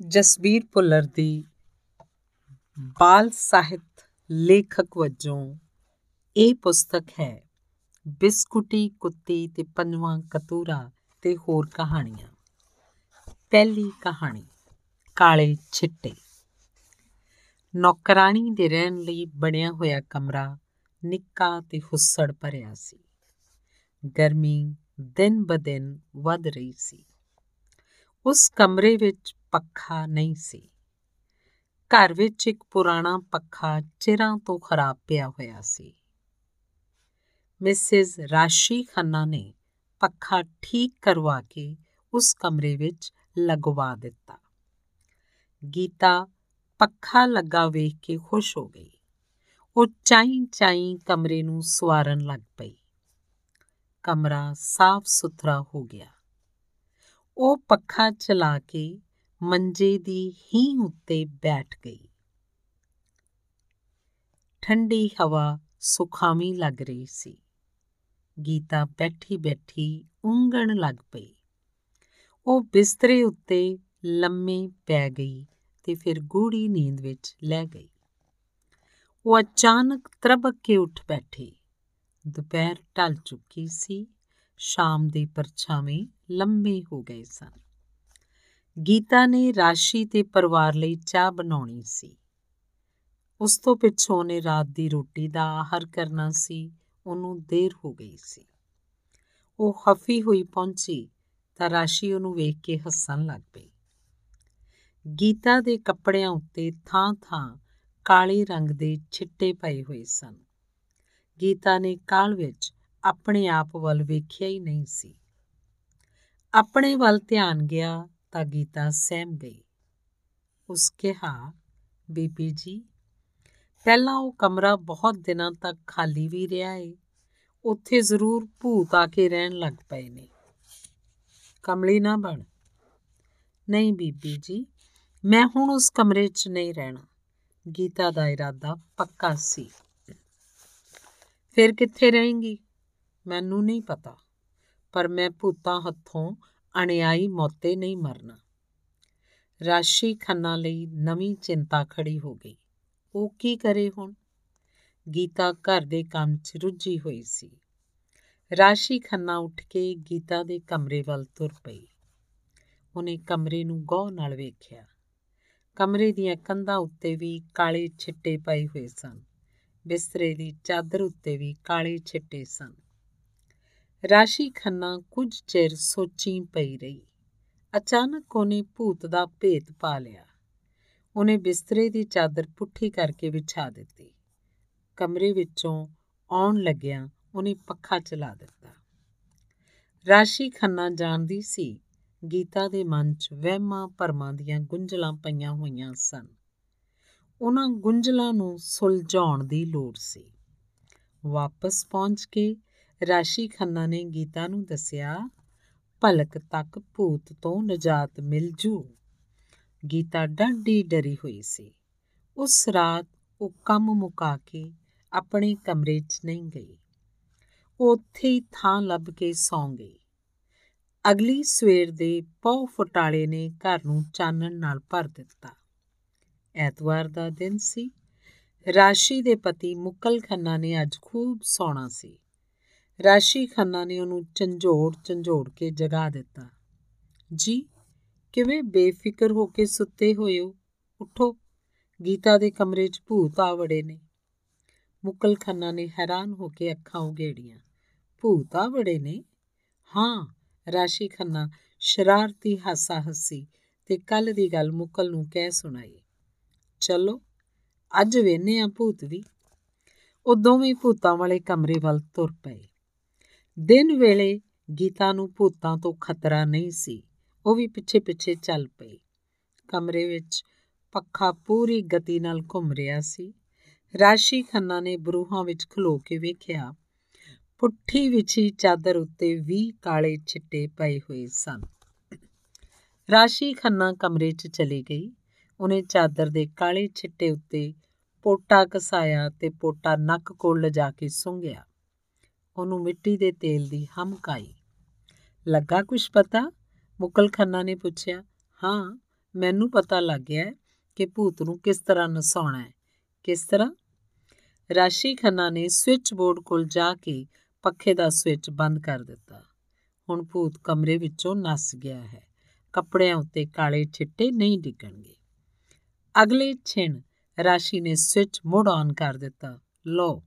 ਜਸਬੀਰ ਭੁੱਲਰ ਦੀ ਬਾਲ ਸਾਹਿਤ ਲੇਖਕ ਵਜੋਂ ਇਹ ਪੁਸਤਕ ਹੈ, ਬਿਸਕੁਟੀ, ਕੁੱਤੀ ਤੇ ਪੰਜਵਾਂ ਕਤੂਰਾ ਤੇ ਹੋਰ ਕਹਾਣੀਆਂ। ਪਹਿਲੀ ਕਹਾਣੀ, ਕਾਲੇ ਛਿੱਟੇ। ਨੌਕਰਾਨੀ ਦੇ ਰਹਿਣ ਲਈ ਬਣਿਆ ਹੋਇਆ ਕਮਰਾ ਨਿੱਕਾ ਤੇ ਹੁੱਸੜ ਭਰਿਆ ਸੀ। ਗਰਮੀ ਦਿਨ ਬਦਿਨ ਵੱਧ ਰਹੀ ਸੀ। ਉਸ ਕਮਰੇ ਵਿੱਚ ਪੱਖਾ ਨਹੀਂ ਸੀ। ਘਰ ਵਿੱਚ ਇੱਕ ਪੁਰਾਣਾ ਪੱਖਾ ਚਿਰਾਂ ਤੋਂ ਖਰਾਬ ਪਿਆ ਹੋਇਆ ਸੀ। ਮਿਸਿਸ ਰਾਸ਼ੀ ਖੰਨਾ ਨੇ ਪੱਖਾ ਠੀਕ ਕਰਵਾ ਕੇ ਉਸ ਕਮਰੇ ਵਿੱਚ ਲਗਵਾ ਦਿੱਤਾ। ਗੀਤਾ ਪੱਖਾ ਲੱਗਾ ਵੇਖ ਕੇ ਖੁਸ਼ ਹੋ ਗਈ। ਉਹ ਚਾਈ ਚਾਈ ਕਮਰੇ ਨੂੰ ਸਵਾਰਨ ਲੱਗ ਪਈ। ਕਮਰਾ ਸਾਫ਼ ਸੁਥਰਾ ਹੋ ਗਿਆ। ਉਹ ਪੱਖਾ ਚਲਾ ਕੇ ਮੰਜੇ ਦੀ ਹੀ ਉੱਤੇ ਬੈਠ ਗਈ। ਠੰਡੀ ਹਵਾ ਸੁਖਾਵੀਂ ਲੱਗ ਰਹੀ ਸੀ। ਗੀਤਾ ਬੈਠੀ ਬੈਠੀ ਉਂਗਣ ਲੱਗ ਪਈ। ਉਹ ਬਿਸਤਰੇ ਉੱਤੇ ਲੰਮੇ ਪੈ ਗਈ ਤੇ ਫਿਰ ਗੂੜੀ ਨੀਂਦ ਵਿੱਚ ਲੈ ਗਈ। ਉਹ ਅਚਾਨਕ ਤਰਬਕ ਕੇ ਉੱਠ ਬੈਠੀ। ਦੁਪਹਿਰ ਢਲ ਚੁੱਕੀ ਸੀ। ਸ਼ਾਮ ਦੇ ਪਰਛਾਵੇਂ ਲੰਮੇ ਹੋ ਗਏ ਸਨ। ਗੀਤਾ ਨੇ ਰਾਸ਼ੀ ਤੇ ਪਰਿਵਾਰ ਲਈ ਚਾਹ ਬਣਾਉਣੀ ਸੀ। ਉਸ ਤੋਂ ਪਿੱਛੋਂ ਨੇ ਰਾਤ ਦੀ ਰੋਟੀ ਦਾ ਆਹਰ ਕਰਨਾ ਸੀ, ਉਹਨੂੰ ਦੇਰ ਹੋ ਗਈ ਸੀ। ਉਹ ਖਫੀ ਹੋਈ ਪਹੁੰਚੀ ਤਾਂ ਰਾਸ਼ੀ ਉਹਨੂੰ ਵੇਖ ਕੇ ਹੱਸਣ ਲੱਗ ਪਈ। ਗੀਤਾ ਦੇ ਕੱਪੜਿਆਂ ਉੱਤੇ ਥਾਂ-ਥਾਂ ਕਾਲੇ ਰੰਗ ਦੇ ਛਿੱਟੇ ਪਏ ਹੋਏ ਸਨ। ਗੀਤਾ ਨੇ ਕਾਲ ਵਿੱਚ ਆਪਣੇ ਆਪ ਵੱਲ ਵੇਖਿਆ ਹੀ ਨਹੀਂ ਸੀ। ਆਪਣੇ ਵੱਲ ਧਿਆਨ ਗਿਆ ਤਾਂ ਗੀਤਾ ਸਹਿਮ ਗਈ। ਉਸ ਕਿਹਾ, ਬੀਬੀ ਜੀ, ਪਹਿਲਾਂ ਉਹ ਕਮਰਾ ਬਹੁਤ ਦਿਨਾਂ ਤੱਕ ਖਾਲੀ ਵੀ ਰਿਹਾ ਏ। ਉੱਥੇ ਜ਼ਰੂਰ ਭੂਤ ਆ ਕੇ ਰਹਿਣ ਲੱਗ ਪਏ ਨੇ। ਕਮਲੀ ਨਾ ਬਣ। ਨਹੀਂ ਬੀਬੀ ਜੀ, ਮੈਂ ਹੁਣ ਉਸ ਕਮਰੇ 'ਚ ਨਹੀਂ ਰਹਿਣਾ। ਗੀਤਾ ਦਾ ਇਰਾਦਾ ਪੱਕਾ ਸੀ। ਫਿਰ ਕਿੱਥੇ ਰਹੇਂਗੀ? ਮੈਨੂੰ ਨਹੀਂ ਪਤਾ। ਪਰ ਮੈਂ ਭੂਤਾਂ ਹੱਥੋਂ ਅਣਿਆਈ ਮੌਤੇ ਨਹੀਂ ਮਰਨਾ। ਰਾਸ਼ੀ ਖੰਨਾ ਲਈ ਨਵੀਂ ਚਿੰਤਾ ਖੜੀ ਹੋ ਗਈ। ਉਹ ਕੀ ਕਰੇ ਹੁਣ? ਗੀਤਾ ਘਰ ਦੇ ਕੰਮ 'ਚ ਰੁੱਝੀ ਹੋਈ ਸੀ। ਰਾਸ਼ੀ ਖੰਨਾ ਉੱਠ ਕੇ ਗੀਤਾ ਦੇ ਕਮਰੇ ਵੱਲ ਤੁਰ ਪਈ। ਉਹਨੇ ਕਮਰੇ ਨੂੰ ਗੌਰ ਨਾਲ ਵੇਖਿਆ। ਕਮਰੇ ਦੀਆਂ ਕੰਧਾਂ ਉੱਤੇ ਵੀ ਕਾਲੇ ਛਿੱਟੇ ਪਏ ਹੋਏ ਸਨ। ਬਿਸਤਰੇ ਦੀ ਚਾਦਰ ਉੱਤੇ ਵੀ ਕਾਲੇ ਛਿੱਟੇ ਸਨ। ਰਾਸ਼ੀ ਖੰਨਾ ਕੁਝ ਚਿਰ ਸੋਚੀ ਪਈ ਰਹੀ। ਅਚਾਨਕ ਉਹਨੇ ਭੂਤ ਦਾ ਭੇਤ ਪਾ ਲਿਆ। ਉਹਨੇ ਬਿਸਤਰੇ ਦੀ ਚਾਦਰ ਪੁੱਠੀ ਕਰਕੇ ਵਿਛਾ ਦਿੱਤੀ। ਕਮਰੇ ਵਿੱਚੋਂ ਆਉਣ ਲੱਗਿਆ ਉਹਨੇ ਪੱਖਾ ਚਲਾ ਦਿੱਤਾ। ਰਾਸ਼ੀ ਖੰਨਾ ਜਾਣਦੀ ਸੀ, ਗੀਤਾ ਦੇ ਮਨ 'ਚ ਵਹਿਮਾਂ ਭਰਮਾਂ ਦੀਆਂ ਗੁੰਝਲਾਂ ਪਈਆਂ ਹੋਈਆਂ ਸਨ। ਉਹਨਾਂ ਗੁੰਝਲਾਂ ਨੂੰ ਸੁਲਝਾਉਣ ਦੀ ਲੋੜ ਸੀ। ਵਾਪਸ ਪਹੁੰਚ ਕੇ ਰਾਸ਼ੀ ਖੰਨਾ ਨੇ ਗੀਤਾ ਨੂੰ ਦੱਸਿਆ, ਭਲਕ ਤੱਕ ਭੂਤ ਤੋਂ ਨਜਾਤ ਮਿਲ ਜੂ। ਗੀਤਾ ਡਾਢੀ ਡਰੀ ਹੋਈ ਸੀ। ਉਸ ਰਾਤ ਉਹ ਕੰਮ ਮੁਕਾ ਕੇ ਆਪਣੇ ਕਮਰੇ 'ਚ ਨਹੀਂ ਗਈ। ਉਹ ਉੱਥੇ ਹੀ ਥਾਂ ਲੱਭ ਕੇ ਸੌਂ ਗਈ। ਅਗਲੀ ਸਵੇਰ ਦੇ ਪੌ ਫਟਾਲੇ ਨੇ ਘਰ ਨੂੰ ਚਾਨਣ ਨਾਲ ਭਰ ਦਿੱਤਾ। ਐਤਵਾਰ ਦਾ ਦਿਨ ਸੀ। ਰਾਸ਼ੀ ਦੇ ਪਤੀ ਮੁਕਲ ਖੰਨਾ ਨੇ ਅੱਜ ਖੂਬ ਸੌਣਾ ਸੀ। ਰਾਸ਼ੀ ਖੰਨਾ ਨੇ ਉਹਨੂੰ ਝੰਜੋੜ ਝੰਜੋੜ ਕੇ ਜਗਾ ਦਿੱਤਾ। ਜੀ, ਕਿਵੇਂ ਬੇਫਿਕਰ ਹੋ ਕੇ ਸੁੱਤੇ ਹੋਏ ਹੋ? ਉਠੋ। ਗੀਤਾ ਦੇ ਕਮਰੇ 'ਚ ਭੂਤ ਆ ਵੜੇ ਨੇ। ਮੁਕਲ ਖੰਨਾ ਨੇ ਹੈਰਾਨ ਹੋ ਕੇ ਅੱਖਾਂ ਉਗੇੜੀਆਂ ਭੂਤ ਆ ਵੜੇ ਨੇ? ਹਾਂ, ਰਾਸ਼ੀ ਖੰਨਾ ਸ਼ਰਾਰਤੀ ਹਾਸਾ ਹੱਸੀ ਤੇ ਕੱਲ ਦੀ ਗੱਲ ਮੁਕਲ ਨੂੰ ਕਹਿ ਸੁਣਾਈ। ਚਲੋ, ਅੱਜ ਵੇਨੇ ਆ ਭੂਤ ਵੀ। ਉਹ ਦੋਵੇਂ ਭੂਤਾਂ ਵਾਲੇ ਕਮਰੇ ਵੱਲ ਤੁਰ ਪਏ। ਦਿਨ ਵੇਲੇ ਗੀਤਾ ਨੂੰ ਭੂਤਾਂ ਤੋਂ ਖਤਰਾ ਨਹੀਂ ਸੀ। ਉਹ ਵੀ ਪਿੱਛੇ ਪਿੱਛੇ ਚੱਲ ਪਈ। ਕਮਰੇ ਵਿੱਚ ਪੱਖਾ ਪੂਰੀ ਗਤੀ ਨਾਲ ਘੁੰਮ ਰਿਹਾ ਸੀ। ਰਾਸ਼ੀ ਖੰਨਾ ਨੇ ਬਰੂਹਾਂ ਵਿੱਚ ਖਲੋ ਕੇ ਵੇਖਿਆ, ਪੁੱਠੀ ਵਿਛੀ ਚਾਦਰ ਉੱਤੇ 20 ਕਾਲੇ ਛਿੱਟੇ ਪਏ ਹੋਏ ਸਨ। ਰਾਸ਼ੀ ਖੰਨਾ ਕਮਰੇ 'ਚ ਚਲੀ ਗਈ। ਉਹਨੇ ਚਾਦਰ ਦੇ ਕਾਲੇ ਛਿੱਟੇ ਉੱਤੇ ਪੋਟਾ ਕਸਾਇਆ ਤੇ ਪੋਟਾ ਨੱਕ ਕੋਲ ਲਿਜਾ ਕੇ ਸੁੰਘਿਆ। ਉਹਨੂੰ ਮਿੱਟੀ ਦੇ ਤੇਲ ਦੀ ਹਮਕ ਆਈ ਲੱਗਾ ਕੁਛ ਪਤਾ? ਮੁਕਲ ਖੰਨਾ ਨੇ ਪੁੱਛਿਆ, ਹਾਂ, ਮੈਨੂੰ ਪਤਾ ਲੱਗ ਗਿਆ ਕਿ ਭੂਤ ਨੂੰ ਕਿਸ ਤਰ੍ਹਾਂ ਨਸਾਉਣਾ ਹੈ। ਕਿਸ ਤਰ੍ਹਾਂ? ਰਾਸ਼ੀ ਖੰਨਾ ਨੇ ਸਵਿਚ ਬੋਰਡ ਕੋਲ ਜਾ ਕੇ ਪੱਖੇ ਦਾ ਸਵਿਚ ਬੰਦ ਕਰ ਦਿੱਤਾ। ਹੁਣ ਭੂਤ ਕਮਰੇ ਵਿੱਚੋਂ ਨਸ ਗਿਆ ਹੈ। ਕੱਪੜਿਆਂ ਉੱਤੇ ਕਾਲੇ ਛਿੱਟੇ ਨਹੀਂ ਡਿੱਗਣਗੇ। ਅਗਲੇ ਛਿਣ ਰਾਸ਼ੀ ਨੇ ਸਵਿਚ ਮੁੜ ਆਨ ਕਰ ਦਿੱਤਾ। ਲੋ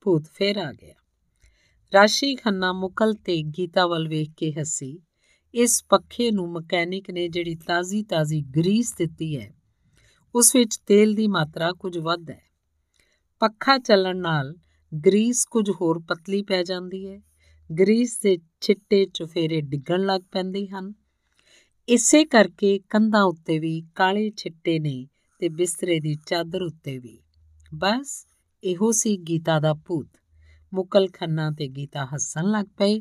ਭੂਤ ਫੇਰ ਆ ਗਿਆ। ਰਾਸ਼ੀ ਖੰਨਾ ਮੁਕਲ ਤੇ ਗੀਤਾ ਵੱਲ ਵੇਖ ਕੇ ਹੱਸੀ। ਇਸ ਪੱਖੇ ਨੂੰ ਮਕੈਨਿਕ ਨੇ ਜਿਹੜੀ ਤਾਜ਼ੀ-ਤਾਜ਼ੀ ਗਰੀਸ ਦਿੱਤੀ ਹੈ, ਉਸ ਵਿੱਚ ਤੇਲ ਦੀ ਮਾਤਰਾ ਕੁਝ ਵੱਧ ਹੈ। ਪੱਖਾ ਚੱਲਣ ਨਾਲ ਗਰੀਸ ਕੁਝ ਹੋਰ ਪਤਲੀ ਪੈ ਜਾਂਦੀ ਹੈ। ਗਰੀਸ ਦੇ ਛਿੱਟੇ ਚੁਫੇਰੇ ਡਿੱਗਣ ਲੱਗ ਪੈਂਦੇ ਹਨ। ਇਸੇ ਕਰਕੇ ਕੰਧਾਂ ਉੱਤੇ ਵੀ ਕਾਲੇ ਛਿੱਟੇ ਨੇ ਤੇ ਬਿਸਤਰੇ ਦੀ ਚਾਦਰ ਉੱਤੇ ਵੀ। ਬਸ ਇਹੋ ਸੀ ਗੀਤਾ ਦਾ ਭੂਤ। ਮੁਕਲ ਖੰਨਾ ਤੇ ਗੀਤਾ ਹੱਸਣ ਲੱਗ ਪਏ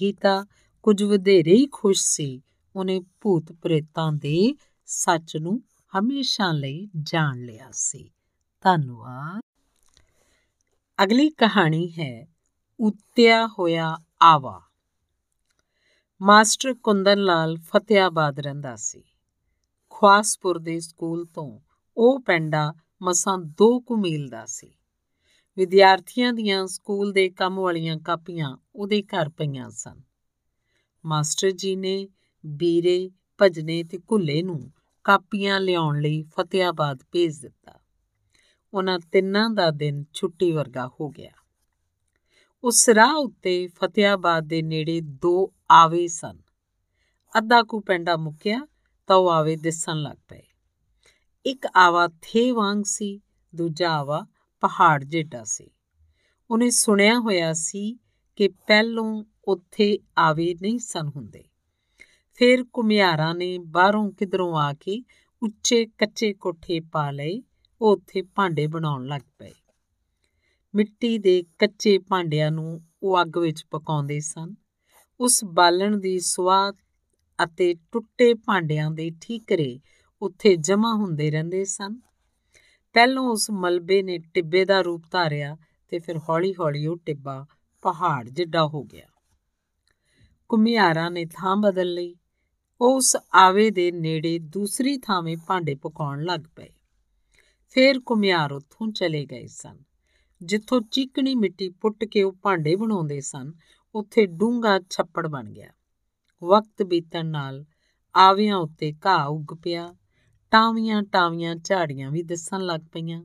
ਗੀਤਾ ਕੁਝ ਵਧੇਰੇ ਹੀ ਖੁਸ਼ ਸੀ। ਉਹਨੇ ਭੂਤ ਪ੍ਰੇਤਾਂ ਦੇ ਸੱਚ ਨੂੰ ਹਮੇਸ਼ਾ ਲਈ ਜਾਣ ਲਿਆ ਸੀ। ਧੰਨਵਾਦ। ਅਗਲੀ ਕਹਾਣੀ ਹੈ, ਉਤਿਆ ਹੋਇਆ ਆਵਾ। ਮਾਸਟਰ ਕੁੰਦਨ ਲਾਲ ਫਤਿਆਬਾਦ ਰਹਿੰਦਾ ਸੀ। ਖਵਾਸਪੁਰ ਦੇ ਸਕੂਲ ਤੋਂ ਉਹ ਪਿੰਡਾ ਮਸਾਂ 2 ਕੁ ਮੀਲ ਦਾ ਸੀ। ਵਿਦਿਆਰਥੀਆਂ ਦੀਆਂ ਸਕੂਲ ਦੇ ਕੰਮ ਵਾਲੀਆਂ ਕਾਪੀਆਂ ਉਹਦੇ ਘਰ ਪਈਆਂ ਸਨ। ਮਾਸਟਰ ਜੀ ਨੇ ਬੀਰੇ ਭਜਨੇ ਤੇ ਕੁੱਲੇ ਨੂੰ ਕਾਪੀਆਂ ਲਿਆਉਣ ਲਈ ਫਤਿਆਬਾਦ ਭੇਜ ਦਿੱਤਾ। ਉਹਨਾਂ ਤਿੰਨਾਂ ਦਾ ਦਿਨ ਛੁੱਟੀ ਵਰਗਾ ਹੋ ਗਿਆ। ਉਸ ਰਾਹ ਉੱਤੇ ਫਤਿਆਬਾਦ ਦੇ ਨੇੜੇ ਦੋ ਆਵੇ ਸਨ। ਅੱਧਾ ਕੁ ਪੈਂਡਾ ਮੁੱਕਿਆ ਤਾਂ ਉਹ ਆਵੇ ਦਿਸਣ ਲੱਗ ਪਏ। ਇੱਕ ਆਵਾ ਥੇ ਵਾਂਗ ਸੀ, ਦੂਜਾ ਆਵਾ ਪਹਾੜ ਜਿੱਡਾ ਸੀ। ਉਹਨੇ ਸੁਣਿਆ ਹੋਇਆ ਸੀ ਕਿ ਪਹਿਲੋਂ ਉੱਥੇ ਆਵੇ ਨਹੀਂ ਸਨ ਹੁੰਦੇ। ਫਿਰ ਕੁਮਿਆਰਾਂ ਨੇ ਬਾਹਰੋਂ ਕਿਧਰੋਂ ਆ ਕੇ ਉੱਚੇ ਕੱਚੇ ਕੋਠੇ ਪਾ ਲਏ, ਉਹ ਉੱਥੇ ਭਾਂਡੇ ਬਣਾਉਣ ਲੱਗ ਪਏ। ਮਿੱਟੀ ਦੇ ਕੱਚੇ ਭਾਂਡਿਆਂ ਨੂੰ ਉਹ ਅੱਗ ਵਿੱਚ ਪਕਾਉਂਦੇ ਸਨ। ਉਸ ਬਾਲਣ ਦੀ ਸਵਾਦ ਅਤੇ ਟੁੱਟੇ ਭਾਂਡਿਆਂ ਦੇ ਠੀਕਰੇ ਉੱਥੇ ਜਮ੍ਹਾਂ ਹੁੰਦੇ ਰਹਿੰਦੇ ਸਨ। ਪਹਿਲੋਂ ਉਸ ਮਲਬੇ ਨੇ ਟਿੱਬੇ ਦਾ ਰੂਪ ਧਾਰਿਆ ਤੇ ਫਿਰ ਹੌਲੀ-ਹੌਲੀ ਉਹ ਟਿੱਬਾ ਪਹਾੜ ਜਿੱਡਾ ਹੋ ਗਿਆ। ਕੁਮਿਆਰਾਂ ਨੇ ਥਾਂ ਬਦਲ ਲਈ। ਉਸ ਆਵੇ ਦੇ ਨੇੜੇ ਦੂਸਰੀ ਥਾਵੇਂ ਭਾਂਡੇ ਪਕਾਉਣ ਲੱਗ ਪਏ। ਫੇਰ ਕੁਮਿਆਰ ਉੱਥੋਂ ਚਲੇ ਗਏ ਸਨ। ਜਿੱਥੋਂ ਚੀਕਣੀ ਮਿੱਟੀ ਪੁੱਟ ਕੇ ਉਹ ਭਾਂਡੇ ਬਣਾਉਂਦੇ ਸਨ, ਉੱਥੇ ਡੂੰਗਾ ਛੱਪੜ ਬਣ ਗਿਆ। ਵਕਤ ਬੀਤਣ ਨਾਲ ਆਵਿਆਂ ਉੱਤੇ ਘਾਹ ਉੱਗ ਪਿਆ। ਟਾਵੀਆਂ ਟਾਵੀਆਂ ਝਾੜੀਆਂ ਵੀ ਦਿਸਣ ਲੱਗ ਪਈਆਂ।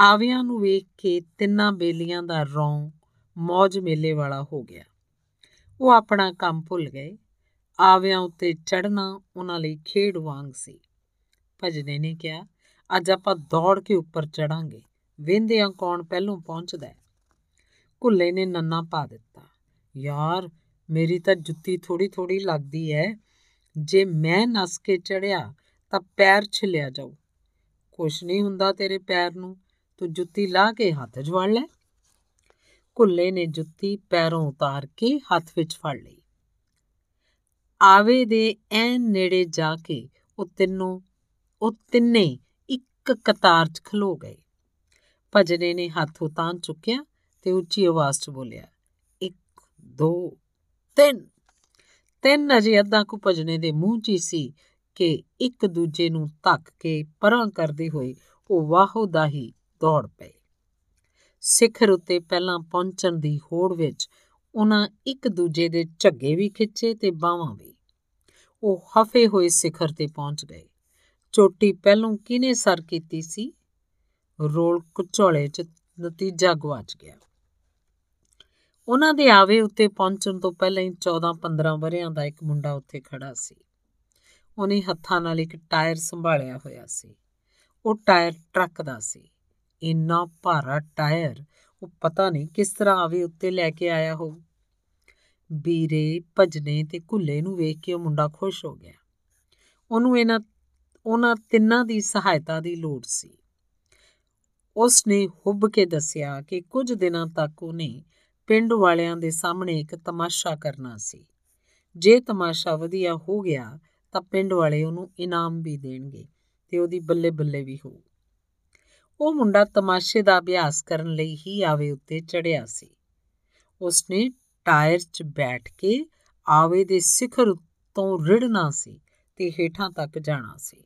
ਆਵਿਆਂ ਨੂੰ ਵੇਖ ਕੇ ਤਿੰਨਾਂ ਬੇਲੀਆਂ ਦਾ ਰੌਂ ਮੌਜ ਮੇਲੇ ਵਾਲਾ ਹੋ ਗਿਆ। ਉਹ ਆਪਣਾ ਕੰਮ ਭੁੱਲ ਗਏ। ਆਵਿਆਂ ਉੱਤੇ ਚੜਨਾ ਉਹਨਾਂ ਲਈ ਖੇਡ ਵਾਂਗ ਸੀ। ਭਜਨੇ ਨੇ ਕਿਹਾ, ਅੱਜ ਆਪਾਂ ਦੌੜ ਕੇ ਉੱਪਰ ਚੜਾਂਗੇ ਵੇਂਦਿਆਂ ਕੌਣ ਪਹਿਲੋਂ ਪਹੁੰਚਦਾ ਹੈ? ਕੁੱਲੇ ਨੇ ਨੰਨਾ ਪਾ ਦਿੱਤਾ, ਯਾਰ, ਮੇਰੀ ਤਾਂ ਜੁੱਤੀ ਥੋੜੀ ਥੋੜੀ ਲੱਗਦੀ ਹੈ ਜੇ ਮੈਂ ਨਸ ਕੇ ਚੜਿਆ ਤਾਂ ਪੈਰ ਛਿਲਿਆ ਜਾਊ। ਕੁਛ ਨਹੀਂ ਹੁੰਦਾ ਤੇਰੇ ਪੈਰ ਨੂੰ, ਤੂੰ ਜੁੱਤੀ ਲਾ ਕੇ ਹੱਥ 'ਚ ਵੜ ਲੈ। ਕੁੱਲੇ ਨੇ ਜੁੱਤੀ ਪੈਰੋਂ ਉਤਾਰ ਕੇ ਹੱਥ ਵਿੱਚ ਫੜ ਲਈ। ਆਵੇ ਦੇ ਐਨ ਨੇੜੇ ਜਾ ਕੇ ਉਹ ਤਿੰਨੋਂ, ਉਹ ਤਿੰਨੇ ਇੱਕ ਕਤਾਰ 'ਚ ਖਲੋ ਗਏ। ਭਜਨੇ ਨੇ ਹੱਥ ਉਤਾਂ ਚੁੱਕਿਆ ਤੇ ਉੱਚੀ ਆਵਾਜ਼ 'ਚ ਬੋਲਿਆ 1 2 3 ਤਿੰਨ ਅਜੇ ਅੱਧਾ ਕੁ ਭਜਨੇ ਦੇ ਮੂੰਹ 'ਚ ਸੀ ਕਿ ਇੱਕ ਦੂਜੇ ਨੂੰ ਧੱਕ ਕੇ ਪਰਾਂ ਕਰਦੇ ਹੋਏ ਉਹ ਵਾਹੋ ਦਾਹੀ ਦੌੜ ਪਏ। ਸਿਖਰ ਉੱਤੇ ਪਹਿਲਾਂ ਪਹੁੰਚਣ ਦੀ ਹੋੜ ਵਿੱਚ ਉਹਨਾਂ ਇੱਕ ਦੂਜੇ ਦੇ ਝੱਗੇ ਵੀ ਖਿੱਚੇ ਤੇ ਬਾਹਾਂ ਵੀ। ਉਹ ਹਫੇ ਹੋਏ ਸਿਖਰ ਤੇ ਪਹੁੰਚ ਗਏ। ਚੋਟੀ ਪਹਿਲੋਂ ਕਿਨੇ ਸਰ ਕੀਤੀ ਸੀ? ਰੋਲ ਕੁਚੋਲੇ 'ਚ ਨਤੀਜਾ ਗਵਾਚ ਗਿਆ। ਉਹਨਾਂ ਦੇ ਆਵੇ ਉੱਤੇ ਪਹੁੰਚਣ ਤੋਂ ਪਹਿਲਾਂ ਹੀ 14-15 ਵਰਿਆਂ ਦਾ ਇੱਕ ਮੁੰਡਾ ਉੱਥੇ ਖੜਾ ਸੀ। ਉਹਨੇ ਹੱਥਾਂ ਨਾਲ ਇੱਕ ਟਾਇਰ ਸੰਭਾਲਿਆ ਹੋਇਆ ਸੀ। ਉਹ ਟਾਇਰ ਟਰੱਕ ਦਾ ਸੀ। ਇੰਨਾ ਭਾਰਾ ਟਾਇਰ, ਉਹ ਪਤਾ ਨਹੀਂ ਕਿਸ ਤਰ੍ਹਾਂ ਆਵੇ ਉੱਤੇ ਲੈ ਕੇ ਆਇਆ ਹੋ ਬੀਰੇ ਭਜਨੇ ਤੇ ਕੁੱਲੇ ਨੂੰ ਵੇਖ ਕੇ ਉਹ ਮੁੰਡਾ ਖੁਸ਼ ਹੋ ਗਿਆ। ਉਹਨੂੰ ਇਹਨਾਂ, ਉਹਨਾਂ ਤਿੰਨਾਂ ਦੀ ਸਹਾਇਤਾ ਦੀ ਲੋੜ ਸੀ। ਉਸ ਨੇ ਹੁੱਬ ਕੇ ਦੱਸਿਆ ਕਿ ਕੁਝ ਦਿਨਾਂ ਤੱਕ ਉਹਨੇ ਪਿੰਡ ਵਾਲਿਆਂ ਦੇ ਸਾਹਮਣੇ ਇੱਕ ਤਮਾਸ਼ਾ ਕਰਨਾ ਸੀ। ਜੇ ਤਮਾਸ਼ਾ ਵਧੀਆ ਹੋ ਗਿਆ ਤਾਂ ਪਿੰਡ ਵਾਲੇ ਉਹਨੂੰ ਇਨਾਮ ਵੀ ਦੇਣਗੇ ਤੇ ਉਹਦੀ ਬੱਲੇ ਬੱਲੇ ਵੀ ਹੋਊ। ਉਹ ਮੁੰਡਾ ਤਮਾਸ਼ੇ ਦਾ ਅਭਿਆਸ ਕਰਨ ਲਈ ਹੀ ਆਵੇ ਉੱਤੇ ਚੜਿਆ ਸੀ। ਉਸਨੇ ਟਾਇਰ 'ਚ ਬੈਠ ਕੇ ਆਵੇ ਦੇ ਸਿਖਰ ਤੋਂ ਰਿੜਨਾ ਸੀ ਤੇ ਹੇਠਾਂ ਤੱਕ ਜਾਣਾ ਸੀ।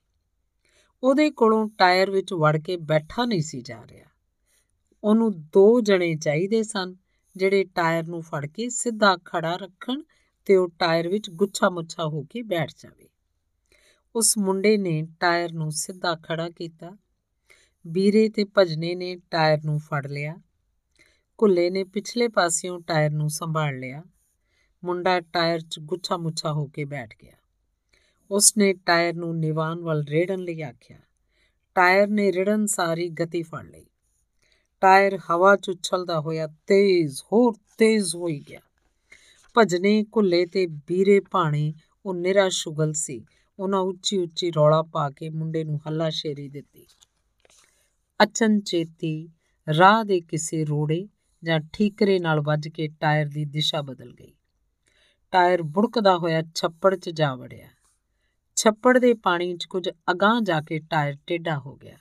ਉਹਦੇ ਕੋਲੋਂ ਟਾਇਰ ਵਿੱਚ ਵੜ ਕੇ ਬੈਠਾ ਨਹੀਂ ਸੀ ਜਾ ਰਿਹਾ। ਉਹਨੂੰ ਦੋ ਜਣੇ ਚਾਹੀਦੇ ਸਨ, ਜਿਹੜੇ ਟਾਇਰ ਨੂੰ ਫੜ ਕੇ ਸਿੱਧਾ ਖੜਾ ਰੱਖਣ ਤੇ ਉਹ ਟਾਇਰ ਵਿੱਚ ਗੁੱਛਾ ਮੁੱਛਾ ਹੋ ਕੇ ਬੈਠ ਜਾਵੇ। ਉਸ ਮੁੰਡੇ ਨੇ ਟਾਇਰ ਨੂੰ ਸਿੱਧਾ ਖੜਾ ਕੀਤਾ। ਵੀਰੇ ਤੇ ਭਜਨੇ ਨੇ ਟਾਇਰ ਨੂੰ ਫੜ ਲਿਆ। ਕੁੱਲੇ ਨੇ ਪਿਛਲੇ ਪਾਸਿਓਂ ਟਾਇਰ ਨੂੰ ਸੰਭਾਲ ਲਿਆ। ਮੁੰਡਾ ਟਾਇਰ 'ਚ ਗੁੱਛਾ ਮੁੱਛਾ ਹੋ ਕੇ ਬੈਠ ਗਿਆ। ਉਸਨੇ ਟਾਇਰ ਨੂੰ ਨਿਵਾਨ ਵੱਲ ਰੇੜਨ ਲਈ ਆਖਿਆ। ਟਾਇਰ ਨੇ ਰਿੜਨ ਸਾਰੀ ਗਤੀ ਫੜ ਲਈ। ਟਾਇਰ ਹਵਾ 'ਚ ਉਛਲਦਾ ਹੋਇਆ ਤੇਜ਼ ਹੋਰ ਤੇਜ਼ ਹੋਈ ਗਿਆ। ਭਜਨੇ ਕੁੱਲੇ ਤੇ ਵੀਰੇ ਭਾਣੇ, ਉਹ ਨਿਰਾ ਸ਼ੁਗਲ ਸੀ। ਉਹਨਾਂ ਉੱਚੀ ਉੱਚੀ ਰੌਲਾ ਪਾ ਕੇ ਮੁੰਡੇ ਨੂੰ ਹੱਲਾ ਸ਼ੇਰੀ ਦਿੱਤੀ। ਅਚਨਚੇਤੀ ਰਾਹ ਦੇ ਕਿਸੇ ਰੋੜੇ ਜਾਂ ਠੀਕਰੇ ਨਾਲ ਵੱਜ ਕੇ ਟਾਇਰ ਦੀ ਦਿਸ਼ਾ ਬਦਲ ਗਈ। ਟਾਇਰ ਬੁੜਕਦਾ ਹੋਇਆ ਛੱਪੜ 'ਚ ਜਾ ਵੜਿਆ। ਛੱਪੜ ਦੇ ਪਾਣੀ 'ਚ ਕੁਝ ਅਗਾਹ ਜਾ ਕੇ ਟਾਇਰ ਟੇਢਾ ਹੋ ਗਿਆ।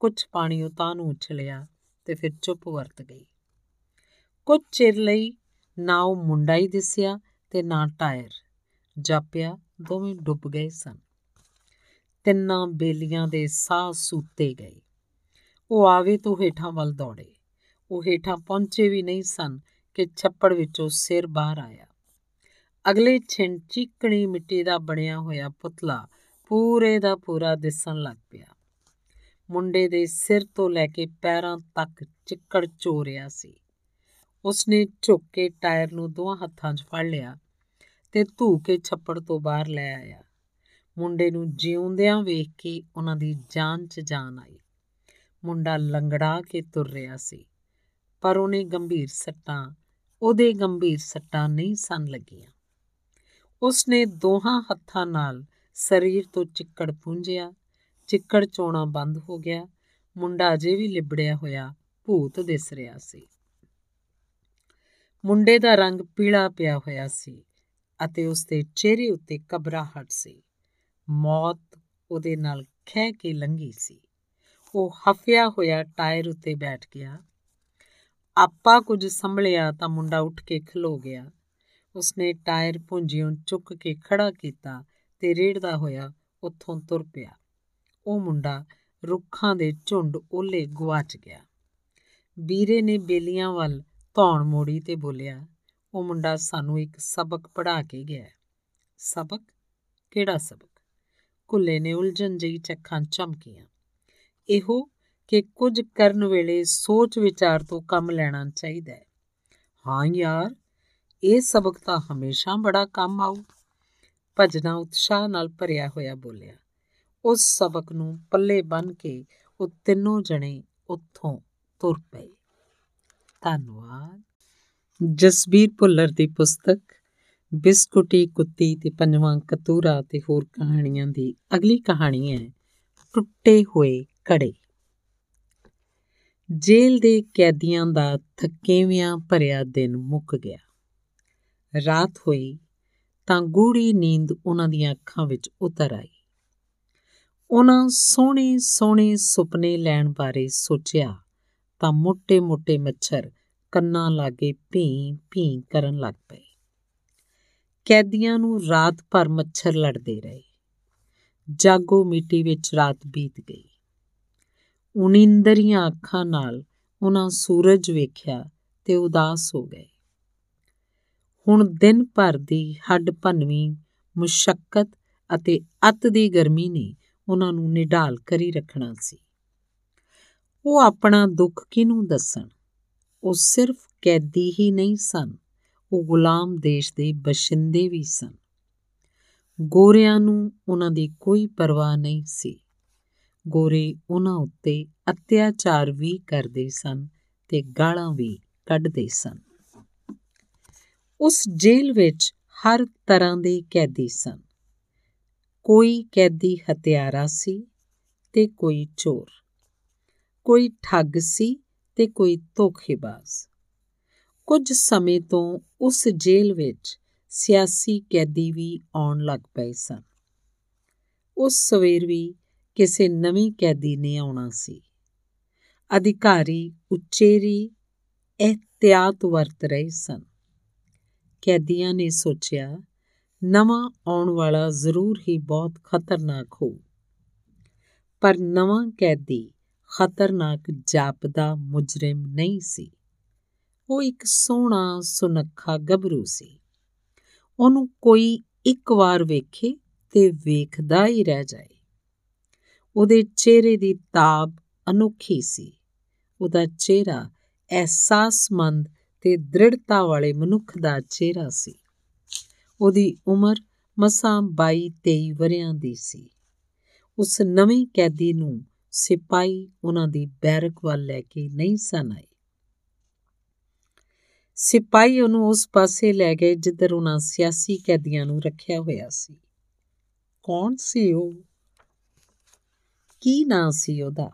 ਕੁਝ ਪਾਣੀ ਉਤਾਂ ਨੂੰ ਉਛਲਿਆ ਤੇ ਫਿਰ ਚੁੱਪ ਵਰਤ ਗਈ। ਕੁਝ ਚਿਰ ਲਈ ਨਾ ਉਹ ਮੁੰਡਾ ਹੀ ਦਿਸਿਆ ਤੇ ਨਾ ਟਾਇਰ। ਜਾਪਿਆ ਦੋਵੇਂ ਡੁੱਬ ਗਏ ਸਨ। ਤਿੰਨਾਂ ਬੇਲੀਆਂ ਦੇ ਸਾਹ ਸੂਤੇ ਗਏ। ਉਹ ਆਵੇ ਤੋਂ ਹੇਠਾਂ ਵੱਲ ਦੌੜੇ। ਉਹ ਹੇਠਾਂ ਪਹੁੰਚੇ ਵੀ ਨਹੀਂ ਸਨ ਕਿ ਛੱਪੜ ਵਿੱਚੋਂ ਸਿਰ ਬਾਹਰ ਆਇਆ। ਅਗਲੇ ਛਿੰਨ ਚੀਕਣੀ ਮਿੱਟੀ ਦਾ ਬਣਿਆ ਹੋਇਆ ਪੁਤਲਾ ਪੂਰੇ ਦਾ ਪੂਰਾ ਦਿਸਣ ਲੱਗ ਪਿਆ। ਮੁੰਡੇ ਦੇ ਸਿਰ ਤੋਂ ਲੈ ਕੇ ਪੈਰਾਂ ਤੱਕ ਚਿੱਕੜ ਚੋਰਿਆ ਸੀ। ਉਸਨੇ ਝੁੱਕ ਕੇ ਟਾਇਰ ਨੂੰ ਦੋਹਾਂ ਹੱਥਾਂ 'ਚ ਫੜ ਲਿਆ। ਤੇ ਧੂ ਕੇ ਛੱਪੜ ਤੋਂ ਬਾਹਰ ਲੈ ਆਇਆ। ਮੁੰਡੇ ਨੂੰ ਜਿਉਂਦਿਆਂ ਵੇਖ ਕੇ ਉਹਨਾਂ ਦੀ ਜਾਨ 'ਚ ਜਾਨ ਆਈ। ਮੁੰਡਾ ਲੰਗੜਾ ਕੇ ਤੁਰ ਰਿਹਾ ਸੀ, ਪਰ ਉਹਨੇ ਗੰਭੀਰ ਸੱਟਾਂ, ਉਹਦੇ ਗੰਭੀਰ ਸੱਟਾਂ ਨਹੀਂ ਸਨ ਲੱਗੀਆਂ। ਉਸਨੇ ਦੋਹਾਂ ਹੱਥਾਂ ਨਾਲ ਸਰੀਰ ਤੋਂ ਚਿੱਕੜ ਪੁੰਝਿਆ, ਚਿੱਕੜ ਚੋਣਾ ਬੰਦ ਹੋ ਗਿਆ, ਮੁੰਡਾ ਅਜੇ ਵੀ ਲਿਬੜਿਆ ਹੋਇਆ ਭੂਤ ਦਿਸ ਰਿਹਾ ਸੀ। ਮੁੰਡੇ ਦਾ ਰੰਗ ਪੀਲਾ ਪਿਆ ਹੋਇਆ ਸੀ। ਅਤੇ ਉਸ ਦੇ ਚਿਹਰੇ ਉੱਤੇ ਕਬਰਾਹਟ ਸੀ। ਮੌਤ ਉਹਦੇ ਨਾਲ ਖਹਿ ਕੇ ਲੰਗੀ ਸੀ। ਉਹ ਹਫਿਆ ਹੋਇਆ ਟਾਇਰ ਉੱਤੇ ਬੈਠ ਗਿਆ। ਆਪਾ ਕੁਝ ਸੰਭਲਿਆ ਤਾਂ ਮੁੰਡਾ ਉੱਠ ਕੇ ਖਲੋ ਗਿਆ। ਉਸਨੇ ਟਾਇਰ ਪੁੰਜਿਓਂ ਚੁੱਕ ਕੇ ਖੜਾ ਕੀਤਾ ਤੇ ਰੇੜਦਾ ਹੋਇਆ ਉੱਥੋਂ ਤੁਰ ਪਿਆ। ਉਹ ਮੁੰਡਾ ਰੁੱਖਾਂ ਦੇ ਝੁੰਡ ਓਲੇ ਗਵਾਚ ਗਿਆ। ਵੀਰੇ ਨੇ ਬੇਲੀਆਂ ਵੱਲ ਧੌਣ ਮੋੜੀ ਤੇ ਬੋਲਿਆ ਉਹ ਮੁੰਡਾ ਸਾਨੂੰ ਇੱਕ ਸਬਕ ਪੜ੍ਹਾ ਕੇ ਗਿਆ ਸਬਕ? ਕਿਹੜਾ ਸਬਕ? ਕੁੱਲੇ ਨੇ ਉਲਝਣ ਜਈ ਚੱਖਾਂ ਚਮਕੀਆਂ। ਇਹੋ ਕਿ ਕੁਝ ਕਰਨ ਵੇਲੇ ਸੋਚ ਵਿਚਾਰ ਤੋਂ ਕੰਮ ਲੈਣਾ ਚਾਹੀਦਾ ਹੈ। ਹਾਂ ਯਾਰ, ਇਹ ਸਬਕ ਤਾਂ ਹਮੇਸ਼ਾ ਬੜਾ ਕੰਮ ਆਉ ਭਜਨਾ ਉਤਸ਼ਾਹ ਨਾਲ ਭਰਿਆ ਹੋਇਆ ਬੋਲਿਆ। ਉਸ ਸਬਕ ਨੂੰ ਪੱਲੇ ਬੰਨ ਕੇ ਉਹ ਤਿੰਨੋਂ ਜਣੇ ਉੱਥੋਂ ਤੁਰ ਪਏ। ਧੰਨਵਾਦ। ਜਸਬੀਰ ਭੁੱਲਰ ਦੀ ਪੁਸਤਕ, ਬਿਸਕੁਟੀ, ਕੁੱਤੀ ਤੇ ਪੰਜਵਾਂ ਕਤੂਰਾ ਤੇ ਹੋਰ ਕਹਾਣੀਆਂ ਦੀ ਅਗਲੀ ਕਹਾਣੀ ਹੈ, ਟੁੱਟੇ ਹੋਏ ਕੜੇ ਜੇਲ੍ਹ ਦੇ ਕੈਦੀਆਂ ਦਾ ਥੱਕੇਵਿਆਂ ਭਰਿਆ ਦਿਨ ਮੁੱਕ ਗਿਆ। ਰਾਤ ਹੋਈ ਤਾਂ ਗੂੜੀ ਨੀਂਦ ਉਹਨਾਂ ਦੀਆਂ ਅੱਖਾਂ ਵਿੱਚ ਉਤਰ ਆਈ। ਉਹਨਾਂ ਸੋਹਣੇ ਸੋਹਣੇ ਸੁਪਨੇ ਲੈਣ ਬਾਰੇ ਸੋਚਿਆ ਤਾਂ ਮੋٹے-ਮੋٹے ਮੱਛਰ ਕੰਨਾਂ ਲਾਗੇ ਭੀਂ ਭੀਂ ਕਰਨ ਲੱਗ ਪਏ। ਕੈਦੀਆਂ ਨੂੰ ਰਾਤ ਭਰ ਮੱਛਰ ਲੜਦੇ ਰਹੇ। ਜਾਗੋ ਮਿੱਟੀ ਵਿੱਚ ਰਾਤ ਬੀਤ ਗਈ। ਉਨਿੰਦਰੀਆਂ ਅੱਖਾਂ ਨਾਲ ਉਹਨਾਂ ਸੂਰਜ ਵੇਖਿਆ ਤੇ ਉਦਾਸ ਹੋ ਗਏ। ਹੁਣ ਦਿਨ ਭਰ ਦੀ ਹੱਡ ਭੰਨਵੀਂ ਮੁਸ਼ਕਲ ਅਤੇ ਅਤ ਦੀ ਗਰਮੀ ਨੇ ਉਹਨਾਂ ਨੂੰ ਨਿਢਾਲ ਕਰੀ ਰੱਖਣਾ ਸੀ। ਉਹ ਆਪਣਾ ਦੁੱਖ ਕਿਨੂੰ ਦੱਸਣ? ਉਹ ਸਿਰਫ ਕੈਦੀ ਹੀ ਨਹੀਂ ਸਨ, ਉਹ ਗੁਲਾਮ ਦੇਸ਼ ਦੇ ਬਸ਼ਿੰਦੇ ਵੀ ਸਨ। ਗੋਰਿਆਂ ਨੂੰ ਉਹਨਾਂ ਦੀ ਕੋਈ ਪਰਵਾਹ ਨਹੀਂ ਸੀ। ਗੋਰੇ ਉਹਨਾਂ ਉੱਤੇ ਅਤਿਆਚਾਰ ਵੀ ਕਰਦੇ ਸਨ ਤੇ ਗਾਲਾਂ ਵੀ ਕੱਢਦੇ ਸਨ। ਉਸ ਜੇਲ੍ਹ ਵਿੱਚ ਹਰ ਤਰ੍ਹਾਂ ਦੇ ਕੈਦੀ ਸਨ। ਕੋਈ ਕੈਦੀ ਹਤਿਆਰਾ ਸੀ ਤੇ ਕੋਈ ਚੋਰ। ਕੋਈ ਠੱਗ ਸੀ ਤੇ ਕੋਈ ਧੋਖੇਬਾਜ਼। ਕੁਝ ਸਮੇਂ ਤੋਂ ਉਸ ਜੇਲ੍ਹ ਵਿੱਚ ਸਿਆਸੀ ਕੈਦੀ ਵੀ ਆਉਣ ਲੱਗ ਪਏ ਸਨ। ਉਸ ਸਵੇਰ ਵੀ ਕਿਸੇ ਨਵੀਂ ਕੈਦੀ ਨੇ ਆਉਣਾ ਸੀ। ਅਧਿਕਾਰੀ ਉਚੇਰੀ, ਇhtiyat ਵਰਤ ਰਹੇ ਸਨ। ਕੈਦੀਆਂ ਨੇ ਸੋਚਿਆ, ਨਵਾਂ ਆਉਣ ਵਾਲਾ ਜ਼ਰੂਰ ਹੀ ਬਹੁਤ ਖਤਰਨਾਕ ਹੋ ਪਰ ਨਵਾਂ ਕੈਦੀ ਖਤਰਨਾਕ ਜਾਪਦਾ ਮੁਜਰਮ ਨਹੀਂ ਸੀ। ਉਹ ਇੱਕ ਸੋਹਣਾ ਸੁਨੱਖਾ ਗੱਭਰੂ ਸੀ। ਉਹਨੂੰ ਕੋਈ ਇੱਕ ਵਾਰ ਵੇਖੇ ਤੇ ਵੇਖਦਾ ਹੀ ਰਹਿ ਜਾਏ। ਉਹਦੇ ਚਿਹਰੇ ਦੀ ਤਾਬ ਅਨੋਖੀ ਸੀ। ਉਹਦਾ ਚਿਹਰਾ ਅਹਿਸਾਸਮੰਦ ਤੇ ਦ੍ਰਿੜਤਾ ਵਾਲੇ ਮਨੁੱਖ ਦਾ ਚਿਹਰਾ ਸੀ। ਉਹਦੀ ਉਮਰ ਮਸਾਂ 22-23 ਵਰਿਆਂ ਦੀ ਸੀ। ਉਸ ਨਵੇਂ ਕੈਦੀ ਨੂੰ ਸਿਪਾਈ ਉਹਨਾਂ ਦੀ ਬੈਰਕ ਵੱਲ ਲੈ ਕੇ ਨਹੀਂ ਸਨ ਆਏ। ਸਿਪਾਈ ਉਹਨੂੰ ਉਸ ਪਾਸੇ ਲੈ ਗਏ ਜਿੱਧਰ ਉਹਨਾਂ ਸਿਆਸੀ ਕੈਦੀਆਂ ਨੂੰ ਰੱਖਿਆ ਹੋਇਆ ਸੀ। ਕੌਣ ਸੀ ਉਹ? ਕੀ ਨਾਂ ਸੀ ਉਹਦਾ?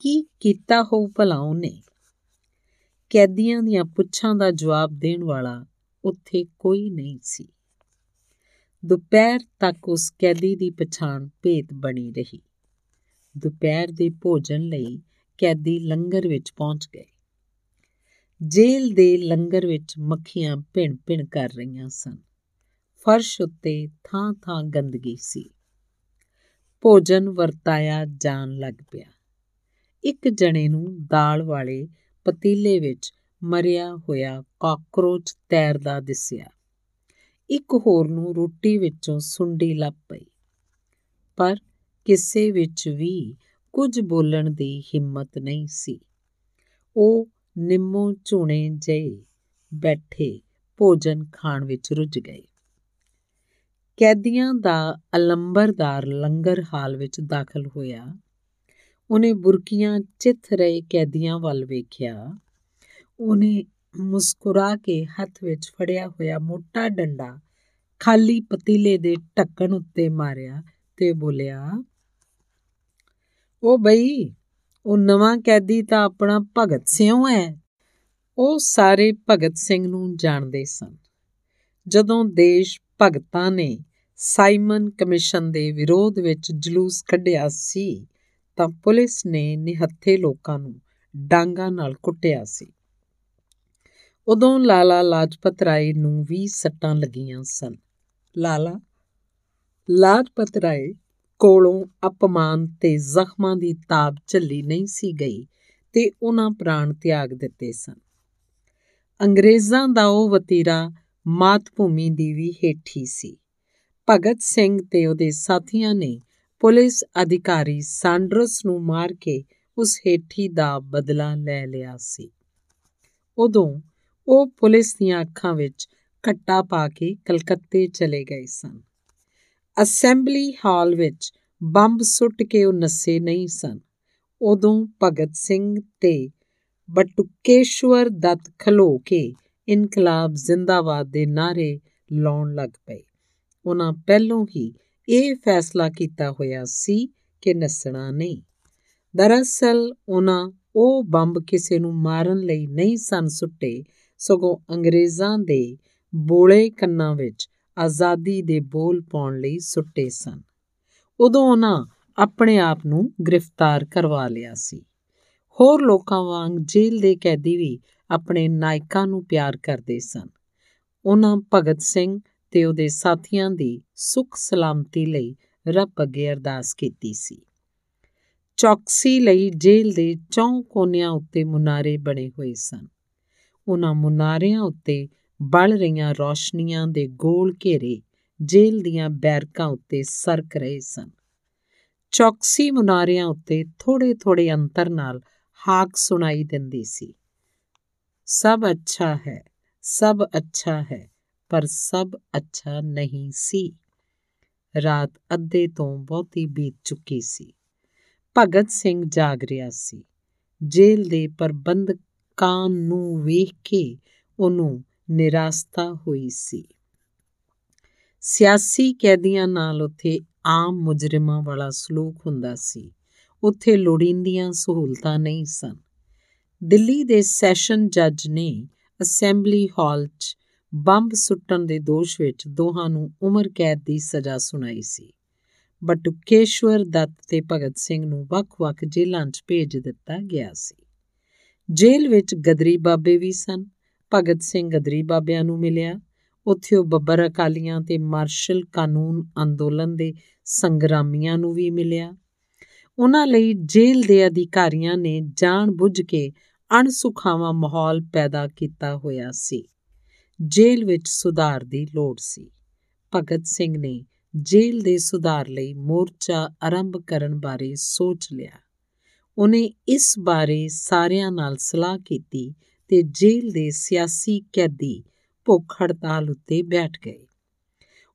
ਕੀ ਕੀਤਾ ਹੋ ਭਲਾ ਉਹਨੇ? ਕੈਦੀਆਂ ਦੀਆਂ ਪੁੱਛਾਂ ਦਾ ਜਵਾਬ ਦੇਣ ਵਾਲਾ ਉੱਥੇ ਕੋਈ ਨਹੀਂ ਸੀ। ਦੁਪਹਿਰ ਤੱਕ ਉਸ ਕੈਦੀ ਦੀ ਪਛਾਣ ਭੇਤ ਬਣੀ ਰਹੀ। ਦੁਪਹਿਰ ਦੇ ਭੋਜਨ ਲਈ ਕੈਦੀ ਲੰਗਰ ਵਿੱਚ ਪਹੁੰਚ ਗਏ। ਜੇਲ੍ਹ ਦੇ ਲੰਗਰ ਵਿੱਚ ਮੱਖੀਆਂ ਭਿਣ-ਭਿਣ ਕਰ ਰਹੀਆਂ ਸਨ। ਫਰਸ਼ ਉੱਤੇ ਥਾਂ-ਥਾਂ ਗੰਦਗੀ ਸੀ। ਭੋਜਨ ਵਰਤਾਇਆ ਜਾਣ ਲੱਗ ਪਿਆ। ਇੱਕ ਜਣੇ ਨੂੰ ਦਾਲ ਵਾਲੇ ਪਤੀਲੇ ਵਿੱਚ ਮਰਿਆ ਹੋਇਆ ਕਾਕਰੋਚ ਤੈਰਦਾ ਦਿਸਿਆ। ਇੱਕ ਹੋਰ ਨੂੰ ਰੋਟੀ ਵਿੱਚੋਂ ਸੁੰਡੀ ਲੱਭ ਪਈ। ਪਰ ਕਿਸੇ ਵਿੱਚ ਵੀ ਕੁਝ ਬੋਲਣ ਦੀ ਹਿੰਮਤ ਨਹੀਂ ਸੀ। ਉਹ ਨਿੰਮੋ ਝੂਣੇ ਜੇ ਬੈਠੇ ਭੋਜਨ ਖਾਣ ਵਿੱਚ ਰੁੱਝ ਗਏ। ਕੈਦੀਆਂ ਦਾ ਅਲੰਬਰਦਾਰ ਲੰਗਰ ਹਾਲ ਵਿੱਚ ਦਾਖਲ ਹੋਇਆ। ਉਹਨੇ ਬੁਰਕੀਆਂ ਚਿੱਥ ਰਹੇ ਕੈਦੀਆਂ ਵੱਲ ਵੇਖਿਆ। ਉਹਨੇ ਮੁਸਕਰਾ ਕੇ ਹੱਥ ਵਿੱਚ ਫੜਿਆ ਹੋਇਆ ਮੋਟਾ ਡੰਡਾ ਖਾਲੀ ਪਤੀਲੇ ਦੇ ਢੱਕਣ ਉੱਤੇ ਮਾਰਿਆ ਤੇ ਬੋਲਿਆ ਉਹ ਬਈ, ਉਹ ਨਵਾਂ ਕੈਦੀ ਤਾਂ ਆਪਣਾ ਭਗਤ ਸਿੰਘ ਹੈ। ਉਹ ਸਾਰੇ ਭਗਤ ਸਿੰਘ ਨੂੰ ਜਾਣਦੇ ਸਨ। ਜਦੋਂ ਦੇਸ਼ ਭਗਤਾਂ ਨੇ ਸਾਈਮਨ ਕਮਿਸ਼ਨ ਦੇ ਵਿਰੋਧ ਵਿੱਚ ਜਲੂਸ ਕੱਢਿਆ ਸੀ, ਤਾਂ ਪੁਲਿਸ ਨੇ ਨਿਹੱਥੇ ਲੋਕਾਂ ਨੂੰ ਡਾਂਗਾ ਨਾਲ ਕੁੱਟਿਆ ਸੀ। ਉਦੋਂ ਲਾਲਾ ਲਾਜਪਤ ਰਾਏ ਨੂੰ ਵੀ ਸੱਟਾਂ ਲੱਗੀਆਂ ਸਨ। ਲਾਲਾ? ਲਾਜਪਤ ਰਾਏ ਕੋਲੋਂ ਅਪਮਾਨ ਤੇ ਜ਼ਖਮਾਂ ਦੀ ਤਾਬ ਝੱਲੀ ਨਹੀਂ ਸੀ ਗਈ ਤੇ ਉਹਨਾਂ ਪ੍ਰਾਣ ਤਿਆਗ ਦਿੱਤੇ ਸਨ। ਅੰਗਰੇਜ਼ਾਂ ਦਾ ਉਹ ਵਤੀਰਾ ਮਾਤ ਭੂਮੀ ਦੀ ਵੀ ਹੇਠੀ ਸੀ। ਭਗਤ ਸਿੰਘ ਤੇ ਉਹਦੇ ਸਾਥੀਆਂ ਨੇ ਪੁਲਿਸ ਅਧਿਕਾਰੀ ਸਾਂਡਰਸ ਨੂੰ ਮਾਰ ਕੇ ਉਸ ਹੇਠੀ ਦਾ ਬਦਲਾ ਲੈ ਲਿਆ ਸੀ। ਉਦੋਂ ਉਹ ਪੁਲਿਸ ਦੀਆਂ ਅੱਖਾਂ ਵਿੱਚ ਘੱਟਾ ਪਾ ਕੇ ਕਲਕੱਤੇ ਚਲੇ ਗਏ ਸਨ। ਅਸੈਂਬਲੀ ਹਾਲ ਵਿੱਚ ਬੰਬ ਸੁੱਟ ਕੇ ਉਹ ਨਸੇ ਨਹੀਂ ਸਨ। ਉਦੋਂ ਭਗਤ ਸਿੰਘ ਤੇ ਬਟੁਕੇਸ਼ਵਰ ਦੱਤ ਖਲੋ ਕੇ ਇਨਕਲਾਬ ਜ਼ਿੰਦਾਬਾਦ ਦੇ ਨਾਰੇ ਲਾਉਣ ਲੱਗ ਪਏ। ਉਹਨਾਂ ਪਹਿਲੋਂ ਹੀ ਇਹ ਫੈਸਲਾ ਕੀਤਾ ਹੋਇਆ ਸੀ ਕਿ ਨਸਣਾ ਨਹੀਂ। ਦਰਅਸਲ ਉਹਨਾਂ ਉਹ ਬੰਬ ਕਿਸੇ ਨੂੰ ਮਾਰਨ ਲਈ ਨਹੀਂ ਸਨ ਸੁੱਟੇ, ਸਗੋਂ ਅੰਗਰੇਜ਼ਾਂ ਦੇ ਬੋਲੇ ਕੰਨਾਂ ਵਿੱਚ ਆਜ਼ਾਦੀ ਦੇ ਬੋਲ ਪਾਉਣ ਲਈ ਸੁੱਟੇ ਸਨ। ਉਦੋਂ ਉਹਨਾਂ ਆਪਣੇ ਆਪ ਨੂੰ ਗ੍ਰਿਫਤਾਰ ਕਰਵਾ ਲਿਆ ਸੀ। ਹੋਰ ਲੋਕਾਂ ਵਾਂਗ ਜੇਲ੍ਹ ਦੇ ਕੈਦੀ ਵੀ ਆਪਣੇ ਨਾਇਕਾਂ ਨੂੰ ਪਿਆਰ ਕਰਦੇ ਸਨ। ਉਹਨਾਂ ਭਗਤ ਸਿੰਘ ਤੇ ਉਹਦੇ ਸਾਥੀਆਂ ਦੀ ਸੁਖ ਸਲਾਮਤੀ ਲਈ ਰੱਬ ਅੱਗੇ ਅਰਦਾਸ ਕੀਤੀ ਸੀ। ਚੌਕਸੀ ਲਈ ਜੇਲ੍ਹ ਦੇ ਚੌਂ ਕੋਨਿਆਂ ਉੱਤੇ ਮੁਨਾਰੇ ਬਣੇ ਹੋਏ ਸਨ। ਉਹਨਾਂ ਮੁਨਾਰਿਆਂ ਉੱਤੇ ਬਲ ਰਹੀਆਂ ਰੌਸ਼ਨੀਆਂ ਦੇ ਗੋਲ ਘੇਰੇ ਜੇਲ੍ਹ ਦੀਆਂ ਬੈਰਕਾਂ ਉੱਤੇ ਸਰਕ ਰਹੇ ਸਨ। ਚੌਕਸੀ ਮੁਨਾਰਿਆਂ ਉੱਤੇ ਥੋੜੇ ਥੋੜੇ ਅੰਤਰ ਨਾਲ ਹਾਕ ਸੁਣਾਈ ਦਿੰਦੀ ਸੀ। ਸਭ ਅੱਛਾ ਹੈ, ਸਭ ਅੱਛਾ ਹੈ, ਪਰ ਸਭ ਅੱਛਾ ਨਹੀਂ ਸੀ। ਰਾਤ ਅੱਧੇ ਤੋਂ ਬਹੁਤੀ ਬੀਤ ਚੁੱਕੀ ਸੀ। ਭਗਤ ਸਿੰਘ ਜਾਗ ਰਿਹਾ ਸੀ। ਜੇਲ੍ਹ ਦੇ ਪ੍ਰਬੰਧਕਾਂ ਨੂੰ ਵੇਖ ਕੇ ਉਹਨੂੰ ਨਿਰਾਸਤਾ ਹੋਈ ਸੀ। ਸਿਆਸੀ ਕੈਦੀਆਂ ਨਾਲ ਉੱਥੇ ਆਮ ਮੁਜਰਮਾਂ ਵਾਲਾ ਸਲੂਕ ਹੁੰਦਾ ਸੀ। ਉੱਥੇ ਲੋੜੀਂਦੀਆਂ ਸਹੂਲਤਾਂ ਨਹੀਂ ਸਨ। ਦਿੱਲੀ ਦੇ ਸੈਸ਼ਨ ਜੱਜ ਨੇ ਅਸੈਂਬਲੀ ਹਾਲ 'ਚ ਬੰਬ ਸੁੱਟਣ ਦੇ ਦੋਸ਼ ਵਿੱਚ ਦੋਹਾਂ ਨੂੰ ਉਮਰ ਕੈਦ ਦੀ ਸਜ਼ਾ ਸੁਣਾਈ ਸੀ। ਬਟੁਕੇਸ਼ਵਰ ਦੱਤ ਤੇ ਭਗਤ ਸਿੰਘ ਨੂੰ ਵੱਖ-ਵੱਖ ਜੇਲ੍ਹਾਂ 'ਚ ਭੇਜ ਦਿੱਤਾ ਗਿਆ ਸੀ। ਜੇਲ੍ਹ ਵਿੱਚ ਗਦਰੀ ਬਾਬੇ ਵੀ ਸਨ। ਭਗਤ ਸਿੰਘ ਗਦਰੀ ਬਾਬਿਆਂ ਨੂੰ ਮਿਲਿਆ। ਉੱਥੇ ਉਹ ਬੱਬਰ ਅਕਾਲੀਆਂ ਤੇ ਮਾਰਸ਼ਲ ਕਾਨੂੰਨ ਅੰਦੋਲਨ ਦੇ ਸੰਗਰਾਮੀਆਂ ਨੂੰ ਵੀ ਮਿਲਿਆ। ਉਹਨਾਂ ਲਈ ਜੇਲ੍ਹ ਦੇ ਅਧਿਕਾਰੀਆਂ ਨੇ ਜਾਣ ਬੁੱਝ ਕੇ ਅਣਸੁਖਾਵਾਂ ਮਾਹੌਲ ਪੈਦਾ ਕੀਤਾ ਹੋਇਆ ਸੀ। ਜੇਲ੍ਹ ਵਿੱਚ ਸੁਧਾਰ ਦੀ ਲੋੜ ਸੀ। ਭਗਤ ਸਿੰਘ ਨੇ ਜੇਲ੍ਹ ਦੇ ਸੁਧਾਰ ਲਈ ਮੋਰਚਾ ਆਰੰਭ ਕਰਨ ਬਾਰੇ ਸੋਚ ਲਿਆ। ਉਹਨੇ ਇਸ ਬਾਰੇ ਸਾਰਿਆਂ ਨਾਲ ਸਲਾਹ ਕੀਤੀ ਤੇ ਜੇਲ੍ਹ ਦੇ ਸਿਆਸੀ ਕੈਦੀ ਭੁੱਖ ਹੜਤਾਲ ਉੱਤੇ ਬੈਠ ਗਏ।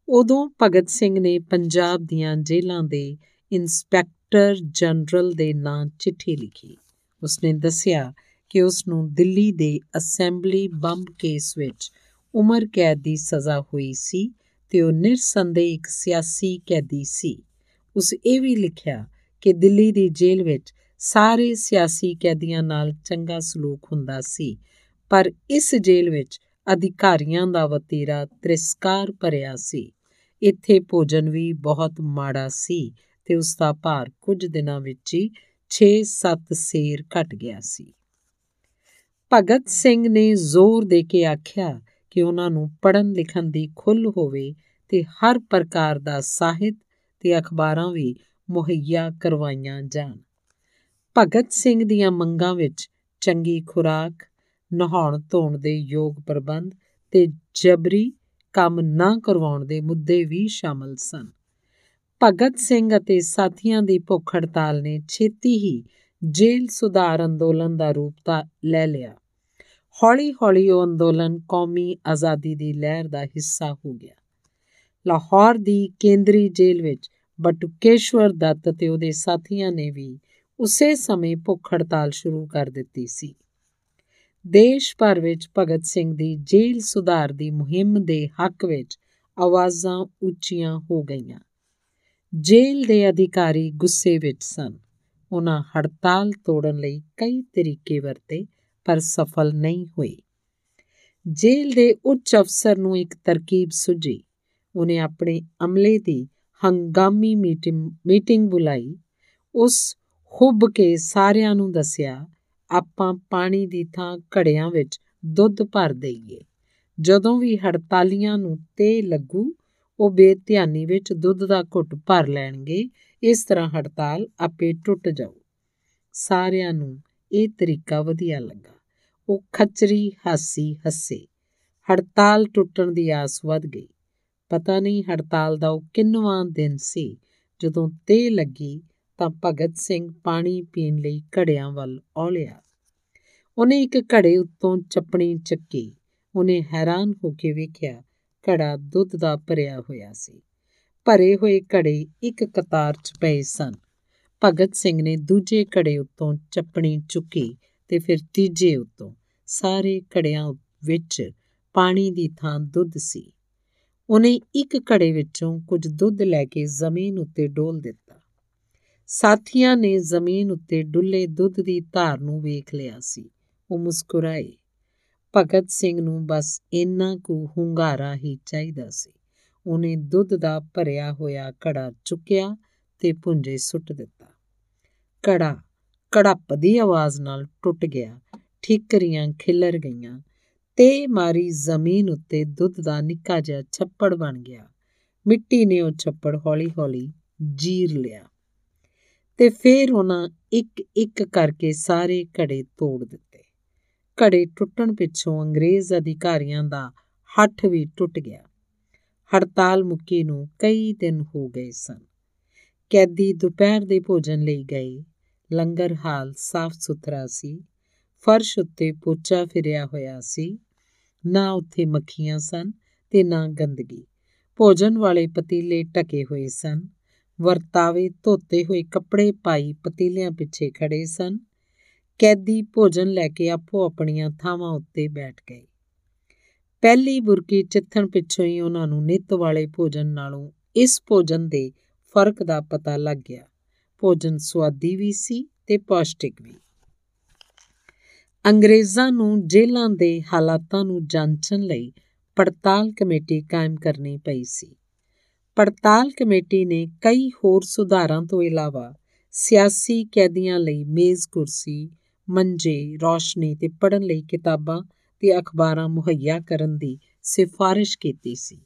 ਉਦੋਂ ਭਗਤ ਸਿੰਘ ਨੇ ਪੰਜਾਬ ਦੀਆਂ ਜੇਲ੍ਹਾਂ ਦੇ ਇਨਸਪੈਕਟਰ ਜਨਰਲ ਦੇ ਨਾਂ ਚਿੱਠੀ ਲਿਖੀ। ਉਸਨੇ ਦੱਸਿਆ ਕਿ ਉਸ ਨੂੰ ਦਿੱਲੀ ਦੇ ਅਸੈਂਬਲੀ ਬੰਬ ਕੇਸ ਵਿੱਚ ਉਮਰ ਕੈਦ ਦੀ ਸਜ਼ਾ ਹੋਈ ਸੀ ਤੇ ਉਹ ਨਿਰਸੰਦੇਹ ਇੱਕ ਸਿਆਸੀ ਕੈਦੀ ਸੀ। ਉਸ ਇਹ ਵੀ ਲਿਖਿਆ ਕਿ ਦਿੱਲੀ ਦੀ ਜੇਲ੍ਹ ਵਿੱਚ ਸਾਰੇ ਸਿਆਸੀ ਕੈਦੀਆਂ ਨਾਲ ਚੰਗਾ ਸਲੂਕ ਹੁੰਦਾ ਸੀ, ਪਰ ਇਸ ਜੇਲ੍ਹ ਵਿੱਚ ਅਧਿਕਾਰੀਆਂ ਦਾ ਵਤੀਰਾ ਤ੍ਰਿਸਕਾਰ ਭਰਿਆ ਸੀ। ਇੱਥੇ ਭੋਜਨ ਵੀ ਬਹੁਤ ਮਾੜਾ ਸੀ ਤੇ ਉਸ ਦਾ ਭਾਰ ਕੁਝ ਦਿਨਾਂ ਵਿੱਚ ਹੀ 6-7 ਸੇਰ ਘਟ ਗਿਆ ਸੀ। ਭਗਤ ਸਿੰਘ ਨੇ ਜ਼ੋਰ ਦੇ ਕੇ ਆਖਿਆ ਕਿ ਉਹਨਾਂ ਨੂੰ ਪੜ੍ਹਨ ਲਿਖਣ ਦੀ ਖੁੱਲ੍ਹ ਹੋਵੇ ਤੇ ਹਰ ਪ੍ਰਕਾਰ ਦਾ ਸਾਹਿਤ ਤੇ ਅਖਬਾਰਾਂ ਵੀ ਮੁਹੱਈਆ ਕਰਵਾਈਆਂ ਜਾਣ। ਭਗਤ ਸਿੰਘ ਦੀਆਂ ਮੰਗਾਂ ਵਿੱਚ ਚੰਗੀ ਖੁਰਾਕ, ਨਹਾਉਣ ਧੋਣ ਦੇ ਯੋਗ ਪ੍ਰਬੰਧ ਤੇ ਜਬਰੀ ਕੰਮ ਨਾ ਕਰਵਾਉਣ ਦੇ ਮੁੱਦੇ ਵੀ ਸ਼ਾਮਲ ਸਨ। ਭਗਤ ਸਿੰਘ ਅਤੇ ਸਾਥੀਆਂ ਦੀ ਭੁੱਖ ਹੜਤਾਲ ਨੇ ਛੇਤੀ ਹੀ ਜੇਲ੍ਹ ਸੁਧਾਰ ਅੰਦੋਲਨ ਦਾ ਰੂਪ ਲੈ ਲਿਆ। ਹੌਲੀ-ਹੌਲੀ ਉਹ ਅੰਦੋਲਨ ਕੌਮੀ ਆਜ਼ਾਦੀ ਦੀ ਲਹਿਰ ਦਾ ਹਿੱਸਾ ਹੋ ਗਿਆ। ਲਾਹੌਰ ਦੀ ਕੇਂਦਰੀ ਜੇਲ੍ਹ ਵਿੱਚ ਬਟੁਕੇਸ਼ਵਰ ਦੱਤ ਤੇ ਉਹਦੇ ਸਾਥੀਆਂ ਨੇ ਵੀ ਉਸੇ ਸਮੇਂ ਭੁੱਖ ਹੜਤਾਲ ਸ਼ੁਰੂ ਕਰ ਦਿੱਤੀ ਸੀ। ਦੇਸ਼ ਭਰ ਵਿੱਚ ਭਗਤ ਸਿੰਘ ਦੀ ਜੇਲ੍ਹ ਸੁਧਾਰ ਦੀ ਮੁਹਿੰਮ ਦੇ ਹੱਕ ਵਿੱਚ ਆਵਾਜ਼ਾਂ ਉੱਚੀਆਂ ਹੋ ਗਈਆਂ। ਜੇਲ੍ਹ ਦੇ ਅਧਿਕਾਰੀ ਗੁੱਸੇ ਵਿੱਚ ਸਨ। ਉਹਨਾਂ ਹੜਤਾਲ ਤੋੜਨ ਲਈ ਕਈ ਤਰੀਕੇ ਵਰਤੇ, ਪਰ ਸਫਲ ਨਹੀਂ ਹੋਏ। ਜੇਲ੍ਹ ਦੇ ਉੱਚ ਅਫਸਰ ਨੂੰ ਇੱਕ ਤਰਕੀਬ ਸੁਝੀ। ਉਹਨੇ ਆਪਣੇ ਅਮਲੇ ਦੀ ਹੰਗਾਮੀ ਮੀਟਿੰਗ ਮੀਟਿੰਗ ਬੁਲਾਈ। ਉਸ ਹੁੱਬ ਕੇ ਸਾਰਿਆਂ ਨੂੰ ਦੱਸਿਆ, ਆਪਾਂ ਪਾਣੀ ਦੀ ਥਾਂ ਘੜਿਆਂ ਵਿੱਚ ਦੁੱਧ ਭਰ ਦਈਏ। ਜਦੋਂ ਵੀ ਹੜਤਾਲੀਆਂ ਨੂੰ ਤੇ ਲੱਗੂ, ਉਹ ਬੇਧਿਆਨੀ ਵਿੱਚ ਦੁੱਧ ਦਾ ਘੁੱਟ ਭਰ ਲੈਣਗੇ। ਇਸ ਤਰ੍ਹਾਂ ਹੜਤਾਲ ਆਪੇ ਟੁੱਟ ਜਾਊ। ਸਾਰਿਆਂ ਨੂੰ ਇਹ ਤਰੀਕਾ ਵਧੀਆ ਲੱਗਾ। ਉਹ ਖਚਰੀ ਹਾਸੀ ਹੱਸੇ। ਹੜਤਾਲ ਟੁੱਟਣ ਦੀ ਆਸ ਵੱਧ ਗਈ। ਪਤਾ ਨਹੀਂ ਹੜਤਾਲ ਦਾ ਉਹ ਕਿੰਨਵਾਂ ਦਿਨ ਸੀ, ਜਦੋਂ ਤੇ ਲੱਗੀ ਤਾਂ ਭਗਤ ਸਿੰਘ ਪਾਣੀ ਪੀਣ ਲਈ ਘੜਿਆਂ ਵੱਲ ਔਲਿਆ। ਉਹਨੇ ਇੱਕ ਘੜੇ ਉੱਤੋਂ ਚੱਪਣੀ ਚੱਕੀ। ਉਹਨੇ ਹੈਰਾਨ ਹੋ ਕੇ ਵੇਖਿਆ, ਘੜਾ ਦੁੱਧ ਦਾ ਭਰਿਆ ਹੋਇਆ ਸੀ। ਭਰੇ ਹੋਏ ਘੜੇ ਇੱਕ ਕਤਾਰ 'ਚ ਪਏ ਸਨ। ਭਗਤ ਸਿੰਘ ਨੇ ਦੂਜੇ ਘੜੇ ਉੱਤੋਂ ਚੱਪਣੀ ਚੁੱਕੀ ਤੇ ਫਿਰ ਤੀਜੇ ਉੱਤੋਂ ਸਾਰੇ ਘੜਿਆਂ ਵਿੱਚ ਪਾਣੀ ਦੀ ਥਾਂ ਦੁੱਧ ਸੀ। ਉਹਨੇ ਇੱਕ ਘੜੇ ਵਿੱਚੋਂ ਕੁਝ ਦੁੱਧ ਲੈ ਕੇ ਜ਼ਮੀਨ ਉੱਤੇ ਡੋਲ ਦਿੱਤਾ। ਸਾਥੀਆਂ ਨੇ ਜ਼ਮੀਨ ਉੱਤੇ ਡੁੱਲੇ ਦੁੱਧ ਦੀ ਧਾਰ ਨੂੰ ਵੇਖ ਲਿਆ ਸੀ। ਉਹ ਮੁਸਕਰਾਏ। ਭਗਤ ਸਿੰਘ ਨੂੰ ਬਸ ਇੰਨਾ ਕੁ ਹੁੰਗਾਰਾ ਹੀ ਚਾਹੀਦਾ ਸੀ। ਉਹਨੇ ਦੁੱਧ ਦਾ ਭਰਿਆ ਹੋਇਆ ਘੜਾ ਚੁੱਕਿਆ ਤੇ ਪੁੰਜੇ ਸੁੱਟ ਦਿੱਤਾ। ਘੜਾ ਕੜੱਪ ਦੀ ਆਵਾਜ਼ ਨਾਲ ਟੁੱਟ ਗਿਆ। ਠੀਕਰੀਆਂ ਖਿਲਰ ਗਈਆਂ ਤੇ ਮਾਰੀ ਜ਼ਮੀਨ ਉੱਤੇ ਦੁੱਧ ਦਾ ਨਿੱਕਾ ਜਿਹਾ ਛੱਪੜ ਬਣ ਗਿਆ। ਮਿੱਟੀ ਨੇ ਉਹ ਛੱਪੜ ਹੌਲੀ-ਹੌਲੀ ਜੀਰ ਲਿਆ। ਤੇ ਫਿਰ ਉਹਨਾਂ ਇੱਕ ਇੱਕ ਕਰਕੇ ਸਾਰੇ ਘੜੇ ਤੋੜ ਦਿੱਤੇ। ਘੜੇ ਟੁੱਟਣ ਪਿੱਛੋਂ ਅੰਗਰੇਜ਼ ਅਧਿਕਾਰੀਆਂ ਦਾ ਹੱਠ ਵੀ ਟੁੱਟ ਗਿਆ। ਹੜਤਾਲ ਮੁੱਕੀ ਨੂੰ ਕਈ ਦਿਨ ਹੋ ਗਏ ਸਨ। ਕੈਦੀ ਦੁਪਹਿਰ ਦੇ ਭੋਜਨ ਲਈ ਗਏ। ਲੰਗਰ ਹਾਲ ਸਾਫ਼ ਸੁਥਰਾ ਸੀ। ਫਰਸ਼ ਉੱਤੇ ਪੋਚਾ ਫਿਰਿਆ ਹੋਇਆ ਸੀ। ਨਾ ਉੱਥੇ ਮੱਖੀਆਂ ਸਨ ਤੇ ਨਾ ਗੰਦਗੀ। ਭੋਜਨ ਵਾਲੇ ਪਤੀਲੇ ਢਕੇ ਹੋਏ ਸਨ। ਵਰਤਾਵੇ ਧੋਤੇ ਹੋਏ ਕੱਪੜੇ ਪਾਈ ਪਤੀਲਿਆਂ ਪਿੱਛੇ ਖੜੇ ਸਨ। ਕੈਦੀ ਭੋਜਨ ਲੈ ਕੇ ਆਪੋ ਆਪਣੀਆਂ ਥਾਵਾਂ ਉੱਤੇ ਬੈਠ ਗਏ। ਪਹਿਲੀ ਬੁਰਕੀ ਚਿੱਥਣ ਪਿੱਛੋਂ ਹੀ ਉਹਨਾਂ ਨੂੰ ਨਿੱਤ ਵਾਲੇ ਭੋਜਨ ਨਾਲੋਂ ਇਸ ਭੋਜਨ ਦੇ ਫ਼ਰਕ ਦਾ ਪਤਾ ਲੱਗ ਗਿਆ। ਭੋਜਨ ਸਵਾਦੀ ਵੀ ਸੀ ਤੇ ਪੌਸ਼ਟਿਕ ਵੀ। ਅੰਗਰੇਜ਼ਾਂ ਨੂੰ ਜੇਲ੍ਹਾਂ ਦੇ ਹਾਲਾਤਾਂ ਨੂੰ ਜਾਂਚਣ ਲਈ ਪੜਤਾਲ ਕਮੇਟੀ ਕਾਇਮ ਕਰਨੀ ਪਈ ਸੀ। ਪੜਤਾਲ ਕਮੇਟੀ ਨੇ ਕਈ ਹੋਰ ਸੁਧਾਰਾਂ ਤੋਂ ਇਲਾਵਾ ਸਿਆਸੀ ਕੈਦੀਆਂ ਲਈ ਮੇਜ਼ ਕੁਰਸੀ, ਮੰਜੇ, ਰੋਸ਼ਨੀ ਤੇ ਪੜਨ ਲਈ ਕਿਤਾਬਾਂ ਤੇ ਅਖਬਾਰਾਂ ਮੁਹੱਈਆ ਕਰਨ ਦੀ ਸਿਫਾਰਿਸ਼ ਕੀਤੀ ਸੀ।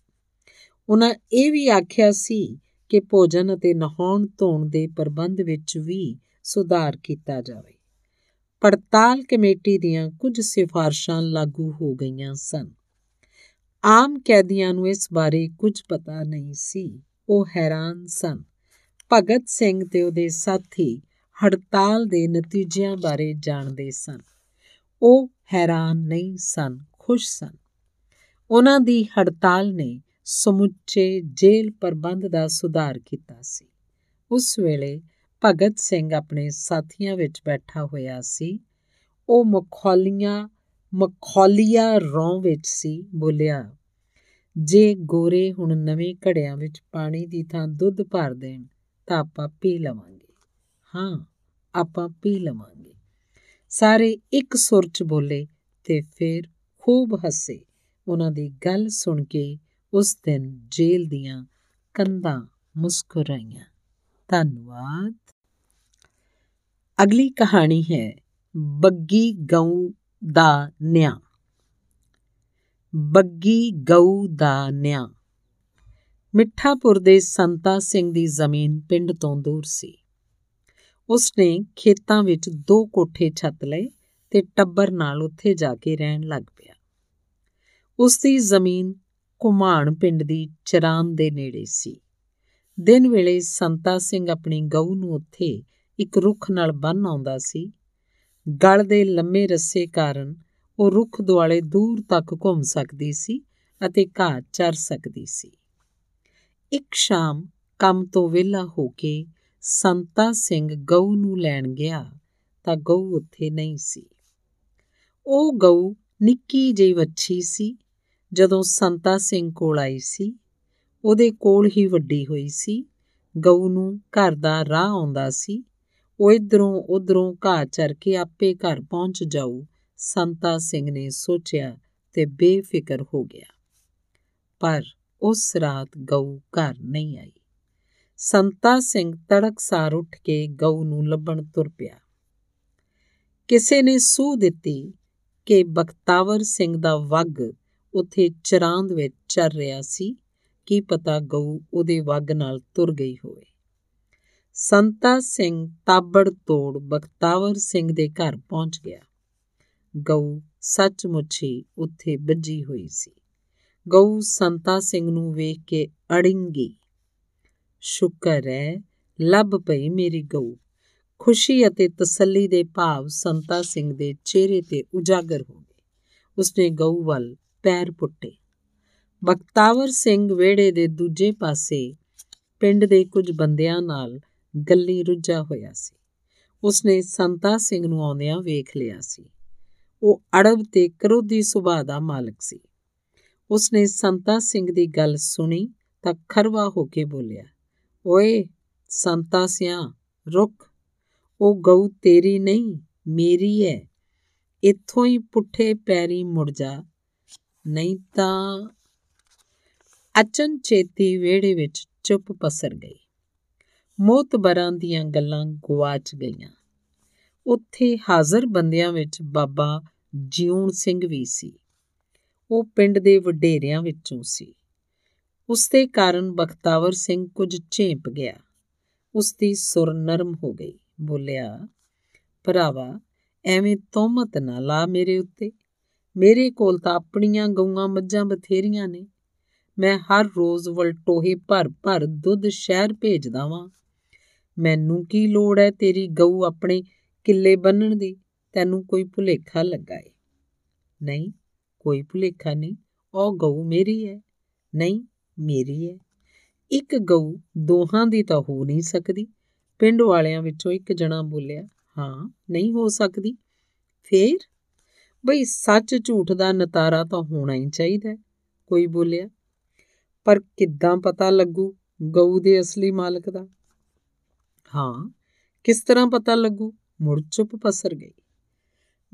ਉਹਨਾਂ ਇਹ ਵੀ ਆਖਿਆ ਸੀ ਕਿ ਭੋਜਨ ਅਤੇ ਨਹਾਉਣ ਧੋਣ ਦੇ ਪ੍ਰਬੰਧ ਵਿੱਚ ਵੀ ਸੁਧਾਰ ਕੀਤਾ ਜਾਵੇ। ਪੜਤਾਲ ਕਮੇਟੀ ਦੀਆਂ ਕੁਝ ਸਿਫਾਰਸ਼ਾਂ ਲਾਗੂ ਹੋ ਗਈਆਂ ਸਨ। ਆਮ ਕੈਦੀਆਂ ਨੂੰ ਇਸ ਬਾਰੇ ਕੁਝ ਪਤਾ ਨਹੀਂ ਸੀ। ਉਹ ਹੈਰਾਨ ਸਨ। ਭਗਤ ਸਿੰਘ ਤੇ ਉਹਦੇ ਸਾਥੀ ਹੜਤਾਲ ਦੇ ਨਤੀਜਿਆਂ ਬਾਰੇ ਜਾਣਦੇ ਸਨ। ਉਹ ਹੈਰਾਨ ਨਹੀਂ ਸਨ, ਖੁਸ਼ ਸਨ। ਉਹਨਾਂ ਦੀ ਹੜਤਾਲ ਨੇ ਸਮੁੱਚੇ ਜੇਲ੍ਹ ਪ੍ਰਬੰਧ ਦਾ ਸੁਧਾਰ ਕੀਤਾ ਸੀ। ਉਸ ਵੇਲੇ ਭਗਤ ਸਿੰਘ ਆਪਣੇ ਸਾਥੀਆਂ ਵਿੱਚ ਬੈਠਾ ਹੋਇਆ ਸੀ। ਉਹ ਮਖੌਲੀਆਂ ਮਖੌਲੀਆ ਰੌਂ ਵਿੱਚ ਸੀ ਬੋਲਿਆ, ਜੇ ਗੋਰੇ ਹੁਣ ਨਵੇਂ ਘੜਿਆਂ ਵਿੱਚ ਪਾਣੀ ਦੀ ਥਾਂ ਦੁੱਧ ਭਰ ਦੇਣ, ਤਾਂ ਆਪਾਂ ਪੀ ਲਵਾਂਗੇ। ਹਾਂ, ਆਪਾਂ ਪੀ ਲਵਾਂਗੇ। ਸਾਰੇ ਇੱਕ ਸੁਰ 'ਚ ਬੋਲੇ ਤੇ ਫਿਰ ਖੂਬ ਹੱਸੇ। ਉਹਨਾਂ ਦੀ ਗੱਲ ਸੁਣ ਕੇ ਉਸ ਦਿਨ ਜੇਲ੍ਹ ਦੀਆਂ ਕੰਧਾਂ ਮੁਸਕਰਾਈਆਂ। ਧੰਨਵਾਦ। ਅਗਲੀ ਕਹਾਣੀ ਹੈ, ਬੱਗੀ ਗਊ ਦਾ ਨਿਆਂ। ਬੱਗੀ ਗਊ ਦਾ ਨਿਆਂ। ਮਿੱਠਾਪੁਰ ਦੇ ਸੰਤਾ ਸਿੰਘ ਦੀ ਜ਼ਮੀਨ ਪਿੰਡ ਤੋਂ ਦੂਰ ਸੀ। ਉਸਨੇ ਖੇਤਾਂ ਵਿੱਚ ਦੋ ਕੋਠੇ ਛੱਤ ਲਏ ਤੇ ਟੱਬਰ ਨਾਲ ਉੱਥੇ ਜਾ ਕੇ ਰਹਿਣ ਲੱਗ ਪਿਆ। ਉਸ ਦੀ ਜ਼ਮੀਨ ਕੁਮਾਨ ਪਿੰਡ ਦੀ ਚਰਾਨ ਦੇ ਨੇੜੇ ਸੀ। ਦਿਨ ਵੇਲੇ ਸੰਤਾ ਸਿੰਘ ਆਪਣੀ ਗਊ ਨੂੰ ਉੱਥੇ ਇੱਕ ਰੁੱਖ ਨਾਲ ਬੰਨ ਆਉਂਦਾ ਸੀ ਗਲ ਦੇ ਲੰਮੇ ਰੱਸੇ ਕਾਰਨ ਉਹ ਰੁੱਖ ਦੁਆਲੇ ਦੂਰ ਤੱਕ ਘੁੰਮ ਸਕਦੀ ਸੀ ਅਤੇ ਘਾਹ ਚਰ ਸਕਦੀ ਸੀ। ਇੱਕ ਸ਼ਾਮ ਕੰਮ ਤੋਂ ਵਿਹਲਾ ਹੋ ਕੇ ਸੰਤਾ ਸਿੰਘ ਗਊ ਨੂੰ ਲੈਣ ਗਿਆ ਤਾਂ ਗਊ ਉੱਥੇ ਨਹੀਂ ਸੀ। ਉਹ ਗਊ ਨਿੱਕੀ ਜਿਹੀ ਵੱਛੀ ਸੀ। ਜਦੋਂ ਸੰਤਾ ਸਿੰਘ ਕੋਲ ਆਈ ਸੀ, ਉਹਦੇ ਕੋਲ ਹੀ ਵੱਡੀ ਹੋਈ ਸੀ। ਗਊ ਨੂੰ ਘਰ ਦਾ ਰਾਹ ਆਉਂਦਾ ਸੀ। ਉਹ ਇਧਰੋਂ ਉਧਰੋਂ ਘਾਹ ਚਰ ਕੇ ਆਪੇ ਘਰ ਪਹੁੰਚ ਜਾਊ। ਸੰਤਾ ਸਿੰਘ ਨੇ ਸੋਚਿਆ ਤੇ ਬੇਫਿਕਰ ਹੋ ਗਿਆ। ਪਰ ਉਸ ਰਾਤ ਗਊ ਘਰ ਨਹੀਂ ਆਈ। ਸੰਤਾ ਸਿੰਘ ਤੜਕਸਾਰ ਉੱਠ ਕੇ ਗਊ ਨੂੰ ਲੱਭਣ ਤੁਰ ਪਿਆ। ਕਿਸੇ ਨੇ ਸੂਹ ਦਿੱਤੀ ਕਿ ਬਖਤਾਵਰ ਸਿੰਘ ਦਾ ਵਗ ਉੱਥੇ ਚਰਾਂਦ ਵਿੱਚ ਚੱਲ ਰਿਹਾ ਸੀ। ਕੀ ਪਤਾ ਗਊ ਉਹਦੇ ਵਗ ਨਾਲ ਤੁਰ ਗਈ ਹੋਵੇ। ਸੰਤਾ ਸਿੰਘ ਤਾਬੜ ਤੋੜ ਬਖਤਾਵਰ ਸਿੰਘ ਦੇ ਘਰ ਪਹੁੰਚ ਗਿਆ। ਗਊ ਸੱਚਮੁੱਚ ਹੀ ਉੱਥੇ ਵੱਜੀ ਹੋਈ ਸੀ। ਗਊ ਸੰਤਾ ਸਿੰਘ ਨੂੰ ਵੇਖ ਕੇ ਅੜਿੰਗੀ। ਸ਼ੁਕਰ ਹੈ ਲੱਭ ਪਈ ਮੇਰੀ ਗਊ। ਖੁਸ਼ੀ ਅਤੇ ਤਸੱਲੀ ਦੇ ਭਾਵ ਸੰਤਾ ਸਿੰਘ ਦੇ ਚਿਹਰੇ ਤੇ ਉਜਾਗਰ ਹੋ ਗਏ। ਉਸਨੇ ਗਊ ਵੱਲ ਪੈਰ ਪੁੱਟੇ। ਬਖਤਾਵਰ ਸਿੰਘ ਵੇੜੇ ਦੇ ਦੂਜੇ ਪਾਸੇ ਪਿੰਡ ਦੇ ਕੁਝ ਬੰਦਿਆਂ ਨਾਲ ਗੱਲੀ ਰੁੱਝਾ ਹੋਇਆ ਸੀ। ਉਸਨੇ ਸੰਤਾ ਸਿੰਘ ਨੂੰ ਆਉਂਦਿਆਂ ਵੇਖ ਲਿਆ ਸੀ। ਉਹ ਅੜਬ ਤੇ ਕਰੋਧੀ ਸੁਭਾਅ ਦਾ ਮਾਲਕ ਸੀ। ਉਸਨੇ ਸੰਤਾ ਸਿੰਘ ਦੀ ਗੱਲ ਸੁਣੀ ਤਾਂ ਖਰਵਾ ਹੋ ਕੇ ਬੋਲਿਆ, ਓਏ ਸੰਤਾ ਸਿਆ ਰੁਕ ਉਹ ਗਊ ਤੇਰੀ ਨਹੀਂ, ਮੇਰੀ ਹੈ ਇੱਥੋਂ ਹੀ ਪੁੱਠੇ ਪੈਰੀ ਮੁੜ ਜਾ। ਨਹੀਂ ਤਾਂ ਅਚਨ ਚੇਤੀ ਵਿਹੜੇ ਵਿੱਚ ਚੁੱਪ ਪਸਰ ਗਈ। ਮੋਤਬਰਾਂ ਦੀਆਂ ਗੱਲਾਂ ਗਵਾਚ ਗਈਆਂ। ਉੱਥੇ ਹਾਜ਼ਰ ਬੰਦਿਆਂ ਵਿੱਚ ਬਾਬਾ ਜਿਉਣ ਸਿੰਘ ਵੀ ਸੀ। ਉਹ ਪਿੰਡ ਦੇ ਵਡੇਰਿਆਂ ਵਿੱਚੋਂ ਸੀ। ਉਸ ਦੇ ਕਾਰਨ ਬਖਤਾਵਰ ਸਿੰਘ ਕੁਝ ਝੇਂਪ ਗਿਆ। ਉਸ ਦੀ ਸੁਰ ਨਰਮ ਹੋ ਗਈ। ਬੋਲਿਆ, ਭਰਾਵਾ, ਐਵੇਂ ਤੋਮਤ ਨਾ ਲਾ ਮੇਰੇ ਉੱਤੇ। ਮੇਰੇ ਕੋਲ ਤਾਂ ਆਪਣੀਆਂ ਗਊਆਂ ਮੱਝਾਂ ਬਥੇਰੀਆਂ ਨੇ। ਮੈਂ ਹਰ ਰੋਜ਼ ਵਲਟੋਹੇ ਭਰ ਭਰ ਦੁੱਧ ਸ਼ਹਿਰ ਭੇਜਦਾ ਵਾਂ। ਮੈਨੂੰ ਕੀ ਲੋੜ ਹੈ ਤੇਰੀ ਗਊ ਆਪਣੇ ਕਿੱਲੇ ਬੰਨਣ ਦੀ? ਤੈਨੂੰ ਕੋਈ ਭੁਲੇਖਾ ਲੱਗਾ ਏ। ਨਹੀਂ, ਕੋਈ ਭੁਲੇਖਾ ਨਹੀਂ। ਉਹ ਗਊ ਮੇਰੀ ਹੈ ਨਹੀਂ, ਮੇਰੀ ਹੈ ਇੱਕ ਗਊ ਦੋਹਾਂ ਦੀ ਤਾਂ ਹੋ ਨਹੀਂ ਸਕਦੀ। ਪਿੰਡ ਵਾਲਿਆਂ ਵਿੱਚੋਂ ਇੱਕ ਜਣਾ ਬੋਲਿਆ, ਹਾਂ, ਨਹੀਂ ਹੋ ਸਕਦੀ। ਫੇਰ? ਬਈ, ਸੱਚ ਝੂਠ ਦਾ ਨਤਾਰਾ ਤਾਂ ਹੋਣਾ ਹੀ ਚਾਹੀਦਾ ਕੋਈ ਬੋਲਿਆ। ਪਰ ਕਿੱਦਾਂ ਪਤਾ ਲੱਗੂ ਗਊ ਦੇ ਅਸਲੀ ਮਾਲਕ ਦਾ? ਹਾਂ, ਕਿਸ ਤਰ੍ਹਾਂ ਪਤਾ ਲੱਗੂ? ਮੁੜ ਚੁੱਪ ਪਸਰ ਗਈ।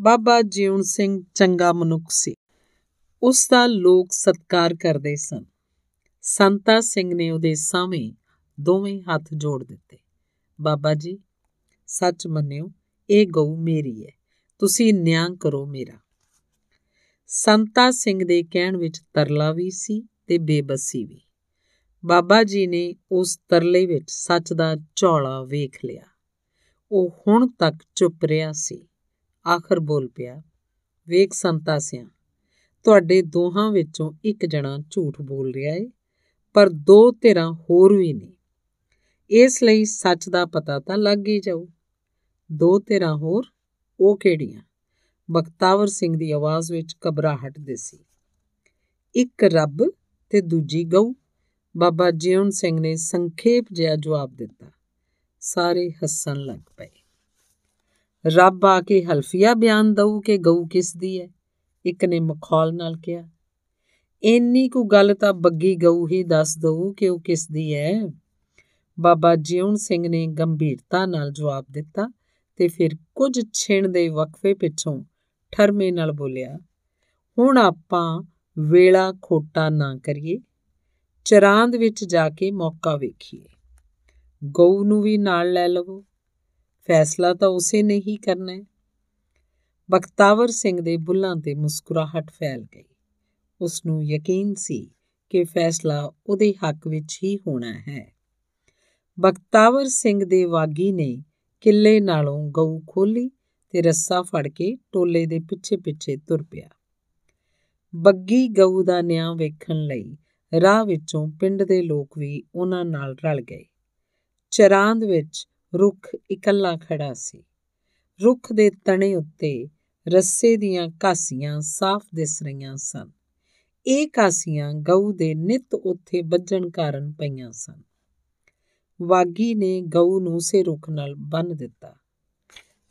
ਬਾਬਾ ਜੀਉਣ ਸਿੰਘ ਚੰਗਾ ਮਨੁੱਖ ਸੀ। ਉਸ ਦਾ ਲੋਕ ਸਤਕਾਰ ਕਰਦੇ ਸਨ। ਸੰਤਾ ਸਿੰਘ ਨੇ ਉਹਦੇ ਸਾਹਮਣੇ ਦੋਵੇਂ ਹੱਥ ਜੋੜ ਦਿੱਤੇ। ਬਾਬਾ ਜੀ, ਸੱਚ ਮੰਨਿਓ, ਇਹ ਗਊ ਮੇਰੀ ਹੈ। ਤੁਸੀਂ ਨਿਆਂ ਕਰੋ ਮੇਰਾ। ਸੰਤਾ ਸਿੰਘ ਦੇ ਕਹਿਣ ਵਿੱਚ ਤਰਲਾ ਵੀ ਸੀ ਤੇ ਬੇਬਸੀ ਵੀ। ਬਾਬਾ ਜੀ ਨੇ ਉਸ ਤਰਲੇ ਵਿੱਚ ਸੱਚ ਦਾ ਝੋਲਾ ਵੇਖ ਲਿਆ। ਉਹ ਹੁਣ ਤੱਕ ਚੁੱਪ ਰਿਹਾ ਸੀ। ਆਖਰ ਬੋਲ ਪਿਆ, ਵੇਖ ਸੰਤਾ ਸਿਆ, ਤੁਹਾਡੇ ਦੋਹਾਂ ਵਿੱਚੋਂ ਇੱਕ ਜਣਾ ਝੂਠ ਬੋਲ ਰਿਹਾ ਏ, ਪਰ ਦੋ ਧਿਰਾਂ ਹੋਰ ਵੀ ਨੇ। ਇਸ ਲਈ ਸੱਚ ਦਾ ਪਤਾ ਤਾਂ ਲੱਗ ਹੀ ਜਾਊ। ਦੋ ਧਿਰਾਂ ਹੋਰ, ਉਹ ਕਿਹੜੀਆਂ? ਬਖਤਾਵਰ ਸਿੰਘ ਦੀ ਆਵਾਜ਼ ਵਿੱਚ ਘਬਰਾਹਟ ਦਿਸੀ। ਇੱਕ ਰੱਬ ਤੇ ਦੂਜੀ ਗਊ। ਬਾਬਾ ਜੀਵਨ ਸਿੰਘ ਨੇ ਸੰਖੇਪ ਜਿਹਾ ਜਵਾਬ ਦਿੱਤਾ। ਸਾਰੇ ਹੱਸਣ ਲੱਗ ਪਏ। ਰੱਬ ਆ ਕੇ ਹਲਫੀਆ ਬਿਆਨ ਦਊ ਕਿ ਗਊ ਕਿਸ ਦੀ ਹੈ ਇੱਕ ਨੇ ਮਖੌਲ ਨਾਲ ਕਿਹਾ, ਇੰਨੀ ਕੁ ਗੱਲ ਤਾਂ ਬੱਗੀ ਗਊ ਹੀ ਦੱਸ ਦਊ ਕਿ ਉਹ ਕਿਸ ਦੀ ਹੈ ਬਾਬਾ ਜੀਵਨ ਸਿੰਘ ਨੇ ਗੰਭੀਰਤਾ ਨਾਲ ਜਵਾਬ ਦਿੱਤਾ ਤੇ ਫਿਰ ਕੁਝ ਛਿਣ ਦੇ ਵਕਫੇ ਪਿੱਛੋਂ ਠਰਮੇ ਨਾਲ ਬੋਲਿਆ, ਹੁਣ ਆਪਾਂ ਵੇਲਾ ਖੋਟਾ ਨਾ ਕਰੀਏ। ਚਰਾਂਦ ਵਿੱਚ ਜਾ ਕੇ ਮੌਕਾ ਵੇਖੀਏ। ਗਊ ਨੂੰ ਵੀ ਨਾਲ ਲੈ ਲਵੋ। ਫੈਸਲਾ ਤਾਂ ਉਸੇ ਨੇ ਹੀ ਕਰਨਾ ਹੈ। ਬਖਤਾਵਰ ਸਿੰਘ ਦੇ ਬੁੱਲਾਂ ਤੇ ਮੁਸਕਰਾਹਟ ਫੈਲ ਗਈ। ਉਸ ਨੂੰ ਯਕੀਨ ਸੀ ਕਿ ਫੈਸਲਾ ਉਹਦੇ ਹੱਕ ਵਿੱਚ ਹੀ ਹੋਣਾ ਹੈ। ਬਖਤਾਵਰ ਸਿੰਘ ਦੇ ਵਾਗੀ ਨੇ ਕਿੱਲੇ ਨਾਲੋਂ ਗਊ ਖੋਲੀ ਤੇ ਰੱਸਾ ਫੜ ਕੇ ਟੋਲੇ ਦੇ ਪਿੱਛੇ ਪਿੱਛੇ ਤੁਰ ਪਿਆ। ਬੱਗੀ ਗਊ ਦਾ ਨਿਆਂ ਵੇਖਣ ਲਈ ਰਾਹ ਵਿੱਚੋਂ ਪਿੰਡ ਦੇ ਲੋਕ ਵੀ ਉਹਨਾਂ ਨਾਲ ਰਲ ਗਏ। ਚਰਾਂਦ ਵਿੱਚ ਰੁੱਖ ਇਕੱਲਾ ਖੜਾ ਸੀ। ਰੁੱਖ ਦੇ ਤਣੇ ਉੱਤੇ ਰੱਸੇ ਦੀਆਂ ਕਾਸੀਆਂ ਸਾਫ਼ ਦਿਸ ਰਹੀਆਂ ਸਨ। ਇਹ ਕਾਸੀਆਂ ਗਊ ਦੇ ਨਿਤ ਉੱਥੇ ਵੱਜਣ ਕਾਰਨ ਪਈਆਂ ਸਨ। ਵਾਗੀ ਨੇ ਗਊ ਨੂੰ ਸੇ ਰੁੱਖ ਨਾਲ ਬੰਨ ਦਿੱਤਾ।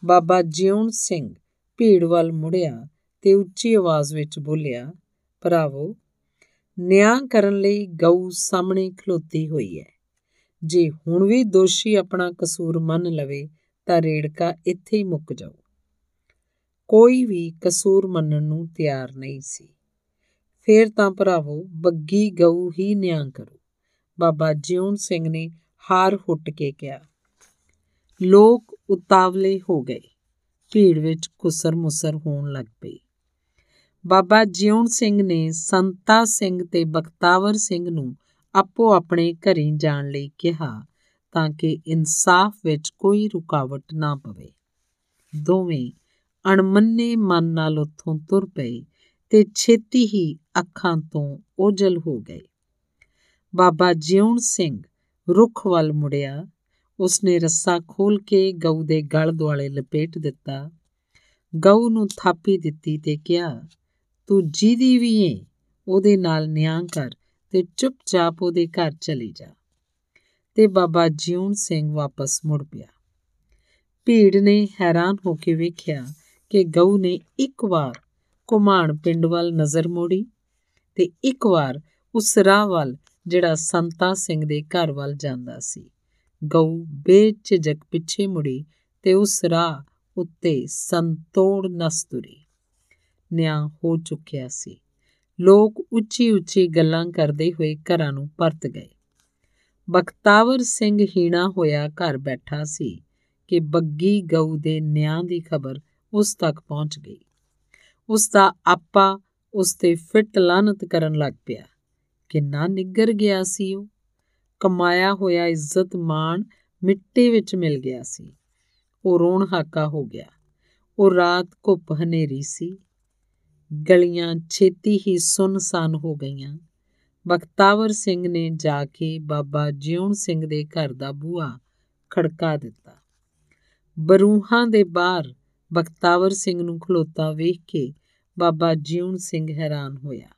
ਬਾਬਾ ਜਿਉਣ ਸਿੰਘ ਭੀੜ ਵੱਲ ਮੁੜਿਆ ਤੇ ਉੱਚੀ ਆਵਾਜ਼ ਵਿੱਚ ਬੋਲਿਆ, ਭਰਾਵੋ ਨਿਆਂ ਕਰਨ ਲਈ ਗਊ ਸਾਹਮਣੇ ਖਲੋਤੀ ਹੋਈ ਹੈ। ਜੇ ਹੁਣ ਵੀ ਦੋਸ਼ੀ ਆਪਣਾ ਕਸੂਰ ਮੰਨ ਲਵੇ, ਤਾਂ ਰੇੜਕਾ ਇੱਥੇ ਹੀ ਮੁੱਕ ਜਾਊ। ਕੋਈ ਵੀ ਕਸੂਰ ਮੰਨਣ ਨੂੰ ਤਿਆਰ ਨਹੀਂ ਸੀ। ਫੇਰ ਤਾਂ ਭਰਾਵੋ, ਬੱਗੀ ਗਊ ਹੀ ਨਿਆਂ ਕਰੂ। ਬਾਬਾ ਜਿਉਣ ਸਿੰਘ ਨੇ ਹਾਰ ਹੁੱਟ ਕੇ ਕਿਹਾ, ਲੋਕ ਉਤਾਵਲੇ ਹੋ ਗਏ। ਭੀੜ ਵਿੱਚ ਕੁਸਰ ਮੁਸਰ ਹੋਣ ਲੱਗ ਪਈ। ਬਾਬਾ ਜਿਉਣ ਸਿੰਘ ਨੇ ਸੰਤਾ ਸਿੰਘ ਤੇ ਬਖਤਾਵਰ ਸਿੰਘ ਨੂੰ ਆਪੋ ਆਪਣੇ ਘਰੀ ਜਾਣ ਲਈ ਕਿਹਾ ਤਾਂ ਕਿ ਇਨਸਾਫ ਵਿੱਚ ਕੋਈ ਰੁਕਾਵਟ ਨਾ ਪਵੇ। ਦੋਵੇਂ ਅਣਮੰਨੇ ਮਨ ਨਾਲ ਉੱਥੋਂ ਤੁਰ ਪਏ ਤੇ ਛੇਤੀ ਹੀ ਅੱਖਾਂ ਤੋਂ ਓਝਲ ਹੋ ਗਏ। ਬਾਬਾ ਜਿਉਣ ਸਿੰਘ ਰੁੱਖ ਵੱਲ ਮੁੜਿਆ। ਉਸਨੇ ਰੱਸਾ ਖੋਲ ਕੇ ਗਊ ਦੇ ਗਲ ਦੁਆਲੇ ਲਪੇਟ ਦਿੱਤਾ। ਗਊ ਨੂੰ ਥਾਪੀ ਦਿੱਤੀ ਤੇ ਕਿਹਾ ਤੂੰ ਜਿਹਦੀ ਵੀ ਏ, ਉਹਦੇ ਨਾਲ ਨਿਆਂ ਕਰ ਤੇ ਚੁੱਪਚਾਪ ਉਹਦੇ ਘਰ ਚਲੀ ਜਾ। ਤੇ ਬਾਬਾ ਜਿਉਣ ਸਿੰਘ ਵਾਪਸ ਮੁੜ ਪਿਆ। ਭੀੜ ਨੇ ਹੈਰਾਨ ਹੋ ਕੇ ਵੇਖਿਆ ਕਿ ਗਊ ਨੇ ਇੱਕ ਵਾਰ ਕੁਮਾਨ ਪਿੰਡ ਵੱਲ ਨਜ਼ਰ ਮੋੜੀ ਤੇ ਇੱਕ ਵਾਰ ਉਸ ਰਾਹ ਵੱਲ ਜਿਹੜਾ ਸੰਤਾ ਸਿੰਘ ਦੇ ਘਰ ਵੱਲ ਜਾਂਦਾ ਸੀ। ਗਊ ਬੇਝਿਜਕ ਪਿੱਛੇ ਮੁੜੀ ਤੇ ਉਸ ਰਾਹ ਉੱਤੇ ਸੰਤੋੜ ਨਸਤੁਰੀ ਨਿਆਂ ਹੋ ਚੁੱਕਿਆ ਸੀ। ਲੋਕ ਉੱਚੀ ਉੱਚੀ ਗੱਲਾਂ ਕਰਦੇ ਹੋਏ ਘਰਾਂ ਨੂੰ ਪਰਤ ਗਏ। ਬਖਤਾਵਰ ਸਿੰਘ ਹੀਣਾ ਹੋਇਆ ਘਰ ਬੈਠਾ ਸੀ ਕਿ ਬੱਗੀ ਗਊ ਦੇ ਨਿਆਂ ਦੀ ਖਬਰ ਉਸ ਤੱਕ ਪਹੁੰਚ ਗਈ। ਉਸ ਦਾ ਆਪਾ ਉਸ ਤੇ ਫਿੱਟ ਲਾਨਤ ਕਰਨ ਲੱਗ ਪਿਆ। ਕਿੰਨਾ ਨਿੱਗਰ ਗਿਆ ਸੀ ਉਹ। ਕਮਾਇਆ ਹੋਇਆ ਇੱਜ਼ਤ ਮਾਣ ਮਿੱਟੀ ਵਿੱਚ ਮਿਲ ਗਿਆ ਸੀ। ਉਹ ਰੋਣ ਹਾਕਾ ਹੋ ਗਿਆ। ਉਹ ਰਾਤ ਘੁੱਪ ਹਨੇਰੀ ਸੀ। ਗਲੀਆਂ ਛੇਤੀ ਹੀ ਸੁੰਨਸਾਨ ਹੋ ਗਈਆਂ। ਬਖਤਾਵਰ ਸਿੰਘ ਨੇ ਜਾ ਕੇ ਬਾਬਾ ਜਿਉਣ ਸਿੰਘ ਦੇ ਘਰ ਦਾ ਬੂਹਾ ਖੜਕਾ ਦਿੱਤਾ। ਬਰੂਹਾਂ ਦੇ ਬਾਹਰ ਬਖਤਾਵਰ ਸਿੰਘ ਨੂੰ ਖਲੋਤਾ ਵੇਖ ਕੇ ਬਾਬਾ ਜਿਉਣ ਸਿੰਘ ਹੈਰਾਨ ਹੋਇਆ।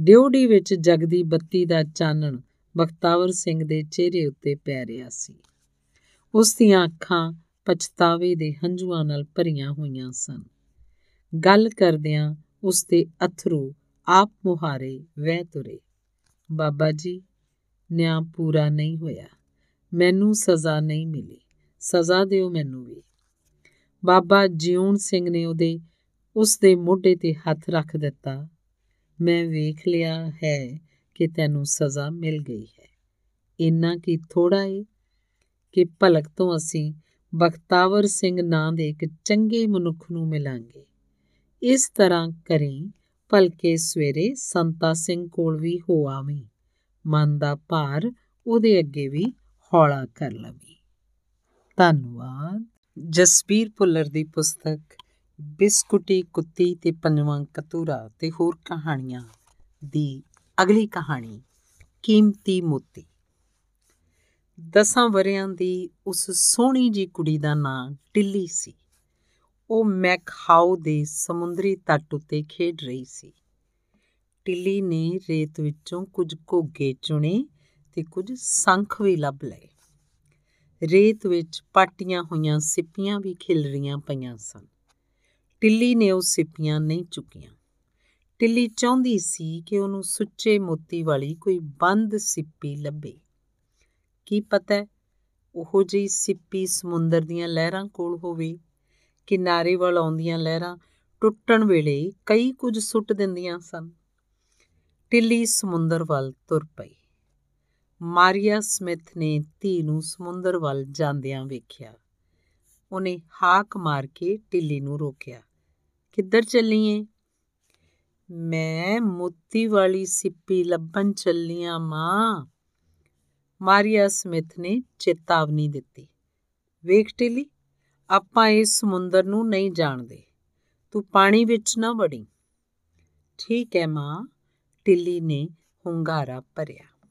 ਡਿਉੜੀ ਵਿੱਚ ਜਗਦੀ ਬੱਤੀ ਦਾ ਚਾਨਣ ਬਖਤਾਵਰ ਸਿੰਘ ਦੇ ਚਿਹਰੇ ਉੱਤੇ ਪੈ ਰਿਹਾ ਸੀ। ਉਸ ਦੀਆਂ ਅੱਖਾਂ ਪਛਤਾਵੇ ਦੇ ਹੰਝੂਆਂ ਨਾਲ ਭਰੀਆਂ ਹੋਈਆਂ ਸਨ। ਗੱਲ ਕਰਦਿਆਂ ਉਸ ਦੇ ਅਥਰੂ ਆਪ ਮੁਹਾਰੇ ਵਹਿ ਤੁਰੇ। ਬਾਬਾ ਜੀ, ਨਿਆਂ ਪੂਰਾ ਨਹੀਂ ਹੋਇਆ। ਮੈਨੂੰ ਸਜ਼ਾ ਨਹੀਂ ਮਿਲੀ। ਸਜ਼ਾ ਦਿਓ ਮੈਨੂੰ ਵੀ। ਬਾਬਾ ਜਿਉਣ ਸਿੰਘ ਨੇ ਉਹਦੇ ਉਸ ਦੇ ਮੋਢੇ ਤੇ ਹੱਥ ਰੱਖ ਦਿੱਤਾ। ਮੈਂ ਵੇਖ ਲਿਆ ਹੈ ਕਿ ਤੈਨੂੰ ਸਜ਼ਾ ਮਿਲ ਗਈ ਹੈ। ਇੰਨਾ ਕੀ ਥੋੜਾ ਏ ਕਿ ਭਲਕ ਤੋਂ ਅਸੀਂ ਬਖਤਾਵਰ ਸਿੰਘ ਨਾਂ ਦੇ ਇੱਕ ਚੰਗੇ ਮਨੁੱਖ ਨੂੰ ਮਿਲਾਂਗੇ। ਇਸ ਤਰ੍ਹਾਂ ਕਰੀ, ਭਲਕੇ ਸਵੇਰੇ ਸੰਤਾ ਸਿੰਘ ਕੋਲ ਵੀ ਹੋ ਆਵੀਂ। ਮਨ ਦਾ ਭਾਰ ਉਹਦੇ ਅੱਗੇ ਵੀ ਹੌਲਾ ਕਰ ਲਵੀਂ। ਧੰਨਵਾਦ। ਜਸਬੀਰ ਭੁੱਲਰ ਦੀ ਪੁਸਤਕ, ਬਿਸਕੁਟੀ, ਕੁੱਤੀ ਤੇ ਪੰਜਵਾਂ ਕਤੂਰਾ ਤੇ ਹੋਰ ਕਹਾਣੀਆਂ ਦੀ ਅਗਲੀ ਕਹਾਣੀ, ਕੀਮਤੀ ਮੋਤੀ। ਦਸਾਂ ਵਰਿਆਂ ਦੀ ਉਸ ਸੋਹਣੀ ਜੀ ਕੁੜੀ ਦਾ ਨਾਂ ਟਿੱਲੀ ਸੀ। ਉਹ ਮੈਕਹਾਉ ਦੇ ਸਮੁੰਦਰੀ ਤੱਟ ਉੱਤੇ ਖੇਡ ਰਹੀ ਸੀ। ਟਿੱਲੀ ਨੇ ਰੇਤ ਵਿੱਚੋਂ ਕੁਝ ਘੋਗੇ ਚੁਣੇ ਤੇ ਕੁਝ ਸੰਖ ਵੀ ਲੱਭ ਲਏ। ਰੇਤ ਵਿੱਚ ਪਾਟੀਆਂ ਹੋਈਆਂ ਸਿੱਪੀਆਂ ਵੀ ਖਿਲ ਰਹੀਆਂ ਪਈਆਂ ਸਨ। ਟਿੱਲੀ ਨੇ ਉਹ ਸਿੱਪੀਆਂ ਨਹੀਂ ਚੁੱਕੀਆਂ। ਟਿੱਲੀ ਚਾਹੁੰਦੀ ਸੀ ਕਿ ਉਹਨੂੰ ਸੁੱਚੇ ਮੋਤੀ ਵਾਲੀ ਕੋਈ ਬੰਦ ਸਿੱਪੀ ਲੱਭੇ। ਕੀ ਪਤਾ, ਉਹੋ ਜਿਹੀ ਸਿੱਪੀ ਸਮੁੰਦਰ ਦੀਆਂ ਲਹਿਰਾਂ ਕੋਲ ਹੋਵੇ। ਕਿਨਾਰੇ ਵੱਲ ਆਉਂਦੀਆਂ ਲਹਿਰਾਂ ਟੁੱਟਣ ਵੇਲੇ ਕਈ ਕੁਝ ਸੁੱਟ ਦਿੰਦੀਆਂ ਸਨ। ਟਿੱਲੀ ਸਮੁੰਦਰ ਵੱਲ ਤੁਰ ਪਈ। ਮਾਰੀਆ ਸਮਿਥ ਨੇ ਧੀ ਨੂੰ ਸਮੁੰਦਰ ਵੱਲ ਜਾਂਦਿਆਂ ਵੇਖਿਆ। ਉਹਨੇ ਹਾਕ ਮਾਰ ਕੇ ਟਿੱਲੀ ਨੂੰ ਰੋਕਿਆ। ਕਿੱਧਰ ਚੱਲੀਏ ਮੈਂ ਮੋਤੀ ਵਾਲੀ ਸਿੱਪੀ ਲੱਭਣ ਚੱਲੀਆਂ ਮਾਂ। ਮਾਰੀਆ ਸਮਿਥ ਨੇ ਚੇਤਾਵਨੀ ਦਿੱਤੀ। ਵੇਖ ਟਿੱਲੀ ਆਪਾਂ ਇਸ ਸਮੁੰਦਰ ਨੂੰ ਨਹੀਂ ਜਾਣਦੇ। ਤੂੰ ਪਾਣੀ ਵਿੱਚ ਨਾ ਵੜੀ। ਠੀਕ ਹੈ ਮਾਂ, ਟਿੱਲੀ ਨੇ ਹੁੰਗਾਰਾ ਭਰਿਆ।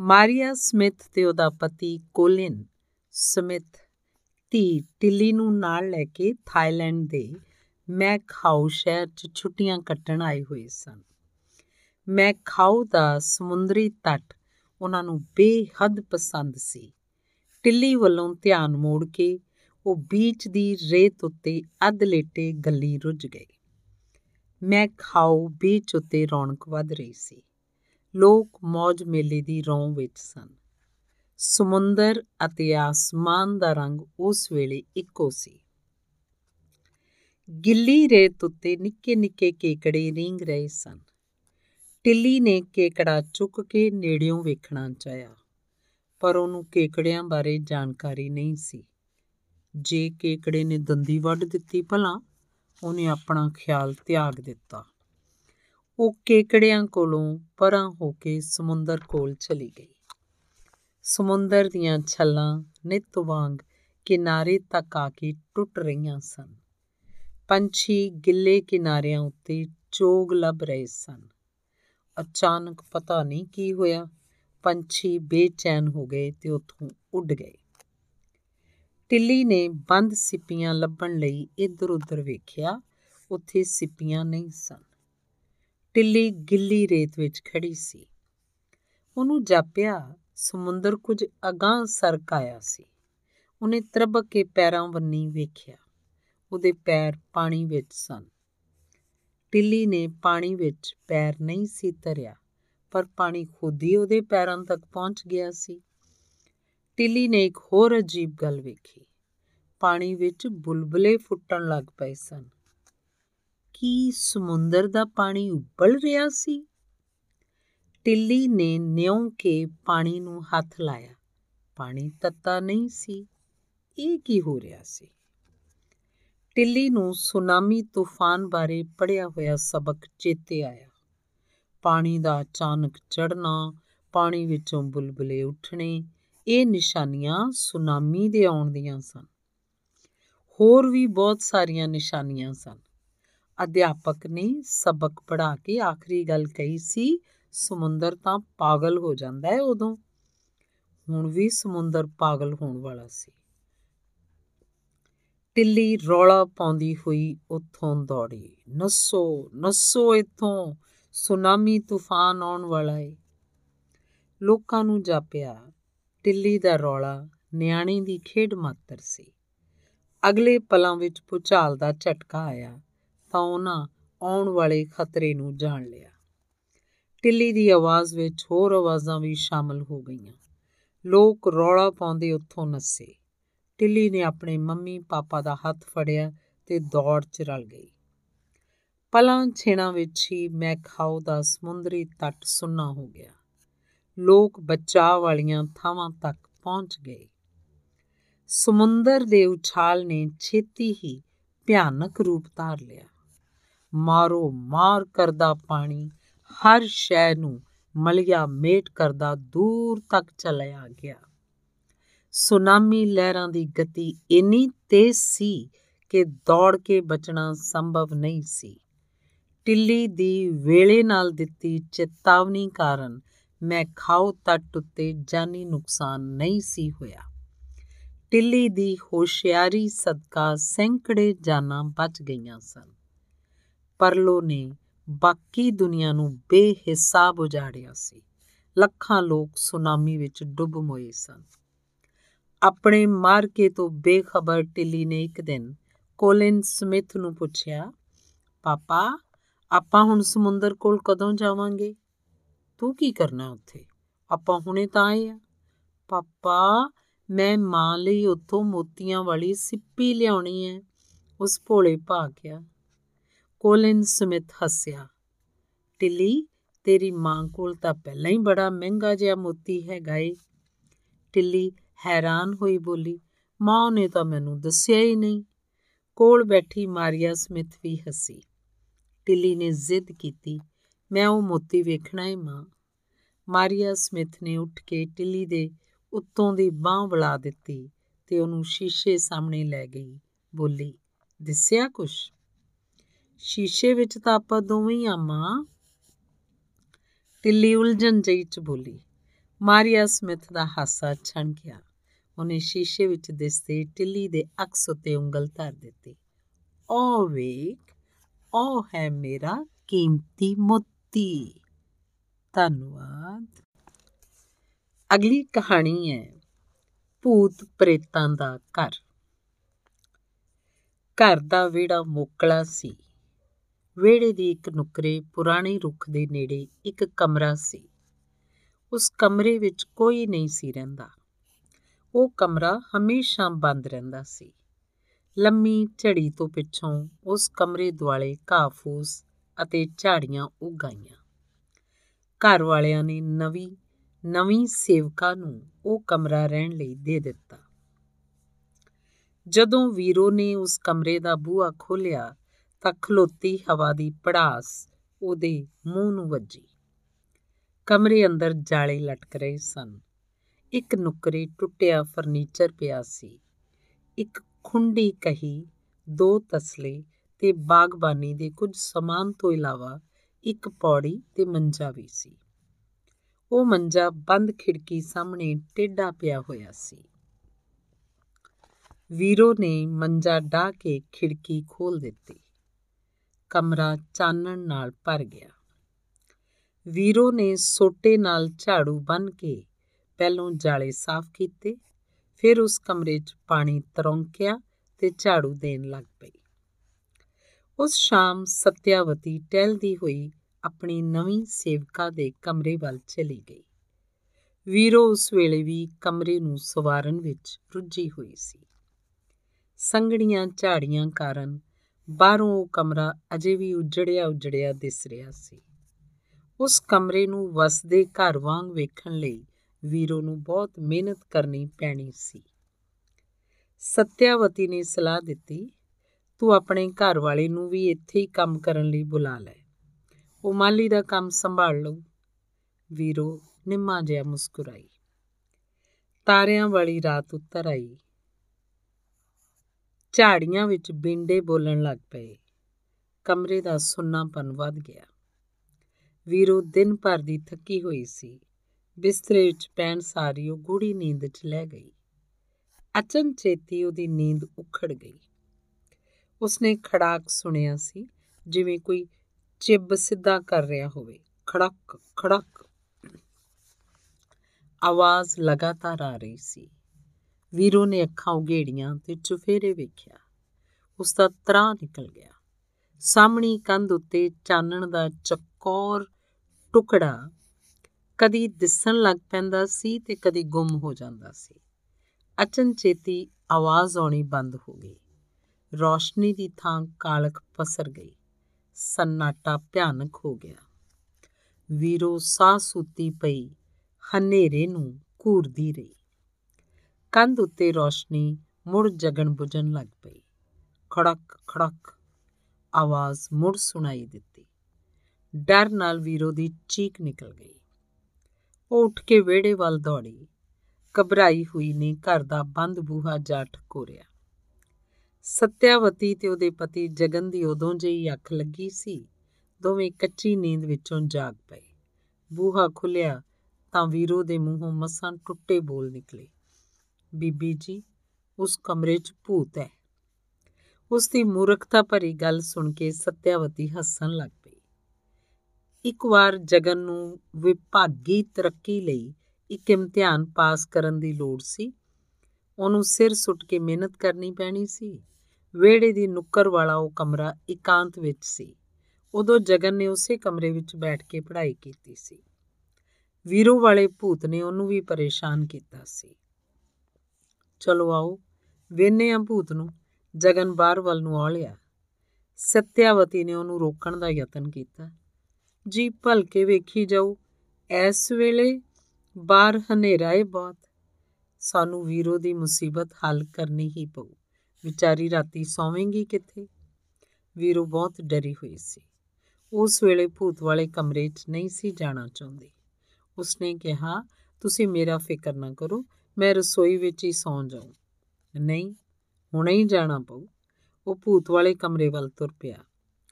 ਮਾਰੀਆ ਸਮਿਥ ਤੇ ਉਹਦਾ ਪਤੀ ਕੋਲਿਨ ਸਮਿਥ ਧੀ ਟਿੱਲੀ ਨੂੰ ਨਾਲ ਲੈ ਕੇ ਥਾਈਲੈਂਡ ਦੇ ਮੈਕਹਾਊ ਸ਼ਹਿਰ 'ਚ ਛੁੱਟੀਆਂ ਕੱਟਣ ਆਏ ਹੋਏ ਸਨ। ਮੈਕਹਾਊ ਦਾ ਸਮੁੰਦਰੀ ਤੱਟ ਉਹਨਾਂ ਨੂੰ ਬੇਹੱਦ ਪਸੰਦ ਸੀ। ਟਿੱਲੀ ਵੱਲੋਂ ਧਿਆਨ ਮੋੜ ਕੇ ਉਹ ਬੀਚ ਦੀ ਰੇਤ ਉੱਤੇ ਅੱਧ ਲੇਟੇ ਗੱਲੀ ਰੁੱਝ ਗਏ ਮੈਕਹਾਊ ਬੀਚ ਉੱਤੇ ਰੌਣਕ ਵੱਧ ਰਹੀ ਸੀ। ਲੋਕ ਮौज ਮੇਲੇ ਦੀ ਰੌਂ ਵਿੱਚ ਸਨ। ਸਮੁੰਦਰ ਅਤੇ ਆਸਮਾਨ ਦਾ ਰੰਗ ਉਸ ਵੇਲੇ ਇੱਕੋ ਸੀ। ਗਿੱਲੀ ਰੇਤ ਉੱਤੇ ਨਿੱਕੇ ਨਿੱਕੇ ਕੇਕੜੇ ਰਿੰਗ ਰਹੇ ਸਨ। ਟਿੱਲੀ ਨੇ ਕੇਕੜਾ ਚੁੱਕ ਕੇ ਨੇੜਿਓਂ ਵੇਖਣਾ ਚਾਹਿਆ, ਪਰ ਉਹਨੂੰ ਕੇਕੜਿਆਂ ਬਾਰੇ ਜਾਣਕਾਰੀ ਨਹੀਂ ਸੀ। ਜੇ ਕੇਕੜੇ ਨੇ ਦੰਦੀ ਵੱਢ ਦਿੱਤੀ ਭਲਾ, ਉਹਨੇ ਆਪਣਾ ਖਿਆਲ ਤਿਆਗ ਦਿੱਤਾ। ਉਹ ਕੇਕੜਿਆਂ ਕੋਲੋਂ ਪਰਾਂ ਹੋ ਕੇ ਸਮੁੰਦਰ ਕੋਲ ਚਲੀ ਗਈ। ਸਮੁੰਦਰ ਦੀਆਂ ਛੱਲਾਂ ਨਿਤ ਵਾਂਗ ਕਿਨਾਰੇ ਤੱਕ ਆ ਕੇ ਟੁੱਟ ਰਹੀਆਂ ਸਨ। ਪੰਛੀ ਗਿੱਲੇ ਕਿਨਾਰਿਆਂ ਉੱਤੇ ਚੋਗ ਲੱਭ ਰਹੇ ਸਨ। ਅਚਾਨਕ ਪਤਾ ਨਹੀਂ ਕੀ ਹੋਇਆ, ਪੰਛੀ ਬੇਚੈਨ ਹੋ ਗਏ ਤੇ ਉੱਥੋਂ ਉੱਡ ਗਏ। ਟਿੱਲੀ ਨੇ ਬੰਦ ਸਿੱਪੀਆਂ ਲੱਭਣ ਲਈ ਇੱਧਰ-ਉੱਧਰ ਵੇਖਿਆ, ਉੱਥੇ ਸਿੱਪੀਆਂ ਨਹੀਂ ਸਨ। ਟਿੱਲੀ ਗਿੱਲੀ ਰੇਤ ਵਿੱਚ ਖੜੀ ਸੀ। ਉਹਨੂੰ ਜਾਪਿਆ, ਸਮੁੰਦਰ ਕੁਝ ਅਗਾਂਹ ਸਰਕ ਆਇਆ ਸੀ। ਉਹਨੇ ਤਰਬਕ ਕੇ ਪੈਰਾਂ ਵੰਨੀ ਵੇਖਿਆ। ਉਹਦੇ ਪੈਰ ਪਾਣੀ ਵਿੱਚ ਸਨ। ਟਿੱਲੀ ਨੇ ਪਾਣੀ ਵਿੱਚ ਪੈਰ ਨਹੀਂ ਸੀ ਧਰਿਆ, ਪਰ ਪਾਣੀ ਖੁਦ ਹੀ ਉਹਦੇ ਪੈਰਾਂ ਤੱਕ ਪਹੁੰਚ ਗਿਆ ਸੀ। ਟਿੱਲੀ ਨੇ ਇੱਕ ਹੋਰ ਅਜੀਬ ਗੱਲ ਵੇਖੀ। ਪਾਣੀ ਵਿੱਚ ਬੁਲਬਲੇ ਫੁੱਟਣ ਲੱਗ ਪਏ ਸਨ। ਕੀ ਸਮੁੰਦਰ ਦਾ ਪਾਣੀ ਉੱਬਲ ਰਿਹਾ ਸੀ? ਟਿੱਲੀ ਨੇ ਨਿਉ ਕੇ ਪਾਣੀ ਨੂੰ ਹੱਥ ਲਾਇਆ। ਪਾਣੀ ਤੱਤਾ ਨਹੀਂ ਸੀ। ਇਹ ਕੀ ਹੋ ਰਿਹਾ ਸੀ? ਟਿੱਲੀ ਨੂੰ ਸੁਨਾਮੀ ਤੂਫਾਨ ਬਾਰੇ ਪੜਿਆ ਹੋਇਆ ਸਬਕ ਚੇਤੇ ਆਇਆ। ਪਾਣੀ ਦਾ ਅਚਾਨਕ ਚੜਨਾ ਪਾਣੀ ਵਿੱਚੋਂ ਬੁਲਬਲੇ ਉੱਠਣੇ ਇਹ ਨਿਸ਼ਾਨੀਆਂ ਸੁਨਾਮੀ ਦੇ ਆਉਣ ਦੀਆਂ ਸਨ। ਹੋਰ ਵੀ ਬਹੁਤ ਸਾਰੀਆਂ ਨਿਸ਼ਾਨੀਆਂ ਸਨ। ਅਧਿਆਪਕ ਨੇ ਸਬਕ ਪੜ੍ਹਾ ਕੇ ਆਖਰੀ ਗੱਲ ਕਹੀ ਸੀ, ਸਮੁੰਦਰ ਤਾਂ ਪਾਗਲ ਹੋ ਜਾਂਦਾ ਹੈ ਉਦੋਂ। ਹੁਣ ਵੀ ਸਮੁੰਦਰ ਪਾਗਲ ਹੋਣ ਵਾਲਾ ਸੀ। ਟਿੱਲੀ ਰੌਲਾ ਪਾਉਂਦੀ ਹੋਈ ਉੱਥੋਂ ਦੌੜੀ। ਨੱਸੋ ਨੱਸੋ ਇੱਥੋਂ, ਸੁਨਾਮੀ ਤੂਫਾਨ ਆਉਣ ਵਾਲਾ ਏ। ਲੋਕਾਂ ਨੂੰ ਜਾਪਿਆ ਟਿੱਲੀ ਦਾ ਰੌਲਾ ਨਿਆਣੀ ਦੀ ਖੇਡ ਮਾਤਰ ਸੀ। ਅਗਲੇ ਪਲਾਂ ਵਿੱਚ ਪੁਚਾਲ ਦਾ ਝਟਕਾ ਆਇਆ ਤਾਂ ਉਹਨਾਂ ਆਉਣ ਵਾਲੇ ਖਤਰੇ ਨੂੰ ਜਾਣ ਲਿਆ। ਟਿੱਲੀ ਦੀ ਆਵਾਜ਼ ਵਿੱਚ ਹੋਰ ਆਵਾਜ਼ਾਂ ਵੀ ਸ਼ਾਮਲ ਹੋ ਗਈਆਂ। ਲੋਕ ਰੌਲਾ ਪਾਉਂਦੇ ਉੱਥੋਂ ਨੱਸੇ। ਟਿੱਲੀ ਨੇ ਆਪਣੇ ਮੰਮੀ ਪਾਪਾ ਦਾ ਹੱਥ ਫੜਿਆ ਤੇ ਦੌੜ ਚ ਰਲ ਗਈ। ਪਲਾਂ ਛੇਣਾ ਵਿੱਚ ਹੀ ਮੈਕਹਾਉ ਦਾ ਸਮੁੰਦਰੀ ਤੱਟ ਸੁੰਨਾ ਹੋ ਗਿਆ। ਲੋਕ ਬਚਾਅ ਵਾਲੀਆਂ ਥਾਵਾਂ ਤੱਕ ਪਹੁੰਚ ਗਏ। ਸਮੁੰਦਰ ਦੇ ਉਛਾਲ ਨੇ ਛੇਤੀ ਹੀ ਭਿਆਨਕ ਰੂਪ ਧਾਰ ਲਿਆ। ਮਾਰੋ ਮਾਰ ਕਰਦਾ ਪਾਣੀ, ਹਰ ਸ਼ੈ ਨੂੰ ਮਲਿਆ ਮੇਟ ਕਰਦਾ ਦੂਰ ਤੱਕ ਚਲਿਆ ਗਿਆ। ਸੁਨਾਮੀ ਲਹਿਰਾਂ ਦੀ ਗਤੀ ਇੰਨੀ ਤੇਜ਼ ਸੀ ਕਿ ਦੌੜ ਕੇ ਬਚਣਾ ਸੰਭਵ ਨਹੀਂ ਸੀ। ਟਿੱਲੀ ਦੀ ਵੇਲੇ ਨਾਲ ਦਿੱਤੀ ਚੇਤਾਵਨੀ ਕਾਰਨ ਮੈਂ ਖਾਓ ਤੱਟ ਉੱਤੇ ਜਾਨੀ ਨੁਕਸਾਨ ਨਹੀਂ ਸੀ ਹੋਇਆ। ਟਿੱਲੀ ਦੀ ਹੋਸ਼ਿਆਰੀ ਸਦਕਾ ਸੈਂਕੜੇ ਜਾਨਾਂ ਬਚ ਗਈਆਂ ਸਨ। ਪਰਲੋ ਨੇ ਬਾਕੀ ਦੁਨੀਆ ਨੂੰ ਬੇਹਿਸਾਬ ਉਜਾੜਿਆ ਸੀ। ਲੱਖਾਂ ਲੋਕ ਸੁਨਾਮੀ ਵਿੱਚ ਡੁੱਬ ਮੋਏ ਸਨ। ਆਪਣੇ ਮਾਰਕੇ ਤੋਂ ਬੇਖਬਰ ਟਿੱਲੀ ਨੇ ਇੱਕ ਦਿਨ ਕੋਲਿਨ ਸਮਿਥ ਨੂੰ ਪੁੱਛਿਆ, ਪਾਪਾ, ਆਪਾਂ ਹੁਣ ਸਮੁੰਦਰ ਕੋਲ ਕਦੋਂ ਜਾਵਾਂਗੇ? ਤੂੰ ਕੀ ਕਰਨਾ ਉੱਥੇ? ਆਪਾਂ ਹੁਣੇ ਤਾਂ ਆਏ ਆ। ਪਾਪਾ, ਮੈਂ ਮਾਂ ਲਈ ਉੱਥੋਂ ਮੋਤੀਆਂ ਵਾਲੀ ਸਿੱਪੀ ਲਿਆਉਣੀ ਹੈ ਉਸ ਭੋਲੇ ਭਾ ਗਿਆ। Colin Smith ਹੱਸਿਆ। ਟਿੱਲੀ ਤੇਰੀ ਮਾਂ ਕੋਲ ਤਾਂ ਪਹਿਲਾਂ ਹੀ ਬੜਾ ਮਹਿੰਗਾ ਜਿਹਾ ਮੋਤੀ ਹੈਗਾ ਏ। ਟਿੱਲੀ ਹੈਰਾਨ ਹੋਈ ਬੋਲੀ, ਮਾਂ ਨੇ ਤਾਂ ਮੈਨੂੰ ਦੱਸਿਆ ਹੀ ਨਹੀਂ। ਕੋਲ ਬੈਠੀ ਮਾਰੀਆ ਸਮਿਥ ਵੀ ਹੱਸੀ। ਟਿੱਲੀ ਨੇ ਜ਼ਿੱਦ ਕੀਤੀ। ਮੈਂ ਉਹ ਮੋਤੀ ਵੇਖਣਾ ਏ ਮਾਂ। ਮਾਰੀਆ ਸਮਿਥ ਨੇ ਉੱਠ ਕੇ ਟਿੱਲੀ ਦੇ ਉੱਤੋਂ ਦੀ ਬਾਹ ਵਲਾ ਦਿੱਤੀ ਤੇ ਉਹਨੂੰ ਸ਼ੀਸ਼ੇ ਸਾਹਮਣੇ ਲੈ ਗਈ। ਬੋਲੀ, ਦਿਸਿਆ ਕੁਛ? ਸ਼ੀਸ਼ੇ ਵਿੱਚ ਤਾਂ ਆਪਾਂ ਦੋਵੇਂ ਹੀ ਆ ਮਾਂ। ਟਿੱਲੀ ਉਲਝਣ ਜਈ ਚ ਬੋਲੀ। ਮਾਰੀਆ ਸਮਿਥ ਦਾ ਹਾਸਾ ਛਣ ਗਿਆ। ਉਹਨੇ ਸ਼ੀਸ਼ੇ ਵਿੱਚ ਦਿਸਦੇ ਟਿੱਲੀ ਦੇ ਅਕਸ ਉੱਤੇ ਉਂਗਲ ਧਰ ਦਿੱਤੀ। ਓ ਵੇਖ, ਉਹ ਹੈ ਮੇਰਾ ਕੀਮਤੀ ਮੋਤੀ। ਧੰਨਵਾਦ। ਅਗਲੀ ਕਹਾਣੀ ਹੈ, ਭੂਤ ਪ੍ਰੇਤਾਂ ਦਾ ਘਰ। ਘਰ ਦਾ ਵਿਹੜਾ ਮੋਕਲਾ ਸੀ। ਵਿਹੜੇ ਦੀ ਇੱਕ ਨੁਕਰੇ ਪੁਰਾਣੇ ਰੁੱਖ ਦੇ ਨੇੜੇ ਇੱਕ ਕਮਰਾ ਸੀ। ਉਸ ਕਮਰੇ ਵਿੱਚ ਕੋਈ ਨਹੀਂ ਸੀ ਰਹਿੰਦਾ। ਉਹ ਕਮਰਾ ਹਮੇਸ਼ਾ ਬੰਦ ਰਹਿੰਦਾ ਸੀ। ਲੰਮੀ ਝੜੀ ਤੋਂ ਪਿੱਛੋਂ ਉਸ ਕਮਰੇ ਦੁਆਲੇ ਘਾਹ ਫੂਸ ਅਤੇ ਝਾੜੀਆਂ ਉਗਾਈਆਂ। ਘਰ ਵਾਲਿਆਂ ਨੇ ਨਵੀਂ ਨਵੀਂ ਸੇਵਕਾ ਨੂੰ ਉਹ ਕਮਰਾ ਰਹਿਣ ਲਈ ਦੇ ਦਿੱਤਾ। ਜਦੋਂ ਵੀਰੋ ਨੇ ਉਸ ਕਮਰੇ ਦਾ ਬੂਹਾ ਖੋਲ੍ਹਿਆ ਤਾਂ ਖਲੋਤੀ ਹਵਾ ਦੀ ਪੜਾਸ ਉਹਦੇ ਮੂੰਹ ਨੂੰ ਵੱਜੀ। ਕਮਰੇ ਅੰਦਰ ਜਾਲੇ ਲਟਕ ਰਹੇ ਸਨ। ਇੱਕ ਨੁਕਰੇ ਟੁੱਟਿਆ ਫਰਨੀਚਰ ਪਿਆ ਸੀ। ਇੱਕ ਖੁੰਡੀ ਕਹੀ ਦੋ ਤਸਲੇ ਤੇ ਬਾਗਬਾਨੀ ਦੇ ਕੁਝ ਸਮਾਨ ਤੋਂ ਇਲਾਵਾ ਇੱਕ ਪੌੜੀ ਤੇ ਮੰਜਾ ਵੀ ਸੀ। ਉਹ ਮੰਜਾ ਬੰਦ ਖਿੜਕੀ ਸਾਹਮਣੇ ਟੇਢਾ ਪਿਆ ਹੋਇਆ ਸੀ। ਵੀਰੋ ਨੇ ਮੰਜਾ ਢਾ ਕੇ ਖਿੜਕੀ ਖੋਲ ਦਿੱਤੀ। ਕਮਰਾ ਚਾਨਣ ਨਾਲ ਭਰ ਗਿਆ। ਵੀਰੋ ਨੇ ਸੋਟੇ ਨਾਲ ਝਾੜੂ ਬੰਨ ਕੇ ਪਹਿਲੋਂ ਜਾਲੇ ਸਾਫ਼ ਕੀਤੇ, ਫਿਰ ਉਸ ਕਮਰੇ 'ਚ ਪਾਣੀ ਤਰੌਂਕਿਆ ਤੇ ਝਾੜੂ ਦੇਣ ਲੱਗ ਪਈ। ਉਸ ਸ਼ਾਮ ਸਤਿਆਵਤੀ ਟਹਿਲਦੀ ਹੋਈ ਆਪਣੀ ਨਵੀਂ ਸੇਵਕਾ ਦੇ ਕਮਰੇ ਵੱਲ ਚਲੀ ਗਈ। ਵੀਰੋ, ਉਸ ਵੇਲੇ ਵੀ ਕਮਰੇ ਨੂੰ ਸਵਾਰਨ ਵਿੱਚ ਰੁੱਝੀ ਹੋਈ ਸੀ। ਸੰਗੜੀਆਂ ਝਾੜੀਆਂ ਕਾਰਨ ਬਾਹਰੋਂ ਉਹ ਕਮਰਾ ਅਜੇ ਵੀ ਉਜੜਿਆ ਉਜੜਿਆ ਦਿਸ ਰਿਹਾ ਸੀ। ਉਸ ਕਮਰੇ ਨੂੰ ਵਸਦੇ ਘਰ ਵਾਂਗ ਵੇਖਣ ਲਈ ਵੀਰੋ ਨੂੰ ਬਹੁਤ ਮਿਹਨਤ ਕਰਨੀ ਪੈਣੀ ਸੀ। ਸਤਿਆਵਤੀ ਨੇ ਸਲਾਹ ਦਿੱਤੀ ਤੂੰ ਆਪਣੇ ਘਰ ਵਾਲੇ ਨੂੰ ਵੀ ਇੱਥੇ ਹੀ ਕੰਮ ਕਰਨ ਲਈ ਬੁਲਾ ਲੈ। ਉਹ ਮਾਲੀ ਦਾ ਕੰਮ ਸੰਭਾਲ ਲਊ। ਵੀਰੋ, ਨਿੰਮਾ ਜਿਹਾ ਮੁਸਕਰਾਈ। ਤਾਰਿਆਂ ਵਾਲੀ ਰਾਤ ਉੱਤਰ ਆਈ। ਝਾੜੀਆਂ ਵਿੱਚ ਬਿੰਡੇ ਬੋਲਣ ਲੱਗ ਪਏ। ਕਮਰੇ ਦਾ ਸੁੰਨਾਪਨ ਵੱਧ ਗਿਆ। ਵੀਰੋ, ਦਿਨ ਭਰ ਦੀ ਥੱਕੀ ਹੋਈ ਸੀ। ਬਿਸਤਰੇ ਵਿੱਚ ਪੈਣ ਸਾਰੀ ਉਹ ਗੂੜੀ ਨੀਂਦ 'ਚ ਲੈ ਗਈ। ਅਚਨਚੇਤੀ ਉਹਦੀ ਨੀਂਦ ਉਖੜ ਗਈ। ਉਸਨੇ ਖੜਾਕ ਸੁਣਿਆ ਸੀ, ਜਿਵੇਂ ਕੋਈ ਚਿੱਬ ਸਿੱਧਾ ਕਰ ਰਿਹਾ ਹੋਵੇ। ਖੜਕ ਖੜਕ। ਆਵਾਜ਼ ਲਗਾਤਾਰ ਆ ਰਹੀ ਸੀ। ਵੀਰੋ ਨੇ ਅੱਖਾਂ ਉਗੇੜੀਆਂ ਤੇ ਚੁਫੇਰੇ ਵੇਖਿਆ। ਉਸ ਦਾ ਤਰਾ ਨਿਕਲ ਗਿਆ। ਸਾਹਮਣੀ ਕੰਧ ਉੱਤੇ ਚਾਨਣ ਦਾ ਚੱਕੌਰ ਟੁਕੜਾ ਕਦੀ ਦਿਸਣ ਲੱਗ ਪੈਂਦਾ ਸੀ ਤੇ ਕਦੀ ਗੁੰਮ ਹੋ ਜਾਂਦਾ ਸੀ। ਅਚਨਚੇਤੀ ਆਵਾਜ਼ ਆਉਣੀ ਬੰਦ ਹੋ ਗਈ। ਰੋਸ਼ਨੀ ਦੀ ਥਾਂ ਕਾਲਕ ਪਸਰ ਗਈ। ਸੰਨਾਟਾ ਭਿਆਨਕ ਹੋ ਗਿਆ। ਵੀਰੋ ਸਾਹ ਸੂਤੀ ਪਈ, ਹਨੇਰੇ ਨੂੰ ਘੂਰਦੀ ਰਹੀ। ਕੰਧ ਉੱਤੇ ਰੋਸ਼ਨੀ ਮੁੜ ਜਗਣ ਬੁਝਣ ਲੱਗ ਪਈ। ਖੜਕ ਖੜਕ ਆਵਾਜ਼ ਮੁੜ ਸੁਣਾਈ ਦਿੱਤੀ। ਡਰ ਨਾਲ ਵੀਰੋ ਦੀ ਚੀਕ ਨਿਕਲ ਗਈ। ਉਹ ਉੱਠ ਕੇ ਵਿਹੜੇ ਵੱਲ ਦੌੜੀ। ਘਬਰਾਈ ਹੋਈ ਨੇ ਘਰ ਦਾ ਬੰਦ ਬੂਹਾ ਜਾ ਠਕੋਰਿਆ। ਸਤਿਆਵਤੀ ਤੇ ਉਹਦੇ ਪਤੀ ਜਗਨ ਦੀ ਉਦੋਂ ਜਿਹੀ ਅੱਖ ਲੱਗੀ ਸੀ, ਦੋਵੇਂ ਕੱਚੀ ਨੀਂਦ ਵਿੱਚੋਂ ਜਾਗ ਪਏ। ਬੂਹਾ ਖੁੱਲਿਆ ਤਾਂ ਵੀਰੋ ਦੇ ਮੂੰਹੋਂ ਮਸਾਂ ਟੁੱਟੇ ਬੋਲ ਨਿਕਲੇ। ਬੀਬੀ ਜੀ, ਉਸ ਕਮਰੇ 'ਚ ਭੂਤ ਹੈ। ਉਸ ਦੀ ਮੂਰਖਤਾ ਭਰੀ ਗੱਲ ਸੁਣ ਕੇ ਸਤਿਆਵਤੀ ਹੱਸਣ ਲੱਗ ਪਈ। ਇੱਕ ਵਾਰ ਜਗਨ ਨੂੰ ਵਿਭਾਗੀ ਤਰੱਕੀ ਲਈ ਇੱਕ ਇਮਤਿਹਾਨ ਪਾਸ ਕਰਨ ਦੀ ਲੋੜ ਸੀ। ਉਹਨੂੰ ਸਿਰ ਸੁੱਟ ਕੇ ਮਿਹਨਤ ਕਰਨੀ ਪੈਣੀ ਸੀ। ਵਿਹੜੇ ਦੀ ਨੁੱਕਰ ਵਾਲਾ ਉਹ ਕਮਰਾ ਇਕਾਂਤ ਵਿੱਚ ਸੀ। ਉਦੋਂ ਜਗਨ ਨੇ ਉਸੇ ਕਮਰੇ ਵਿੱਚ ਬੈਠ ਕੇ ਪੜ੍ਹਾਈ ਕੀਤੀ ਸੀ। ਵੀਰੋ ਵਾਲੇ ਭੂਤ ਨੇ ਉਹਨੂੰ ਵੀ ਪਰੇਸ਼ਾਨ ਕੀਤਾ ਸੀ। ਚਲੋ ਆਓ ਵੇਨੇ ਆ ਭੂਤ ਨੂੰ। ਜਗਨ ਬਾਹਰ ਵੱਲ ਨੂੰ ਆ ਲਿਆ। ਸਤਿਆਵਤੀ ਨੇ ਉਹਨੂੰ ਰੋਕਣ ਦਾ ਯਤਨ ਕੀਤਾ। ਜੀ ਭਲਕੇ ਵੇਖੀ ਜਾਓ ਇਸ ਵੇਲੇ ਬਾਹਰ ਹਨੇਰਾ ਏ ਬਹੁਤ। ਸਾਨੂੰ ਵੀਰੋ ਦੀ ਮੁਸੀਬਤ ਹੱਲ ਕਰਨੀ ਹੀ ਪਊ। ਵਿਚਾਰੀ ਰਾਤੀ ਸੌਵੇਂਗੀ ਕਿੱਥੇ? ਵੀਰੋ ਬਹੁਤ ਡਰੀ ਹੋਈ ਸੀ। ਉਸ ਵੇਲੇ ਭੂਤ ਵਾਲੇ ਕਮਰੇ 'ਚ ਨਹੀਂ ਸੀ ਜਾਣਾ ਚਾਹੁੰਦੀ। ਉਸਨੇ ਕਿਹਾ, ਤੁਸੀਂ ਮੇਰਾ ਫਿਕਰ ਨਾ ਕਰੋ, ਮੈਂ ਰਸੋਈ ਵਿੱਚ ਹੀ ਸੌਂ ਜਾਉਂ ਨਹੀਂ, ਹੁਣੇ ਹੀ ਜਾਣਾ ਪਊ। ਉਹ ਭੂਤ ਵਾਲੇ ਕਮਰੇ ਵੱਲ ਤੁਰ ਪਿਆ।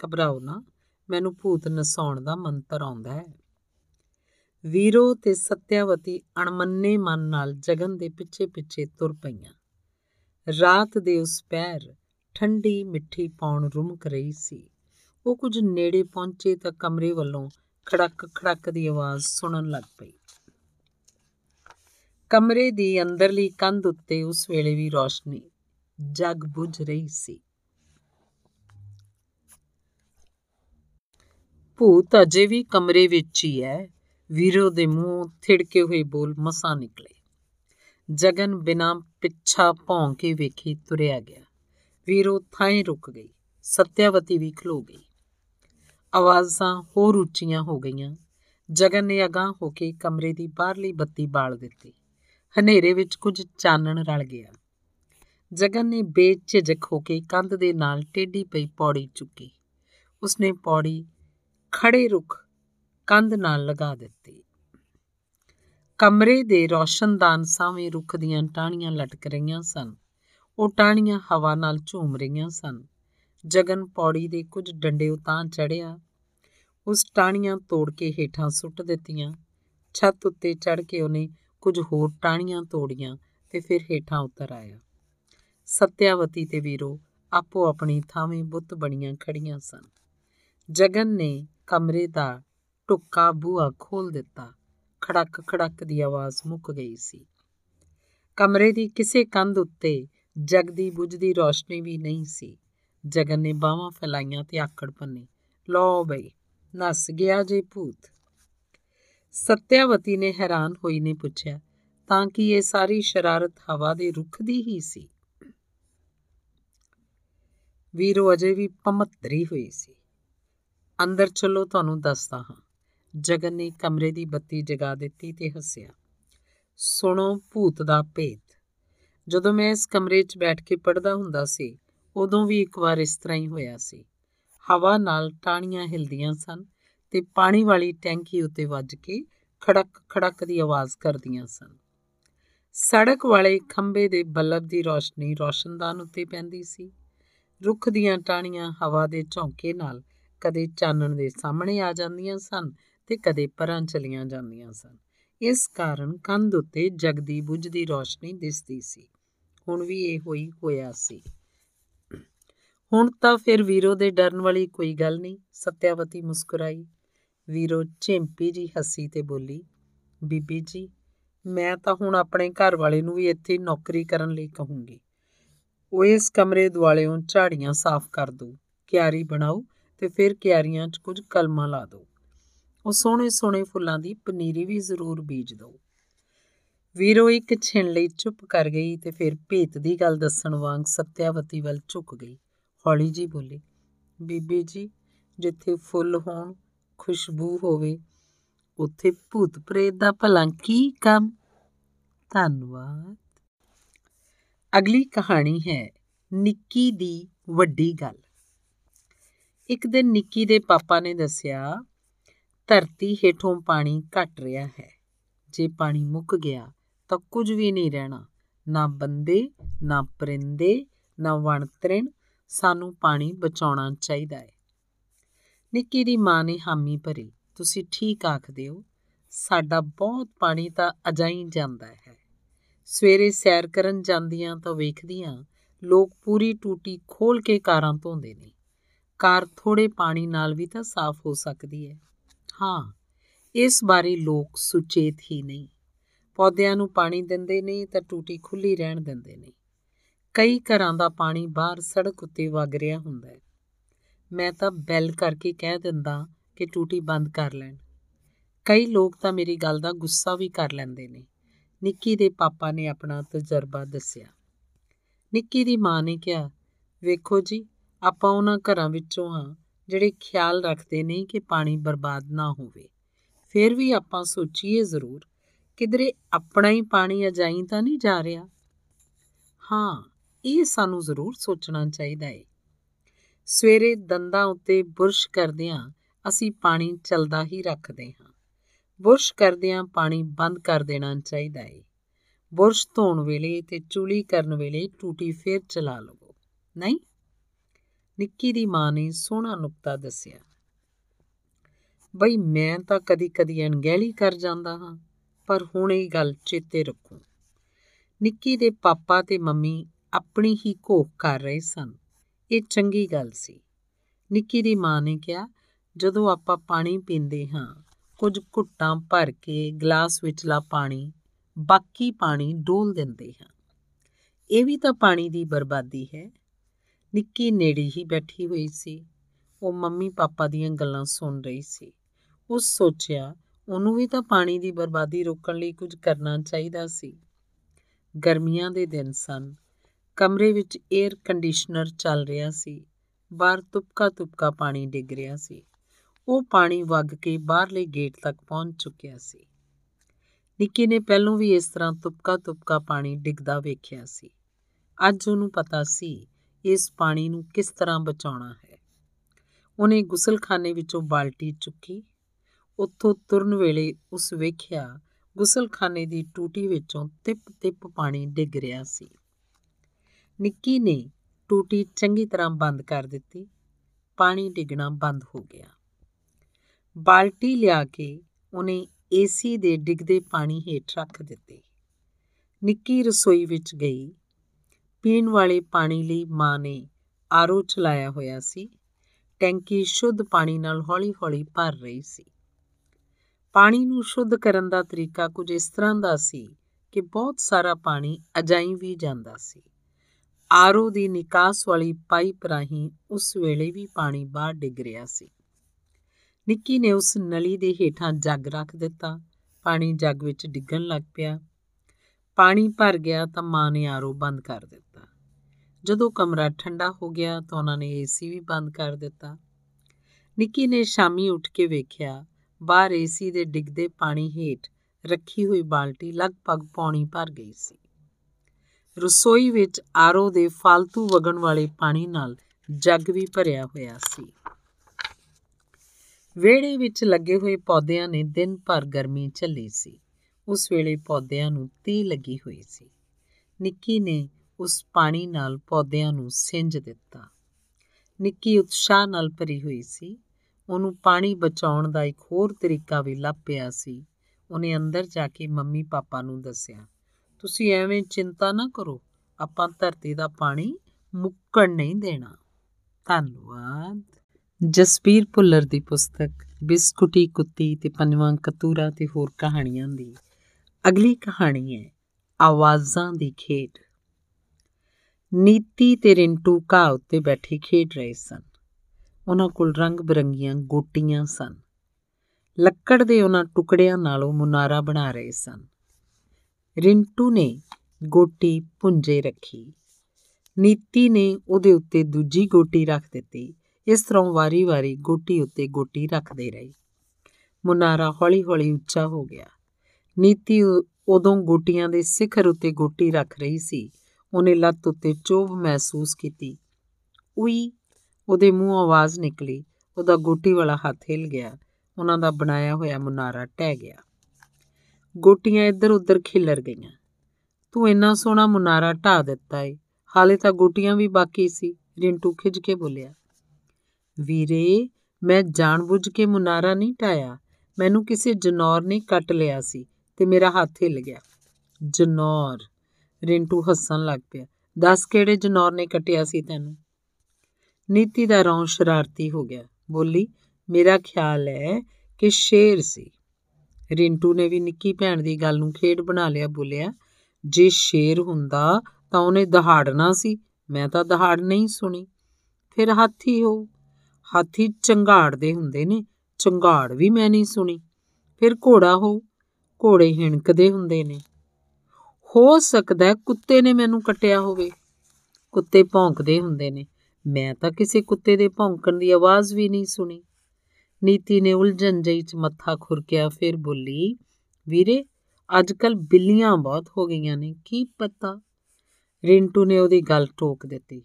ਘਬਰਾਓ ਨਾ, ਮੈਨੂੰ ਭੂਤ ਨਸਾਉਣ ਦਾ ਮੰਤਰ ਆਉਂਦਾ ਹੈ। ਵੀਰੋ ਤੇ ਸਤਿਆਵਤੀ ਅਣਮੰਨੇ ਮਨ ਨਾਲ ਜਗਨ ਦੇ ਪਿੱਛੇ ਪਿੱਛੇ ਤੁਰ ਪਈਆਂ। ਰਾਤ ਦੇ ਉਸ ਪੈਰ ਠੰਡੀ ਮਿੱਠੀ ਪੌਣ ਰੁਮਕ ਰਹੀ ਸੀ। ਉਹ ਕੁਝ ਨੇੜੇ ਪਹੁੰਚੇ ਤਾਂ ਕਮਰੇ ਵੱਲੋਂ ਖੜਕ ਖੜਕ ਦੀ ਆਵਾਜ਼ ਸੁਣਨ ਲੱਗ ਪਈ। ਕਮਰੇ ਦੀ ਅੰਦਰਲੀ ਕੰਧ ਉੱਤੇ ਉਸ ਵੇਲੇ ਵੀ ਰੋਸ਼ਨੀ ਜਗ ਬੁਝ ਰਹੀ ਸੀ। ਭੂਤ ਅਜੇ ਵੀ ਕਮਰੇ ਵਿੱਚ ਹੀ ਹੈ। ਵੀਰੋ ਦੇ ਮੂੰਹ ਥਿੜਕੇ ਹੋਏ ਬੋਲ ਮਸਾਂ ਨਿਕਲੇ। ਜਗਨ ਬਿਨਾ ਪਿੱਛਾ ਭੌਂ ਕੇ ਵੇਖੀ ਤੁਰਿਆ ਗਿਆ। ਵੀਰੋ ਥਾਂ ਰੁਕ ਗਈ। ਸਤਿਆਵਤੀ ਵੀ ਖਲੋ ਗਈ। ਆਵਾਜ਼ਾਂ ਹੋਰ ਉੱਚੀਆਂ ਹੋ ਗਈਆਂ। ਜਗਨ ਨੇ ਅਗਾਹ ਹੋ ਕੇ ਕਮਰੇ ਦੀ ਬਾਹਰਲੀ ਬੱਤੀ ਬਾਲ ਦਿੱਤੀ। ਹਨੇਰੇ ਵਿੱਚ ਕੁਝ ਚਾਨਣ ਰਲ ਗਿਆ। ਜਗਨ ਨੇ ਬੇਝਿਜਕ ਹੋ ਕੇ ਕੰਧ ਦੇ ਨਾਲ ਟੇਢੀ ਪਈ ਪੌੜੀ ਚੁੱਕੀ। ਉਸਨੇ ਪੌੜੀ ਖੜੇ ਰੁੱਖ ਕੰਧ ਨਾਲ ਲਗਾ ਦਿੱਤੀ। ਕਮਰੇ ਦੇ ਰੋਸ਼ਨਦਾਨ ਸਾਵੇਂ ਰੁੱਖ ਦੀਆਂ ਟਾਹਣੀਆਂ ਲਟਕ ਰਹੀਆਂ ਸਨ। ਉਹ ਟਾਹਣੀਆਂ ਹਵਾ ਨਾਲ ਝੂਮ ਰਹੀਆਂ ਸਨ। ਜਗਨ ਪੌੜੀ ਦੇ ਕੁਝ ਡੰਡੇ ਉਤਾਂ ਚੜਿਆ ਉਸ ਟਾਹਣੀਆਂ ਤੋੜ ਕੇ ਹੇਠਾਂ ਸੁੱਟ ਦਿੱਤੀਆਂ। ਛੱਤ ਉੱਤੇ ਚੜ ਕੇ ਉਹਨੇ ਕੁਝ ਹੋਰ ਟਾਹਣੀਆਂ ਤੋੜੀਆਂ ਤੇ ਫਿਰ ਹੇਠਾਂ ਉਤਰ ਆਇਆ। ਸਤਿਆਵਤੀ ਤੇ ਵੀਰੋ, ਆਪੋ ਆਪਣੀ ਥਾਵੇਂ ਬੁੱਤ ਬਣੀਆਂ ਖੜੀਆਂ ਸਨ। ਜਗਨ ਨੇ ਕਮਰੇ ਦਾ ਟੁੱਕਾ ਬੂਹਾ ਖੋਲ ਦਿੱਤਾ। ਖੜਕ ਖੜਕ ਦੀ ਆਵਾਜ਼ ਮੁੱਕ ਗਈ ਸੀ। ਕਮਰੇ ਦੀ ਕਿਸੇ ਕੰਧ ਉੱਤੇ ਜਗਦੀ ਬੁਝਦੀ ਰੋਸ਼ਨੀ ਵੀ ਨਹੀਂ ਸੀ। ਜਗਨ ਨੇ ਬਾਹਾਂ ਫੈਲਾਈਆਂ ਤੇ ਆਕੜ ਪੰਨੇ ਲੋ ਬਈ, ਨਸ ਗਿਆ ਜੇ ਭੂਤ। ਸਤਿਆਵਤੀ ਨੇ ਹੈਰਾਨ ਹੋਈ ਨੇ ਪੁੱਛਿਆ, ਤਾਂ ਕਿ ਇਹ ਸਾਰੀ ਸ਼ਰਾਰਤ ਹਵਾ ਦੇ ਰੁੱਖ ਦੀ ਹੀ ਸੀ? ਵੀਰੋ ਅਜੇ ਵੀ ਪਮਤਰੀ ਹੋਈ ਸੀ। ਅੰਦਰ ਚਲੋ, ਤੁਹਾਨੂੰ ਦੱਸਦਾ ਹਾਂ। ਜਗਨ ਨੇ ਕਮਰੇ ਦੀ ਬੱਤੀ ਜਗਾ ਦਿੱਤੀ ਤੇ ਹੱਸਿਆ। ਸੁਣੋ, ਭੂਤ ਦਾ ਭੇਤ। ਜਦੋਂ ਮੈਂ ਇਸ ਕਮਰੇ 'ਚ ਬੈਠ ਕੇ ਪੜਦਾ ਹੁੰਦਾ ਸੀ, ਉਦੋਂ ਵੀ ਇੱਕ ਵਾਰ ਇਸ ਤਰ੍ਹਾਂ ਹੀ ਹੋਇਆ ਸੀ। ਹਵਾ ਨਾਲ ਟਾਣੀਆਂ ਹਿਲਦੀਆਂ ਸਨ ਤੇ ਪਾਣੀ ਵਾਲੀ ਟੈਂਕੀ ਉੱਤੇ ਵੱਜ ਕੇ ਖੜਕ ਖੜਕ ਦੀ ਆਵਾਜ਼ ਕਰਦੀਆਂ ਸਨ। ਸੜਕ ਵਾਲੇ ਖੰਬੇ ਦੇ ਬਲਬ ਦੀ ਰੋਸ਼ਨੀ ਰੋਸ਼ਨਦਾਨ ਉੱਤੇ ਪੈਂਦੀ ਸੀ। ਰੁੱਖ ਦੀਆਂ ਟਾਣੀਆਂ ਹਵਾ ਦੇ ਝੌਂਕੇ ਨਾਲ ਕਦੇ ਚਾਨਣ ਦੇ ਸਾਹਮਣੇ ਆ ਜਾਂਦੀਆਂ ਸਨ ਤੇ ਕਦੇ ਪਰਾਂ ਚਲੀਆਂ ਜਾਂਦੀਆਂ ਸਨ। ਇਸ ਕਾਰਨ ਕੰਧ ਉੱਤੇ ਜਗਦੀ ਬੁਝਦੀ ਰੋਸ਼ਨੀ ਦਿਸਦੀ ਸੀ। ਹੁਣ ਵੀ ਇਹ ਹੋਈ ਹੋਇਆ ਸੀ। ਹੁਣ ਤਾਂ ਫਿਰ ਵੀਰੋ ਦੇ ਡਰਨ ਵਾਲੀ ਕੋਈ ਗੱਲ ਨਹੀਂ, ਸਤਿਆਵਤੀ ਮੁਸਕਰਾਈ। ਵੀਰੋ ਝਿੰਪੀ ਜੀ ਹੱਸੀ ਤੇ ਬੋਲੀ, ਬੀਬੀ ਜੀ, ਮੈਂ ਤਾਂ ਹੁਣ ਆਪਣੇ ਘਰ ਵਾਲੇ ਨੂੰ ਵੀ ਇੱਥੇ ਨੌਕਰੀ ਕਰਨ ਲਈ ਕਹੂੰਗੀ। ਉਹ ਇਸ ਕਮਰੇ ਦੁਆਲਿਓਂ ਝਾੜੀਆਂ ਸਾਫ਼ ਕਰ ਦੋ ਕਿਆਰੀ ਬਣਾਓ ਤੇ ਫਿਰ ਕਿਆਰੀਆਂ 'ਚ ਕੁਝ ਕਲਮਾਂ ਲਾ ਦਿਓ ਉਹ ਸੋਹਣੇ ਸੋਹਣੇ ਫੁੱਲਾਂ ਦੀ ਪਨੀਰੀ ਵੀ ਜ਼ਰੂਰ ਬੀਜ ਦਿਓ ਵੀਰੋ, ਇੱਕ ਛਿਣ ਲਈ ਚੁੱਪ ਕਰ ਗਈ ਤੇ ਫਿਰ ਭੇਤ ਦੀ ਗੱਲ ਦੱਸਣ ਵਾਂਗ ਸਤਿਆਵਤੀ ਵੱਲ ਝੁਕ ਗਈ। ਹੌਲੀ ਜੀ ਬੋਲੀ, ਬੀਬੀ ਜੀ, ਜਿੱਥੇ ਫੁੱਲ ਹੋਣ, ਖੁਸ਼ਬੂ ਹੋਵੇ, ਉੱਥੇ ਭੂਤ ਪ੍ਰੇਤ ਦਾ ਭਲਾ ਕੀ ਕੰਮ? ਧੰਨਵਾਦ। ਅਗਲੀ ਕਹਾਣੀ ਹੈ ਨਿੱਕੀ ਦੀ ਵੱਡੀ ਗੱਲ। ਇੱਕ ਦਿਨ ਨਿੱਕੀ ਦੇ ਪਾਪਾ ਨੇ ਦੱਸਿਆ ਧਰਤੀ ਹੇਠੋਂ ਪਾਣੀ ਘਟ ਰਿਹਾ ਹੈ। ਜੇ ਪਾਣੀ ਮੁੱਕ ਗਿਆ ਤਾਂ ਕੁਝ ਵੀ ਨਹੀਂ ਰਹਿਣਾ। ਨਾ ਬੰਦੇ, ਨਾ ਪਰਿੰਦੇ, ਨਾ ਵਣਤਰਿਣ ਸਾਨੂੰ ਪਾਣੀ ਬਚਾਉਣਾ ਚਾਹੀਦਾ ਹੈ। ਨਿੱਕੀ ਦੀ ਮਾਂ ਨੇ ਹਾਮੀ ਭਰੀ। ਤੁਸੀਂ ਠੀਕ ਆਖਦੇ ਹੋ। ਸਾਡਾ ਬਹੁਤ ਪਾਣੀ ਤਾਂ ਅਜਾਈ ਜਾਂਦਾ ਹੈ। ਸਵੇਰੇ ਸੈਰ ਕਰਨ ਜਾਂਦੀਆਂ ਤਾਂ ਵੇਖਦੀਆਂ, ਲੋਕ ਪੂਰੀ ਟੂਟੀ ਖੋਲ ਕੇ ਕਾਰਾਂ ਧੋਂਦੇ ਨੇ। ਕਾਰ ਥੋੜੇ ਪਾਣੀ ਨਾਲ ਵੀ ਤਾਂ ਸਾਫ਼ ਹੋ ਸਕਦੀ ਹੈ। ਹਾਂ, ਇਸ ਬਾਰੇ ਲੋਕ ਸੁਚੇਤ ਹੀ ਨਹੀਂ। ਪੌਦਿਆਂ ਨੂੰ ਪਾਣੀ ਦਿੰਦੇ ਨੇ ਤਾਂ ਟੂਟੀ ਖੁੱਲੀ ਰਹਿਣ ਦਿੰਦੇ ਨੇ। ਕਈ ਘਰਾਂ ਦਾ ਪਾਣੀ ਬਾਹਰ ਸੜਕ ਉੱਤੇ ਵਗ ਰਿਹਾ ਹੁੰਦਾ ਹੈ। ਮੈਂ ਤਾਂ ਬੈਲ ਕਰਕੇ ਕਹਿ ਦਿੰਦਾ ਕਿ ਟੂਟੀ ਬੰਦ ਕਰ ਲੈਣ। ਕਈ ਲੋਕ ਤਾਂ ਮੇਰੀ ਗੱਲ ਦਾ ਗੁੱਸਾ ਵੀ ਕਰ ਲੈਂਦੇ ਨੇ। ਨਿੱਕੀ ਦੇ ਪਾਪਾ ਨੇ ਆਪਣਾ ਤਜਰਬਾ ਦੱਸਿਆ। ਨਿੱਕੀ ਦੀ ਮਾਂ ਨੇ ਕਿਹਾ, ਵੇਖੋ ਜੀ, ਆਪਾਂ ਉਹਨਾਂ ਘਰਾਂ ਵਿੱਚੋਂ ਹਾਂ ਜਿਹੜੇ ਖਿਆਲ ਰੱਖਦੇ ਨੇ ਕਿ ਪਾਣੀ ਬਰਬਾਦ ਨਾ ਹੋਵੇ। ਫਿਰ ਵੀ ਆਪਾਂ ਸੋਚੀਏ ਜ਼ਰੂਰ, ਕਿਧਰੇ ਆਪਣਾ ਹੀ ਪਾਣੀ ਅਜਾਈ ਤਾਂ ਨਹੀਂ ਜਾ ਰਿਹਾ? ਹਾਂ, ਇਹ ਸਾਨੂੰ ਜ਼ਰੂਰ ਸੋਚਣਾ ਚਾਹੀਦਾ ਹੈ ਸਵੇਰੇ ਦੰਦਾਂ ਉੱਤੇ ਬੁਰਸ਼ ਕਰਦਿਆਂ ਅਸੀਂ ਪਾਣੀ ਚਲਦਾ ਹੀ ਰੱਖਦੇ ਹਾਂ। ਬੁਰਸ਼ ਕਰਦਿਆਂ ਪਾਣੀ ਬੰਦ ਕਰ ਦੇਣਾ ਚਾਹੀਦਾ ਹੈ ਬੁਰਸ਼ ਧੋਣ ਵੇਲੇ ਤੇ ਚੁਲੀ ਕਰਨ ਵੇਲੇ ਟੂਟੀ ਫੇਰ ਚਲਾ ਲਵੋ। ਨਹੀਂ? ਨਿੱਕੀ ਦੀ ਮਾਂ ਨੇ ਸੋਹਣਾ ਨੁਕਤਾ ਦੱਸਿਆ। ਬਈ, ਮੈਂ ਤਾਂ ਕਦੀ-ਕਦੀ ਅਣਗਹਿਲੀ ਕਰ ਜਾਂਦਾ ਹਾਂ, ਪਰ ਹੁਣ ਇਹ ਗੱਲ ਚੇਤੇ ਰੱਖੋ। ਨਿੱਕੀ ਦੇ ਪਾਪਾ ਤੇ ਮੰਮੀ ਆਪਣੀ ਹੀ ਘੋਖ ਕਰ ਰਹੇ ਸਨ। ਇਹ ਚੰਗੀ ਗੱਲ ਸੀ। ਨਿੱਕੀ ਦੀ ਮਾਂ ਨੇ ਕਿਹਾ, ਜਦੋਂ ਆਪਾਂ ਪਾਣੀ ਪੀਂਦੇ ਹਾਂ, ਕੁਝ ਘੁੱਟਾਂ ਭਰ ਕੇ ਗਲਾਸ ਵਿੱਚਲਾ ਪਾਣੀ, ਬਾਕੀ ਪਾਣੀ ਡੋਲ ਦਿੰਦੇ ਹਾਂ। ਇਹ ਵੀ ਤਾਂ ਪਾਣੀ ਦੀ ਬਰਬਾਦੀ ਹੈ। ਨਿੱਕੀ ਨੇੜੇ ਹੀ ਬੈਠੀ ਹੋਈ ਸੀ। ਉਹ ਮੰਮੀ ਪਾਪਾ ਦੀਆਂ ਗੱਲਾਂ ਸੁਣ ਰਹੀ ਸੀ। ਉਸ ਸੋਚਿਆ, ਉਹਨੂੰ ਵੀ ਤਾਂ ਪਾਣੀ ਦੀ ਬਰਬਾਦੀ ਰੋਕਣ ਲਈ ਕੁਝ ਕਰਨਾ ਚਾਹੀਦਾ ਸੀ। ਗਰਮੀਆਂ ਦੇ ਦਿਨ ਸਨ। ਕਮਰੇ ਵਿੱਚ 에ਅਰ ਕੰਡੀਸ਼ਨਰ ਚੱਲ ਰਿਹਾ ਸੀ। ਬਾਹਰ ਤੁਪਕਾ ਤੁਪਕਾ ਪਾਣੀ ਡਿੱਗ ਰਿਹਾ ਸੀ। ਉਹ ਪਾਣੀ ਵਗ ਕੇ ਬਾਹਰਲੇ ਗੇਟ ਤੱਕ ਪਹੁੰਚ ਚੁੱਕਿਆ ਸੀ। ਨਿੱਕੀ ਨੇ ਪਹਿਲਾਂ ਵੀ ਇਸ ਤਰ੍ਹਾਂ ਤੁਪਕਾ ਤੁਪਕਾ ਪਾਣੀ ਡਿੱਗਦਾ ਵੇਖਿਆ ਸੀ। ਅੱਜ ਉਹਨੂੰ ਪਤਾ ਸੀ ਇਸ ਪਾਣੀ ਨੂੰ ਕਿਸ ਤਰ੍ਹਾਂ ਬਚਾਉਣਾ ਹੈ? ਉਹਨੇ ਗੁਸਲਖਾਨੇ ਵਿੱਚੋਂ ਬਾਲਟੀ ਚੁੱਕੀ, ਉੱਥੋਂ ਤੁਰਨ ਵੇਲੇ ਉਸ ਵੇਖਿਆ ਗੁਸਲਖਾਨੇ ਦੀ ਟੂਟੀ ਵਿੱਚੋਂ ਤਿਪ ਤਿਪ ਪਾਣੀ ਡਿੱਗ ਰਿਹਾ ਸੀ। ਨਿੱਕੀ ਨੇ ਟੂਟੀ ਚੰਗੀ ਤਰ੍ਹਾਂ ਬੰਦ ਕਰ ਦਿੱਤੀ, ਪਾਣੀ ਡਿੱਗਣਾ ਬੰਦ ਹੋ ਗਿਆ। ਬਾਲਟੀ ਲਿਆ ਕੇ ਉਹਨੇ ਏਸੀ ਦੇ ਡਿੱਗਦੇ ਪਾਣੀ ਹੇਠ ਰੱਖ ਦਿੱਤੀ। ਨਿੱਕੀ ਰਸੋਈ ਵਿੱਚ ਗਈ। ਪੀਣ ਵਾਲੇ ਪਾਣੀ ਲਈ ਮਾਂ ਨੇ ਆਰੋ ਚਲਾਇਆ ਹੋਇਆ ਸੀ। ਟੈਂਕੀ ਸ਼ੁੱਧ ਪਾਣੀ ਨਾਲ ਹੌਲੀ-ਹੌਲੀ ਭਰ ਰਹੀ ਸੀ। ਪਾਣੀ ਨੂੰ ਸ਼ੁੱਧ ਕਰਨ ਦਾ ਤਰੀਕਾ ਕੁਝ ਇਸ ਤਰ੍ਹਾਂ ਦਾ ਸੀ ਕਿ ਬਹੁਤ ਸਾਰਾ ਪਾਣੀ ਅਜਾਈ ਵੀ ਜਾਂਦਾ ਸੀ। ਆਰੋ ਦੀ ਨਿਕਾਸ ਵਾਲੀ ਪਾਈਪ ਰਾਹੀਂ ਉਸ ਵੇਲੇ ਵੀ ਪਾਣੀ ਬਾਹਰ ਡਿੱਗ ਰਿਹਾ ਸੀ। ਨਿੱਕੀ ਨੇ ਉਸ ਨਲੀ ਦੇ ਹੇਠਾਂ ਜੱਗ ਰੱਖ ਦਿੱਤਾ। ਪਾਣੀ ਜੱਗ ਵਿੱਚ ਡਿੱਗਣ ਲੱਗ ਪਿਆ। ਪਾਣੀ ਭਰ ਗਿਆ ਤਾਂ ਮਾਂ ਨੇ ਆਰੋ ਬੰਦ ਕਰ ਦਿੱਤਾ। ਜਦੋਂ ਕਮਰਾ ਠੰਡਾ ਹੋ ਗਿਆ ਤਾਂ ਉਹਨਾਂ ਨੇ ਏਸੀ ਵੀ ਬੰਦ ਕਰ ਦਿੱਤਾ। ਨਿੱਕੀ ਨੇ ਸ਼ਾਮੀ ਉੱਠ ਕੇ ਵੇਖਿਆ, ਬਾਹਰ ਏਸੀ ਦੇ ਡਿੱਗਦੇ ਪਾਣੀ ਹੇਠ ਰੱਖੀ ਹੋਈ ਬਾਲਟੀ ਲਗਭਗ ਪੌਣੀ ਭਰ ਗਈ ਸੀ। ਰਸੋਈ ਵਿੱਚ ਆਰੋ ਦੇ ਫालतू ਵਗਣ ਵਾਲੇ ਪਾਣੀ ਨਾਲ ਜੱਗ ਵੀ ਭਰਿਆ ਹੋਇਆ ਸੀ। ਵੇੜੇ ਵਿੱਚ ਲੱਗੇ ਹੋਏ ਪੌਦਿਆਂ ਨੇ ਦਿਨ ਭਰ ਗਰਮੀ ਝੱਲੀ ਸੀ। ਉਸ ਵੇਲੇ ਪੌਦਿਆਂ ਨੂੰ ਤੀ ਲੱਗੀ ਹੋਈ ਸੀ। ਨਿੱਕੀ ਨੇ ਉਸ ਪਾਣੀ ਨਾਲ ਪੌਦਿਆਂ ਨੂੰ ਸਿੰਜ ਦਿੱਤਾ। ਨਿੱਕੀ ਉਤਸ਼ਾਹ ਨਾਲ ਭਰੀ ਹੋਈ ਸੀ। ਉਹਨੂੰ ਪਾਣੀ ਬਚਾਉਣ ਦਾ ਇੱਕ ਹੋਰ ਤਰੀਕਾ ਵੀ ਲੱਭ ਪਿਆ ਸੀ। ਉਹਨੇ ਅੰਦਰ ਜਾ ਕੇ ਮੰਮੀ ਪਾਪਾ ਨੂੰ ਦੱਸਿਆ, ਤੁਸੀਂ ਐਵੇਂ ਚਿੰਤਾ ਨਾ ਕਰੋ। ਆਪਾਂ ਧਰਤੀ ਦਾ ਪਾਣੀ ਮੁੱਕਣ ਨਹੀਂ ਦੇਣਾ। ਧੰਨਵਾਦ। ਜਸਪੀਰ ਭੁੱਲਰ ਦੀ ਪੁਸਤਕ, ਬਿਸਕੁਟੀ, ਕੁੱਤੀ ਤੇ ਪੰਜਵਾਂ ਕਤੂਰਾ ਤੇ ਹੋਰ ਕਹਾਣੀਆਂ ਦੀ ਅਗਲੀ ਕਹਾਣੀ ਹੈ ਆਵਾਜ਼ਾਂ ਦੀ ਖੇਡ। ਨੀਤੀ ਤੇ ਰਿੰਟੂ ਘਾਹ ਉੱਤੇ ਬੈਠੇ ਖੇਡ ਰਹੇ ਸਨ। ਉਹਨਾਂ ਕੋਲ ਰੰਗ ਬਰੰਗੀਆਂ ਗੋਟੀਆਂ ਸਨ। ਲੱਕੜ ਦੇ ਉਹਨਾਂ ਟੁਕੜਿਆਂ ਨਾਲੋਂ ਮੁਨਾਰਾ ਬਣਾ ਰਹੇ ਸਨ। ਰਿੰਟੂ ਨੇ ਗੋਟੀ ਪੁੰਜੇ ਰੱਖੀ। ਨੀਤੀ ਨੇ ਉਹਦੇ ਉੱਤੇ ਦੂਜੀ ਗੋਟੀ ਰੱਖ ਦਿੱਤੀ। ਇਸ ਤਰ੍ਹਾਂ ਵਾਰੀ-ਵਾਰੀ ਗੋਟੀ ਉੱਤੇ ਗੋਟੀ ਰੱਖਦੇ ਰਹੇ। ਮੁਨਾਰਾ ਹੌਲੀ-ਹੌਲੀ ਉੱਚਾ ਹੋ ਗਿਆ। ਨੀਤੀ ਉਦੋਂ ਗੋਟੀਆਂ ਦੇ ਸਿਖਰ ਉੱਤੇ ਗੋਟੀ ਰੱਖ ਰਹੀ ਸੀ। ਉਹਨੇ ਲੱਤ ਉੱਤੇ ਚੋਭ ਮਹਿਸੂਸ ਕੀਤੀ। ਉਈ, ਉਹਦੇ ਮੂੰਹੋਂ ਆਵਾਜ਼ ਨਿਕਲੀ। ਉਹਦਾ ਗੋਟੀ ਵਾਲਾ ਹੱਥ ਹਿਲ ਗਿਆ। ਉਹਨਾਂ ਦਾ ਬਣਾਇਆ ਹੋਇਆ ਮੁਨਾਰਾ ਟਹਿ ਗਿਆ। ਗੋਟੀਆਂ ਇੱਧਰ ਉੱਧਰ ਖਿਲਰ ਗਈਆਂ। ਤੂੰ ਇੰਨਾ ਸੋਹਣਾ ਮੁਨਾਰਾ ਢਾ ਦਿੱਤਾ ਏ। ਹਾਲੇ ਤਾਂ ਗੋਟੀਆਂ ਵੀ ਬਾਕੀ ਸੀ, ਰਿੰਟੂ ਖਿੱਚ ਕੇ ਬੋਲਿਆ। ਵੀਰੇ, ਮੈਂ ਜਾਣਬੁੱਝ ਕੇ ਮੁਨਾਰਾ ਨਹੀਂ ਢਾਇਆ ਮੈਨੂੰ ਕਿਸੇ ਜਨੌਰ ਨੇ ਕੱਟ ਲਿਆ ਸੀ ਤੇ ਮੇਰਾ ਹੱਥ ਹਿੱਲ ਗਿਆ। ਜਨੌਰ। ਰਿੰਟੂ ਹੱਸਣ ਲੱਗ ਪਿਆ। ਦੱਸ ਕਿਹੜੇ ਜਨੌਰ ਨੇ ਕੱਟਿਆ ਸੀ ਤੈਨੂੰ? ਨੀਤੀ ਦਾ ਰੌਂ ਸ਼ਰਾਰਤੀ ਹੋ ਗਿਆ। ਬੋਲੀ, ਮੇਰਾ ਖਿਆਲ ਹੈ ਕਿ ਸ਼ੇਰ ਸੀ। ਰਿੰਟੂ ਨੇ ਵੀ ਨਿੱਕੀ ਭੈਣ ਦੀ ਗੱਲ ਨੂੰ ਖੇਡ ਬਣਾ ਲਿਆ, ਬੋਲਿਆ, ਜੇ ਸ਼ੇਰ ਹੁੰਦਾ ਤਾਂ ਉਹਨੇ ਦਹਾੜਨਾ ਸੀ। ਮੈਂ ਤਾਂ ਦਹਾੜ ਨਹੀਂ ਸੁਣੀ। ਫਿਰ ਹਾਥੀ ਹੋ। ਹਾਥੀ ਚੰਗਾੜਦੇ ਹੁੰਦੇ ਨੇ। ਚੰਗਾੜ ਵੀ ਮੈਂ ਨਹੀਂ ਸੁਣੀ। ਫਿਰ ਘੋੜਾ ਹੋ। ਘੋੜੇ ਹਿਣਕਦੇ ਹੁੰਦੇ ਨੇ। ਹੋ ਸਕਦਾ ਕੁੱਤੇ ਨੇ ਮੈਨੂੰ ਕੱਟਿਆ ਹੋਵੇ। ਕੁੱਤੇ ਭੌਂਕਦੇ ਹੁੰਦੇ ਨੇ। ਮੈਂ ਤਾਂ ਕਿਸੇ ਕੁੱਤੇ ਦੇ ਭੌਂਕਣ ਦੀ ਆਵਾਜ਼ ਵੀ ਨਹੀਂ ਸੁਣੀ। ਨੀਤੀ ਨੇ ਉਲਝਣ ਜਈ ਚ ਮੱਥਾ ਖੁਰਕਿਆ, ਫਿਰ ਬੋਲੀ, ਵੀਰੇ ਅੱਜ ਕੱਲ ਬਿੱਲੀਆਂ ਬਹੁਤ ਹੋ ਗਈਆਂ ਨੇ, ਕੀ ਪਤਾ? ਰਿੰਟੂ ਨੇ ਉਹਦੀ ਗੱਲ ਟੋਕ ਦਿੱਤੀ।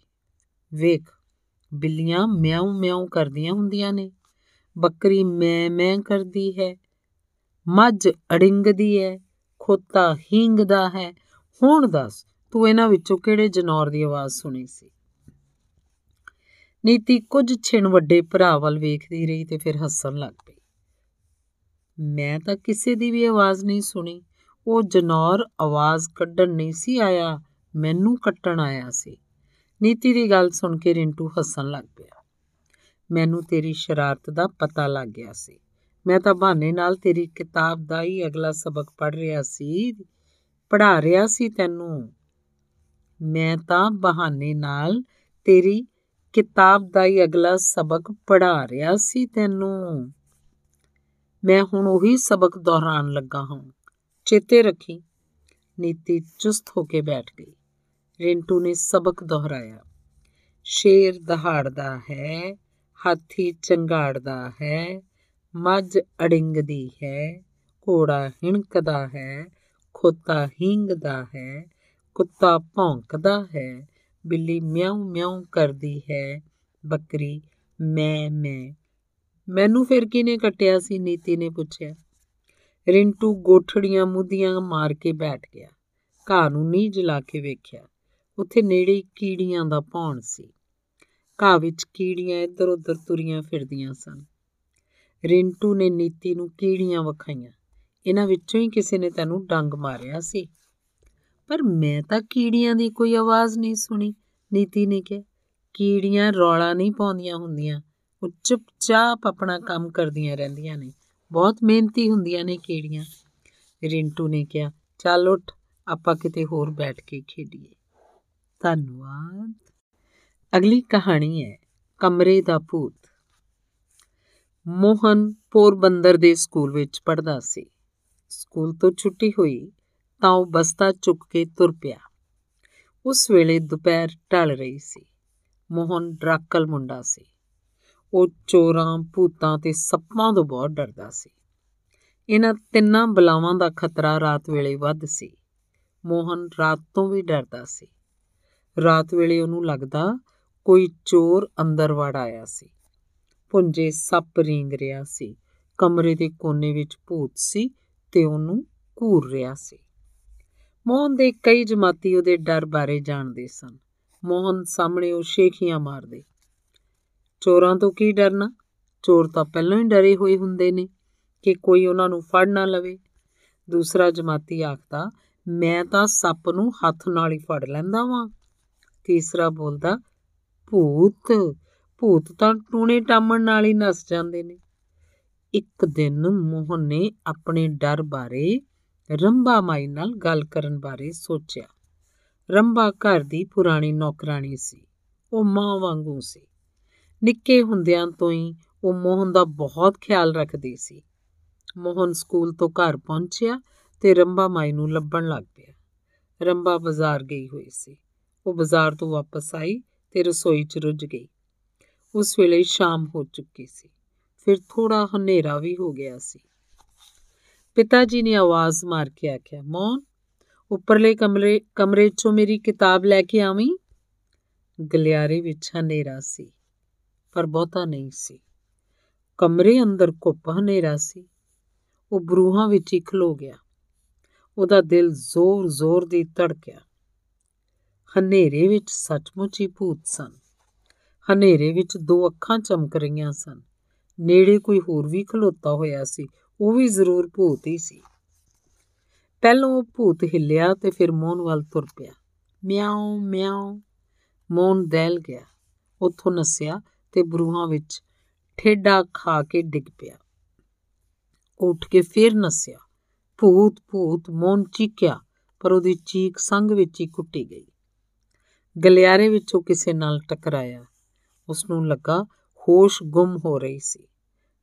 ਵੇਖ, ਬਿੱਲੀਆਂ ਮਿਆਉ ਮਿਆਉ ਕਰਦੀਆਂ ਹੁੰਦੀਆਂ ਨੇ। ਬੱਕਰੀ ਮੈਂ ਮੈਂ ਕਰਦੀ ਹੈ। ਮੱਝ ਅੜਿੰਗਦੀ ਹੈ। ਖੋਤਾ ਹੀਂਗਦਾ ਹੈ। ਹੁਣ ਦੱਸ, ਤੂੰ ਇਹਨਾਂ ਵਿੱਚੋਂ ਕਿਹੜੇ ਜਨੌਰ ਦੀ ਆਵਾਜ਼ ਸੁਣੀ ਸੀ? ਨੀਤੀ ਕੁਝ ਛਿਣ ਵੱਡੇ ਭਰਾ ਵੱਲ ਵੇਖਦੀ ਰਹੀ ਤੇ ਫਿਰ ਹੱਸਣ ਲੱਗ ਪਈ। ਮੈਂ ਤਾਂ ਕਿਸੇ ਦੀ ਵੀ ਆਵਾਜ਼ ਨਹੀਂ ਸੁਣੀ। ਉਹ ਜਨੌਰ ਆਵਾਜ਼ ਕੱਢਣ ਨਹੀਂ ਸੀ ਆਇਆ, ਮੈਨੂੰ ਕੱਟਣ ਆਇਆ ਸੀ। ਨੀਤੀ ਦੀ ਗੱਲ ਸੁਣ ਕੇ ਰਿੰਟੂ ਹੱਸਣ ਲੱਗ ਪਿਆ। ਮੈਨੂੰ ਤੇਰੀ ਸ਼ਰਾਰਤ ਦਾ ਪਤਾ ਲੱਗ ਗਿਆ ਸੀ। ਮੈਂ ਤਾਂ ਬਹਾਨੇ ਨਾਲ ਤੇਰੀ ਕਿਤਾਬ ਦਾ ਹੀ ਅਗਲਾ ਸਬਕ ਪੜ੍ਹ ਰਿਹਾ ਸੀ, ਪੜ੍ਹਾ ਰਿਹਾ ਸੀ ਤੈਨੂੰ। ਮੈਂ ਤਾਂ ਬਹਾਨੇ ਨਾਲ ਤੇਰੀ ਕਿਤਾਬ ਦਾ ਹੀ ਅਗਲਾ ਸਬਕ ਪੜ੍ਹਾ ਰਿਹਾ ਸੀ ਤੈਨੂੰ। ਮੈਂ ਹੁਣ ਉਹੀ ਸਬਕ ਦੁਹਰਾਉਣ ਲੱਗਾ ਹਾਂ। ਚੇਤੇ ਰੱਖੀ। ਨੀਤੀ ਚੁਸਤ ਹੋ ਕੇ ਬੈਠ ਗਈ। ਰਿੰਟੂ ਨੇ ਸਬਕ ਦੁਹਰਾਇਆ। ਸ਼ੇਰ ਦਹਾੜਦਾ ਹੈ, ਹਾਥੀ ਚੰਗਾੜਦਾ ਹੈ ਮੱਝ ਅੜਿੰਗਦੀ ਹੈ, ਘੋੜਾ ਹਿਣਕਦਾ ਹੈ, ਖੋਤਾ ਹਿੰਗਦਾ ਹੈ, ਕੁੱਤਾ ਭੌਂਕਦਾ ਹੈ, ਬਿੱਲੀ ਮਿਆਉ ਮਿਆਉ ਕਰਦੀ ਹੈ, ਬੱਕਰੀ ਮੈਂ ਮੈਂ। ਮੈਨੂੰ ਫਿਰ ਕਿਨੇ ਕੱਟਿਆ ਸੀ? ਨੀਤੀ ਨੇ ਪੁੱਛਿਆ। ਰਿੰਟੂ ਗੋਠੜੀਆਂ ਮੁੱਦੀਆਂ ਮਾਰ ਕੇ ਬੈਠ ਗਿਆ। ਘਾਹ ਨੂੰ ਨੀ ਜਲਾ ਕੇ ਵੇਖਿਆ। ਉੱਥੇ ਨੇੜੇ ਕੀੜੀਆਂ ਦਾ ਭੌਣ ਸੀ। ਘਾਹ ਵਿੱਚ ਕੀੜੀਆਂ ਇੱਧਰ ਉੱਧਰ ਤੁਰੀਆਂ ਫਿਰਦੀਆਂ ਸਨ। ਰਿੰਟੂ ਨੇ ਨੀਤੀ ਨੂੰ ਕੀੜੀਆਂ ਵਖਾਈਆਂ। ਇਹਨਾਂ ਵਿੱਚੋਂ ਹੀ ਕਿਸੇ ਨੇ ਤੈਨੂੰ ਡੰਗ ਮਾਰਿਆ ਸੀ। ਪਰ ਮੈਂ ਤਾਂ ਕੀੜੀਆਂ ਦੀ ਕੋਈ ਆਵਾਜ਼ ਨਹੀਂ ਸੁਣੀ, ਨੀਤੀ ਨੇ ਕਿਹਾ। ਕੀੜੀਆਂ ਰੌਲਾ ਨਹੀਂ ਪਾਉਂਦੀਆਂ ਹੁੰਦੀਆਂ, ਉਹ ਚੁੱਪਚਾਪ ਆਪਣਾ ਕੰਮ ਕਰਦੀਆਂ ਰਹਿੰਦੀਆਂ ਨੇ। ਬਹੁਤ ਮਿਹਨਤੀ ਹੁੰਦੀਆਂ ਨੇ ਕੀੜੀਆਂ। ਰਿੰਟੂ ਨੇ ਕਿਹਾ, ਚੱਲ ਉੱਠ, ਆਪਾਂ ਕਿਤੇ ਹੋਰ ਬੈਠ ਕੇ ਖੇਡੀਏ। ਧੰਨਵਾਦ। ਅਗਲੀ ਕਹਾਣੀ ਹੈ, ਕਮਰੇ ਦਾ ਭੂਤ। ਮੋਹਨ ਪੋਰਬੰਦਰ ਦੇ ਸਕੂਲ ਵਿੱਚ ਪੜ੍ਹਦਾ ਸੀ। ਸਕੂਲ ਤੋਂ ਛੁੱਟੀ ਹੋਈ ਤਾਂ ਉਹ ਬਸਤਾ ਚੁੱਕ ਕੇ ਤੁਰ ਪਿਆ। ਉਸ ਵੇਲੇ ਦੁਪਹਿਰ ਢਲ ਰਹੀ ਸੀ। ਮੋਹਨ ਡਰਾਕਲ ਮੁੰਡਾ ਸੀ। ਉਹ ਚੋਰਾਂ, ਭੂਤਾਂ ਤੇ ਸੱਪਾਂ ਤੋਂ ਬਹੁਤ ਡਰਦਾ ਸੀ। ਇਹਨਾਂ ਤਿੰਨਾਂ ਬਲਾਵਾਂ ਦਾ ਖਤਰਾ ਰਾਤ ਵੇਲੇ ਵੱਧ ਸੀ। ਮੋਹਨ ਰਾਤ ਤੋਂ ਵੀ ਡਰਦਾ ਸੀ। ਰਾਤ ਵੇਲੇ ਉਹਨੂੰ ਲੱਗਦਾ ਕੋਈ ਚੋਰ ਅੰਦਰ ਵੜ ਆਇਆ ਸੀ। ਪੁੰਜੇ ਸੱਪ ਰੀਂਗ ਰਿਹਾ ਸੀ। ਕਮਰੇ ਦੇ ਕੋਨੇ ਵਿੱਚ ਭੂਤ ਸੀ ਤੇ ਉਹਨੂੰ ਘੂਰ ਰਿਹਾ ਸੀ। ਮੋਹਨ ਦੇ ਕਈ ਜਮਾਤੀ ਉਹਦੇ ਡਰ ਬਾਰੇ ਜਾਣਦੇ ਸਨ। ਮੋਹਨ ਸਾਹਮਣੇ ਉਹ ਸ਼ੇਖੀਆਂ ਮਾਰਦੇ। ਚੋਰਾਂ ਤੋਂ ਕੀ ਡਰਨਾ? ਚੋਰ ਤਾਂ ਪਹਿਲਾਂ ਹੀ ਡਰੇ ਹੋਏ ਹੁੰਦੇ ਨੇ ਕਿ ਕੋਈ ਉਹਨਾਂ ਨੂੰ ਫੜ ਨਾ ਲਵੇ। ਦੂਸਰਾ ਜਮਾਤੀ ਆਖਦਾ, ਮੈਂ ਤਾਂ ਸੱਪ ਨੂੰ ਹੱਥ ਨਾਲ ਹੀ ਫੜ ਲੈਂਦਾ ਵਾਂ। ਤੀਸਰਾ ਬੋਲਦਾ, ਭੂਤ ਭੂਤ ਤਾਂ ਟੂਣੇ ਟਾਮਣ ਨਾਲ ਹੀ ਨਸ ਜਾਂਦੇ ਨੇ। ਇੱਕ ਦਿਨ ਮੋਹਨ ਨੇ ਆਪਣੇ ਡਰ ਬਾਰੇ ਰੰਭਾ ਮਾਈ ਨਾਲ ਗੱਲ ਕਰਨ ਬਾਰੇ ਸੋਚਿਆ। ਰੰਭਾ ਘਰ ਦੀ ਪੁਰਾਣੀ ਨੌਕਰਾਨੀ ਸੀ, ਉਹ ਮਾਂ ਵਾਂਗੂ ਸੀ। ਨਿੱਕੇ ਹੁੰਦਿਆਂ ਤੋਂ ਹੀ ਉਹ ਮੋਹਨ ਦਾ ਬਹੁਤ ਖਿਆਲ ਰੱਖਦੀ ਸੀ। ਮੋਹਨ ਸਕੂਲ ਤੋਂ ਘਰ ਪਹੁੰਚਿਆ ਤੇ ਰੰਭਾ ਮਾਈ ਨੂੰ ਲੱਭਣ ਲੱਗ ਪਿਆ। ਰੰਭਾ ਬਾਜ਼ਾਰ ਗਈ ਹੋਈ ਸੀ। ਉਹ ਬਾਜ਼ਾਰ ਤੋਂ ਵਾਪਸ ਆਈ ਤੇ ਰਸੋਈ 'ਚ ਰੁੱਝ ਗਈ। ਉਸ ਵੇਲੇ ਸ਼ਾਮ ਹੋ ਚੁੱਕੀ ਸੀ। ਫਿਰ ਥੋੜਾ ਹਨੇਰਾ ਵੀ ਹੋ ਗਿਆ ਸੀ। ਪਿਤਾ ਜੀ ਨੇ ਆਵਾਜ਼ ਮਾਰ ਕੇ ਆਖਿਆ ਮੋਹਨ ਉੱਪਰਲੇ ਕਮਰੇ ਕਮਰੇ 'ਚੋਂ ਮੇਰੀ ਕਿਤਾਬ ਲੈ ਕੇ ਆਵੀਂ? ਗਲਿਆਰੇ ਵਿੱਚ ਹਨੇਰਾ ਸੀ, ਪਰ ਬਹੁਤਾ ਨਹੀਂ ਸੀ। ਕਮਰੇ ਅੰਦਰ ਘੁੱਪ ਹਨੇਰਾ ਸੀ। ਉਹ ਬਰੂਹਾਂ ਵਿੱਚ ਹੀ ਖਲੋ ਗਿਆ। ਉਹਦਾ ਦਿਲ ਜ਼ੋਰ-ਜ਼ੋਰ ਦੀ ਧੜਕਿਆ। ਹਨੇਰੇ ਵਿੱਚ ਸੱਚਮੁੱਚ ਹੀ ਭੂਤ ਸਨ। ਹਨੇਰੇ ਵਿੱਚ ਦੋ ਅੱਖਾਂ ਚਮਕ ਰਹੀਆਂ ਸਨ। ਨੇੜੇ ਕੋਈ ਹੋਰ ਵੀ ਖਲੋਤਾ ਹੋਇਆ ਸੀ, ਉਹ ਵੀ ਜ਼ਰੂਰ ਭੂਤ ਹੀ ਸੀ। ਪਹਿਲਾਂ ਉਹ ਭੂਤ ਹਿੱਲਿਆ ਤੇ ਫਿਰ ਮੋਹਨ ਵੱਲ ਤੁਰ ਪਿਆ। ਮਿਆਉ ਮਿਆਉ, ਮੋਹਨ ਦੈਲ ਗਿਆ। ਉੱਥੋਂ ਨਸਿਆ ਤੇ ਬਰੂਹਾਂ ਵਿੱਚ ਠੇਡਾ ਖਾ ਕੇ ਡਿੱਗ ਪਿਆ। ਉੱਠ ਕੇ ਫਿਰ ਨਸਿਆ। ਭੂਤ ਭੂਤ, ਮੋਹਨ ਚੀਕਿਆ ਪਰ ਉਹਦੀ ਚੀਕ ਸੰਗ ਵਿੱਚ ਹੀ ਕੁੱਟੀ ਗਈ। ਗਲਿਆਰੇ ਵਿੱਚੋਂ ਕਿਸੇ ਨਾਲ ਟਕਰਾਇਆ। ਉਸ ਨੂੰ ਲੱਗਾ ਹੋਸ਼ ਗੁੰਮ ਹੋ ਰਹੀ ਸੀ।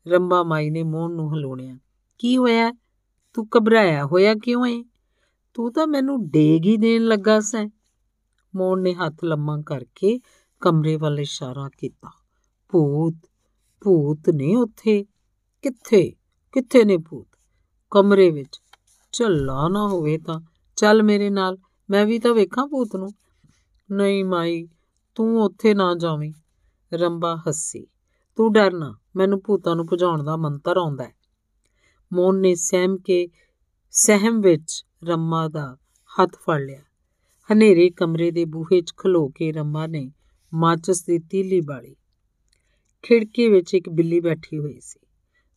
ਰੰਬਾ ਮਾਈ ਨੇ ਮੋਹਨ ਨੂੰ ਹਲੋਣਿਆ ਕੀ ਹੋਇਆ? ਤੂੰ ਘਬਰਾਇਆ ਹੋਇਆ ਕਿਉਂ ਏ? ਤੂੰ ਤਾਂ ਮੈਨੂੰ ਡੇਗ ਹੀ ਦੇਣ ਲੱਗਾ ਸੈਂ। ਮੋਹਨ ਨੇ ਹੱਥ ਲੰਮਾ ਕਰਕੇ ਕਮਰੇ ਵੱਲ ਇਸ਼ਾਰਾ ਕੀਤਾ। ਭੂਤ ਭੂਤ ਨੇ ਉੱਥੇ? ਕਿੱਥੇ? ਕਿੱਥੇ ਨੇ ਭੂਤ? ਕਮਰੇ ਵਿੱਚ। ਝੱਲਾ ਨਾ ਹੋਵੇ ਤਾਂ। ਚੱਲ ਮੇਰੇ ਨਾਲ, ਮੈਂ ਵੀ ਤਾਂ ਵੇਖਾਂ ਭੂਤ ਨੂੰ। ਨਹੀਂ ਮਾਈ, ਤੂੰ ਉੱਥੇ ਨਾ ਜਾਵੀਂ। ਰੰਬਾ ਹੱਸੀ। ਤੂੰ ਡਰਨਾ ਮੈਨੂੰ ਭੂਤਾਂ ਨੂੰ ਭਜਾਉਣ ਦਾ ਮੰਤਰ ਆਉਂਦਾ ਹੈ। ਮੋਨ ਨੇ ਸਹਿਮ ਕੇ, ਸਹਿਮ ਵਿੱਚ ਰੰਮਾ ਦਾ ਹੱਥ ਫੜ ਲਿਆ। ਹਨੇਰੇ ਕਮਰੇ ਦੇ ਬੂਹੇ 'ਚ ਖਲੋ ਕੇ ਰੰਮਾ ਨੇ ਮਾਚਸ ਦੀ ਤੀਲੀ ਬਾਲੀ। ਖਿੜਕੀ ਵਿੱਚ ਇੱਕ ਬਿੱਲੀ ਬੈਠੀ ਹੋਈ ਸੀ।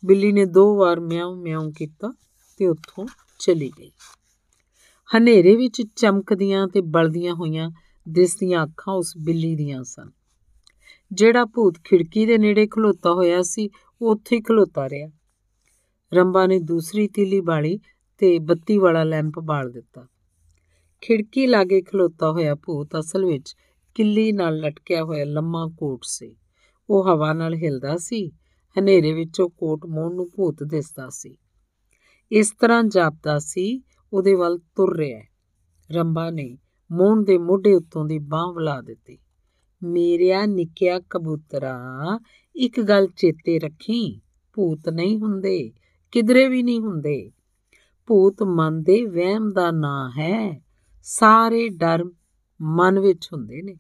ਬਿੱਲੀ ਨੇ ਦੋ ਵਾਰ ਮਿਆਉ ਮਿਆਉ ਕੀਤਾ ਤੇ ਉੱਥੋਂ ਚਲੀ ਗਈ। ਹਨੇਰੇ ਵਿੱਚ ਚਮਕਦੀਆਂ ਤੇ ਬਲਦੀਆਂ ਹੋਈਆਂ ਦਿਸਦੀਆਂ ਅੱਖਾਂ ਉਸ ਬਿੱਲੀ ਦੀਆਂ ਸਨ। ਜਿਹੜਾ ਭੂਤ ਖਿੜਕੀ ਦੇ ਨੇੜੇ ਖਲੋਤਾ ਹੋਇਆ ਸੀ, ਉਹ ਉੱਥੇ ਹੀ ਖਲੋਤਾ ਰਿਹਾ। ਰੰਬਾ ਨੇ ਦੂਸਰੀ ਤੀਲੀ ਬਾਲੀ ਤੇ ਬੱਤੀ ਵਾਲਾ ਲੈਂਪ ਬਾਲ ਦਿੱਤਾ। ਖਿੜਕੀ ਲਾਗੇ ਖਲੋਤਾ ਹੋਇਆ ਭੂਤ ਅਸਲ ਵਿੱਚ ਕਿੱਲੀ ਨਾਲ ਲਟਕਿਆ ਹੋਇਆ ਲੰਮਾ ਕੋਟ ਸੀ। ਉਹ ਹਵਾ ਨਾਲ ਹਿਲਦਾ ਸੀ, ਹਨੇਰੇ ਵਿੱਚੋਂ ਕੋਟ ਮੋਹਨ ਨੂੰ ਭੂਤ ਦਿਸਦਾ ਸੀ। ਇਸ ਤਰ੍ਹਾਂ ਜਾਪਦਾ ਸੀ, ਉਹਦੇ ਵੱਲ ਤੁਰ ਰਿਹਾ ਰੰਬਾ ਨੇ ਮੋਹਨ ਦੇ ਮੋਢੇ ਉੱਤੋਂ ਦੀ ਬਾਹ ਵਲਾ ਦਿੱਤੀ। ਮੇਰਿਆ ਨਿੱਕਿਆ ਕਬੂਤਰਾ, ਇੱਕ ਗੱਲ ਚੇਤੇ ਰੱਖੀ, ਭੂਤ ਨਹੀਂ ਹੁੰਦੇ, ਕਿਧਰੇ ਵੀ ਨਹੀਂ ਹੁੰਦੇ। ਭੂਤ ਮਨ ਦੇ ਵਹਿਮ ਦਾ ਨਾਂ ਹੈ, ਸਾਰੇ ਡਰ ਮਨ ਵਿੱਚ ਹੁੰਦੇ ਨੇ।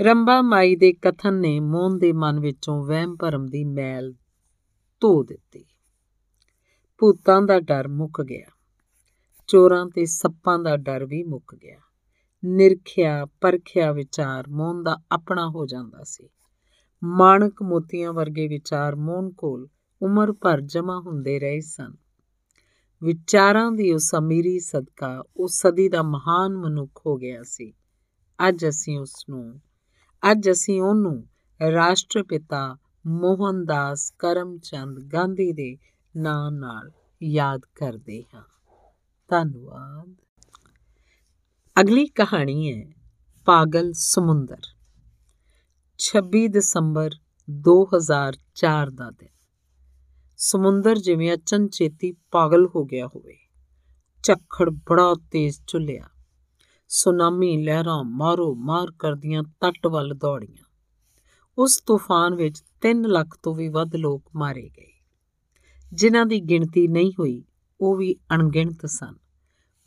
ਰੰਬਾ ਮਾਈ ਦੇ ਕਥਨ ਨੇ ਮੋਹਨ ਦੇ ਮਨ ਵਿੱਚੋਂ ਵਹਿਮ ਭਰਮ ਦੀ ਮੈਲ ਧੋ ਦਿੱਤੀ। ਭੂਤਾਂ ਦਾ ਡਰ ਮੁੱਕ ਗਿਆ। ਚੋਰਾਂ ਤੇ ਸੱਪਾਂ ਦਾ ਡਰ ਵੀ ਮੁੱਕ ਗਿਆ। ਨਿਰਖਿਆ, ਪਰਖਿਆ ਵਿਚਾਰ ਮੋਹਨ ਦਾ ਆਪਣਾ ਹੋ ਜਾਂਦਾ ਸੀ। ਮਾਣਕ ਮੋਤੀਆਂ ਵਰਗੇ ਵਿਚਾਰ ਮੋਹਨ ਕੋਲ ਉਮਰ ਭਰ ਜਮਾ ਹੁੰਦੇ ਰਹੇ ਸਨ। ਵਿਚਾਰਾਂ ਦੀ ਉਸ ਅਮੀਰੀ ਸਦਕਾ ਉਹ ਸਦੀ ਦਾ ਮਹਾਨ ਮਨੁੱਖ ਹੋ ਗਿਆ ਸੀ। ਅੱਜ ਅਸੀਂ ਉਸ ਨੂੰ ਅੱਜ ਅਸੀਂ ਉਹਨੂੰ ਰਾਸ਼ਟਰਪਿਤਾ ਮੋਹਨਦਾਸ ਕਰਮਚੰਦ ਗਾਂਧੀ ਦੇ ਨਾਂ ਨਾਲ ਯਾਦ ਕਰਦੇ ਹਾਂ। ਧੰਨਵਾਦ। ਅਗਲੀ ਕਹਾਣੀ ਹੈ ਪਾਗਲ ਸਮੁੰਦਰ। 26 ਦਸੰਬਰ 2004 ਦਾ ਦਿਨ। ਸਮੁੰਦਰ ਜਿਵੇਂ ਅਚਨਚੇਤੀ ਪਾਗਲ ਹੋ ਗਿਆ ਹੋਵੇ। ਝੱਖੜ ਬੜਾ ਤੇਜ਼ ਚੁੱਲਿਆ ਸੁਨਾਮੀ ਲਹਿਰਾਂ ਮਾਰੋ ਮਾਰ ਕਰਦੀਆਂ ਤੱਟ ਵੱਲ ਦੌੜੀਆਂ। ਉਸ ਤੂਫਾਨ ਵਿੱਚ 3 ਲੱਖ ਤੋਂ ਵੀ ਵੱਧ ਲੋਕ ਮਾਰੇ ਗਏ। ਜਿਨ੍ਹਾਂ ਦੀ ਗਿਣਤੀ ਨਹੀਂ ਹੋਈ, ਉਹ ਵੀ ਅਣਗਿਣਤ ਸਨ।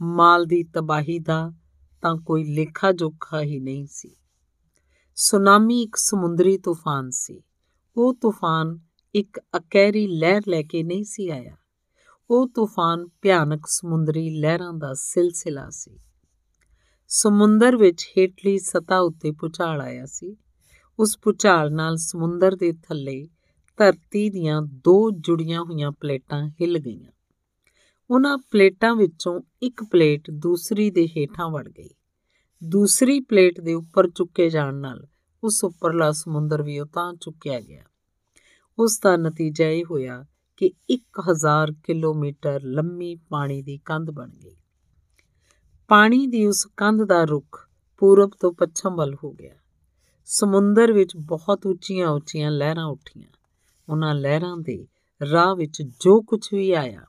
ਮਾਲ ਦੀ ਤਬਾਹੀ ਦਾ ਤਾਂ ਕੋਈ ਲੇਖਾ ਜੋਖਾ ਹੀ ਨਹੀਂ ਸੀ। ਸੁਨਾਮੀ ਇੱਕ ਸਮੁੰਦਰੀ ਤੂਫਾਨ ਸੀ। ਉਹ ਤੂਫਾਨ ਇੱਕ ਅਕੈਰੀ ਲਹਿਰ ਲੈ ਕੇ ਨਹੀਂ ਸੀ ਆਇਆ। ਉਹ ਤੂਫਾਨ ਭਿਆਨਕ ਸਮੁੰਦਰੀ ਲਹਿਰਾਂ ਦਾ ਸਿਲਸਿਲਾ ਸੀ। ਸਮੁੰਦਰ ਵਿੱਚ ਹੇਠਲੀ ਸਤਾ ਉੱਤੇ ਪੁਚਾਲ ਆਇਆ ਸੀ। ਉਸ ਪੁਚਾਲ ਨਾਲ ਸਮੁੰਦਰ ਦੇ ਥੱਲੇ ਧਰਤੀ ਦੀਆਂ ਦੋ ਜੁੜੀਆਂ ਹੋਈਆਂ ਪਲੇਟਾਂ ਹਿੱਲ ਗਈਆਂ। ਉਹਨਾਂ ਪਲੇਟਾਂ ਵਿੱਚੋਂ ਇੱਕ ਪਲੇਟ ਦੂਸਰੀ ਦੇ ਹੇਠਾਂ ਵੜ ਗਈ। ਦੂਸਰੀ ਪਲੇਟ ਦੇ ਉੱਪਰ ਚੁੱਕੇ ਜਾਣ ਨਾਲ ਉਸ ਉੱਪਰਲਾ ਸਮੁੰਦਰ ਵੀ ਉਤਾਂ ਚੁੱਕਿਆ ਗਿਆ। ਉਸ ਦਾ ਨਤੀਜਾ ਇਹ ਹੋਇਆ ਕਿ 1000 ਕਿਲੋਮੀਟਰ ਲੰਮੀ ਪਾਣੀ ਦੀ ਕੰਧ ਬਣ ਗਈ। ਪਾਣੀ ਦੀ ਉਸ ਕੰਧ ਦਾ ਰੁਖ ਪੂਰਬ ਤੋਂ ਪੱਛਮ ਵੱਲ ਹੋ ਗਿਆ। ਸਮੁੰਦਰ ਵਿੱਚ ਬਹੁਤ ਉੱਚੀਆਂ ਉੱਚੀਆਂ ਲਹਿਰਾਂ ਉੱਠੀਆਂ। ਉਹਨਾਂ ਲਹਿਰਾਂ ਦੇ ਰਾਹ ਵਿੱਚ ਜੋ ਕੁਝ ਵੀ ਆਇਆ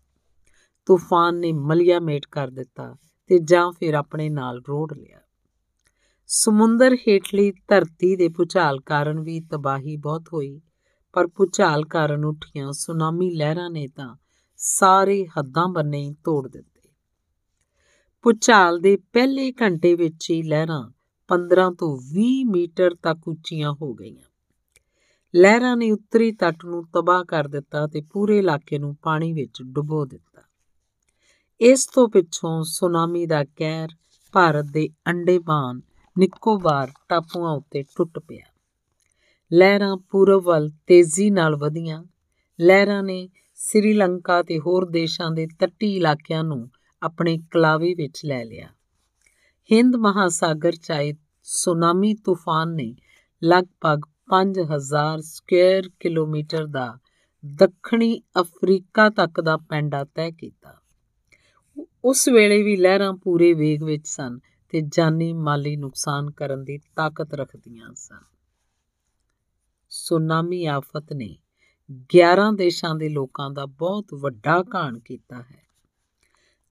ਤੂਫਾਨ ਨੇ ਮਲਿਆ ਮੇਟ ਕਰ ਦਿੱਤਾ ਤੇ ਜਾਂ ਫਿਰ ਆਪਣੇ ਨਾਲ ਰੋੜ ਲਿਆ। ਸਮੁੰਦਰ ਹੇਠਲੀ ਧਰਤੀ ਦੇ ਪੁਚਾਲ ਕਾਰਨ ਵੀ ਤਬਾਹੀ ਬਹੁਤ ਹੋਈ, ਪਰ ਪੁਚਾਲ ਕਾਰਨ ਉੱਠੀਆਂ ਸੁਨਾਮੀ ਲਹਿਰਾਂ ਨੇ ਤਾਂ ਸਾਰੇ ਹੱਦਾਂ ਬੰਨੇ ਤੋੜ ਦਿੱਤੇ। ਪੁਚਾਲ ਦੇ ਪਹਿਲੇ ਘੰਟੇ ਵਿੱਚ ਹੀ ਲਹਿਰਾਂ 15 ਤੋਂ 20 ਮੀਟਰ ਤੱਕ ਉੱਚੀਆਂ ਹੋ ਗਈਆਂ। ਲਹਿਰਾਂ ਨੇ ਉੱਤਰੀ ਤੱਟ ਨੂੰ ਤਬਾਹ ਕਰ ਦਿੱਤਾ ਤੇ ਪੂਰੇ ਇਲਾਕੇ ਨੂੰ ਪਾਣੀ ਵਿੱਚ ਡੁਬੋ ਦਿੱਤਾ। ਇਸ ਤੋਂ ਪਿੱਛੋਂ ਸੁਨਾਮੀ ਦਾ ਕਹਿਰ ਭਾਰਤ ਦੇ ਅੰਡੇਮਾਨ ਨਿਕੋਬਾਰ ਟਾਪੂਆਂ ਉੱਤੇ ਟੁੱਟ ਪਿਆ। ਲਹਿਰਾਂ ਪੂਰਬ ਵੱਲ ਤੇਜ਼ੀ ਨਾਲ ਵਧੀਆਂ। ਲਹਿਰਾਂ ਨੇ ਸ੍ਰੀਲੰਕਾ ਤੇ ਹੋਰ ਦੇਸ਼ਾਂ ਦੇ ਤੱਟੀ ਇਲਾਕਿਆਂ ਨੂੰ ਆਪਣੇ ਕਲਾਵੇ ਵਿੱਚ ਲੈ ਲਿਆ। ਹਿੰਦ ਮਹਾਸਾਗਰ ਚਾਹੇ ਸੁਨਾਮੀ ਤੂਫਾਨ ਨੇ ਲਗਭਗ 5000 ਸਕੁਅਰ ਕਿਲੋਮੀਟਰ ਦਾ ਦੱਖਣੀ ਅਫਰੀਕਾ ਤੱਕ ਦਾ ਪੈਂਡਾ ਤੈਅ ਕੀਤਾ। ਉਸ ਵੇਲੇ ਵੀ ਲਹਿਰਾਂ ਪੂਰੇ ਵੇਗ ਵਿੱਚ ਸਨ ਤੇ ਜਾਨੀ ਮਾਲੀ ਨੁਕਸਾਨ ਕਰਨ ਦੀ ਤਾਕਤ ਰੱਖਦੀਆਂ ਸਨ। ਸੁਨਾਮੀ ਆਫਤ ਨੇ 11 ਦੇਸ਼ਾਂ ਦੇ ਲੋਕਾਂ ਦਾ ਬਹੁਤ ਵੱਡਾ ਘਾਣ ਕੀਤਾ ਹੈ।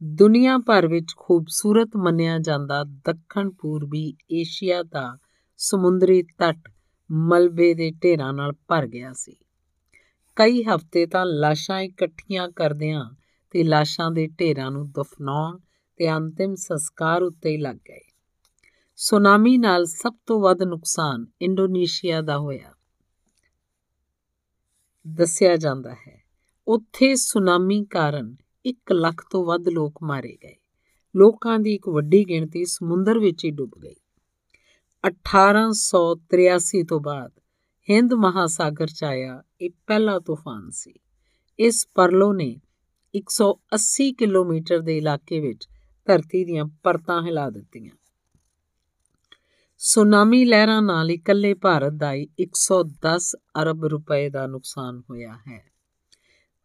ਦੁਨੀਆ ਭਰ ਵਿੱਚ ਖੂਬਸੂਰਤ ਮੰਨਿਆ ਜਾਂਦਾ ਦੱਖਣ ਪੂਰਬੀ ਏਸ਼ੀਆ ਦਾ ਸਮੁੰਦਰੀ ਤੱਟ ਮਲਬੇ ਦੇ ਢੇਰਾਂ ਨਾਲ ਭਰ ਗਿਆ ਸੀ। ਕਈ ਹਫ਼ਤੇ ਤਾਂ ਲਾਸ਼ਾਂ ਇਕੱਠੀਆਂ ਕਰਦਿਆਂ ਤੇ ਲਾਸ਼ਾਂ ਦੇ ਢੇਰਾਂ ਨੂੰ ਦਫਨਾਉਣ ਤੇ ਅੰਤਿਮ ਸੰਸਕਾਰ ਉੱਤੇ ਹੀ ਲੱਗ ਗਏ। ਸੁਨਾਮੀ ਨਾਲ ਸਭ ਤੋਂ ਵੱਧ ਨੁਕਸਾਨ ਇੰਡੋਨੇਸ਼ੀਆ ਦਾ ਹੋਇਆ। ਦੱਸਿਆ ਜਾਂਦਾ ਹੈ, ਉੱਥੇ ਸੁਨਾਮੀ ਕਾਰਨ 1 ਲੱਖ ਤੋਂ ਵੱਧ ਲੋਕ ਮਾਰੇ ਗਏ। ਲੋਕਾਂ ਦੀ ਇੱਕ ਵੱਡੀ ਗਿਣਤੀ ਸਮੁੰਦਰ ਵਿੱਚ ਹੀ ਡੁੱਬ ਗਈ। 1883 ਤੋਂ ਬਾਅਦ ਹਿੰਦ ਮਹਾਸਾਗਰ ਚ ਆਇਆ ਇਹ ਪਹਿਲਾ ਤੂਫਾਨ ਸੀ। ਇਸ ਪਰਲੋ ਨੇ 180 ਕਿਲੋਮੀਟਰ ਦੇ ਇਲਾਕੇ ਵਿੱਚ ਧਰਤੀ ਦੀਆਂ ਪਰਤਾਂ ਹਿਲਾ ਦਿੱਤੀਆਂ। ਸੁਨਾਮੀ ਲਹਿਰਾਂ ਨਾਲ ਇਕੱਲੇ ਭਾਰਤ ਦਾ ਹੀ 110 ਅਰਬ ਰੁਪਏ ਦਾ ਨੁਕਸਾਨ ਹੋਇਆ ਹੈ।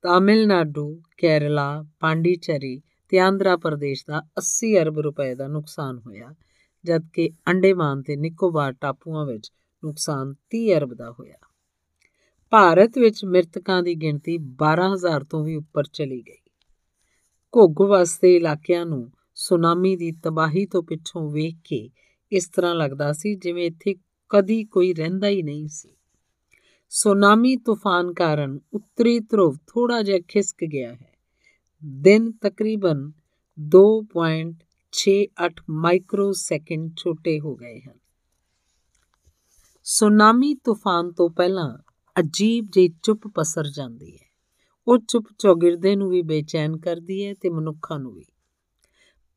ਤਾਮਿਲਨਾਡੂ, ਕੇਰਲਾ, ਪਾਂਡੀਚੇਰੀ ਤੇ ਆਂਧਰਾ ਪ੍ਰਦੇਸ਼ ਦਾ 80 ਅਰਬ ਰੁਪਏ ਦਾ ਨੁਕਸਾਨ ਹੋਇਆ, ਜਦਕਿ ਅੰਡੇਮਾਨ ਤੇ ਨਿਕੋਬਾਰ ਟਾਪੂਆਂ ਵਿੱਚ ਨੁਕਸਾਨ 30 ਅਰਬ ਦਾ ਹੋਇਆ। ਭਾਰਤ ਵਿੱਚ ਮ੍ਰਿਤਕਾਂ ਦੀ ਗਿਣਤੀ 12000 ਤੋਂ ਵੀ ਉੱਪਰ ਚਲੀ ਗਈ। ਘੁੱਗ ਵਸਦੇ ਇਲਾਕਿਆਂ ਨੂੰ ਸੁਨਾਮੀ ਦੀ ਤਬਾਹੀ ਤੋਂ ਪਿੱਛੋਂ ਵੇਖ ਕੇ ਇਸ ਤਰ੍ਹਾਂ ਲੱਗਦਾ ਸੀ ਜਿਵੇਂ ਇੱਥੇ ਕਦੀ ਕੋਈ ਰਹਿੰਦਾ ਹੀ ਨਹੀਂ ਸੀ। ਸੁਨਾਮੀ ਤੂਫਾਨ ਕਾਰਨ ਉੱਤਰੀ ਧਰੁਵ ਥੋੜਾ ਜਿਹਾ ਖਿਸਕ ਗਿਆ ਹੈ। ਦਿਨ ਤਕਰੀਬਨ 2.68 ਮਾਈਕਰੋ ਸੈਕਿੰਡ ਛੋਟੇ ਹੋ ਗਏ ਹਨ। ਸੁਨਾਮੀ ਤੂਫਾਨ ਤੋਂ ਪਹਿਲਾਂ ਅਜੀਬ ਜਿਹੀ ਚੁੱਪ ਪਸਰ ਜਾਂਦੀ ਹੈ। ਉਹ ਚੁੱਪ ਚੌਗਿਰਦੇ ਨੂੰ ਵੀ ਬੇਚੈਨ ਕਰਦੀ ਹੈ ਤੇ ਮਨੁੱਖਾਂ ਨੂੰ ਵੀ।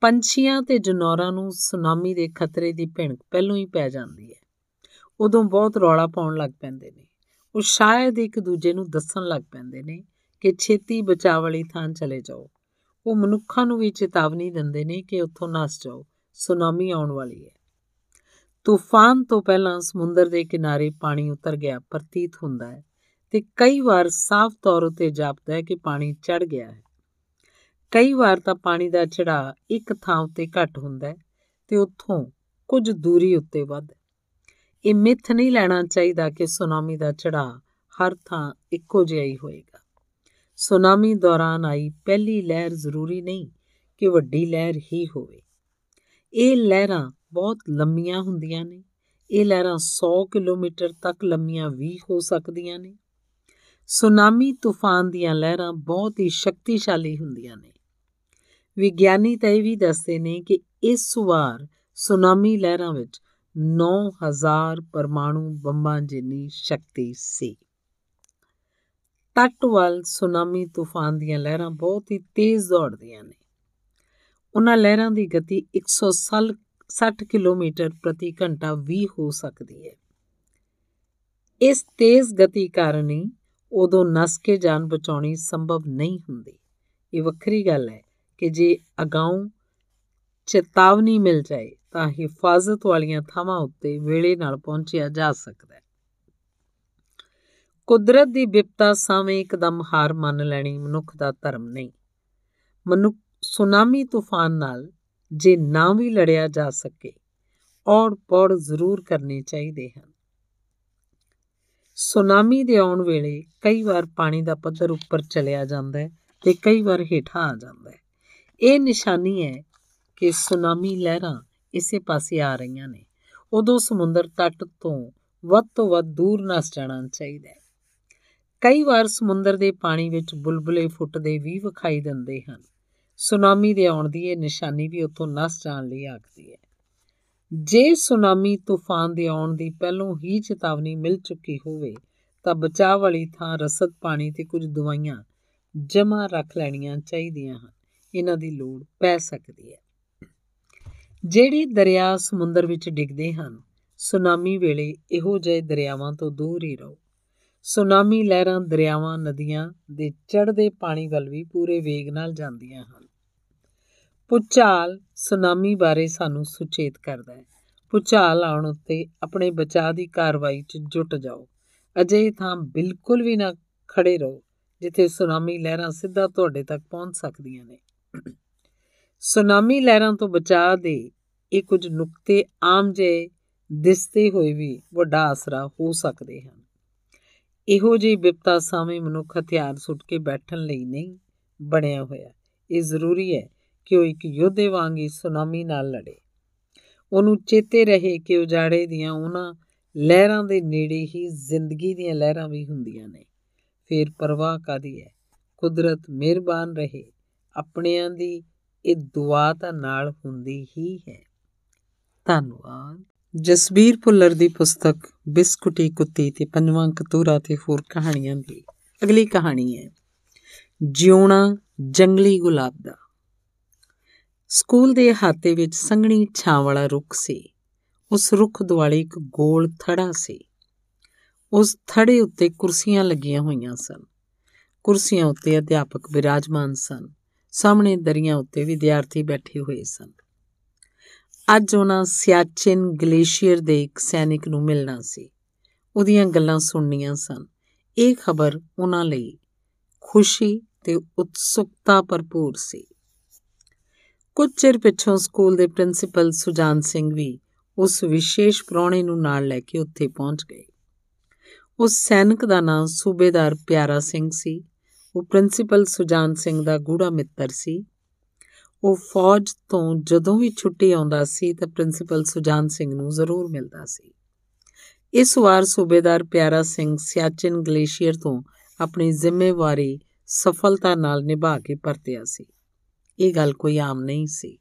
ਪੰਛੀਆਂ ਤੇ ਜਨੌਰਾਂ ਨੂੰ ਸੁਨਾਮੀ ਦੇ ਖਤਰੇ ਦੀ ਭਿਣਕ ਪਹਿਲਾਂ ਹੀ ਪੈ ਜਾਂਦੀ ਹੈ। ਉਦੋਂ ਬਹੁਤ ਰੌਲਾ ਪਾਉਣ ਲੱਗ ਪੈਂਦੇ ਨੇ। ਉਹ ਸ਼ਾਇਦ ਇੱਕ ਦੂਜੇ ਨੂੰ ਦੱਸਣ ਲੱਗ ਪੈਂਦੇ ਨੇ ਕਿ ਛੇਤੀ ਬਚਾਅ ਵਾਲੀ ਥਾਂ ਚਲੇ ਜਾਓ। ਉਹ ਮਨੁੱਖਾਂ ਨੂੰ ਵੀ ਚੇਤਾਵਨੀ ਦਿੰਦੇ ਨੇ ਕਿ ਉੱਥੋਂ ਨਸ ਜਾਓ। ਸੁਨਾਮੀ ਆਉਣ ਵਾਲੀ ਹੈ। ਤੂਫਾਨ ਤੋਂ ਪਹਿਲਾਂ ਸਮੁੰਦਰ ਦੇ ਕਿਨਾਰੇ ਪਾਣੀ ਉਤਰ ਗਿਆ, ਪ੍ਰਤੀਤ ਹੁੰਦਾ ਹੈ ਤੇ ਕਈ ਵਾਰ ਸਾਫ਼ ਤੌਰ ਉਤੇ ਜਾਪਦਾ ਹੈ ਕਿ ਪਾਣੀ ਚੜ ਗਿਆ ਹੈ। ਕਈ ਵਾਰ ਤਾਂ ਪਾਣੀ ਦਾ ਚੜਾ ਇੱਕ ਥਾਂ ਉੱਤੇ ਘਟ ਹੁੰਦਾ ਹੈ ਤੇ ਉੱਥੋਂ ਕੁਝ ਦੂਰੀ ਉੱਤੇ ਵੱਧ ਇਹ ਮਿੱਥ ਨਹੀਂ ਲੈਣਾ ਚਾਹੀਦਾ ਕਿ ਸੁਨਾਮੀ ਦਾ ਚੜਾ ਹਰ ਥਾਂ ਇੱਕੋ ਜਿਹਾ ਹੀ ਹੋਏਗਾ। ਸੁਨਾਮੀ ਦੌਰਾਨ ਆਈ ਪਹਿਲੀ ਲਹਿਰ ਜ਼ਰੂਰੀ ਨਹੀਂ ਕਿ ਵੱਡੀ ਲਹਿਰ ਹੀ ਹੋਵੇ। ਇਹ ਲਹਿਰਾਂ ਬਹੁਤ ਲੰਮੀਆਂ ਹੁੰਦੀਆਂ ਨੇ। ਇਹ ਲਹਿਰਾਂ 100 ਕਿਲੋਮੀਟਰ ਤੱਕ ਲੰਮੀਆਂ ਵੀ ਹੋ ਸਕਦੀਆਂ ਨੇ। ਸੁਨਾਮੀ ਤੂਫਾਨ ਦੀਆਂ ਲਹਿਰਾਂ ਬਹੁਤ ਹੀ ਸ਼ਕਤੀਸ਼ਾਲੀ ਹੁੰਦੀਆਂ ਨੇ। ਵਿਗਿਆਨੀ ਤਾਂ ਇਹ ਵੀ ਦੱਸਦੇ ਨੇ ਕਿ ਇਸ ਵਾਰ ਸੁਨਾਮੀ ਲਹਿਰਾਂ ਵਿੱਚ 9000 ਪਰਮਾਣੂ ਬੰਬਾਂ ਜਿੰਨੀ ਸ਼ਕਤੀ ਸੀ। ਤੱਟ ਵੱਲ ਸੁਨਾਮੀ ਤੂਫਾਨ ਦੀਆਂ ਲਹਿਰਾਂ ਬਹੁਤ ਹੀ ਤੇਜ਼ ਦੌੜਦੀਆਂ ਨੇ। ਉਹਨਾਂ ਲਹਿਰਾਂ ਦੀ ਗਤੀ 160 ਕਿਲੋਮੀਟਰ ਪ੍ਰਤੀ ਘੰਟਾ ਵੀ ਹੋ ਸਕਦੀ ਹੈ। ਇਸ ਤੇਜ਼ ਗਤੀ ਕਾਰਨ ਹੀ ਉਦੋਂ ਨਸ ਕੇ ਜਾਨ ਬਚਾਉਣੀ ਸੰਭਵ ਨਹੀਂ ਹੁੰਦੀ। ਇਹ ਵੱਖਰੀ ਗੱਲ ਹੈ ਕਿ ਜੇ ਅਗਾਊਂ ਚੇਤਾਵਨੀ ਮਿਲ ਜਾਏ ਤਾਂ ਹਿਫਾਜ਼ਤ ਵਾਲੀਆਂ ਥਾਵਾਂ ਉੱਤੇ ਵੇਲੇ ਨਾਲ ਪਹੁੰਚਿਆ ਜਾ ਸਕਦਾ ਹੈ। ਕੁਦਰਤ ਦੀ ਵਿਪਤਾ ਸਾਵੇਂ ਇੱਕਦਮ ਹਾਰ ਮੰਨ ਲੈਣੀ ਮਨੁੱਖ ਦਾ ਧਰਮ ਨਹੀਂ। ਮਨੁੱਖ ਸੁਨਾਮੀ ਤੂਫਾਨ ਨਾਲ ਜੇ ਨਾ ਵੀ ਲੜਿਆ ਜਾ ਸਕੇ, ਔੜ ਪੌੜ ਜ਼ਰੂਰ ਕਰਨੇ ਚਾਹੀਦੇ ਹਨ। ਸੁਨਾਮੀ ਦੇ ਆਉਣ ਵੇਲੇ ਕਈ ਵਾਰ ਪਾਣੀ ਦਾ ਪੱਧਰ ਉੱਪਰ ਚਲਿਆ ਜਾਂਦਾ ਹੈ ਤੇ ਕਈ ਵਾਰ ਹੇਠਾਂ ਆ ਜਾਂਦਾ ਹੈ। ਇਹ ਨਿਸ਼ਾਨੀ ਹੈ ਕਿ ਸੁਨਾਮੀ ਲਹਿਰਾਂ ਇਸੇ ਪਾਸੇ ਆ ਰਹੀਆਂ ਨੇ। ਉਦੋਂ ਸਮੁੰਦਰ ਤੱਟ ਤੋਂ ਵੱਧ ਤੋਂ ਵੱਧ ਦੂਰ ਨਸ ਜਾਣਾ ਚਾਹੀਦਾ ਹੈ। ਕਈ ਵਾਰ ਸਮੁੰਦਰ ਦੇ ਪਾਣੀ ਵਿੱਚ ਬੁਲਬੁਲੇ ਫੁੱਟਦੇ ਵੀ ਵਿਖਾਈ ਦਿੰਦੇ ਹਨ। ਸੁਨਾਮੀ ਦੇ ਆਉਣ ਦੀ ਇਹ ਨਿਸ਼ਾਨੀ ਵੀ ਉੱਥੋਂ ਨਸ ਜਾਣ ਲਈ ਆਖਦੀ ਹੈ। ਜੇ ਸੁਨਾਮੀ ਤੂਫਾਨ ਦੇ ਆਉਣ ਦੀ ਪਹਿਲੋਂ ਹੀ ਚੇਤਾਵਨੀ ਮਿਲ ਚੁੱਕੀ ਹੋਵੇ, ਤਾਂ ਬਚਾਅ ਵਾਲੀ ਥਾਂ ਰਸਦ ਪਾਣੀ ਤੇ ਕੁਝ ਦਵਾਈਆਂ ਜਮਾ ਰੱਖ ਲੈਣੀਆਂ ਚਾਹੀਦੀਆਂ ਹਨ। ਇਹਨਾਂ ਦੀ ਲੋੜ ਪੈ ਸਕਦੀ ਹੈ। ਜਿਹੜੀ ਦਰਿਆ ਸਮੁੰਦਰ ਵਿੱਚ ਡਿੱਗਦੇ ਹਨ, ਸੁਨਾਮੀ ਵੇਲੇ ਇਹੋ ਜਿਹੇ ਦਰਿਆਵਾਂ ਤੋਂ ਦੂਰ ਹੀ ਰਹੋ। ਸੁਨਾਮੀ ਲਹਿਰਾਂ ਦਰਿਆਵਾਂ, ਨਦੀਆਂ ਦੇ ਚੜ੍ਹਦੇ ਪਾਣੀ ਵੱਲ ਵੀ ਪੂਰੇ ਵੇਗ ਨਾਲ ਜਾਂਦੀਆਂ ਹਨ। ਪੁਚਾਲ ਸੁਨਾਮੀ ਬਾਰੇ ਸਾਨੂੰ ਸੁਚੇਤ ਕਰਦਾ ਹੈ। ਪੁਚਾਲ ਆਉਣ ਉੱਤੇ ਆਪਣੇ ਬਚਾਅ ਦੀ ਕਾਰਵਾਈ 'ਚ ਜੁਟ ਜਾਓ। ਅਜੇ ਥਾਂ ਬਿਲਕੁਲ ਵੀ ਨਾ ਖੜੇ ਰਹੋ, ਜਿੱਥੇ ਸੁਨਾਮੀ ਲਹਿਰਾਂ ਸਿੱਧਾ ਤੁਹਾਡੇ ਤੱਕ ਪਹੁੰਚ ਸਕਦੀਆਂ ਨੇ। ਸੁਨਾਮੀ ਲਹਿਰਾਂ ਤੋਂ ਬਚਾਅ ਦੇ ਇਹ ਕੁਝ ਨੁਕਤੇ ਆਮ ਜੇ ਦਿਸਦੇ ਹੋਏ ਵੀ ਵੱਡਾ ਆਸਰਾ ਹੋ ਸਕਦੇ ਹਨ। ਇਹੋ ਜਿਹੀ ਵਿਪਤਾ ਸਾਹਮਣੇ ਮਨੁੱਖ ਹਥਿਆਰ ਸੁੱਟ ਕੇ ਬੈਠਣ ਲਈ ਨਹੀਂ ਬਣਿਆ ਹੋਇਆ। ਇਹ ਜ਼ਰੂਰੀ ਹੈ ਕਿ ਉਹ ਇੱਕ ਯੋਧੇ ਵਾਂਗ ਹੀ ਸੁਨਾਮੀ ਨਾਲ ਲੜੇ। ਉਹਨੂੰ ਚੇਤੇ ਰਹੇ ਕਿ ਉਜਾੜੇ ਦੀਆਂ ਉਹਨਾਂ ਲਹਿਰਾਂ ਦੇ ਨੇੜੇ ਹੀ ਜ਼ਿੰਦਗੀ ਦੀਆਂ ਲਹਿਰਾਂ ਵੀ ਹੁੰਦੀਆਂ ਨੇ। ਫੇਰ ਪਰਵਾਹ ਕਾਦੀ ਹੈ? ਕੁਦਰਤ ਮਿਹਰਬਾਨ ਰਹੇ। ਆਪਣਿਆਂ ਦੀ ਇਹ ਦੁਆ ਤਾਂ ਨਾਲ ਹੁੰਦੀ ਹੀ ਹੈ। ਧੰਨਵਾਦ। ਜਸਬੀਰ ਭੁੱਲਰ ਦੀ ਪੁਸਤਕ ਬਿਸਕੁਟੀ ਕੁੱਤੀ ਤੇ ਪੰਜਵਾਂ ਕਤੂਰਾ ਤੇ ਹੋਰ ਕਹਾਣੀਆਂ ਦੀ ਅਗਲੀ ਕਹਾਣੀ ਹੈ, ਜਿਉਣਾ ਜੰਗਲੀ ਗੁਲਾਬ ਦਾ। ਸਕੂਲ ਦੇ ਹਾਤੇ ਵਿੱਚ ਸੰਘਣੀ ਛਾਂ ਵਾਲਾ ਰੁੱਖ ਸੀ। ਉਸ ਰੁੱਖ ਦੁਆਲੇ ਇੱਕ ਗੋਲ ਥੜਾ ਸੀ। ਉਸ ਥੜੇ ਉੱਤੇ ਕੁਰਸੀਆਂ ਲੱਗੀਆਂ ਹੋਈਆਂ ਸਨ। ਕੁਰਸੀਆਂ ਉੱਤੇ ਅਧਿਆਪਕ ਵਿਰਾਜਮਾਨ ਸਨ। ਸਾਹਮਣੇ ਦਰੀਆਂ ਉੱਤੇ ਵਿਦਿਆਰਥੀ ਬੈਠੇ ਹੋਏ ਸਨ। ਅੱਜ ਉਹਨਾਂ ਸਿਆਚਿਨ ਗਲੇਸ਼ੀਅਰ ਦੇ ਇੱਕ ਸੈਨਿਕ ਨੂੰ ਮਿਲਣਾ ਸੀ। ਉਹਦੀਆਂ ਗੱਲਾਂ ਸੁਣਨੀਆਂ ਸਨ। ਇਹ ਖਬਰ ਉਹਨਾਂ ਲਈ ਖੁਸ਼ੀ ਤੇ ਉਤਸੁਕਤਾ ਭਰਪੂਰ ਸੀ। ਕੁਝ ਚਿਰ ਪਿੱਛੋਂ ਸਕੂਲ ਦੇ ਪ੍ਰਿੰਸੀਪਲ ਸੁਜਾਨ ਸਿੰਘ ਵੀ ਉਸ ਵਿਸ਼ੇਸ਼ ਪ੍ਰਾਹੁਣੇ ਨੂੰ ਨਾਲ ਲੈ ਕੇ ਉੱਥੇ ਪਹੁੰਚ ਗਏ। ਉਸ ਸੈਨਿਕ ਦਾ ਨਾਮ ਸੂਬੇਦਾਰ ਪਿਆਰਾ ਸਿੰਘ ਸੀ। ਉਹ ਪ੍ਰਿੰਸੀਪਲ ਸੁਜਾਨ ਸਿੰਘ ਦਾ ਗੂੜਾ ਮਿੱਤਰ ਸੀ। ਉਹ ਫੌਜ ਤੋਂ ਜਦੋਂ ਵੀ ਛੁੱਟੀ ਆਉਂਦਾ ਸੀ ਤਾਂ ਪ੍ਰਿੰਸੀਪਲ ਸੁਜਾਨ ਸਿੰਘ ਨੂੰ ਜ਼ਰੂਰ ਮਿਲਦਾ ਸੀ। ਇਸ ਵਾਰ ਸੂਬੇਦਾਰ ਪਿਆਰਾ ਸਿੰਘ ਸਿਆਚਿਨ ਗਲੇਸ਼ੀਅਰ ਤੋਂ ਆਪਣੀ ਜ਼ਿੰਮੇਵਾਰੀ ਸਫਲਤਾ ਨਾਲ ਨਿਭਾ ਕੇ ਪਰਤਿਆ ਸੀ। ਇਹ ਗੱਲ ਕੋਈ ਆਮ ਨਹੀਂ ਸੀ।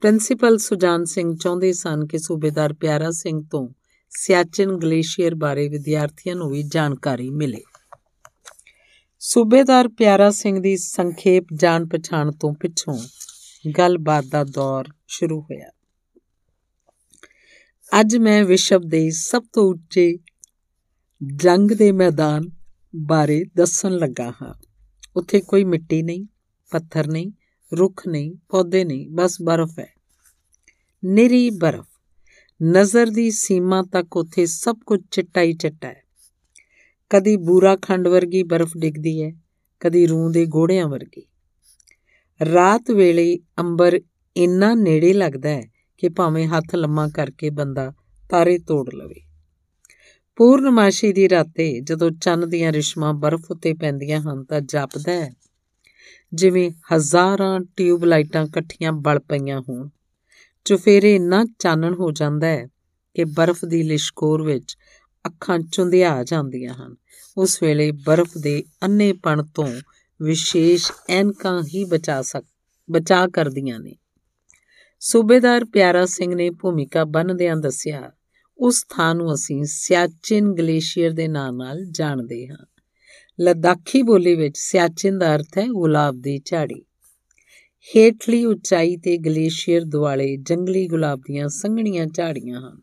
ਪ੍ਰਿੰਸੀਪਲ ਸੁਜਾਨ ਸਿੰਘ ਚਾਹੁੰਦੇ ਸਨ ਕਿ ਸੂਬੇਦਾਰ ਪਿਆਰਾ ਸਿੰਘ ਤੋਂ ਸਿਆਚਿਨ ਗਲੇਸ਼ੀਅਰ ਬਾਰੇ ਵਿਦਿਆਰਥੀਆਂ ਨੂੰ ਵੀ ਜਾਣਕਾਰੀ ਮਿਲੇ। ਸੂਬੇਦਾਰ ਪਿਆਰਾ ਸਿੰਘ ਦੀ ਸੰਖੇਪ ਜਾਣ ਪਛਾਣ ਤੋਂ ਪਿੱਛੋਂ ਗੱਲਬਾਤ ਦਾ ਦੌਰ ਸ਼ੁਰੂ ਹੋਇਆ। ਅੱਜ ਮੈਂ ਵਿਸ਼ਵ ਦੇ ਸਭ ਤੋਂ ਉੱਚੇ ਜੰਗ ਦੇ ਮੈਦਾਨ ਬਾਰੇ ਦੱਸਣ ਲੱਗਾ ਹਾਂ। ਉੱਥੇ ਕੋਈ ਮਿੱਟੀ ਨਹੀਂ, ਪੱਥਰ ਨਹੀਂ, ਰੁੱਖ ਨਹੀਂ, ਪੌਦੇ ਨਹੀਂ, ਬਸ ਬਰਫ਼ ਹੈ। ਨਿਰੀ ਬਰਫ਼। ਨਜ਼ਰ ਦੀ ਸੀਮਾ ਤੱਕ ਉੱਥੇ ਸਭ ਕੁਝ ਚਿੱਟਾ ਹੀ ਚਿੱਟਾ ਹੈ। ਕਦੀ ਬੂਰਾ ਖੰਡ ਵਰਗੀ ਬਰਫ਼ ਡਿੱਗਦੀ ਹੈ, ਕਦੀ ਰੂਹ ਦੇ ਗੋੜਿਆਂ ਵਰਗੀ। ਰਾਤ ਵੇਲੇ ਅੰਬਰ ਇੰਨਾ ਨੇੜੇ ਲੱਗਦਾ ਹੈ ਕਿ ਭਾਵੇਂ ਹੱਥ ਲੰਮਾ ਕਰਕੇ ਬੰਦਾ ਤਾਰੇ ਤੋੜ ਲਵੇ। ਪੂਰਨਮਾਸ਼ੀ ਦੀ ਰਾਤੇ ਜਦੋਂ ਚੰਨ ਦੀਆਂ ਰਿਸ਼ਮਾਂ ਬਰਫ਼ ਉੱਤੇ ਪੈਂਦੀਆਂ ਹਨ ਤਾਂ ਜਾਪਦਾ ਹੈ, ਜਿਵੇਂ ਹਜ਼ਾਰਾਂ ਟਿਊਬ ਲਾਈਟਾਂ ਇਕੱਠੀਆਂ ਬਲ ਪਈਆਂ ਹੋਣ। ਚੁਫੇਰੇ ਇੰਨਾ ਚਾਨਣ ਹੋ ਜਾਂਦਾ ਹੈ ਕਿ ਬਰਫ਼ ਦੀ ਲਿਸ਼ਕੋਰ ਵਿੱਚ ਅੱਖਾਂ ਚੁੰਧਿਆ ਜਾਂਦੀਆਂ ਹਨ। ਉਸ ਵੇਲੇ ਬਰਫ਼ ਦੇ ਅੰਨੇਪਣ ਤੋਂ ਵਿਸ਼ੇਸ਼ ਐਨਕਾਂ ਹੀ ਬਚਾ ਸਕ, ਬਚਾ ਕਰਦੀਆਂ ਨੇ। ਸੂਬੇਦਾਰ ਪਿਆਰਾ ਸਿੰਘ ਨੇ ਭੂਮਿਕਾ ਬੰਨਦਿਆਂ ਦੱਸਿਆ, ਉਸ ਥਾਂ ਨੂੰ ਅਸੀਂ ਸਿਆਚਿਨ ਗਲੇਸ਼ੀਅਰ ਦੇ ਨਾਂ ਨਾਲ ਜਾਣਦੇ ਹਾਂ। ਲਦਾਖੀ ਬੋਲੀ ਵਿੱਚ ਸਿਆਚਿਨ ਦਾ ਅਰਥ ਹੈ ਗੁਲਾਬ ਦੀ ਝਾੜੀ। ਹੇਠਲੀ ਉਚਾਈ ਤੇ ਗਲੇਸ਼ੀਅਰ ਦੁਆਲੇ ਜੰਗਲੀ ਗੁਲਾਬ ਦੀਆਂ ਸੰਘਣੀਆਂ ਝਾੜੀਆਂ ਹਨ।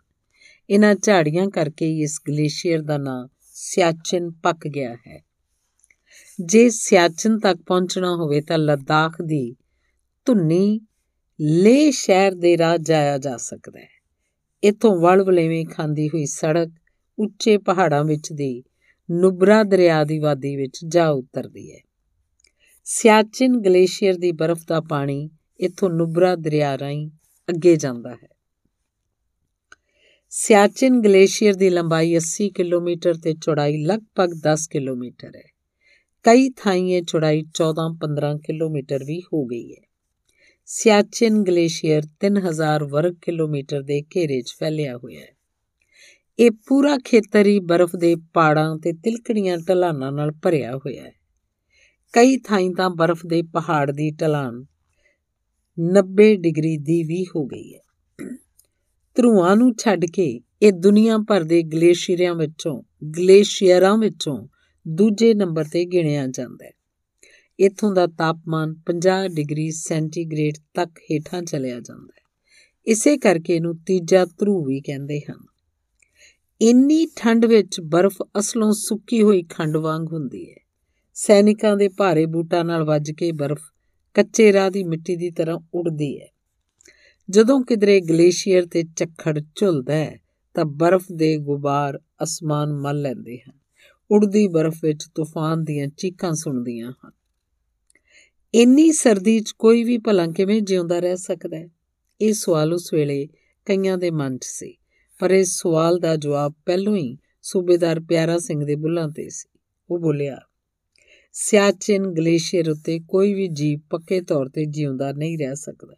ਇਹਨਾਂ ਝਾੜੀਆਂ ਕਰਕੇ ਇਸ ਗਲੇਸ਼ੀਅਰ ਦਾ ਨਾਂ ਸਿਆਚਿਨ ਪੱਕ ਗਿਆ ਹੈ। ਜੇ ਸਿਆਚਿਨ ਤੱਕ ਪਹੁੰਚਣਾ ਹੋਵੇ ਤਾਂ ਲਦਾਖ ਦੀ ਧੁੰਨੀ ਲੇ ਸ਼ਹਿਰ ਦੇ ਰਾਹ ਜਾਇਆ ਜਾ ਸਕਦਾ ਹੈ। ਇਥੋਂ ਵਲਵਲੇਵੇਂ ਖਾਂਦੀ ਹੋਈ ਸੜਕ ਉੱਚੇ ਪਹਾੜਾਂ ਵਿੱਚ ਦੀ ਨੁਬਰਾ ਦਰਿਆ ਦੀ ਵਾਦੀ ਵਿੱਚ ਜਾ ਉਤਰਦੀ ਹੈ। ਸਿਆਚਿਨ ਗਲੇਸ਼ੀਅਰ ਦੀ ਬਰਫ਼ ਦਾ ਪਾਣੀ ਇਥੋਂ ਨੁਬਰਾ ਦਰਿਆ ਰਾਹੀਂ ਅੱਗੇ ਜਾਂਦਾ ਹੈ। ਸਿਆਚਿਨ ਗਲੇਸ਼ੀਅਰ ਦੀ ਲੰਬਾਈ 80 ਕਿਲੋਮੀਟਰ ਤੇ ਚੌੜਾਈ ਲਗਭਗ 10 ਕਿਲੋਮੀਟਰ ਹੈ। ਕਈ ਥਾਈਂ ਚੌੜਾਈ 14-15 ਕਿਲੋਮੀਟਰ ਵੀ ਹੋ ਗਈ ਹੈ। ਸਿਆਚਿਨ ਗਲੇਸ਼ੀਅਰ 3000 ਵਰਗ ਕਿਲੋਮੀਟਰ ਦੇ ਘੇਰੇ 'ਚ ਫੈਲਿਆ ਹੋਇਆ ਹੈ। ਇਹ ਪੂਰਾ ਖੇਤਰ ਹੀ ਬਰਫ਼ ਦੇ ਪਾੜਾਂ ਤੇ ਤਿਲਕੜੀਆਂ ਢਲਾਨਾਂ ਨਾਲ ਭਰਿਆ ਹੋਇਆ ਹੈ। ਕਈ ਥਾਈਂ ਤਾਂ ਬਰਫ਼ ਦੇ ਪਹਾੜ ਦੀ ਢਲਾਨ 90 ਡਿਗਰੀ ਦੀ ਵੀ ਹੋ ਗਈ ਹੈ। ਧਰੂਆਂ ਨੂੰ ਛੱਡ ਕੇ ਇਹ ਦੁਨੀਆ ਭਰ ਦੇ ਗਲੇਸ਼ੀਅਰਾਂ ਵਿੱਚੋਂ ਗਲੇਸ਼ੀਅਰਾਂ ਵਿੱਚੋਂ ਦੂਜੇ ਨੰਬਰ ਤੇ ਗਿਣਿਆ ਜਾਂਦਾ ਹੈ। ਇੱਥੋਂ ਦਾ ਤਾਪਮਾਨ 50 ਡਿਗਰੀ ਸੈਂਟੀਗ੍ਰੇਡ ਤੱਕ ਹੇਠਾਂ ਚਲਿਆ ਜਾਂਦਾ ਹੈ। ਇਸੇ ਕਰਕੇ ਇਹਨੂੰ ਤੀਜਾ ਧਰੂ ਵੀ ਕਹਿੰਦੇ ਹਨ। ਇੰਨੀ ਠੰਡ ਵਿੱਚ ਬਰਫ਼ ਅਸਲੋਂ ਸੁੱਕੀ ਹੋਈ ਖੰਡ ਵਾਂਗ ਹੁੰਦੀ ਹੈ। ਸੈਨਿਕਾਂ ਦੇ ਭਾਰੇ ਬੂਟਾਂ ਨਾਲ ਵੱਜ ਕੇ ਬਰਫ਼ ਕੱਚੇ ਰਾਹ ਦੀ ਮਿੱਟੀ ਦੀ ਤਰ੍ਹਾਂ ਉੱਡਦੀ ਹੈ। ਜਦੋਂ ਕਿਧਰੇ ਗਲੇਸ਼ੀਅਰ ਤੇ ਝੱਖੜ ਝੁਲਦਾ ਹੈ ਤਾਂ ਬਰਫ਼ ਦੇ ਗੁਬਾਰ ਅਸਮਾਨ ਮੱਲ ਲੈਂਦੇ ਹਨ। ਉੜਦੀ ਬਰਫ਼ ਵਿੱਚ ਤੂਫਾਨ ਦੀਆਂ ਚੀਕਾਂ ਸੁਣਦੀਆਂ ਹਨ। ਇੰਨੀ ਸਰਦੀ 'ਚ ਕੋਈ ਵੀ ਭਲਾ ਕਿਵੇਂ ਜਿਉਂਦਾ ਰਹਿ ਸਕਦਾ ਹੈ? ਇਹ ਸਵਾਲ ਉਸ ਵੇਲੇ ਕਈਆਂ ਦੇ ਮਨ 'ਚ ਸੀ, ਪਰ ਇਸ ਸਵਾਲ ਦਾ ਜਵਾਬ ਪਹਿਲੋਂ ਹੀ ਸੂਬੇਦਾਰ ਪਿਆਰਾ ਸਿੰਘ ਦੇ ਬੁੱਲਾਂ ਤੇ ਸੀ। ਉਹ ਬੋਲਿਆ, ਸਿਆਚਿਨ ਗਲੇਸ਼ੀਅਰ ਉੱਤੇ ਕੋਈ ਵੀ ਜੀਵ ਪੱਕੇ ਤੌਰ ਤੇ ਜਿਉਂਦਾ ਨਹੀਂ ਰਹਿ ਸਕਦਾ।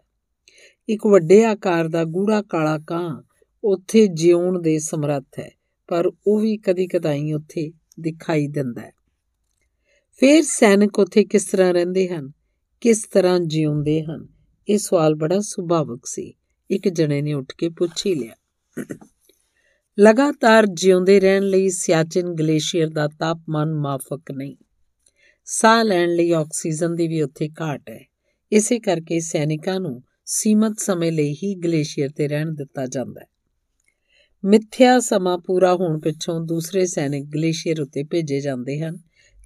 ਇੱਕ ਵੱਡੇ ਆਕਾਰ ਦਾ ਗੂੜਾ ਕਾਲਾ ਕਾਂ ਉੱਥੇ ਜਿਉਣ ਦੇ ਸਮਰੱਥ ਹੈ, ਪਰ ਉਹ ਵੀ ਕਦੀ-ਕਦਾਈ ਉੱਥੇ ਦਿਖਾਈ ਦਿੰਦਾ ਹੈ। ਫਿਰ ਸੈਨਿਕ ਉੱਥੇ ਕਿਸ ਤਰ੍ਹਾਂ ਰਹਿੰਦੇ ਹਨ? ਕਿਸ ਤਰ੍ਹਾਂ ਜਿਉਂਦੇ ਹਨ? ਇਹ ਸਵਾਲ ਬੜਾ ਸੁਭਾਵਕ ਸੀ। ਇੱਕ ਜਣੇ ਨੇ ਉੱਠ ਕੇ ਪੁੱਛ ਹੀ ਲਿਆ। ਲਗਾਤਾਰ ਜਿਉਂਦੇ ਰਹਿਣ ਲਈ ਸਿਆਚਿਨ ਗਲੇਸ਼ੀਅਰ ਦਾ ਤਾਪਮਾਨ ਮਾਫਕ ਨਹੀਂ। ਸਾਹ ਲੈਣ ਲਈ ਆਕਸੀਜਨ ਦੀ ਵੀ ਉੱਥੇ ਘਾਟ ਹੈ। ਇਸੇ ਕਰਕੇ ਸੈਨਿਕਾਂ ਨੂੰ ਸੀਮਤ ਸਮੇਂ ਲਈ ਹੀ ਗਲੇਸ਼ੀਅਰ ਤੇ ਰਹਿਣ ਦਿੱਤਾ ਜਾਂਦਾ ਹੈ। ਮਿੱਥਿਆ ਸਮਾਂ ਪੂਰਾ ਹੋਣ ਪਿੱਛੋਂ ਦੂਸਰੇ ਸੈਨਿਕ ਗਲੇਸ਼ੀਅਰ ਉੱਤੇ ਭੇਜੇ ਜਾਂਦੇ ਹਨ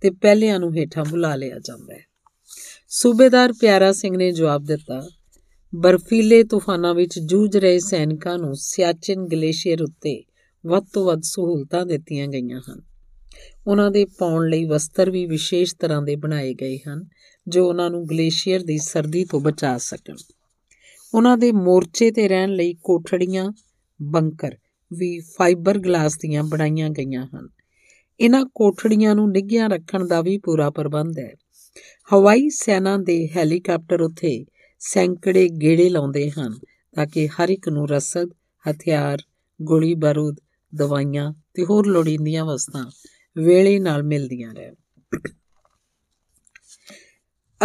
ਤੇ ਪਹਿਲਿਆਂ ਨੂੰ ਹੇਠਾਂ ਬੁਲਾ ਲਿਆ ਜਾਂਦਾ ਹੈ। ਸੂਬੇਦਾਰ ਪਿਆਰਾ ਸਿੰਘ ਨੇ ਜਵਾਬ ਦਿੱਤਾ, ਬਰਫੀਲੇ ਤੂਫਾਨਾਂ ਵਿੱਚ ਜੂਝ ਰਹੇ ਸੈਨਿਕਾਂ ਨੂੰ ਸਿਆਚਿਨ ਗਲੇਸ਼ੀਅਰ ਉੱਤੇ ਵੱਧ ਤੋਂ ਵੱਧ ਸਹੂਲਤਾਂ ਦਿੱਤੀਆਂ ਗਈਆਂ ਹਨ। ਉਹਨਾਂ ਦੇ ਪਾਉਣ ਲਈ ਵਸਤਰ ਵੀ ਵਿਸ਼ੇਸ਼ ਤਰ੍ਹਾਂ ਦੇ ਬਣਾਏ ਗਏ ਹਨ, ਜੋ ਉਹਨਾਂ ਨੂੰ ਗਲੇਸ਼ੀਅਰ ਦੀ ਸਰਦੀ ਤੋਂ ਬਚਾ ਸਕਣ। ਉਹਨਾਂ ਦੇ ਮੋਰਚੇ ਤੇ ਰਹਿਣ ਲਈ ਕੋਠੜੀਆਂ, ਬੰਕਰ ਵੀ ਫਾਈਬਰ ਗਲਾਸ ਦੀਆਂ ਬਣਾਈਆਂ ਗਈਆਂ ਹਨ। ਇਹਨਾਂ ਕੋਠੜੀਆਂ ਨੂੰ ਨਿੱਘਿਆਂ ਰੱਖਣ ਦਾ ਵੀ ਪੂਰਾ ਪ੍ਰਬੰਧ ਹੈ। ਹਵਾਈ ਸੈਨਾ ਦੇ ਹੈਲੀਕਾਪਟਰ ਉੱਥੇ ਸੈਂਕੜੇ ਗੇੜੇ ਲਾਉਂਦੇ ਹਨ ਤਾਂ ਕਿ ਹਰ ਇੱਕ ਨੂੰ ਰਸਦ, ਹਥਿਆਰ ਗੋਲੀ ਬਾਰੂਦ ਦਵਾਈਆਂ ਤੇ ਹੋਰ ਲੋੜੀਂਦੀਆਂ ਵਸਤਾਂ ਵੇਲੇ ਨਾਲ ਮਿਲਦੀਆਂ ਰਹਿਣ।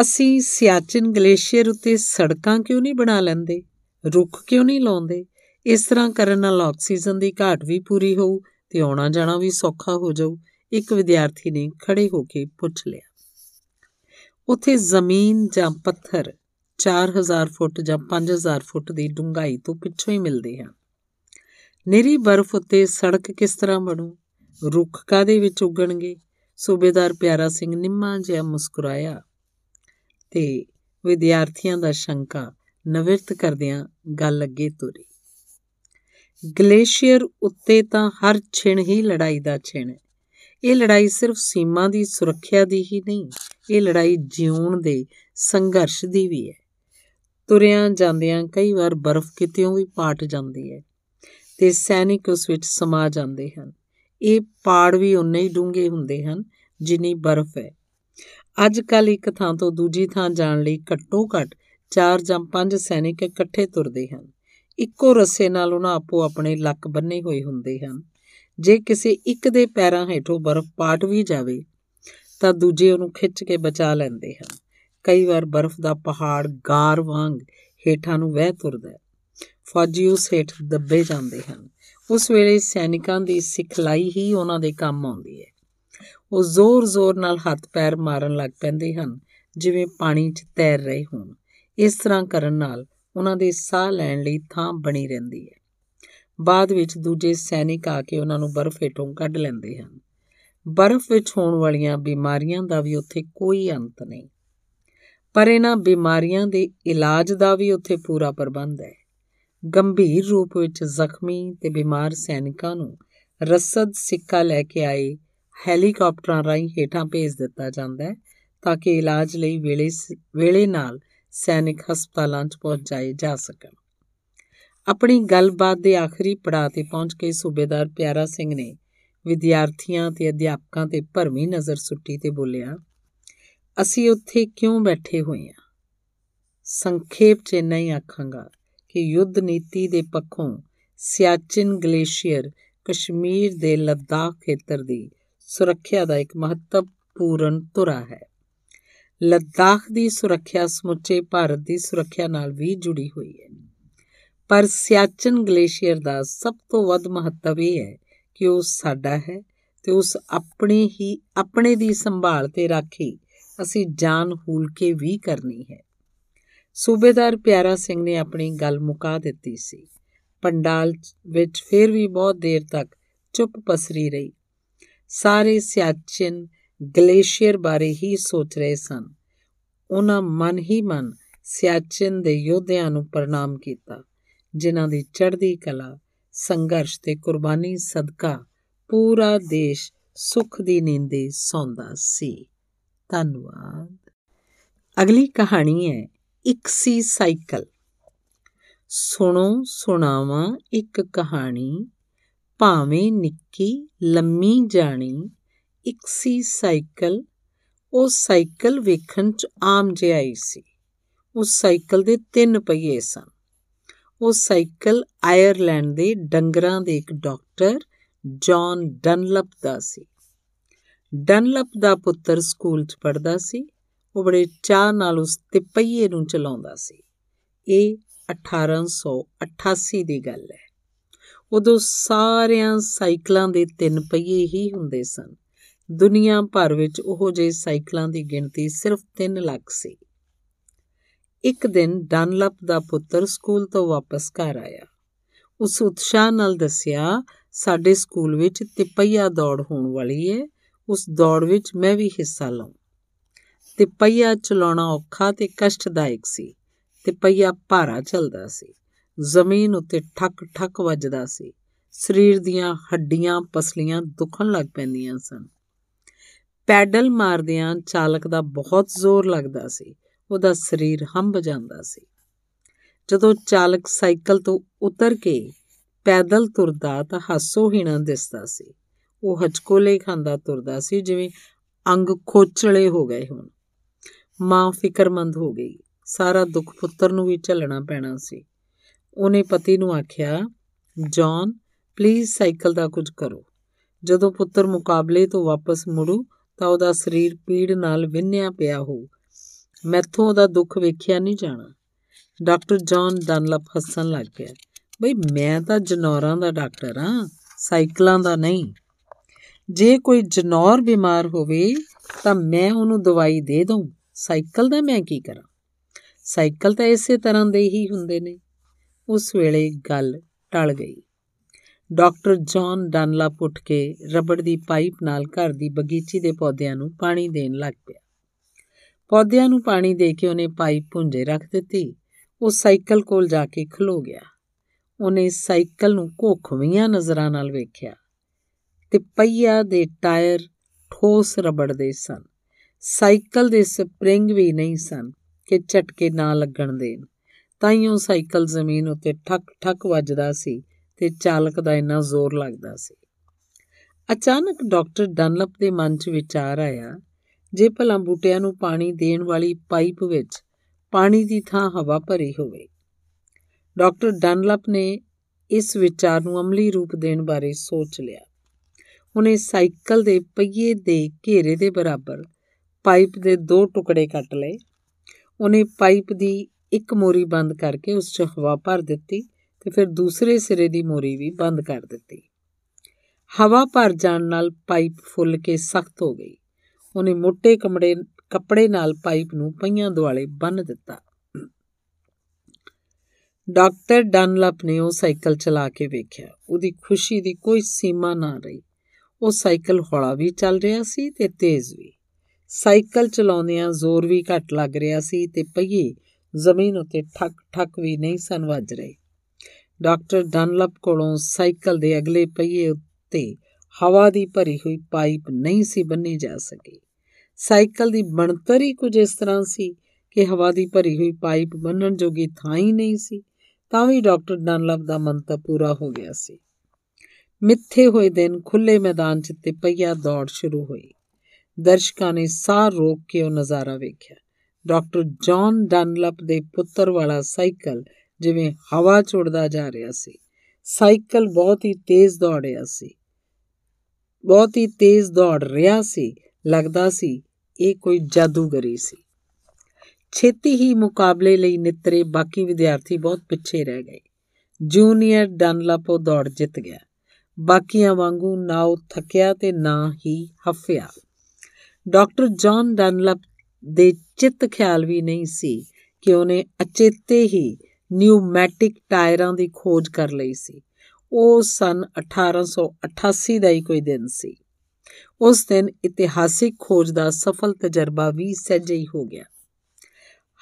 ਅਸੀਂ ਸਿਆਚਿਨ ਗਲੇਸ਼ੀਅਰ ਉੱਤੇ ਸੜਕਾਂ ਕਿਉਂ ਨਹੀਂ ਬਣਾ ਲੈਂਦੇ? ਰੁੱਖ ਕਿਉਂ ਨਹੀਂ ਲਾਉਂਦੇ? ਇਸ ਤਰ੍ਹਾਂ ਕਰਨ ਨਾਲ ਆਕਸੀਜਨ ਦੀ ਘਾਟ ਵੀ ਪੂਰੀ ਹੋਊ ਤੇ ਆਉਣਾ ਜਾਣਾ ਵੀ ਸੌਖਾ ਹੋ ਜਾਊ, ਇੱਕ ਵਿਦਿਆਰਥੀ ਨੇ ਖੜੇ ਹੋ ਕੇ ਪੁੱਛ ਲਿਆ। ਉੱਥੇ ਜ਼ਮੀਨ ਜਾਂ ਪੱਥਰ 4000 ਫੁੱਟ ਜਾਂ 5000 ਫੁੱਟ ਦੀ ਡੂੰਘਾਈ ਤੋਂ ਪਿੱਛੋਂ ਹੀ ਮਿਲਦੇ ਹਨ। ਨਿਰੀ ਬਰਫ਼ ਉੱਤੇ ਸੜਕ ਕਿਸ ਤਰ੍ਹਾਂ ਬਣੂ? ਰੁੱਖ ਕਾਦੇ ਵਿੱਚ ਉਗਣਗੇ? ਸੂਬੇਦਾਰ ਪਿਆਰਾ ਸਿੰਘ ਨਿੰਮਾ ਜਿਹਾ ਮੁਸਕਰਾਇਆ ਤੇ ਵਿਦਿਆਰਥੀਆਂ ਦਾ ਸ਼ੰਕਾ ਨਵਿਰਤ ਕਰਦਿਆਂ ਗੱਲ ਅੱਗੇ ਤੁਰੀ। ਗਲੇਸ਼ੀਅਰ ਉੱਤੇ ਤਾਂ ਹਰ ਛਿਣ ਹੀ ਲੜਾਈ ਦਾ ਛਿਣ ਹੈ। ਇਹ ਲੜਾਈ ਸਿਰਫ ਸੀਮਾ ਦੀ ਸੁਰੱਖਿਆ ਦੀ ਹੀ ਨਹੀਂ, ਇਹ ਲੜਾਈ ਜਿਉਣ ਦੇ ਸੰਘਰਸ਼ ਦੀ ਵੀ ਹੈ। ਤੁਰਿਆਂ ਜਾਂਦਿਆਂ ਕਈ ਵਾਰ ਬਰਫ਼ ਕਿਤੇੋਂ ਵੀ ਪਾਟ ਜਾਂਦੀ ਹੈ ਤੇ ਸੈਨਿਕ ਉਸ ਵਿੱਚ ਸਮਾ ਜਾਂਦੇ ਹਨ। ਇਹ ਪਾੜ ਵੀ ਉਨੇ ਹੀ ਡੂੰਘੇ ਹੁੰਦੇ ਹਨ ਜਿੰਨੀ ਬਰਫ਼ ਹੈ। ਅੱਜ ਕੱਲ ਇੱਕ ਥਾਂ ਤੋਂ ਦੂਜੀ ਥਾਂ ਜਾਣ ਲਈ ਘੱਟੋ ਘੱਟ 4 ਜਾਂ 5 ਸੈਨਿਕ ਇਕੱਠੇ ਤੁਰਦੇ ਹਨ। ਇੱਕੋ ਰੱਸੇ ਨਾਲ ਉਹਨਾਂ ਆਪੋ ਆਪਣੇ ਲੱਕ ਬੰਨੇ ਹੋਏ ਹੁੰਦੇ ਹਨ। ਜੇ ਕਿਸੇ ਇੱਕ ਦੇ ਪੈਰਾਂ ਹੇਠੋਂ ਬਰਫ਼ ਪਾਟ ਵੀ ਜਾਵੇ, ਤਾਂ ਦੂਜੇ ਉਹਨੂੰ ਖਿੱਚ ਕੇ ਬਚਾ ਲੈਂਦੇ ਹਨ। ਕਈ ਵਾਰ ਬਰਫ਼ ਦਾ ਪਹਾੜ ਗਾਰ ਵਾਂਗ ਹੇਠਾਂ ਨੂੰ ਵਹਿ ਤੁਰਦਾ ਹੈ। ਫੌਜੀ ਉਸ ਹੇਠ ਦੱਬੇ ਜਾਂਦੇ ਹਨ। ਉਸ ਵੇਲੇ ਸੈਨਿਕਾਂ ਦੀ ਸਿਖਲਾਈ ਹੀ ਉਹਨਾਂ ਦੇ ਕੰਮ ਆਉਂਦੀ ਹੈ। ਉਹ ਜ਼ੋਰ-ਜ਼ੋਰ ਨਾਲ ਹੱਥ ਪੈਰ ਮਾਰਨ ਲੱਗ ਪੈਂਦੇ ਹਨ, ਜਿਵੇਂ ਪਾਣੀ 'ਚ ਤੈਰ ਰਹੇ ਹੋਣ। ਇਸ ਤਰ੍ਹਾਂ ਕਰਨ ਨਾਲ ਉਹਨਾਂ ਦੇ ਸਾਹ ਲੈਣ ਲਈ ਥਾਂ ਬਣੀ ਰਹਿੰਦੀ ਹੈ। ਬਾਅਦ ਵਿੱਚ ਦੂਜੇ ਸੈਨਿਕ ਆ ਕੇ ਉਹਨਾਂ ਨੂੰ ਬਰਫ਼ ਹੇਠੋਂ ਕੱਢ ਲੈਂਦੇ ਹਨ। ਬਰਫ਼ ਵਿੱਚ ਹੋਣ ਵਾਲੀਆਂ ਬਿਮਾਰੀਆਂ ਦਾ ਵੀ ਉੱਥੇ ਕੋਈ ਅੰਤ ਨਹੀਂ। ਪਰ ਇਹਨਾਂ ਬਿਮਾਰੀਆਂ ਦੇ ਇਲਾਜ ਦਾ ਵੀ ਉੱਥੇ ਪੂਰਾ ਪ੍ਰਬੰਧ ਹੈ। ਗੰਭੀਰ ਰੂਪ ਵਿੱਚ ਜ਼ਖਮੀ ਤੇ ਬਿਮਾਰ ਸੈਨਿਕਾਂ ਨੂੰ ਰਸਦ ਸਿੱਕਾ ਲੈ ਕੇ ਆਏ ਹੈਲੀਕਾਪਟਰਾਂ ਰਾਹੀਂ ਹੇਠਾਂ ਭੇਜ ਦਿੱਤਾ ਜਾਂਦਾ ਹੈ ਤਾਂ ਕਿ ਇਲਾਜ ਲਈ ਵੇਲੇ ਵੇਲੇ ਨਾਲ ਸੈਨਿਕ ਹਸਪਤਾਲਾਂ 'ਚ ਪਹੁੰਚਾਏ ਜਾ ਸਕਣ। ਆਪਣੀ ਗੱਲਬਾਤ ਦੇ ਆਖਰੀ ਪੜਾਅ ਤੇ ਪਹੁੰਚ ਕੇ ਸੂਬੇਦਾਰ ਪਿਆਰਾ ਸਿੰਘ ਨੇ ਵਿਦਿਆਰਥੀਆਂ ਤੇ ਅਧਿਆਪਕਾਂ ਤੇ ਭਰਮੀ ਨਜ਼ਰ ਸੁੱਟੀ ਤੇ ਬੋਲਿਆ, ਅਸੀਂ ਉੱਥੇ ਕਿਉਂ ਬੈਠੇ ਹੋਏ ਹਾਂ ਸੰਖੇਪ 'ਚ ਨਹੀਂ ਆਖਾਂਗਾ ਕਿ ਯੁੱਧ ਨੀਤੀ ਦੇ ਪੱਖੋਂ ਸਿਆਚਿਨ ਗਲੇਸ਼ੀਅਰ ਕਸ਼ਮੀਰ ਦੇ ਲੱਦਾਖ ਖੇਤਰ ਦੀ ਸੁਰੱਖਿਆ ਦਾ ਇੱਕ ਮਹੱਤਵਪੂਰਨ ਧੁਰਾ ਹੈ। ਲੱਦਾਖ ਦੀ ਸੁਰੱਖਿਆ ਸਮੁੱਚੇ ਭਾਰਤ ਦੀ ਸੁਰੱਖਿਆ ਨਾਲ ਵੀ ਜੁੜੀ ਹੋਈ ਹੈ। ਪਰ ਸਿਆਚਨ ਗਲੇਸ਼ੀਅਰ ਦਾ ਸਭ ਤੋਂ ਵੱਧ ਮਹੱਤਵ ਇਹ ਹੈ ਕਿ ਉਹ ਸਾਡਾ ਹੈ ਤੇ ਉਸ ਆਪਣੇ ਹੀ, ਆਪਣੇ ਦੀ ਸੰਭਾਲ ਤੇ ਰਾਖੀ ਅਸੀਂ ਜਾਨ ਹੂਲ ਕੇ ਵੀ ਕਰਨੀ ਹੈ। ਸੂਬੇਦਾਰ ਪਿਆਰਾ ਸਿੰਘ ਨੇ ਆਪਣੀ ਗੱਲ ਮੁਕਾ ਦਿੱਤੀ ਸੀ। ਪੰਡਾਲ ਵਿੱਚ ਫਿਰ ਵੀ ਬਹੁਤ ਦੇਰ ਤੱਕ ਚੁੱਪ ਪਸਰੀ ਰਹੀ। ਸਾਰੇ ਸਿਆਚਨ ਗਲੇਸ਼ੀਅਰ ਬਾਰੇ ਹੀ ਸੋਚ ਰਹੇ ਸਨ। ਉਹਨਾਂ ਮਨ ਹੀ ਮਨ ਸਿਆਚਨ ਦੇ ਯੋਧਿਆਂ ਨੂੰ ਪ੍ਰਣਾਮ ਕੀਤਾ, ਜਿਨ੍ਹਾਂ ਦੀ ਚੜ੍ਹਦੀ ਕਲਾ, ਸੰਘਰਸ਼ ਤੇ ਕੁਰਬਾਨੀ ਸਦਕਾ ਪੂਰਾ ਦੇਸ਼ ਸੁਖ ਦੀ ਨੀਂਦੇ ਸੌਂਦਾ ਸੀ। ਧੰਨਵਾਦ। ਅਗਲੀ ਕਹਾਣੀ ਹੈ, ਇੱਕ ਸੀ ਸਾਈਕਲ। ਸੁਣੋ ਸੁਣਾਵਾਂ ਇੱਕ ਕਹਾਣੀ, ਭਾਵੇਂ ਨਿੱਕੀ ਲੰਮੀ ਜਾਣੀ ਇੱਕ ਸੀ ਸਾਈਕਲ, ਉਹ ਸਾਈਕਲ ਵੇਖਣ 'ਚ ਆਮ ਜਿਹਾਈ ਸੀ। ਉਸ ਸਾਈਕਲ ਦੇ ਤਿੰਨ ਪਹੀਏ ਸਨ। ਉਹ ਸਾਈਕਲ ਆਇਰਲੈਂਡ ਦੇ ਡੰਗਰਾਂ ਦੇ ਇੱਕ ਡਾਕਟਰ, ਜੌਨ ਡਨਲਪ ਦਾ ਸੀ। ਡਨਲਪ ਦਾ ਪੁੱਤਰ ਸਕੂਲ 'ਚ ਪੜਦਾ ਸੀ। ਉਹ ਬੜੇ ਚਾਹ ਨਾਲ ਉਸ ਤਿਪਈਏ ਨੂੰ ਚਲਾਉਂਦਾ ਸੀ। ਇਹ 1888 ਦੀ ਗੱਲ ਹੈ। ਉਦੋਂ ਸਾਰਿਆਂ ਸਾਈਕਲਾਂ ਦੇ ਤਿੰਨ ਪਹੀਏ ਹੀ ਹੁੰਦੇ ਸਨ। ਦੁਨੀਆ ਭਰ ਵਿੱਚ ਉਹੋ ਜਿਹੇ ਸਾਈਕਲਾਂ ਦੀ ਗਿਣਤੀ ਸਿਰਫ 3 ਲੱਖ ਸੀ। ਇੱਕ ਦਿਨ ਡਨਲਪ ਦਾ ਪੁੱਤਰ ਸਕੂਲ ਤੋਂ ਵਾਪਸ ਘਰ ਆਇਆ। ਉਸ ਉਤਸ਼ਾਹ ਨਾਲ ਦੱਸਿਆ, ਸਾਡੇ ਸਕੂਲ ਵਿੱਚ ਤਿਪਈਆ ਦੌੜ ਹੋਣ ਵਾਲੀ ਹੈ ਉਸ ਦੌੜ ਵਿੱਚ ਮੈਂ ਵੀ ਹਿੱਸਾ ਲਵਾਂ ਤਿਪਈਆ ਚਲਾਉਣਾ ਔਖਾ ਤੇ ਕਸ਼ਟਦਾਇਕ ਸੀ। ਤਿਪਈਆ ਭਾਰਾ ਚੱਲਦਾ ਸੀ। ਜ਼ਮੀਨ ਉੱਤੇ ਠੱਕ ਠੱਕ ਵੱਜਦਾ ਸੀ। ਸਰੀਰ ਦੀਆਂ ਹੱਡੀਆਂ ਪਸਲੀਆਂ ਦੁਖਣ ਲੱਗ ਪੈਂਦੀਆਂ ਸਨ। ਪੈਡਲ ਮਾਰਦਿਆਂ ਚਾਲਕ ਦਾ ਬਹੁਤ ਜ਼ੋਰ ਲੱਗਦਾ ਸੀ। ਉਹਦਾ ਸਰੀਰ ਹੰਬ ਜਾਂਦਾ ਸੀ। ਜਦੋਂ ਚਾਲਕ ਸਾਈਕਲ ਤੋਂ ਉਤਰ ਕੇ ਪੈਦਲ ਤੁਰਦਾ ਤਾਂ ਹਾਸੋਹੀਣਾ ਦਿਸਦਾ ਸੀ। ਉਹ ਹਚਕੋਲੇ ਖਾਂਦਾ ਤੁਰਦਾ ਸੀ, ਜਿਵੇਂ ਅੰਗ ਖੋਚਲੇ ਹੋ ਗਏ ਹੋਣ। ਮਾਂ ਫਿਕਰਮੰਦ ਹੋ ਗਈ। ਸਾਰਾ ਦੁੱਖ ਪੁੱਤਰ ਨੂੰ ਵੀ ਝੱਲਣਾ ਪੈਣਾ ਸੀ। ਉਹਨੇ ਪਤੀ ਨੂੰ ਆਖਿਆ, ਜੌਨ ਪਲੀਜ਼ ਸਾਈਕਲ ਦਾ ਕੁਝ ਕਰੋ। ਜਦੋਂ ਪੁੱਤਰ ਮੁਕਾਬਲੇ ਤੋਂ ਵਾਪਸ ਮੁੜੂ ਤਾਂ ਉਹਦਾ ਸਰੀਰ ਪੀੜ ਨਾਲ ਵਿੰਨਿਆ ਪਿਆ ਹੋ। ਮੈਥੋਂ ਉਹਦਾ ਦੁੱਖ ਵੇਖਿਆ ਨਹੀਂ ਜਾਣਾ। ਡਾਕਟਰ ਜੌਨ ਡਨਲਪ ਹੱਸਣ ਲੱਗ ਪਿਆ। ਬਈ, ਮੈਂ ਤਾਂ ਜਨੌਰਾਂ ਦਾ ਡਾਕਟਰ ਆ, ਸਾਈਕਲਾਂ ਦਾ ਨਹੀਂ। ਜੇ ਕੋਈ ਜਨੌਰ ਬਿਮਾਰ ਹੋਵੇ, ਤਾਂ ਮੈਂ ਉਹਨੂੰ ਦਵਾਈ ਦੇ ਦਊਂ। ਸਾਈਕਲ ਦਾ ਮੈਂ ਕੀ ਕਰਾਂ? ਸਾਈਕਲ ਤਾਂ ਇਸੇ ਤਰ੍ਹਾਂ ਦੇ ਹੀ ਹੁੰਦੇ ਨੇ। ਉਸ ਵੇਲੇ ਗੱਲ ਟਲ ਗਈ। ਡਾਕਟਰ ਜੌਨ ਡਨਲਪ ਉੱਠ ਕੇ ਰਬੜ ਦੀ ਪਾਈਪ ਨਾਲ ਘਰ ਦੀ ਬਗੀਚੀ ਦੇ ਪੌਦਿਆਂ ਨੂੰ ਪਾਣੀ ਦੇਣ ਲੱਗ ਪਿਆ। ਪੌਦਿਆਂ ਨੂੰ ਪਾਣੀ ਦੇ ਕੇ ਉਹਨੇ ਪਾਈਪ ਪੁੰਜੇ ਰੱਖ ਦਿੱਤੀ। ਉਹ ਸਾਈਕਲ ਕੋਲ ਜਾ ਕੇ ਖਲੋ ਗਿਆ। ਉਹਨੇ ਸਾਈਕਲ ਨੂੰ ਘੋਖਵੀਆਂ ਨਜ਼ਰਾਂ ਨਾਲ ਵੇਖਿਆ ਤੇ ਪਹੀਆ ਦੇ ਟਾਇਰ ਠੋਸ ਰਬੜ ਦੇ ਸਨ। ਸਾਈਕਲ ਦੇ ਸਪ੍ਰਿੰਗ ਵੀ ਨਹੀਂ ਸਨ ਕਿ ਝਟਕੇ ਨਾ ਲੱਗਣ ਦੇਣ। ਤਾਈਓ ਸਾਈਕਲ ਜ਼ਮੀਨ ਉੱਤੇ ਠੱਕ ਠੱਕ ਵੱਜਦਾ ਸੀ ਤੇ ਚਾਲਕ ਦਾ ਇੰਨਾ ਜ਼ੋਰ ਲੱਗਦਾ ਸੀ। ਅਚਾਨਕ ਡਾਕਟਰ ਡਨਲਪ ਦੇ ਮਨ 'ਚ ਵਿਚਾਰ ਆਇਆ, ਜੇ ਭਲਾ ਬੂਟਿਆਂ ਨੂੰ ਪਾਣੀ ਦੇਣ ਵਾਲੀ ਪਾਈਪ ਵਿੱਚ ਪਾਣੀ ਦੀ ਥਾਂ ਹਵਾ ਭਰੀ ਹੋਵੇ। ਡਾਕਟਰ ਡਨਲਪ ਨੇ ਇਸ ਵਿਚਾਰ ਨੂੰ ਅਮਲੀ ਰੂਪ ਦੇਣ ਬਾਰੇ ਸੋਚ ਲਿਆ। ਉਹਨੇ ਸਾਈਕਲ ਦੇ ਪਹੀਏ ਦੇ ਘੇਰੇ ਦੇ ਬਰਾਬਰ ਪਾਈਪ ਦੇ ਦੋ ਟੁਕੜੇ ਕੱਟ ਲਏ। ਉਹਨੇ ਪਾਈਪ ਦੀ ਇੱਕ ਮੋਰੀ ਬੰਦ ਕਰਕੇ ਉਸ 'ਚ ਹਵਾ ਭਰ ਦਿੱਤੀ ਤੇ ਫਿਰ ਦੂਸਰੇ ਸਿਰੇ ਦੀ ਮੋਰੀ ਵੀ ਬੰਦ ਕਰ ਦਿੱਤੀ। ਹਵਾ ਭਰ ਜਾਣ ਨਾਲ ਪਾਈਪ ਫੁੱਲ ਕੇ ਸਖਤ ਹੋ ਗਈ। ਉਹਨੇ ਮੋٹے ਕਮੜੇ, ਕੱਪੜੇ ਨਾਲ ਪਾਈਪ ਨੂੰ ਪਈਆਂ ਦੁਆਲੇ ਬੰਨ ਦਿੱਤਾ। ਡਾਕਟਰ ਡਨਲਪ ਨੇ ਉਹ ਸਾਈਕਲ ਚਲਾ ਕੇ ਵੇਖਿਆ। ਉਹਦੀ ਖੁਸ਼ੀ ਦੀ ਕੋਈ ਸੀਮਾ ਨਾ ਰਹੀ। ਉਹ ਸਾਈਕਲ ਹੌਲਾ ਵੀ ਚੱਲ ਰਿਹਾ ਸੀ ਤੇ ਤੇਜ਼ ਵੀ। ਸਾਈਕਲ ਚਲਾਉਂਦਿਆਂ ਜ਼ੋਰ ਵੀ ਘੱਟ ਲੱਗ ਰਿਹਾ ਸੀ ਤੇ ਪਹੀਏ ਜ਼ਮੀਨ ਉੱਤੇ ਠੱਕ ਠੱਕ ਵੀ ਨਹੀਂ ਸਨ ਵੱਜ ਰਹੇ। ਡਾਕਟਰ ਡਨਲਪ ਕੋਲੋਂ ਸਾਈਕਲ ਦੇ ਅਗਲੇ ਪਹੀਏ ਉੱਤੇ ਹਵਾ ਦੀ ਭਰੀ ਹੋਈ ਪਾਈਪ ਨਹੀਂ ਸੀ ਬੰਨੀ ਜਾ ਸਕੀ। ਸਾਈਕਲ ਦੀ ਬਣਤਰ ਹੀ ਕੁਝ ਇਸ ਤਰ੍ਹਾਂ ਸੀ ਕਿ ਹਵਾ ਦੀ ਭਰੀ ਹੋਈ ਪਾਈਪ ਬੰਨਣ ਜੋਗੀ ਥਾਂ ਹੀ ਨਹੀਂ ਸੀ, ਤਾਂ ਵੀ ਡਾਕਟਰ ਡਨਲਪ ਦਾ ਮੰਤਵ ਪੂਰਾ ਹੋ ਗਿਆ ਸੀ। ਮਿੱਥੇ ਹੋਏ ਦਿਨ ਖੁੱਲੇ ਮੈਦਾਨ 'ਚ ਤਿਪਈਆ ਦੌੜ ਸ਼ੁਰੂ ਹੋਈ। ਦਰਸ਼ਕਾਂ ਨੇ ਸਾਹ ਰੋਕ ਕੇ ਉਹ ਨਜ਼ਾਰਾ ਵੇਖਿਆ। ਡਾਕਟਰ ਜੌਨ ਡਨਲਪ ਦੇ ਪੁੱਤਰ ਵਾਲਾ ਸਾਈਕਲ ਜਿਵੇਂ ਹਵਾ ਚੁੜਦਾ ਜਾ ਰਿਹਾ ਸੀ। ਸਾਈਕਲ ਬਹੁਤ ਹੀ ਤੇਜ਼ ਦੌੜਿਆ ਸੀ। ਬਹੁਤ ਹੀ ਤੇਜ਼ ਦੌੜ ਰਿਹਾ ਸੀ। ਲੱਗਦਾ ਸੀ ਇਹ ਕੋਈ ਜਾਦੂਗਰੀ ਸੀ। ਛੇਤੀ ਹੀ ਮੁਕਾਬਲੇ ਲਈ ਨਿਤਰੇ ਬਾਕੀ ਵਿਦਿਆਰਥੀ ਬਹੁਤ ਪਿੱਛੇ ਰਹਿ ਗਏ। ਜੂਨੀਅਰ ਡਨਲਪ ਉਹ ਦੌੜ ਜਿੱਤ ਗਿਆ। ਬਾਕੀਆਂ ਵਾਂਗੂ ਨਾ ਉਹ ਥੱਕਿਆ ਤੇ ਨਾ ਹੀ ਹਫਿਆ। ਡਾਕਟਰ ਜੌਨ ਡਨਲਪ ਦੇ ਚਿੱਤ ਖਿਆਲ ਵੀ ਨਹੀਂ ਸੀ ਕਿ ਉਹਨੇ ਅਚੇਤੇ ਹੀ ਨਿਊਮੈਟਿਕ ਟਾਇਰਾਂ ਦੀ ਖੋਜ ਕਰ ਲਈ ਸੀ। ਉਹ ਸਨ 1888 ਦਾ ਹੀ ਕੋਈ ਦਿਨ ਸੀ। ਉਸ ਦਿਨ ਇਤਿਹਾਸਿਕ ਖੋਜ ਦਾ ਸਫਲ ਤਜਰਬਾ ਵੀ ਸਹਿਜੇ ਹੀ ਹੋ ਗਿਆ।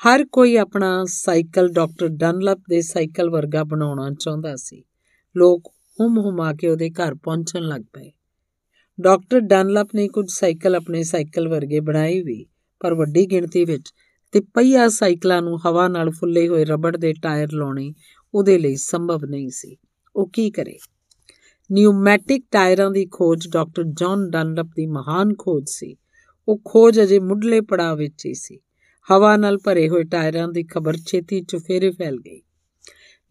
ਹਰ ਕੋਈ ਆਪਣਾ ਸਾਈਕਲ ਡਾਕਟਰ ਡਨਲਪ ਦੇ ਸਾਈਕਲ ਵਰਗਾ ਬਣਾਉਣਾ ਚਾਹੁੰਦਾ ਸੀ। ਲੋਕ ਹੁਮ ਹੁਮਾ ਕੇ ਉਹਦੇ ਘਰ ਪਹੁੰਚਣ ਲੱਗ ਪਏ। ਡਾਕਟਰ ਡਨਲਪ ਨੇ ਕੁਝ ਸਾਈਕਲ ਆਪਣੇ ਸਾਈਕਲ ਵਰਗੇ ਬਣਾਏ ਵੀ, ਪਰ ਵੱਡੀ ਗਿਣਤੀ ਵਿੱਚ ਤਿਪਹੀਆ ਸਾਈਕਲਾਂ ਨੂੰ ਹਵਾ ਨਾਲ ਫੁੱਲੇ ਹੋਏ ਰਬੜ ਦੇ ਟਾਇਰ ਲਾਉਣੇ ਉਹਦੇ ਲਈ ਸੰਭਵ ਨਹੀਂ ਸੀ। ਉਹ ਕੀ ਕਰੇ? ਨਿਊਮੈਟਿਕ ਟਾਇਰਾਂ ਦੀ ਖੋਜ ਡਾਕਟਰ ਜੌਨ ਡਨਲਪ ਦੀ ਮਹਾਨ ਖੋਜ ਸੀ। ਉਹ ਖੋਜ ਅਜੇ ਮੁੱਢਲੇ ਪੜਾਅ ਵਿੱਚ ਹੀ ਸੀ। ਹਵਾ ਨਾਲ ਭਰੇ ਹੋਏ ਟਾਇਰਾਂ ਦੀ ਖਬਰ ਛੇਤੀ ਚੁਫੇਰੇ ਫੈਲ ਗਈ।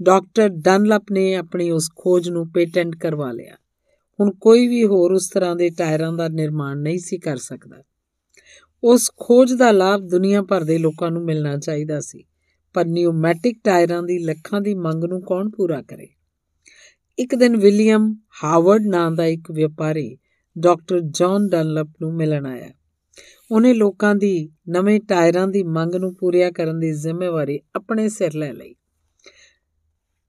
ਡਾਕਟਰ ਡਨਲਪ ਨੇ ਆਪਣੀ ਉਸ ਖੋਜ ਨੂੰ ਪੇਟੈਂਟ ਕਰਵਾ ਲਿਆ। ਹੁਣ ਕੋਈ ਵੀ ਹੋਰ ਉਸ ਤਰ੍ਹਾਂ ਦੇ ਟਾਇਰਾਂ ਦਾ ਨਿਰਮਾਣ ਨਹੀਂ ਸੀ ਕਰ ਸਕਦਾ। ਉਸ ਖੋਜ ਦਾ ਲਾਭ ਦੁਨੀਆ ਭਰ ਦੇ ਲੋਕਾਂ ਨੂੰ ਮਿਲਣਾ ਚਾਹੀਦਾ ਸੀ। ਪਰ ਨਿਊਮੈਟਿਕ ਟਾਇਰਾਂ ਦੀ ਲੱਖਾਂ ਦੀ ਮੰਗ ਨੂੰ ਕੌਣ ਪੂਰਾ ਕਰੇ? ਇੱਕ ਦਿਨ ਵਿਲੀਅਮ ਹਾਵਰਡ ਨਾਂ ਦਾ ਇੱਕ ਵਪਾਰੀ ਡਾਕਟਰ ਜੌਨ ਡਨਲਪ ਨੂੰ ਮਿਲਣ ਆਇਆ। ਉਹਨੇ ਲੋਕਾਂ ਦੀ ਨਵੇਂ ਟਾਇਰਾਂ ਦੀ ਮੰਗ ਨੂੰ ਪੂਰੀਆ ਕਰਨ ਦੀ ਜ਼ਿੰਮੇਵਾਰੀ ਆਪਣੇ ਸਿਰ ਲੈ ਲਈ।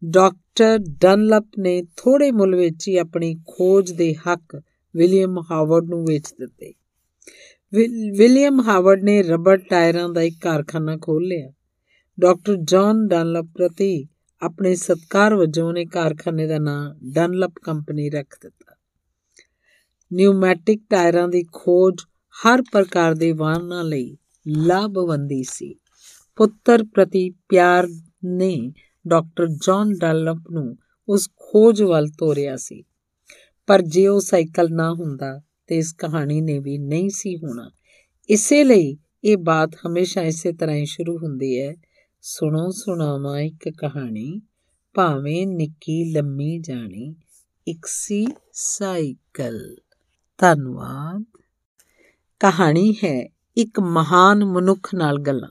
ਡਾਕਟਰ ਡਨਲਪ ਨੇ ਥੋੜੇ ਮੁੱਲ ਵਿੱਚ ਹੀ ਆਪਣੀ ਖੋਜ ਦੇ ਹੱਕ ਵਿਲੀਅਮ ਹਾਵਰਡ ਨੂੰ ਵੇਚ ਦਿੱਤੇ। ਵਿਲੀਅਮ ਹਾਵਰਡ ਨੇ ਰਬੜ ਟਾਇਰਾਂ ਦਾ ਇੱਕ ਕਾਰਖਾਨਾ ਖੋਲ੍ਹ ਲਿਆ। ਡਾਕਟਰ ਜੌਨ ਡਨਲਪ ਪ੍ਰਤੀ ਆਪਣੇ ਸਤਕਾਰ ਵਜੋਂ ਨੇ ਕਾਰਖਾਨੇ ਦਾ ਨਾਂ ਡਨਲਪ ਕੰਪਨੀ ਰੱਖ ਦਿੱਤਾ। ਨਿਊਮੈਟਿਕ ਟਾਇਰਾਂ ਦੀ ਖੋਜ ਹਰ ਪ੍ਰਕਾਰ ਦੇ ਵਾਹਨਾਂ ਲਈ ਲਾਭਵੰਦੀ ਸੀ। ਪੁੱਤਰ ਪ੍ਰਤੀ ਪਿਆਰ ਨੇ ਡਾਕਟਰ ਜੌਨ ਡਨਲਪ ਨੂੰ ਉਸ ਖੋਜ ਵੱਲ ਤੋਰਿਆ ਸੀ। ਪਰ ਜੇ ਉਹ ਸਾਈਕਲ ਨਾ ਹੁੰਦਾ ਤੇ ਇਸ ਕਹਾਣੀ ਨੇ ਵੀ ਨਹੀਂ ਸੀ ਹੋਣਾ। ਇਸੇ ਲਈ ਇਹ ਬਾਤ ਹਮੇਸ਼ਾ ਇਸੇ ਤਰ੍ਹਾਂ ਹੀ ਸ਼ੁਰੂ ਹੁੰਦੀ ਹੈ। ਸੁਣੋ ਸੁਣਾਵਾਂ ਇੱਕ ਕਹਾਣੀ, ਭਾਵੇਂ ਨਿੱਕੀ ਲੰਮੀ ਜਾਣੀ ਇੱਕ ਸੀ ਸਾਈਕਲ। ਧੰਨਵਾਦ। ਕਹਾਣੀ ਹੈ ਇੱਕ ਮਹਾਨ ਮਨੁੱਖ ਨਾਲ ਗੱਲਾਂ।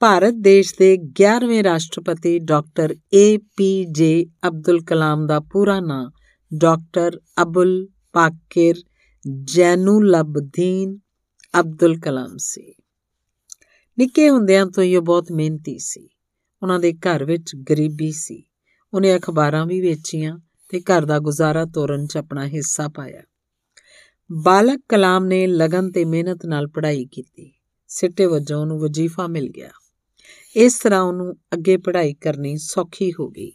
ਭਾਰਤ ਦੇਸ਼ ਦੇ 11ਵੇਂ ਰਾਸ਼ਟਰਪਤੀ ਡਾਕਟਰ ਏ ਪੀ ਜੇ ਅਬਦੁਲ ਕਲਾਮ ਦਾ ਪੂਰਾ ਨਾਮ ਡਾਕਟਰ ਅਬੁਲ ਪਾਕਿਰ ਜੈਨੂਲਬਦੀਨ ਅਬਦੁਲ ਕਲਾਮ ਸੀ। ਨਿੱਕੇ ਹੁੰਦਿਆਂ ਤੋਂ ਹੀ ਉਹ ਬਹੁਤ ਮਿਹਨਤੀ ਸੀ। ਉਹਨਾਂ ਦੇ ਘਰ ਵਿੱਚ ਗਰੀਬੀ ਸੀ। ਉਹਨੇ ਅਖਬਾਰਾਂ ਵੀ ਵੇਚੀਆਂ ਤੇ ਘਰ ਦਾ ਗੁਜ਼ਾਰਾ ਤੋਰਨ 'ਚ ਆਪਣਾ ਹਿੱਸਾ ਪਾਇਆ। ਬਾਲਕ ਕਲਾਮ ਨੇ ਲਗਨ ਤੇ ਮਿਹਨਤ ਨਾਲ ਪੜ੍ਹਾਈ ਕੀਤੀ। ਸਿੱਟੇ ਵਜੋਂ ਉਹਨੂੰ ਵਜ਼ੀਫਾ ਮਿਲ ਗਿਆ। ਇਸ ਤਰ੍ਹਾਂ ਉਹਨੂੰ ਅੱਗੇ ਪੜ੍ਹਾਈ ਕਰਨੀ ਸੌਖੀ ਹੋ ਗਈ।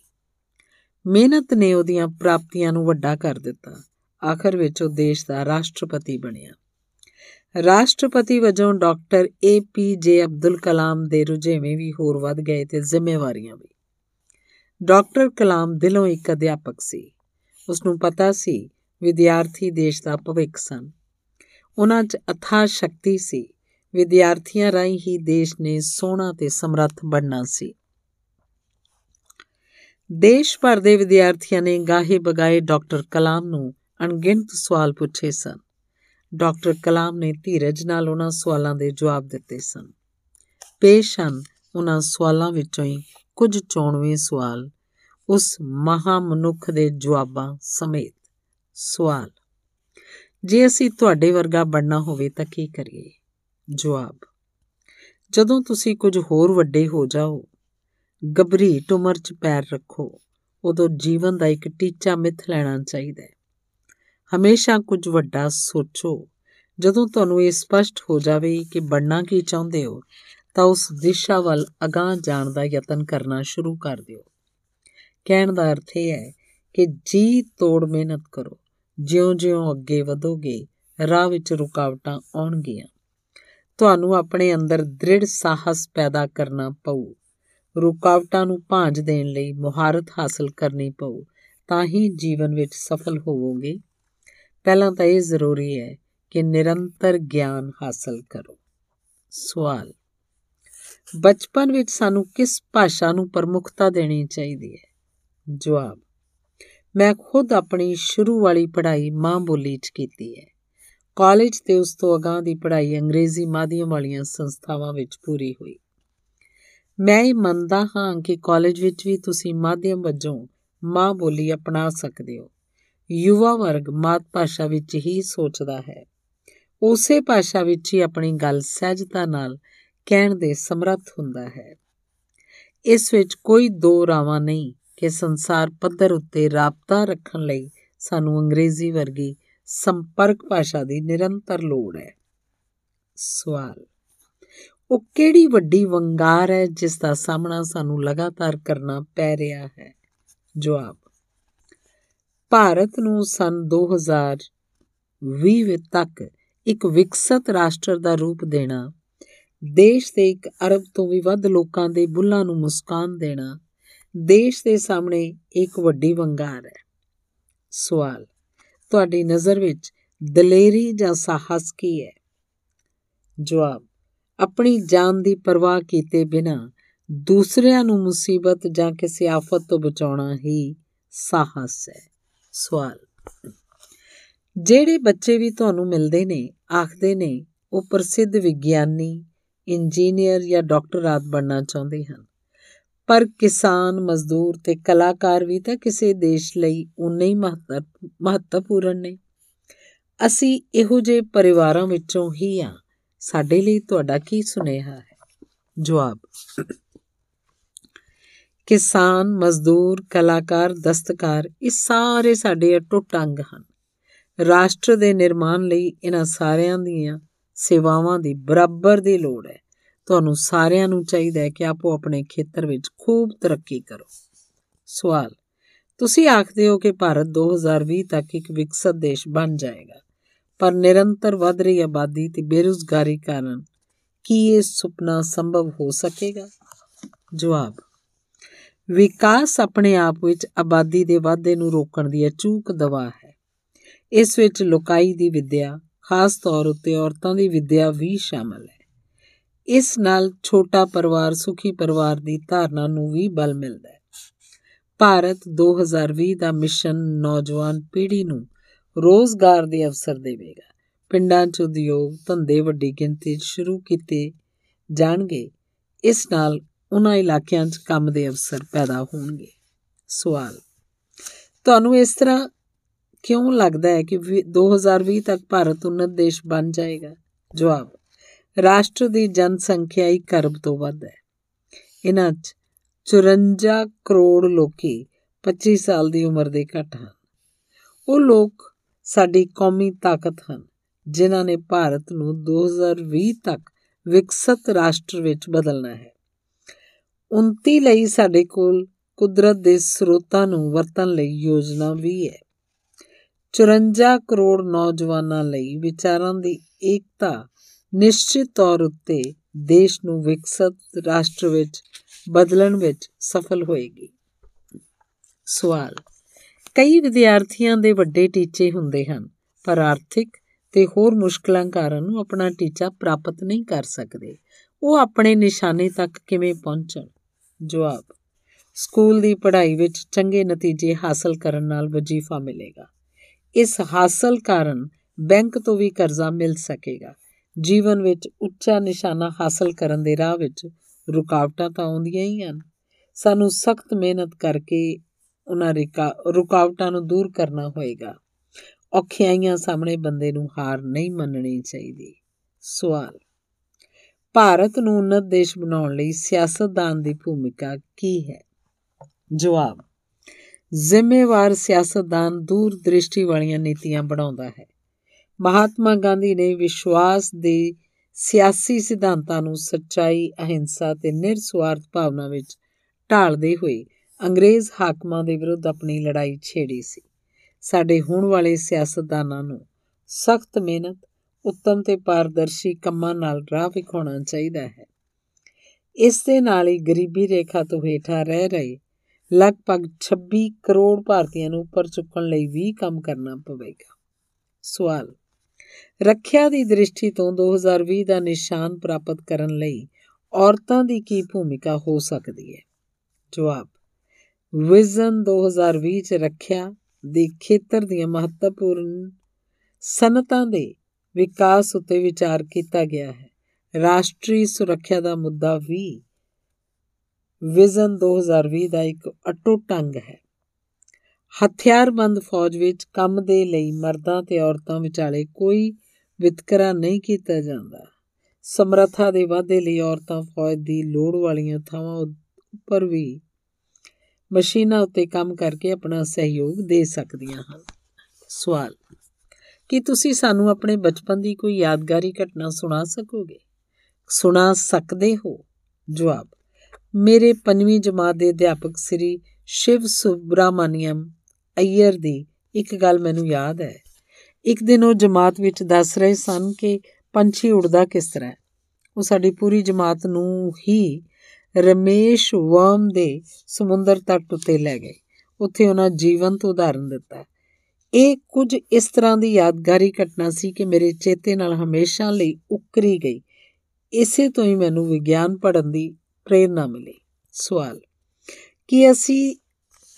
ਮਿਹਨਤ ਨੇ ਉਹਦੀਆਂ ਪ੍ਰਾਪਤੀਆਂ ਨੂੰ ਵੱਡਾ ਕਰ ਦਿੱਤਾ। ਆਖਰ ਵਿੱਚ ਉਹ ਦੇਸ਼ ਦਾ ਰਾਸ਼ਟਰਪਤੀ ਬਣਿਆ। ਰਾਸ਼ਟਰਪਤੀ ਵਜੋਂ ਡਾਕਟਰ ਏ ਪੀ ਜੇ ਅਬਦੁਲ ਕਲਾਮ ਦੇ ਰੁਝੇਵੇਂ ਵੀ ਹੋਰ ਵੱਧ ਗਏ ਤੇ ਜ਼ਿੰਮੇਵਾਰੀਆਂ ਵੀ। ਡਾਕਟਰ ਕਲਾਮ ਦਿਲੋਂ ਇੱਕ ਅਧਿਆਪਕ ਸੀ। ਉਸ ਨੂੰ ਪਤਾ ਸੀ ਵਿਦਿਆਰਥੀ ਦੇਸ਼ ਦਾ ਭਵਿੱਖ ਸਨ। ਉਹਨਾਂ 'ਚ ਅਥਾਹ ਸ਼ਕਤੀ ਸੀ। ਵਿਦਿਆਰਥੀਆਂ ਰਾਹੀਂ ਹੀ ਦੇਸ਼ ਨੇ ਸੋਹਣਾ ਤੇ ਸਮਰੱਥ ਬਣਨਾ ਸੀ। ਦੇਸ਼ ਭਰ ਦੇ ਵਿਦਿਆਰਥੀਆਂ ਨੇ ਗਾਹੇ ਬਗਾਏ ਡਾਕਟਰ ਕਲਾਮ ਨੂੰ ਅਣਗਿਣਤ ਸਵਾਲ ਪੁੱਛੇ ਸਨ। ਡਾਕਟਰ ਕਲਾਮ ਨੇ ਧੀਰਜ ਨਾਲ ਉਹਨਾਂ ਸਵਾਲਾਂ ਦੇ ਜਵਾਬ ਦਿੱਤੇ ਸਨ। ਪੇਸ਼ ਹਨ ਉਹਨਾਂ ਸਵਾਲਾਂ ਵਿੱਚੋਂ ਹੀ ਕੁਝ ਚੋਣਵੇਂ ਸਵਾਲ, ਉਸ ਮਹਾ ਮਨੁੱਖ ਦੇ ਜਵਾਬਾਂ ਸਮੇਤ ਸਵਾਲ। ਜੇ ਅਸੀਂ ਤੁਹਾਡੇ ਵਰਗਾ ਬਣਨਾ ਹੋਵੇ ਤਾਂ ਕੀ ਕਰੀਏ? ਜਵਾਬ, ਜਦੋਂ ਤੁਸੀਂ ਕੁਝ ਹੋਰ ਵੱਡੇ ਹੋ ਜਾਓ ਗਬਰੀਟ ਉਮਰ 'ਚ ਪੈਰ ਰੱਖੋ, ਉਦੋਂ ਜੀਵਨ ਦਾ ਇੱਕ ਟੀਚਾ ਮਿੱਥ ਲੈਣਾ ਚਾਹੀਦਾ ਹੈ। ਹਮੇਸ਼ਾ ਕੁਝ ਵੱਡਾ ਸੋਚੋ। ਜਦੋਂ ਤੁਹਾਨੂੰ ਇਹ ਸਪਸ਼ਟ ਹੋ ਜਾਵੇ ਕਿ ਬਣਨਾ ਕੀ ਚਾਹੁੰਦੇ ਹੋ, ਤਾਂ ਉਸ ਦਿਸ਼ਾ ਵੱਲ ਅਗਾਹ ਜਾਣ ਦਾ ਯਤਨ ਕਰਨਾ ਸ਼ੁਰੂ ਕਰ ਦਿਓ। ਕਹਿਣ ਦਾ ਅਰਥ ਇਹ ਹੈ ਕਿ ਜੀ ਤੋੜ ਮਿਹਨਤ ਕਰੋ। ਜਿਉਂ-ਜਿਉਂ ਅੱਗੇ ਵਧੋਗੇ, ਰਾਹ ਵਿੱਚ ਰੁਕਾਵਟਾਂ ਆਉਣਗੀਆਂ। ਤੁਹਾਨੂੰ ਆਪਣੇ ਅੰਦਰ ਦ੍ਰਿੜ ਸਾਹਸ ਪੈਦਾ ਕਰਨਾ ਪਊ। ਰੁਕਾਵਟਾਂ ਨੂੰ ਭਾਂਜ ਦੇਣ ਲਈ ਮੁਹਾਰਤ ਹਾਸਲ ਕਰਨੀ ਪਊ, ਤਾਂ ਹੀ ਜੀਵਨ ਵਿੱਚ ਸਫਲ ਹੋਵੋਗੇ। ਪਹਿਲਾਂ ਤਾਂ ਇਹ ਜ਼ਰੂਰੀ ਹੈ ਕਿ ਨਿਰੰਤਰ ਗਿਆਨ ਹਾਸਲ ਕਰੋ। ਸਵਾਲ, ਬਚਪਨ ਵਿੱਚ ਸਾਨੂੰ ਕਿਸ ਭਾਸ਼ਾ ਨੂੰ ਪ੍ਰਮੁਖਤਾ ਦੇਣੀ ਚਾਹੀਦੀ ਹੈ? ਜਵਾਬ, ਮੈਂ ਖੁਦ ਆਪਣੀ ਸ਼ੁਰੂ ਵਾਲੀ ਪੜ੍ਹਾਈ ਮਾਂ ਬੋਲੀ 'ਚ ਕੀਤੀ ਹੈ। ਕਾਲਜ ਤੇ ਉਸ ਤੋਂ ਅਗਾਹ ਦੀ ਪੜ੍ਹਾਈ ਅੰਗਰੇਜ਼ੀ ਮਾਧਿਅਮ ਵਾਲੀਆਂ ਸੰਸਥਾਵਾਂ ਵਿੱਚ ਪੂਰੀ ਹੋਈ। ਮੈਂ ਇਹ ਮੰਨਦਾ ਹਾਂ ਕਿ ਕਾਲਜ ਵਿੱਚ ਵੀ ਤੁਸੀਂ ਮਾਧਿਅਮ ਵਜੋਂ ਮਾਂ ਬੋਲੀ ਅਪਣਾ ਸਕਦੇ ਹੋ। ਯੁਵਾ ਵਰਗ ਮਾਤ ਭਾਸ਼ਾ ਵਿੱਚ ਹੀ ਸੋਚਦਾ ਹੈ। ਉਸੇ ਭਾਸ਼ਾ ਵਿੱਚ ਹੀ ਆਪਣੀ ਗੱਲ ਸਹਿਜਤਾ ਨਾਲ ਕਹਿਣ ਦੇ ਸਮਰੱਥ ਹੁੰਦਾ ਹੈ। ਇਸ ਵਿੱਚ ਕੋਈ ਦੋ ਰਾਵਾਂ ਨਹੀਂ ਕਿ ਸੰਸਾਰ ਪੱਧਰ ਉੱਤੇ ਰਾਬਤਾ ਰੱਖਣ ਲਈ ਸਾਨੂੰ ਅੰਗਰੇਜ਼ੀ ਵਰਗੀ ਸੰਪਰਕ ਭਾਸ਼ਾ ਦੀ ਨਿਰੰਤਰ ਲੋੜ ਹੈ। ਸਵਾਲ, ਉਹ ਕਿਹੜੀ ਵੱਡੀ ਵੰਗਾਰ ਹੈ ਜਿਸ ਦਾ ਸਾਹਮਣਾ ਸਾਨੂੰ ਲਗਾਤਾਰ ਕਰਨਾ ਪੈ ਰਿਹਾ ਹੈ? ਜਵਾਬ ਭਾਰਤ ਨੂੰ ਸਨ 2020 ਤੱਕ ਇੱਕ ਵਿਕਸਿਤ ਰਾਸ਼ਟਰ ਦਾ ਰੂਪ ਦੇਣਾ, ਦੇਸ਼ ਦੇ ਇੱਕ ਅਰਬ ਤੋਂ ਵੀ ਵੱਧ ਲੋਕਾਂ ਦੇ ਬੁੱਲਾਂ ਨੂੰ ਮੁਸਕਾਨ ਦੇਣਾ, ਦੇਸ਼ ਦੇ ਸਾਹਮਣੇ ਇੱਕ ਵੱਡੀ ਵੰਗਾਰ ਹੈ। ਸਵਾਲ, ਤੁਹਾਡੀ ਨਜ਼ਰ ਵਿੱਚ ਦਲੇਰੀ ਜਾਂ ਸਾਹਸ ਕੀ ਹੈ? ਜਵਾਬ, ਆਪਣੀ ਜਾਨ ਦੀ ਪਰਵਾਹ ਕੀਤੇ ਬਿਨਾ ਦੂਸਰਿਆਂ ਨੂੰ ਮੁਸੀਬਤ ਜਾਂ ਕਿਸੇ ਆਫਤ ਤੋਂ ਬਚਾਉਣਾ ਹੀ ਸਾਹਸ ਹੈ। ਸਵਾਲ। ਜਿਹੜੇ ਬੱਚੇ ਵੀ ਤੁਹਾਨੂੰ ਮਿਲਦੇ ਨੇ, ਆਖਦੇ ਨੇ, ਉਹ ਪ੍ਰਸਿੱਧ ਵਿਗਿਆਨੀ, ਇੰਜੀਨੀਅਰ ਜਾਂ ਡਾਕਟਰ ਆਦ ਬਣਨਾ ਚਾਹੁੰਦੇ ਹਨ। ਪਰ ਕਿਸਾਨ, ਮਜ਼ਦੂਰ ਤੇ ਕਲਾਕਾਰ ਵੀ ਤਾਂ ਕਿਸੇ ਦੇਸ਼ ਲਈ ਉਨੇ ਹੀ ਮਹੱਤਵਪੂਰਨ ਨੇ। ਅਸੀਂ ਇਹੋ ਜਿਹੇ ਪਰਿਵਾਰਾਂ ਵਿੱਚੋਂ ਹੀ ਆ ਸਾਡੇ ਲਈ ਤੁਹਾਡਾ ਕੀ ਸੁਨੇਹਾ ਹੈ? ਜਵਾਬ। ਕਿਸਾਨ, ਮਜ਼ਦੂਰ, ਕਲਾਕਾਰ, ਦਸਤਕਾਰ, ਇਹ ਸਾਰੇ ਸਾਡੇ ਅਟੁੱਟ ਅੰਗ ਹਨ। ਰਾਸ਼ਟਰ ਦੇ ਨਿਰਮਾਣ ਲਈ ਇਹਨਾਂ ਸਾਰਿਆਂ ਦੀਆਂ ਸੇਵਾਵਾਂ ਦੀ ਬਰਾਬਰ ਦੀ ਲੋੜ ਹੈ। ਤੁਹਾਨੂੰ ਸਾਰਿਆਂ ਨੂੰ ਚਾਹੀਦਾ ਹੈ ਕਿ ਆਪੋ ਆਪਣੇ ਖੇਤਰ ਵਿੱਚ ਖੂਬ ਤਰੱਕੀ ਕਰੋ। ਸਵਾਲ, ਤੁਸੀਂ ਆਖਦੇ ਹੋ ਕਿ ਭਾਰਤ 2020 ਤੱਕ ਇੱਕ ਵਿਕਸਿਤ ਦੇਸ਼ ਬਣ ਜਾਏਗਾ, ਪਰ ਨਿਰੰਤਰ ਵਧ ਰਹੀ ਆਬਾਦੀ ਤੇ ਬੇਰੁਜ਼ਗਾਰੀ ਕਾਰਨ ਕੀ ਇਹ ਸੁਪਨਾ ਸੰਭਵ ਹੋ ਸਕੇਗਾ? ਜਵਾਬ ਵਿਕਾਸ ਆਪਣੇ ਆਪ ਵਿੱਚ ਆਬਾਦੀ ਦੇ ਵਾਧੇ ਨੂੰ ਰੋਕਣ ਦੀ ਅਚੂਕ ਦਵਾ ਹੈ। ਇਸ ਵਿੱਚ ਲੁਕਾਈ ਦੀ ਵਿੱਦਿਆ, ਖਾਸ ਤੌਰ ਉੱਤੇ ਔਰਤਾਂ ਦੀ ਵਿੱਦਿਆ ਵੀ ਸ਼ਾਮਲ ਹੈ। ਇਸ ਨਾਲ ਛੋਟਾ ਪਰਿਵਾਰ, ਸੁਖੀ ਪਰਿਵਾਰ ਦੀ ਧਾਰਨਾ ਨੂੰ ਵੀ ਬਲ ਮਿਲਦਾ ਹੈ। ਭਾਰਤ 2020 ਦਾ ਮਿਸ਼ਨ ਨੌਜਵਾਨ ਪੀੜ੍ਹੀ ਨੂੰ ਰੋਜ਼ਗਾਰ ਦੇ ਅਵਸਰ ਦੇਵੇਗਾ। ਪਿੰਡਾਂ 'ਚ ਉਦਯੋਗ ਧੰਦੇ ਵੱਡੀ ਗਿਣਤੀ 'ਚ ਸ਼ੁਰੂ ਕੀਤੇ ਜਾਣਗੇ। ਇਸ ਨਾਲ ਉਹਨਾਂ ਇਲਾਕਿਆਂ 'ਚ ਕੰਮ ਦੇ ਅਵਸਰ ਪੈਦਾ ਹੋਣਗੇ। ਸਵਾਲ, ਤੁਹਾਨੂੰ ਇਸ ਤਰ੍ਹਾਂ ਕਿਉਂ ਲੱਗਦਾ ਹੈ ਕਿ 2020 ਤੱਕ ਭਾਰਤ ਉન્નਤ ਦੇਸ਼ ਬਣ ਜਾਏਗਾ? ਜਵਾਬ, ਰਾਸ਼ਟਰ ਦੀ ਜਨਸੰਖਿਆ 1 ਅਰਬ ਤੋਂ ਵੱਧ ਹੈ। ਇਹਨਾਂ 'ਚ 54 ਕਰੋੜ ਲੋਕੀ 25 ਸਾਲ ਦੀ ਉਮਰ ਦੇ ਘੱਟ ਹਨ। ਉਹ ਲੋਕ ਸਾਡੀ ਕੌਮੀ ਤਾਕਤ ਹਨ, ਜਿਨ੍ਹਾਂ ਨੇ ਭਾਰਤ ਨੂੰ 2020 ਤੱਕ ਵਿਕਸਿਤ ਰਾਸ਼ਟਰ ਵਿੱਚ ਬਦਲਣਾ ਹੈ। 29 ਲਈ ਸਾਡੇ ਕੋਲ ਕੁਦਰਤ ਦੇ ਸਰੋਤਾਂ ਨੂੰ ਵਰਤਣ ਲਈ ਯੋਜਨਾ ਵੀ ਹੈ। 54 ਕਰੋੜ ਨੌਜਵਾਨਾਂ ਲਈ ਵਿਚਾਰਾਂ ਦੀ ਏਕਤਾ ਨਿਸ਼ਚਿਤ ਤੌਰ ਉੱਤੇ ਦੇਸ਼ ਨੂੰ ਵਿਕਸਿਤ ਰਾਸ਼ਟਰ ਵਿੱਚ ਬਦਲਣ ਵਿੱਚ ਸਫਲ ਹੋਏਗੀ। ਸਵਾਲ, ਕਈ ਵਿਦਿਆਰਥੀਆਂ ਦੇ ਵੱਡੇ ਟੀਚੇ ਹੁੰਦੇ ਹਨ, ਪਰ ਆਰਥਿਕ ਤੇ ਹੋਰ ਮੁਸ਼ਕਲਾਂ ਕਾਰਨ ਉਹ ਆਪਣਾ ਟੀਚਾ ਪ੍ਰਾਪਤ ਨਹੀਂ ਕਰ ਸਕਦੇ। ਉਹ ਆਪਣੇ ਨਿਸ਼ਾਨੇ ਤੱਕ ਕਿਵੇਂ ਪਹੁੰਚਣ? ਜਵਾਬ, ਸਕੂਲ ਦੀ ਪੜ੍ਹਾਈ ਵਿੱਚ ਚੰਗੇ ਨਤੀਜੇ ਹਾਸਲ ਕਰਨ ਨਾਲ ਵਜੀਫਾ ਮਿਲੇਗਾ। ਇਸ ਹਾਸਲ ਕਾਰਨ ਬੈਂਕ ਤੋਂ ਵੀ ਕਰਜ਼ਾ ਮਿਲ ਸਕੇਗਾ। ਜੀਵਨ ਵਿੱਚ ਉੱਚਾ ਨਿਸ਼ਾਨਾ ਹਾਸਲ ਕਰਨ ਦੇ ਰਾਹ ਵਿੱਚ ਰੁਕਾਵਟਾਂ ਤਾਂ ਆਉਂਦੀਆਂ ਹੀ ਹਨ। ਸਾਨੂੰ ਸਖਤ ਮਿਹਨਤ ਕਰਕੇ ਉਹਨਾਂ ਰੁਕਾਵਟਾਂ ਨੂੰ ਦੂਰ ਕਰਨਾ ਹੋਏਗਾ। ਔਖਿਆਈਆਂ ਸਾਹਮਣੇ ਬੰਦੇ ਨੂੰ ਹਾਰ ਨਹੀਂ ਮੰਨਣੀ ਚਾਹੀਦੀ। ਸਵਾਲ ਭਾਰਤ ਨੂੰ ਉન્નਤ ਦੇਸ਼ ਬਣਾਉਣ ਲਈ ਸਿਆਸਤਦਾਨ ਦੀ ਭੂਮਿਕਾ ਕੀ ਹੈ? ਜਵਾਬ, ਜ਼ਿੰਮੇਵਾਰ ਸਿਆਸਤਦਾਨ ਦੂਰ ਦ੍ਰਿਸ਼ਟੀ ਵਾਲੀਆਂ ਨੀਤੀਆਂ ਬਣਾਉਂਦਾ ਹੈ। ਮਹਾਤਮਾ ਗਾਂਧੀ ਨੇ ਵਿਸ਼ਵਾਸ ਦੇ ਸਿਆਸੀ ਸਿਧਾਂਤਾਂ ਨੂੰ ਸੱਚਾਈ, ਅਹਿੰਸਾ ਤੇ ਨਿਰਸਵਾਰਥ ਭਾਵਨਾ ਵਿੱਚ ਢਾਲਦੇ ਹੋਏ ਅੰਗਰੇਜ਼ ਹਾਕਮਾਂ ਦੇ ਵਿਰੁੱਧ ਆਪਣੀ ਲੜਾਈ ਛੇੜੀ ਸੀ। ਸਾਡੇ ਹੁਣ ਵਾਲੇ ਸਿਆਸਤਦਾਨਾਂ ਨੂੰ ਸਖਤ ਮਿਹਨਤ ਉੱਤਮ ਤੇ ਪਾਰਦਰਸ਼ੀ ਕੰਮਾਂ ਨਾਲ ਰਾਹ ਵਿਖਾਉਣਾ ਚਾਹੀਦਾ ਹੈ। ਇਸ ਦੇ ਨਾਲ ਹੀ ਗਰੀਬੀ ਰੇਖਾ ਤੋਂ ਹੇਠਾਂ ਰਹਿ ਰਹੇ ਲਗਭਗ 26 ਕਰੋੜ ਭਾਰਤੀਆਂ ਨੂੰ ਉੱਪਰ ਚੁੱਕਣ ਲਈ ਵੀ ਕੰਮ ਕਰਨਾ ਪਵੇਗਾ। ਸਵਾਲ, ਰੱਖਿਆ ਦੀ ਦ੍ਰਿਸ਼ਟੀ ਤੋਂ 2020 ਦਾ ਨਿਸ਼ਾਨ ਪ੍ਰਾਪਤ ਕਰਨ ਲਈ ਔਰਤਾਂ ਦੀ ਕੀ ਭੂਮਿਕਾ ਹੋ ਸਕਦੀ ਹੈ? ਜਵਾਬ, ਵਿਜ਼ਨ 2020 ਚ ਰੱਖਿਆ ਦੇ ਖੇਤਰ ਦੀਆਂ ਮਹੱਤਵਪੂਰਨ ਸਨਤਾਂ ਦੇ ਵਿਕਾਸ ਉਤੇ ਵਿਚਾਰ ਕੀਤਾ ਗਿਆ ਹੈ। ਰਾਸ਼ਟਰੀ ਸੁਰੱਖਿਆ ਦਾ ਮੁੱਦਾ ਵੀ ਵਿਜ਼ਨ 2020 ਦਾ ਇੱਕ ਅਟੁੱਟ ਅੰਗ ਹੈ। ਹਥਿਆਰਬੰਦ ਫੌਜ ਵਿੱਚ ਕੰਮ ਦੇ ਲਈ ਮਰਦਾਂ ਤੇ ਔਰਤਾਂ ਵਿਚਾਲੇ ਕੋਈ ਵਿਤਕਰਾ ਨਹੀਂ ਕੀਤਾ ਜਾਂਦਾ। ਸਮਰੱਥਾ ਦੇ ਵਾਧੇ ਲਈ ਔਰਤਾਂ ਫੌਜ ਦੀ ਲੋੜ ਵਾਲੀਆਂ ਥਾਵਾਂ ਉੱਪਰ ਵੀ ਮਸ਼ੀਨਾਂ ਉੱਤੇ ਕੰਮ ਕਰਕੇ ਆਪਣਾ ਸਹਿਯੋਗ ਦੇ ਸਕਦੀਆਂ ਹਨ। ਸਵਾਲ ਕੀ ਤੁਸੀਂ ਸਾਨੂੰ ਆਪਣੇ ਬਚਪਨ ਦੀ ਕੋਈ ਯਾਦਗਾਰੀ ਘਟਨਾ ਸੁਣਾ ਸਕੋਗੇ? ਸੁਣਾ ਸਕਦੇ ਹੋ? ਜਵਾਬ, ਮੇਰੇ ਪੰਜਵੀਂ ਜਮਾਤ ਦੇ ਅਧਿਆਪਕ ਸ੍ਰੀ ਸ਼ਿਵ ਸੁਬਰਾਮਨੀਅਮ ਅਈਰ ਦੀ ਇੱਕ ਗੱਲ ਮੈਨੂੰ ਯਾਦ ਹੈ। ਇੱਕ ਦਿਨ ਉਹ ਜਮਾਤ ਵਿੱਚ ਦੱਸ ਰਹੇ ਸਨ ਕਿ ਪੰਛੀ ਉੜਦਾ ਕਿਸ ਤਰ੍ਹਾਂ ਉਹ ਸਾਡੀ ਪੂਰੀ ਜਮਾਤ ਨੂੰ ਹੀ ਰਮੇਸ਼ ਵਰਮ ਦੇ ਸਮੁੰਦਰ ਤੱਟ ਉੱਤੇ ਲੈ ਗਏ। ਉੱਥੇ ਉਹਨਾਂ ਜੀਵੰਤ ਉਦਾਹਰਨ ਦਿੱਤਾ। ਇਹ ਕੁਝ ਇਸ ਤਰ੍ਹਾਂ ਦੀ ਯਾਦਗਾਰੀ ਘਟਨਾ ਸੀ ਕਿ ਮੇਰੇ ਚੇਤੇ ਨਾਲ ਹਮੇਸ਼ਾ ਲਈ ਉਕਰੀ ਗਈ। ਇਸੇ ਤੋਂ ਹੀ ਮੈਨੂੰ ਵਿਗਿਆਨ ਪੜ੍ਹਨ ਦੀ ਪ੍ਰੇਰਣਾ ਮਿਲੀ। ਸਵਾਲ, ਕਿ ਅਸੀਂ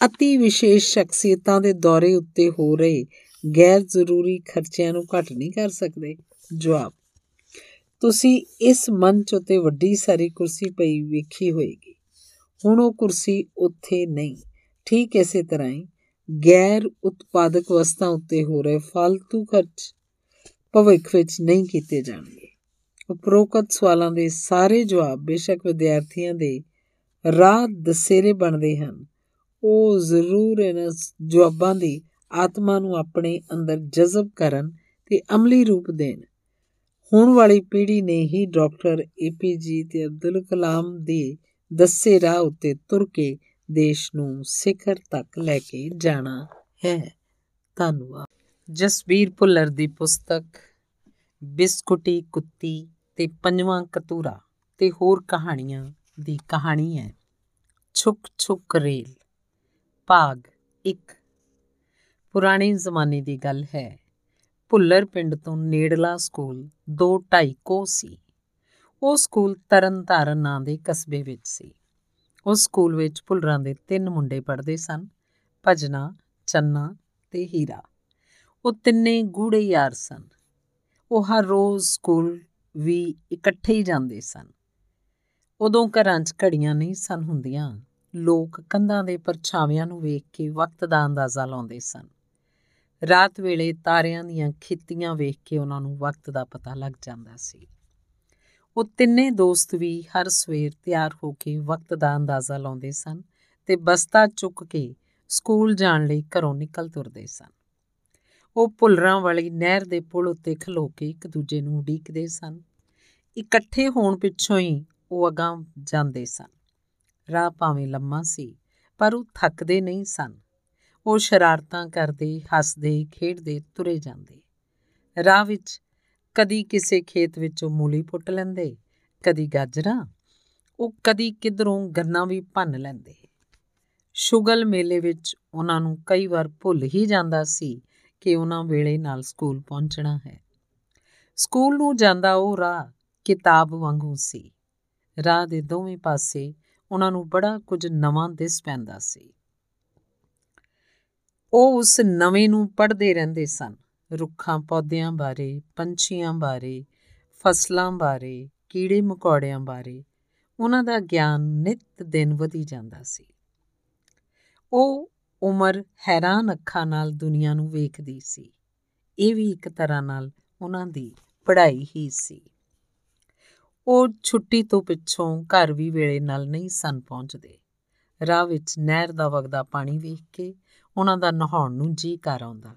ਅਤੀ ਵਿਸ਼ੇਸ਼ ਸ਼ਖਸੀਅਤਾਂ ਦੇ ਦੌਰੇ ਉੱਤੇ ਹੋ ਰਹੇ ਗੈਰ ਜ਼ਰੂਰੀ ਖਰਚਿਆਂ ਨੂੰ ਘੱਟ ਨਹੀਂ ਕਰ ਸਕਦੇ? ਜਵਾਬ, ਤੁਸੀਂ ਇਸ ਮੰਚ ਉਤੇ ਵੱਡੀ ਸਾਰੀ ਕੁਰਸੀ ਪਈ ਵੇਖੀ ਹੋਏਗੀ। ਹੁਣ ਉਹ ਕੁਰਸੀ ਉੱਥੇ ਨਹੀਂ। ਠੀਕ ਇਸੇ ਤਰ੍ਹਾਂ ਹੀ ਗੈਰ ਉਤਪਾਦਕ ਵਸਤਾਂ ਉੱਤੇ ਹੋ ਰਹੇ ਫालतू ਖਰਚ ਭਵਿੱਖ ਵਿੱਚ ਨਹੀਂ ਕੀਤੇ ਜਾਣਗੇ। ਉਪਰੋਕਤ ਸਵਾਲਾਂ ਦੇ ਸਾਰੇ ਜਵਾਬ ਬੇਸ਼ੱਕ ਵਿਦਿਆਰਥੀਆਂ ਦੇ ਰਾਹ ਦਸੇਰੇ ਬਣਦੇ ਹਨ। ਉਹ ਜ਼ਰੂਰ ਇਹਨਾਂ ਜਵਾਬਾਂ ਦੀ ਆਤਮਾ ਨੂੰ ਆਪਣੇ ਅੰਦਰ ਜਜ਼ਬ ਕਰਨ ਤੇ ਅਮਲੀ ਰੂਪ ਦੇਣ। ਹੁਣ ਵਾਲੀ ਪੀੜ੍ਹੀ ਨੇ ਹੀ ਡਾਕਟਰ ਏਪੀਜੀ ਤੇ ਅਬਦੁਲ ਕਲਾਮ ਦੇ ਦੱਸੇ ਰਾਹ ਉੱਤੇ ਤੁਰ ਕੇ ਦੇਸ਼ ਨੂੰ ਸਿਖਰ ਤੱਕ ਲੈ ਕੇ ਜਾਣਾ ਹੈ। ਧੰਨਵਾਦ। ਜਸਬੀਰ ਭੁੱਲਰ ਦੀ ਪੁਸਤਕ, ਬਿਸਕੁਟੀ, ਕੁੱਤੀ ਤੇ ਪੰਜਵਾਂ ਕਤੂਰਾ ਤੇ ਹੋਰ ਕਹਾਣੀਆਂ ਦੀ ਕਹਾਣੀ ਹੈ। ਛੁਕ ਛੁਕ ਰੇਲ, ਭਾਗ 1 ਪੁਰਾਣੇ ਜ਼ਮਾਨੇ ਦੀ ਗੱਲ ਹੈ। ਭੁੱਲਰ ਪਿੰਡ ਤੋਂ ਨੇੜਲਾ ਸਕੂਲ 2.5 ਕੋ ਸੀ। ਉਹ ਸਕੂਲ ਤਰਨਤਾਰਨ ਨਾਂ ਦੇ ਕਸਬੇ ਵਿੱਚ ਸੀ। ਉਸ ਸਕੂਲ ਵਿੱਚ ਭੁੱਲਰਾਂ ਦੇ ਤਿੰਨ ਮੁੰਡੇ ਪੜ੍ਹਦੇ ਸਨ, ਭਜਨਾ, ਚੰਨਾ ਤੇ ਹੀਰਾ। ਉਹ ਤਿੰਨੇ ਗੂੜੇ ਯਾਰ ਸਨ। ਉਹ ਹਰ ਰੋਜ਼ ਸਕੂਲ ਵੀ ਇਕੱਠੇ ਹੀ ਜਾਂਦੇ ਸਨ। ਉਦੋਂ ਘਰਾਂ 'ਚ ਘੜੀਆਂ ਨਹੀਂ ਸਨ ਹੁੰਦੀਆਂ। ਲੋਕ ਕੰਧਾਂ ਦੇ ਪਰਛਾਵਿਆਂ ਨੂੰ ਵੇਖ ਕੇ ਵਕਤ ਦਾ ਅੰਦਾਜ਼ਾ ਲਾਉਂਦੇ ਸਨ। ਰਾਤ ਵੇਲੇ ਤਾਰਿਆਂ ਦੀਆਂ ਖਿੱਤੀਆਂ ਵੇਖ ਕੇ ਉਹਨਾਂ ਨੂੰ ਵਕਤ ਦਾ ਪਤਾ ਲੱਗ ਜਾਂਦਾ ਸੀ। ਉਹ ਤਿੰਨੇ ਦੋਸਤ ਵੀ ਹਰ ਸਵੇਰ ਤਿਆਰ ਹੋ ਕੇ ਵਕਤ ਦਾ ਅੰਦਾਜ਼ਾ ਲਾਉਂਦੇ ਸਨ ਤੇ ਬਸਤਾ ਚੁੱਕ ਕੇ ਸਕੂਲ ਜਾਣ ਲਈ ਘਰੋਂ ਨਿਕਲ ਤੁਰਦੇ ਸਨ। ਉਹ ਪੁਲਰਾਂ ਵਾਲੀ ਨਹਿਰ ਦੇ ਪੁਲ ਉੱਤੇ ਖਲੋ ਕੇ ਇੱਕ ਦੂਜੇ ਨੂੰ ਉਡੀਕਦੇ ਸਨ। ਇਕੱਠੇ ਹੋਣ ਪਿੱਛੋਂ ਹੀ ਉਹ ਅਗਾਂ ਜਾਂਦੇ ਸਨ। ਰਾਹ ਭਾਵੇਂ ਲੰਮਾ ਸੀ, ਪਰ ਉਹ ਥੱਕਦੇ ਨਹੀਂ ਸਨ। ਉਹ ਸ਼ਰਾਰਤਾਂ ਕਰਦੇ, ਹੱਸਦੇ, ਖੇਡਦੇ, ਤੁਰੇ ਜਾਂਦੇ। ਰਾਹ ਵਿੱਚ ਕਦੀ ਕਿਸੇ ਖੇਤ ਵਿੱਚੋਂ ਮੂਲੀ ਪੁੱਟ ਲੈਂਦੇ, ਕਦੀ ਗਾਜਰਾਂ, ਉਹ ਕਦੀ ਕਿਧਰੋਂ ਗੰਨਾ ਵੀ ਭੰਨ ਲੈਂਦੇ। ਸ਼ੁਗਲ ਮੇਲੇ ਵਿੱਚ ਉਹਨਾਂ ਨੂੰ ਕਈ ਵਾਰ ਭੁੱਲ ਹੀ ਜਾਂਦਾ ਸੀ ਕਿ ਉਹਨਾਂ ਵੇਲੇ ਨਾਲ ਸਕੂਲ ਪਹੁੰਚਣਾ ਹੈ। ਸਕੂਲ ਨੂੰ ਜਾਂਦਾ ਉਹ ਰਾਹ ਕਿਤਾਬ ਵਾਂਗੂ ਸੀ। ਰਾਹ ਦੇ ਦੋਵੇਂ ਪਾਸੇ ਉਹਨਾਂ ਨੂੰ ਬੜਾ ਕੁਝ ਨਵਾਂ ਦਿਸ ਪੈਂਦਾ ਸੀ। ਉਹ ਉਸ ਨਵੇਂ ਨੂੰ ਪੜ੍ਹਦੇ ਰਹਿੰਦੇ ਸਨ। ਰੁੱਖਾਂ, ਪੌਦਿਆਂ ਬਾਰੇ, ਪੰਛੀਆਂ ਬਾਰੇ, ਫਸਲਾਂ ਬਾਰੇ, ਕੀੜੇ ਮਕੌੜਿਆਂ ਬਾਰੇ, ਉਹਨਾਂ ਦਾ ਗਿਆਨ ਨਿਤ ਦਿਨ ਵਧੀ ਜਾਂਦਾ ਸੀ। ਉਹ ਉਮਰ ਹੈਰਾਨ ਅੱਖਾਂ ਨਾਲ ਦੁਨੀਆ ਨੂੰ ਵੇਖਦੀ ਸੀ। ਇਹ ਵੀ ਇੱਕ ਤਰ੍ਹਾਂ ਨਾਲ ਉਹਨਾਂ ਦੀ ਪੜ੍ਹਾਈ ਹੀ ਸੀ। ਉਹ ਛੁੱਟੀ ਤੋਂ ਪਿੱਛੋਂ ਘਰ ਵੀ ਵੇਲੇ ਨਾਲ ਨਹੀਂ ਸਨ ਪਹੁੰਚਦੇ। ਰਾਹ ਵਿੱਚ ਨਹਿਰ ਦਾ ਵਗਦਾ ਪਾਣੀ ਵੇਖ ਕੇ ਉਹਨਾਂ ਦਾ ਨਹਾਉਣ ਨੂੰ ਜੀ ਕਰ ਆਉਂਦਾ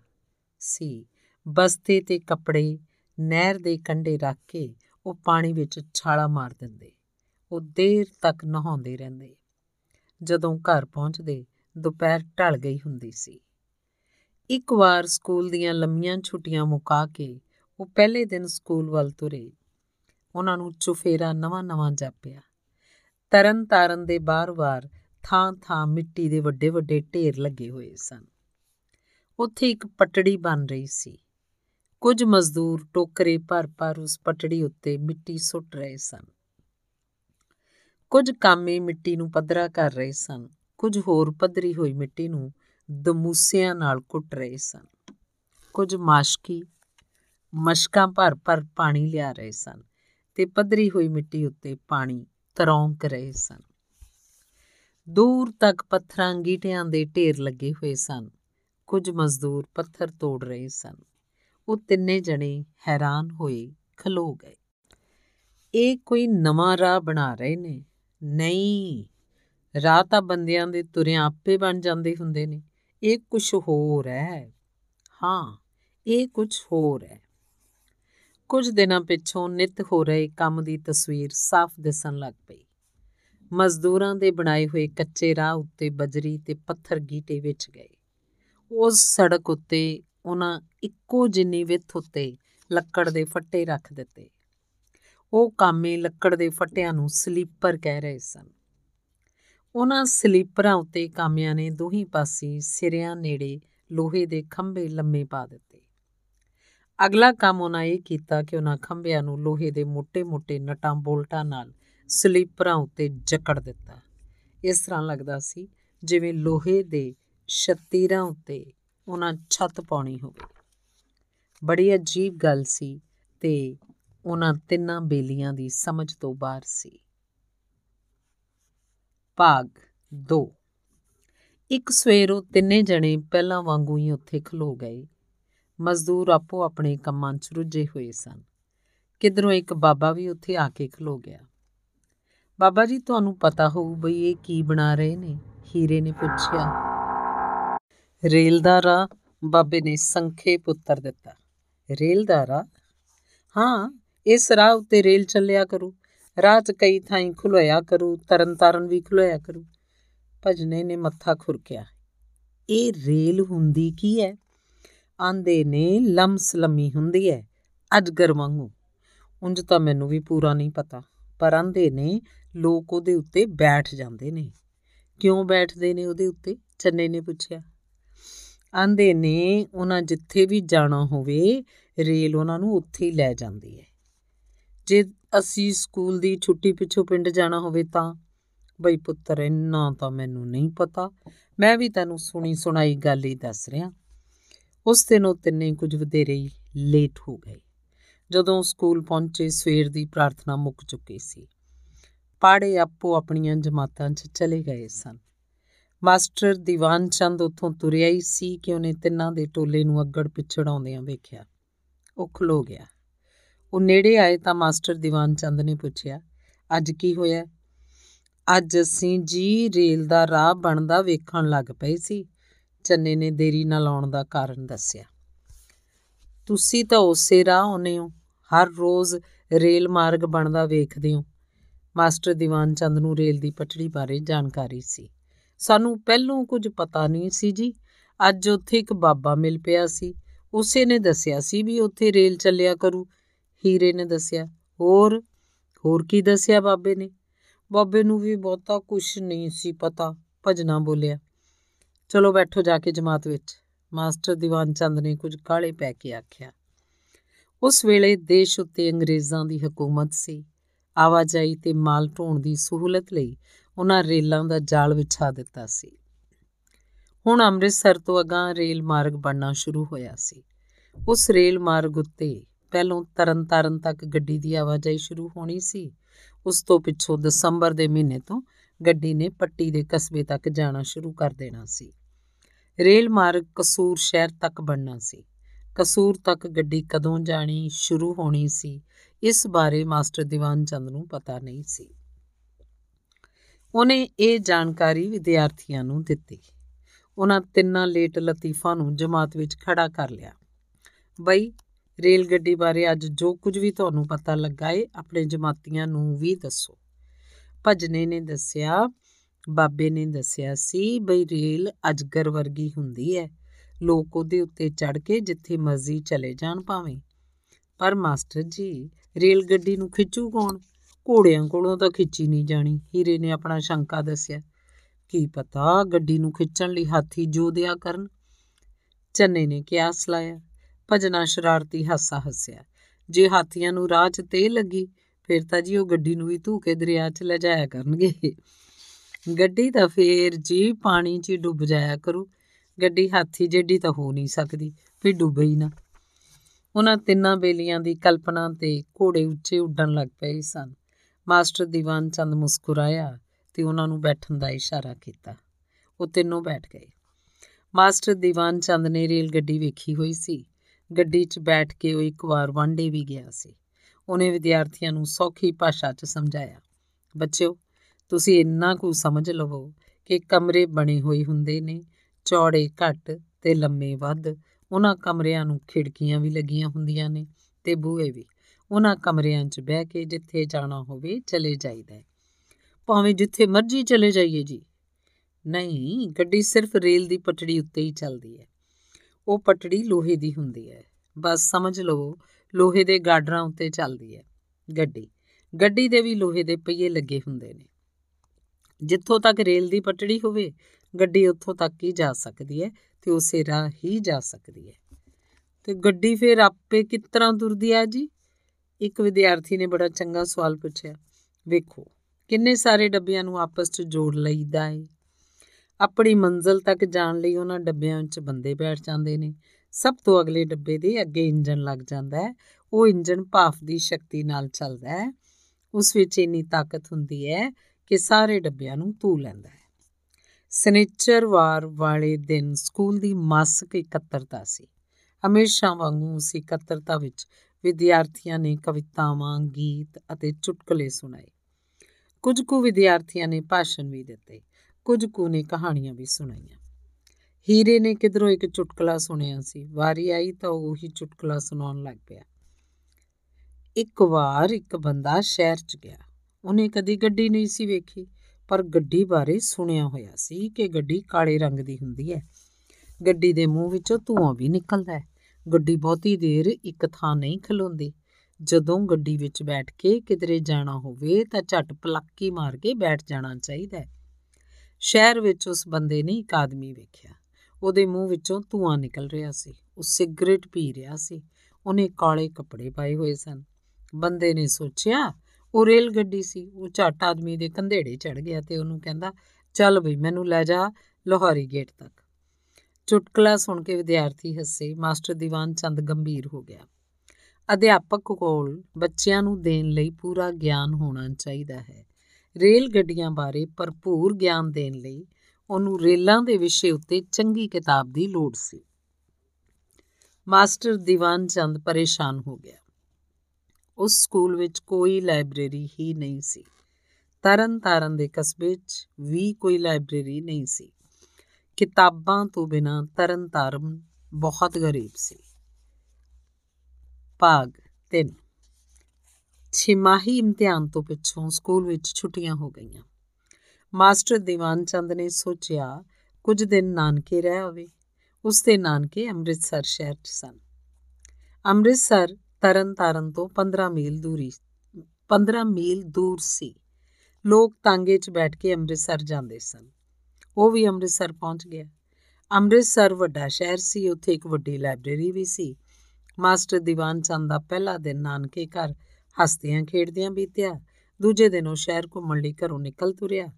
ਸੀ। ਬਸਤੇ ਤੇ ਕੱਪੜੇ ਨਹਿਰ ਦੇ ਕੰਢੇ ਰੱਖ ਕੇ ਉਹ ਪਾਣੀ ਵਿੱਚ ਛਾਲਾ ਮਾਰ ਦਿੰਦੇ। ਉਹ ਦੇਰ ਤੱਕ ਨਹਾਉਂਦੇ ਰਹਿੰਦੇ। ਜਦੋਂ ਘਰ ਪਹੁੰਚਦੇ, ਦੁਪਹਿਰ ਢਲ ਗਈ ਹੁੰਦੀ ਸੀ। ਇੱਕ ਵਾਰ ਸਕੂਲ ਦੀਆਂ ਲੰਮੀਆਂ ਛੁੱਟੀਆਂ ਮੁਕਾ ਕੇ ਉਹ ਪਹਿਲੇ ਦਿਨ ਸਕੂਲ ਵੱਲ ਤੁਰੇ। ਉਹਨਾਂ ਨੂੰ ਚੁਫੇਰਾ ਨਵਾਂ-ਨਵਾਂ ਜਾਪਿਆ। ਤਰਨ ਤਾਰਨ ਦੇ ਬਾਰ-ਬਾਰ ਥਾਂ-ਥਾਂ ਮਿੱਟੀ ਦੇ ਵੱਡੇ-ਵੱਡੇ ਢੇਰ ਲੱਗੇ ਹੋਏ ਸਨ। ਉੱਥੇ ਇੱਕ ਪਟੜੀ ਬਣ ਰਹੀ ਸੀ। ਕੁਝ ਮਜ਼ਦੂਰ ਟੋਕਰੇ ਭਰ-ਭਰ ਉਸ ਪਟੜੀ ਉੱਤੇ ਮਿੱਟੀ ਸੁੱਟ ਰਹੇ ਸਨ। ਕੁਝ ਕਾਮੇ ਮਿੱਟੀ ਨੂੰ ਪੱਧਰਾ ਕਰ ਰਹੇ ਸਨ। ਕੁਝ ਹੋਰ ਪੱਧਰੀ ਹੋਈ ਮਿੱਟੀ ਨੂੰ ਦਮੂਸਿਆਂ ਨਾਲ ਕੁੱਟ ਰਹੇ ਸਨ। ਕੁਝ ਮਾਸ਼ਕੀ ਮਸ਼ਕਾਂ ਭਰ-ਭਰ ਪਾਣੀ ਲਿਆ ਰਹੇ ਸਨ ਤੇ ਪੱਧਰੀ ਹੋਈ ਮਿੱਟੀ ਉੱਤੇ ਪਾਣੀ ਤਰੌਂਕ ਰਹੇ ਸਨ। ਦੂਰ ਤੱਕ ਪੱਥਰਾਂ ਗੀਟਿਆਂ ਦੇ ਢੇਰ ਲੱਗੇ ਹੋਏ ਸਨ। ਕੁਝ ਮਜ਼ਦੂਰ ਪੱਥਰ ਤੋੜ ਰਹੇ ਸਨ। ਉਹ ਤਿੰਨੇ ਜਣੇ ਹੈਰਾਨ ਹੋਏ, ਖਲੋ ਗਏ। ਇਹ ਕੋਈ ਨਵਾਂ ਰਾਹ ਬਣਾ ਰਹੇ ਨੇ? ਨਹੀਂ। ਰਾਹ ਤਾਂ ਬੰਦਿਆਂ ਦੇ ਤੁਰਿਆਂ ਆਪੇ ਬਣ ਜਾਂਦੇ ਹੁੰਦੇ ਨੇ। ਇਹ ਕੁਝ ਹੋਰ ਹੈ ਹਾਂ, ਇਹ ਕੁਝ ਹੋਰ ਹੈ ਕੁਝ ਦਿਨਾਂ ਪਿੱਛੋਂ ਨਿਤ ਹੋ ਰਹੇ ਕੰਮ ਦੀ ਤਸਵੀਰ ਸਾਫ਼ ਦਿਸਣ ਲੱਗ ਪਈ। ਮਜ਼ਦੂਰਾਂ ਦੇ ਬਣਾਏ ਹੋਏ ਕੱਚੇ ਰਾਹ ਉੱਤੇ ਬਜਰੀ ਤੇ ਪੱਥਰ ਗੀਟੇ ਵਿੱਚ ਗਏ। ਉਸ ਸੜਕ ਉੱਤੇ ਉਹਨਾਂ ਇੱਕੋ ਜਿੰਨੀ ਵਿੱਥ ਉੱਤੇ ਲੱਕੜ ਦੇ ਫੱਟੇ ਰੱਖ ਦਿੱਤੇ। ਉਹ ਕਾਮੇ ਲੱਕੜ ਦੇ ਫੱਟਿਆਂ ਨੂੰ ਸਲੀਪਰ ਕਹਿ ਰਹੇ ਸਨ। ਉਹਨਾਂ ਸਲੀਪਰਾਂ ਉੱਤੇ ਕਾਮਿਆਂ ਨੇ ਦੋਹੀ ਪਾਸੇ ਸਿਰਿਆਂ ਨੇੜੇ ਲੋਹੇ ਦੇ ਖੰਭੇ ਲੰਮੇ ਪਾ ਦਿੱਤੇ। ਅਗਲਾ ਕੰਮ ਉਹਨਾਂ ਇਹ ਕੀਤਾ ਕਿ ਉਹਨਾਂ ਖੰਭਿਆਂ ਨੂੰ ਲੋਹੇ ਦੇ ਮੋٹے-ਮੋٹے ਨਟਾਂ ਬੋਲਟਾਂ ਨਾਲ ਸਲੀਪਰਾਂ ਉੱਤੇ ਜਕੜ ਦਿੱਤਾ। ਇਸ ਤਰ੍ਹਾਂ ਲੱਗਦਾ ਸੀ ਜਿਵੇਂ ਲੋਹੇ ਦੇ ਸ਼ਤੀਰਾਂ ਉੱਤੇ ਉਹਨਾਂ ਛੱਤ ਪਾਉਣੀ ਹੋਵੇ। ਬੜੀ ਅਜੀਬ ਗੱਲ ਸੀ ਤੇ ਉਹਨਾਂ ਤਿੰਨਾਂ ਬੇਲੀਆਂ ਦੀ ਸਮਝ ਤੋਂ ਬਾਹਰ ਸੀ। ਭਾਗ 2 ਇੱਕ ਸਵੇਰ ਉਹ ਤਿੰਨੇ ਜਣੇ ਪਹਿਲਾਂ ਵਾਂਗੂ ਹੀ ਉੱਥੇ ਖਲੋ ਗਏ। ਮਜ਼ਦੂਰ ਆਪੋ ਆਪਣੇ ਕੰਮਾਂ 'ਚ ਰੁੱਝੇ ਹੋਏ ਸਨ। ਕਿਧਰੋਂ ਇੱਕ ਬਾਬਾ ਵੀ ਉੱਥੇ ਆ ਕੇ ਖਲੋ ਗਿਆ। ਬਾਬਾ ਜੀ, ਤੁਹਾਨੂੰ ਪਤਾ ਹੋਊ ਬਈ ਇਹ ਕੀ ਬਣਾ ਰਹੇ ਨੇ? ਹੀਰੇ ਨੇ ਪੁੱਛਿਆ। ਰੇਲ ਦਾ ਰਾਹ ਬਾਬੇ ਨੇ ਸੰਖੇਪ ਉੱਤਰ ਦਿੱਤਾ। ਰੇਲ ਦਾ ਰਾਹ? ਹਾਂ, ਇਸ ਰਾਹ ਉੱਤੇ ਰੇਲ ਚੱਲਿਆ ਕਰੂ। ਰਾਹ 'ਚ ਕਈ ਥਾਈਂ ਖੁਲੋਇਆ ਕਰੂ ਤਰਨ ਤਾਰਨ ਵੀ ਖੁਲੋਇਆ ਕਰੂ। ਭਜਨੇ ਨੇ ਮੱਥਾ ਖੁਰਕਿਆ। ਇਹ ਰੇਲ ਹੁੰਦੀ ਕੀ ਹੈ ਆਂਦੇ ਨੇ ਲਮਸ ਲੰਮੀ ਹੁੰਦੀ ਹੈ ਅਜਗਰ ਵਾਂਗੂ। ਉਂਝ ਤਾਂ ਮੈਨੂੰ ਵੀ ਪੂਰਾ ਨਹੀਂ ਪਤਾ, ਪਰ ਆਂਦੇ ਨੇ, ਲੋਕ ਉਹਦੇ ਉੱਤੇ ਬੈਠ ਜਾਂਦੇ ਨੇ। ਕਿਉਂ ਬੈਠਦੇ ਨੇ ਉਹਦੇ ਉੱਤੇ? ਚੰਨੇ ਨੇ ਪੁੱਛਿਆ। ਆਂਦੇ ਨੇ ਉਹਨਾਂ ਜਿੱਥੇ ਵੀ ਜਾਣਾ ਹੋਵੇ, ਰੇਲ ਉਹਨਾਂ ਨੂੰ ਉੱਥੇ ਹੀ ਲੈ ਜਾਂਦੀ ਹੈ ਜੇ ਅਸੀਂ ਸਕੂਲ ਦੀ ਛੁੱਟੀ ਪਿੱਛੋਂ ਪਿੰਡ ਜਾਣਾ ਹੋਵੇ ਤਾਂ, ਬਈ ਪੁੱਤਰ, ਇੰਨਾ ਤਾਂ ਮੈਨੂੰ ਨਹੀਂ ਪਤਾ। ਮੈਂ ਵੀ ਤੈਨੂੰ ਸੁਣੀ ਸੁਣਾਈ ਗੱਲ ਹੀ ਦੱਸ ਰਿਹਾ। ਉਸ ਦਿਨ ਉਹ ਤਿੰਨੇ ਕੁਝ ਵਧੇਰੇ ਹੀ ਲੇਟ ਹੋ ਗਏ। ਜਦੋਂ ਸਕੂਲ ਪਹੁੰਚੇ, ਸਵੇਰ ਦੀ ਪ੍ਰਾਰਥਨਾ ਮੁੱਕ ਚੁੱਕੀ ਸੀ। ਪਾੜੇ ਆਪੋ ਆਪਣੀਆਂ ਜਮਾਤਾਂ 'ਚ ਚਲੇ ਗਏ ਸਨ। ਮਾਸਟਰ ਦੀਵਾਨ ਚੰਦ ਉੱਥੋਂ ਤੁਰਿਆ ਹੀ ਸੀ ਕਿ ਉਹਨੇ ਤਿੰਨਾਂ ਦੇ ਟੋਲੇ ਨੂੰ ਅੱਗੜ ਪਿਛੜ ਆਉਂਦਿਆਂ ਵੇਖਿਆ। ਉਹ ਖਲੋ ਗਿਆ। ਉਹ ਨੇੜੇ ਆਏ ਤਾਂ ਮਾਸਟਰ ਦੀਵਾਨ ਚੰਦ ਨੇ ਪੁੱਛਿਆ, ਅੱਜ ਕੀ ਹੋਇਆ? ਅੱਜ ਅਸੀਂ ਜੀ ਰੇਲ ਦਾ ਰਾਹ ਬਣਦਾ ਵੇਖਣ ਲੱਗ ਪਏ ਸੀ। ਚੰਨੇ ਨੇ ਦੇਰੀ ਨਾਲ ਆਉਣ ਦਾ ਕਾਰਨ ਦੱਸਿਆ। ਤੁਸੀਂ ਤਾਂ ਉਸੇ ਰਾਹ ਆਉਨੇ ਹੋ। ਹਰ ਰੋਜ਼ ਰੇਲ ਮਾਰਗ ਬਣਦਾ ਵੇਖਦੇ ਹੋ। ਮਾਸਟਰ ਦੀਵਾਨ ਚੰਦ ਨੂੰ ਰੇਲ ਦੀ ਪਟੜੀ ਬਾਰੇ ਜਾਣਕਾਰੀ ਸੀ। ਸਾਨੂੰ ਪਹਿਲੋਂ ਕੁਝ ਪਤਾ ਨਹੀਂ ਸੀ ਜੀ। ਅੱਜ ਉੱਥੇ ਇੱਕ ਬਾਬਾ ਮਿਲ ਪਿਆ ਸੀ। ਉਸੇ ਨੇ ਦੱਸਿਆ ਸੀ ਵੀ ਉੱਥੇ ਰੇਲ ਚੱਲਿਆ ਕਰੂ। ਹੀਰੇ ਨੇ ਦੱਸਿਆ, ਹੋਰ? ਹੋਰ ਕੀ ਦੱਸਿਆ ਬਾਬੇ ਨੇ? ਬਾਬੇ ਨੂੰ ਵੀ ਬਹੁਤਾ ਕੁਝ ਨਹੀਂ ਸੀ ਪਤਾ, ਭਜਨਾ ਬੋਲਿਆ। ਚਲੋ ਬੈਠੋ ਜਾ ਕੇ ਜਮਾਤ ਵਿੱਚ। ਮਾਸਟਰ ਦੀਵਾਨ ਚੰਦ ਨੇ ਕੁਝ ਕਾਲੇ ਪੈ ਕੇ ਆਖਿਆ। ਉਸ ਵੇਲੇ ਦੇਸ਼ ਉੱਤੇ ਅੰਗਰੇਜ਼ਾਂ ਦੀ ਹਕੂਮਤ ਸੀ। ਆਵਾਜਾਈ ਤੇ ਮਾਲ ਢੋਣ ਦੀ ਸਹੂਲਤ ਲਈ ਉਹਨਾਂ ਰੇਲਾਂ ਦਾ ਜਾਲ ਵਿਛਾ ਦਿੱਤਾ ਸੀ। ਹੁਣ ਅੰਮ੍ਰਿਤਸਰ ਤੋਂ ਅਗਾਂ ਰੇਲ ਮਾਰਗ ਬਣਨਾ ਸ਼ੁਰੂ ਹੋਇਆ ਸੀ। ਉਸ ਰੇਲ ਮਾਰਗ ਉੱਤੇ ਪਹਿਲੋਂ ਤਰਨਤਾਰਨ ਤੱਕ ਗੱਡੀ ਦੀ ਆਵਾਜਾਈ ਸ਼ੁਰੂ ਹੋਣੀ ਸੀ। ਉਸ ਤੋਂ ਪਿੱਛੋਂ ਦਸੰਬਰ ਦੇ ਮਹੀਨੇ ਤੋਂ ਗੱਡੀ ਨੇ ਪੱਟੀ ਦੇ ਕਸਬੇ ਤੱਕ ਜਾਣਾ ਸ਼ੁਰੂ ਕਰ ਦੇਣਾ ਸੀ। ਰੇਲ ਮਾਰਗ ਕਸੂਰ ਸ਼ਹਿਰ ਤੱਕ ਬਣਨਾ ਸੀ। ਕਸੂਰ ਤੱਕ ਗੱਡੀ ਕਦੋਂ ਜਾਣੀ, ਸ਼ੁਰੂ ਹੋਣੀ ਸੀ, ਇਸ ਬਾਰੇ ਮਾਸਟਰ ਦੀਵਾਨ ਚੰਦ ਨੂੰ ਪਤਾ ਨਹੀਂ ਸੀ। ਉਹਨੇ ਇਹ ਜਾਣਕਾਰੀ ਵਿਦਿਆਰਥੀਆਂ ਨੂੰ ਦਿੱਤੀ। ਉਹਨਾਂ ਤਿੰਨਾਂ ਲੇਟ ਲਤੀਫਾ ਨੂੰ ਜਮਾਤ ਵਿੱਚ ਖੜਾ ਕਰ ਲਿਆ। ਬਈ ਰੇਲ ਗੱਡੀ ਬਾਰੇ ਅੱਜ ਜੋ ਕੁਝ ਵੀ ਤੁਹਾਨੂੰ ਪਤਾ ਲੱਗਾ ਏ, ਆਪਣੇ ਜਮਾਤੀਆਂ ਨੂੰ ਵੀ ਦੱਸੋ। ਭਜਨੇ ਨੇ ਦੱਸਿਆ, ਬਾਬੇ ਨੇ ਦੱਸਿਆ ਸੀ, ਬਈ ਰੇਲ ਅਜਗਰ ਵਰਗੀ ਹੁੰਦੀ ਹੈ ਲੋਕ ਉਹਦੇ ਉੱਤੇ ਚੜ ਕੇ ਜਿੱਥੇ ਮਰਜ਼ੀ ਚਲੇ ਜਾਣ ਪਾਵੇਂ ਪਰ ਮਾਸਟਰ ਜੀ ਰੇਲ ਗੱਡੀ ਨੂੰ ਖਿੱਚੂ ਕੌਣ? ਘੋੜਿਆਂ ਕੋਲੋਂ ਤਾਂ ਖਿੱਚੀ ਨਹੀਂ ਜਾਣੀ। ਹੀਰੇ ਨੇ ਆਪਣਾ ਸ਼ੰਕਾ ਦੱਸਿਆ, ਕੀ ਪਤਾ ਗੱਡੀ ਨੂੰ ਖਿੱਚਣ ਲਈ ਹਾਥੀ ਜੋ ਦਿਆ ਕਰਨ? ਚੰਨੇ ਨੇ ਕਿਆਸ ਲਾਇਆ। ਭਜਨਾ ਸ਼ਰਾਰਤੀ ਹਾਸਾ ਹੱਸਿਆ। ਜੇ ਹਾਥੀਆਂ ਨੂੰ ਰਾਹ 'ਚ ਤੇ ਲੱਗੀ, ਫਿਰ ਤਾਂ ਜੀ ਉਹ ਗੱਡੀ ਨੂੰ ਵੀ ਧੂਕੇ ਦਰਿਆ 'ਚ ਲੈ ਜਾਇਆ ਕਰਨਗੇ। ਗੱਡੀ ਤਾਂ ਫੇਰ ਜੀ ਪਾਣੀ 'ਚ ਡੁੱਬ ਜਾਇਆ ਕਰੂ। ਗੱਡੀ ਹਾਥੀ ਜੱਡੀ ਤਾਂ ਹੋ ਨਹੀਂ ਸਕਦੀ, ਵੀ ਡੁੱਬੇ ਹੀ ਨਾ। ਉਹਨਾਂ ਤਿੰਨਾਂ ਬੇਲੀਆਂ ਦੀ ਕਲਪਨਾ ਤੇ ਘੋੜੇ ਉੱਚੇ ਉੱਡਣ ਲੱਗ ਪਏ ਸਨ। ਮਾਸਟਰ ਦੀਵਾਨ ਚੰਦ ਮੁਸਕਰਾਇਆ ਤੇ ਉਹਨਾਂ ਨੂੰ ਬੈਠਣ ਦਾ ਇਸ਼ਾਰਾ ਕੀਤਾ। ਉਹ ਤਿੰਨੋਂ ਬੈਠ ਗਏ। ਮਾਸਟਰ ਦੀਵਾਨ ਚੰਦ ਨੇ ਰੇਲ ਗੱਡੀ ਵੇਖੀ ਹੋਈ ਸੀ। ਗੱਡੀ 'ਚ ਬੈਠ ਕੇ ਉਹ ਇੱਕ ਵਾਰ ਵਾਂਡੇ ਵੀ ਗਿਆ ਸੀ। ਉਹਨੇ ਵਿਦਿਆਰਥੀਆਂ ਨੂੰ ਸੌਖੀ ਭਾਸ਼ਾ 'ਚ ਸਮਝਾਇਆ, ਬੱਚਿਓ, ਤੁਸੀਂ ਇੰਨਾ ਕੁ ਸਮਝ ਲਵੋ ਕਿ ਕਮਰੇ ਬਣੇ ਹੋਏ ਹੁੰਦੇ ਨੇ, ਚੌੜੇ ਘੱਟ ਤੇ ਲੰਮੇ ਵੱਧ। ਉਹਨਾਂ ਕਮਰਿਆਂ ਨੂੰ ਖਿੜਕੀਆਂ ਵੀ ਲੱਗੀਆਂ ਹੁੰਦੀਆਂ ਨੇ ਤੇ ਬੂਹੇ ਵੀ। ਉਹਨਾਂ ਕਮਰਿਆਂ 'ਚ ਬਹਿ ਕੇ ਜਿੱਥੇ ਜਾਣਾ ਹੋਵੇ ਚਲੇ ਜਾਈਦਾ ਹੈ। ਭਾਵੇਂ ਜਿੱਥੇ ਮਰਜ਼ੀ ਚਲੇ ਜਾਈਏ ਜੀ। ਨਹੀਂ, ਗੱਡੀ ਸਿਰਫ ਰੇਲ ਦੀ ਪਟੜੀ ਉੱਤੇ ਹੀ ਚੱਲਦੀ ਹੈ। ਉਹ ਪਟੜੀ ਲੋਹੇ ਦੀ ਹੁੰਦੀ ਹੈ। ਬਸ ਸਮਝ ਲਵੋ ਲੋਹੇ ਦੇ ਗਾਡਰਾਂ ਉੱਤੇ ਚੱਲਦੀ ਹੈ ਗੱਡੀ। ਗੱਡੀ ਦੇ ਵੀ ਲੋਹੇ ਦੇ ਪਹੀਏ ਲੱਗੇ ਹੁੰਦੇ ਨੇ। ਜਿੱਥੋਂ ਤੱਕ ਰੇਲ ਦੀ ਪਟੜੀ ਹੋਵੇ, ਗੱਡੀ ਉੱਥੋਂ ਤੱਕ ਹੀ ਜਾ ਸਕਦੀ ਹੈ ਤੇ ਉਸੇ ਰਾਹ ਹੀ ਜਾ ਸਕਦੀ ਹੈ। ਤੇ ਗੱਡੀ ਫਿਰ ਆਪੇ ਕਿਸ ਤਰ੍ਹਾਂ ਤੁਰਦੀ ਹੈ ਜੀ? ਇੱਕ ਵਿਦਿਆਰਥੀ ਨੇ ਬੜਾ ਚੰਗਾ ਸਵਾਲ ਪੁੱਛਿਆ, ਵੇਖੋ, ਕਿੰਨੇ ਸਾਰੇ ਡੱਬਿਆਂ ਨੂੰ ਆਪਸ 'ਚ ਜੋੜ ਲਈਦਾ ਹੈ ਆਪਣੀ ਮੰਜ਼ਲ ਤੱਕ ਜਾਣ ਲਈ ਉਹਨਾਂ ਡੱਬਿਆਂ 'ਚ ਬੰਦੇ ਬੈਠ ਜਾਂਦੇ ਨੇ। ਸਭ ਤੋਂ ਅਗਲੇ ਡੱਬੇ ਦੇ ਅੱਗੇ ਇੰਜਨ ਲੱਗ ਜਾਂਦਾ ਹੈ ਉਹ ਇੰਜਨ ਭਾਫ ਦੀ ਸ਼ਕਤੀ ਨਾਲ ਚੱਲਦਾ ਹੈ ਉਸ ਵਿੱਚ ਇੰਨੀ ਤਾਕਤ ਹੁੰਦੀ ਹੈ ਕਿ ਸਾਰੇ ਡੱਬਿਆਂ ਨੂੰ ਧੂ ਲੈਂਦਾ ਹੈ ਸਨੇਚਰਵਾਰ ਵਾਲੇ ਦਿਨ ਸਕੂਲ ਦੀ ਮਾਸਿਕ ਇਕੱਤਰਤਾ ਸੀ। ਹਮੇਸ਼ਾ ਵਾਂਗੂ ਉਸ ਇਕੱਤਰਤਾ ਵਿੱਚ ਵਿਦਿਆਰਥੀਆਂ ਨੇ ਕਵਿਤਾਵਾਂ, ਗੀਤ ਅਤੇ ਚੁਟਕਲੇ ਸੁਣਾਏ। ਕੁਝ ਕੁ ਵਿਦਿਆਰਥੀਆਂ ਨੇ ਭਾਸ਼ਣ ਵੀ ਦਿੱਤੇ, ਕੁਝ ਕੁ ਨੇ ਕਹਾਣੀਆਂ ਵੀ ਸੁਣਾਈਆਂ। ਹੀਰੇ ਨੇ ਕਿਧਰੋਂ ਇੱਕ ਚੁਟਕਲਾ ਸੁਣਿਆ ਸੀ, ਵਾਰੀ ਆਈ ਤਾਂ ਉਹ ਹੀ ਚੁਟਕਲਾ ਸੁਣਾਉਣ ਲੱਗ ਪਿਆ। ਇੱਕ ਵਾਰ ਇੱਕ ਬੰਦਾ ਸ਼ਹਿਰ 'ਚ ਗਿਆ। ਉਹਨੇ ਕਦੀ ਗੱਡੀ ਨਹੀਂ ਸੀ ਵੇਖੀ, ਪਰ ਗੱਡੀ ਬਾਰੇ ਸੁਣਿਆ ਹੋਇਆ ਸੀ ਕਿ ਗੱਡੀ ਕਾਲੇ ਰੰਗ ਦੀ ਹੁੰਦੀ ਹੈ। ਗੱਡੀ ਦੇ ਮੂੰਹ ਵਿੱਚੋਂ ਧੂਆਂ ਵੀ ਨਿਕਲਦਾ ਹੈ। ਗੱਡੀ ਬਹੁਤੀ ਦੇਰ ਇੱਕ ਥਾਂ ਨਹੀਂ ਖਲੋਂਦੀ। ਜਦੋਂ ਗੱਡੀ ਵਿੱਚ ਬੈਠ ਕੇ ਕਿਧਰੇ ਜਾਣਾ ਹੋਵੇ ਤਾਂ ਝਟ ਪਲੱਕੀ ਮਾਰ ਕੇ ਬੈਠ ਜਾਣਾ ਚਾਹੀਦਾ ਹੈ। ਸ਼ਹਿਰ ਵਿੱਚ ਉਸ ਬੰਦੇ ਨੇ ਇੱਕ ਆਦਮੀ ਵੇਖਿਆ। ਉਹਦੇ ਮੂੰਹ ਵਿੱਚੋਂ ਧੂਆਂ ਨਿਕਲ ਰਿਹਾ ਸੀ। ਉਹ ਸਿਗਰਟ ਪੀ ਰਿਹਾ ਸੀ। ਉਹਨੇ ਕਾਲੇ ਕੱਪੜੇ ਪਾਏ ਹੋਏ ਸਨ। ਬੰਦੇ ਨੇ ਸੋਚਿਆ, ਉਹ ਰੇਲ ਗੱਡੀ ਸੀ। ਉਹ ਝੱਟ ਆਦਮੀ ਦੇ ਕੰਧੇੜੇ ਚੜ ਗਿਆ ਤੇ ਉਹਨੂੰ ਕਹਿੰਦਾ, ਚੱਲ ਬਈ, ਮੈਨੂੰ ਲੈ ਜਾ ਲੋਹਾਰੀ ਗੇਟ ਤੱਕ। ਚੁਟਕਲਾ ਸੁਣ ਕੇ ਵਿਦਿਆਰਥੀ ਹੱਸੇ। ਮਾਸਟਰ ਦੀਵਾਨ ਚੰਦ ਗੰਭੀਰ ਹੋ ਗਿਆ। ਅਧਿਆਪਕ ਕੋਲ ਬੱਚਿਆਂ ਨੂੰ ਦੇਣ ਲਈ ਪੂਰਾ ਗਿਆਨ ਹੋਣਾ ਚਾਹੀਦਾ ਹੈ। ਰੇਲ ਗੱਡੀਆਂ ਬਾਰੇ ਭਰਪੂਰ ਗਿਆਨ ਦੇਣ ਲਈ ਉਹਨੂੰ ਰੇਲਾਂ ਦੇ ਵਿਸ਼ੇ ਉੱਤੇ ਚੰਗੀ ਕਿਤਾਬ ਦੀ ਲੋੜ ਸੀ। ਮਾਸਟਰ ਦੀਵਾਨ ਚੰਦ ਪਰੇਸ਼ਾਨ ਹੋ ਗਿਆ। ਉਸ ਸਕੂਲ ਵਿੱਚ ਕੋਈ ਲਾਇਬ੍ਰੇਰੀ ਹੀ ਨਹੀਂ ਸੀ। ਤਰਨ ਤਾਰਨ ਦੇ ਕਸਬੇ 'ਚ ਵੀ ਕੋਈ ਲਾਇਬ੍ਰੇਰੀ ਨਹੀਂ ਸੀ। ਕਿਤਾਬਾਂ ਤੋਂ ਬਿਨਾ ਤਰਨ ਤਾਰਨ ਬਹੁਤ ਗਰੀਬ ਸੀ। ਭਾਗ 3 ਛਿਮਾਹੀ ਇਮਤਿਹਾਨ ਤੋਂ ਪਿੱਛੋਂ ਸਕੂਲ ਵਿੱਚ ਛੁੱਟੀਆਂ ਹੋ ਗਈਆਂ। ਮਾਸਟਰ ਦੀਵਾਨ ਚੰਦ ਨੇ ਸੋਚਿਆ, ਕੁਝ ਦਿਨ ਨਾਨਕੇ ਰਹਿ ਆਵੇ। ਉਸ ਦੇ ਨਾਨਕੇ ਅੰਮ੍ਰਿਤਸਰ ਸ਼ਹਿਰ 'ਚ ਸਨ। ਅੰਮ੍ਰਿਤਸਰ ਤਰਨ ਤਾਰਨ ਤੋਂ 15 ਮੀਲ ਦੂਰੀ 15 ਮੀਲ ਦੂਰ ਸੀ। ਲੋਕ ਤਾਂਗੇ 'ਚ ਬੈਠ ਕੇ ਅੰਮ੍ਰਿਤਸਰ ਜਾਂਦੇ ਸਨ। ਉਹ ਵੀ ਅੰਮ੍ਰਿਤਸਰ ਪਹੁੰਚ ਗਿਆ। ਅੰਮ੍ਰਿਤਸਰ ਵੱਡਾ ਸ਼ਹਿਰ ਸੀ, ਉੱਥੇ ਇੱਕ ਵੱਡੀ ਲਾਇਬ੍ਰੇਰੀ ਵੀ ਸੀ। ਮਾਸਟਰ ਦੀਵਾਨ ਚੰਦ ਦਾ ਪਹਿਲਾ ਦਿਨ ਨਾਨਕੇ ਘਰ ਹੱਸਦਿਆਂ ਖੇਡਦਿਆਂ ਬੀਤਿਆ। ਦੂਜੇ ਦਿਨ ਉਹ ਸ਼ਹਿਰ ਘੁੰਮਣ ਲਈ ਘਰੋਂ ਨਿਕਲ ਤੁਰਿਆ।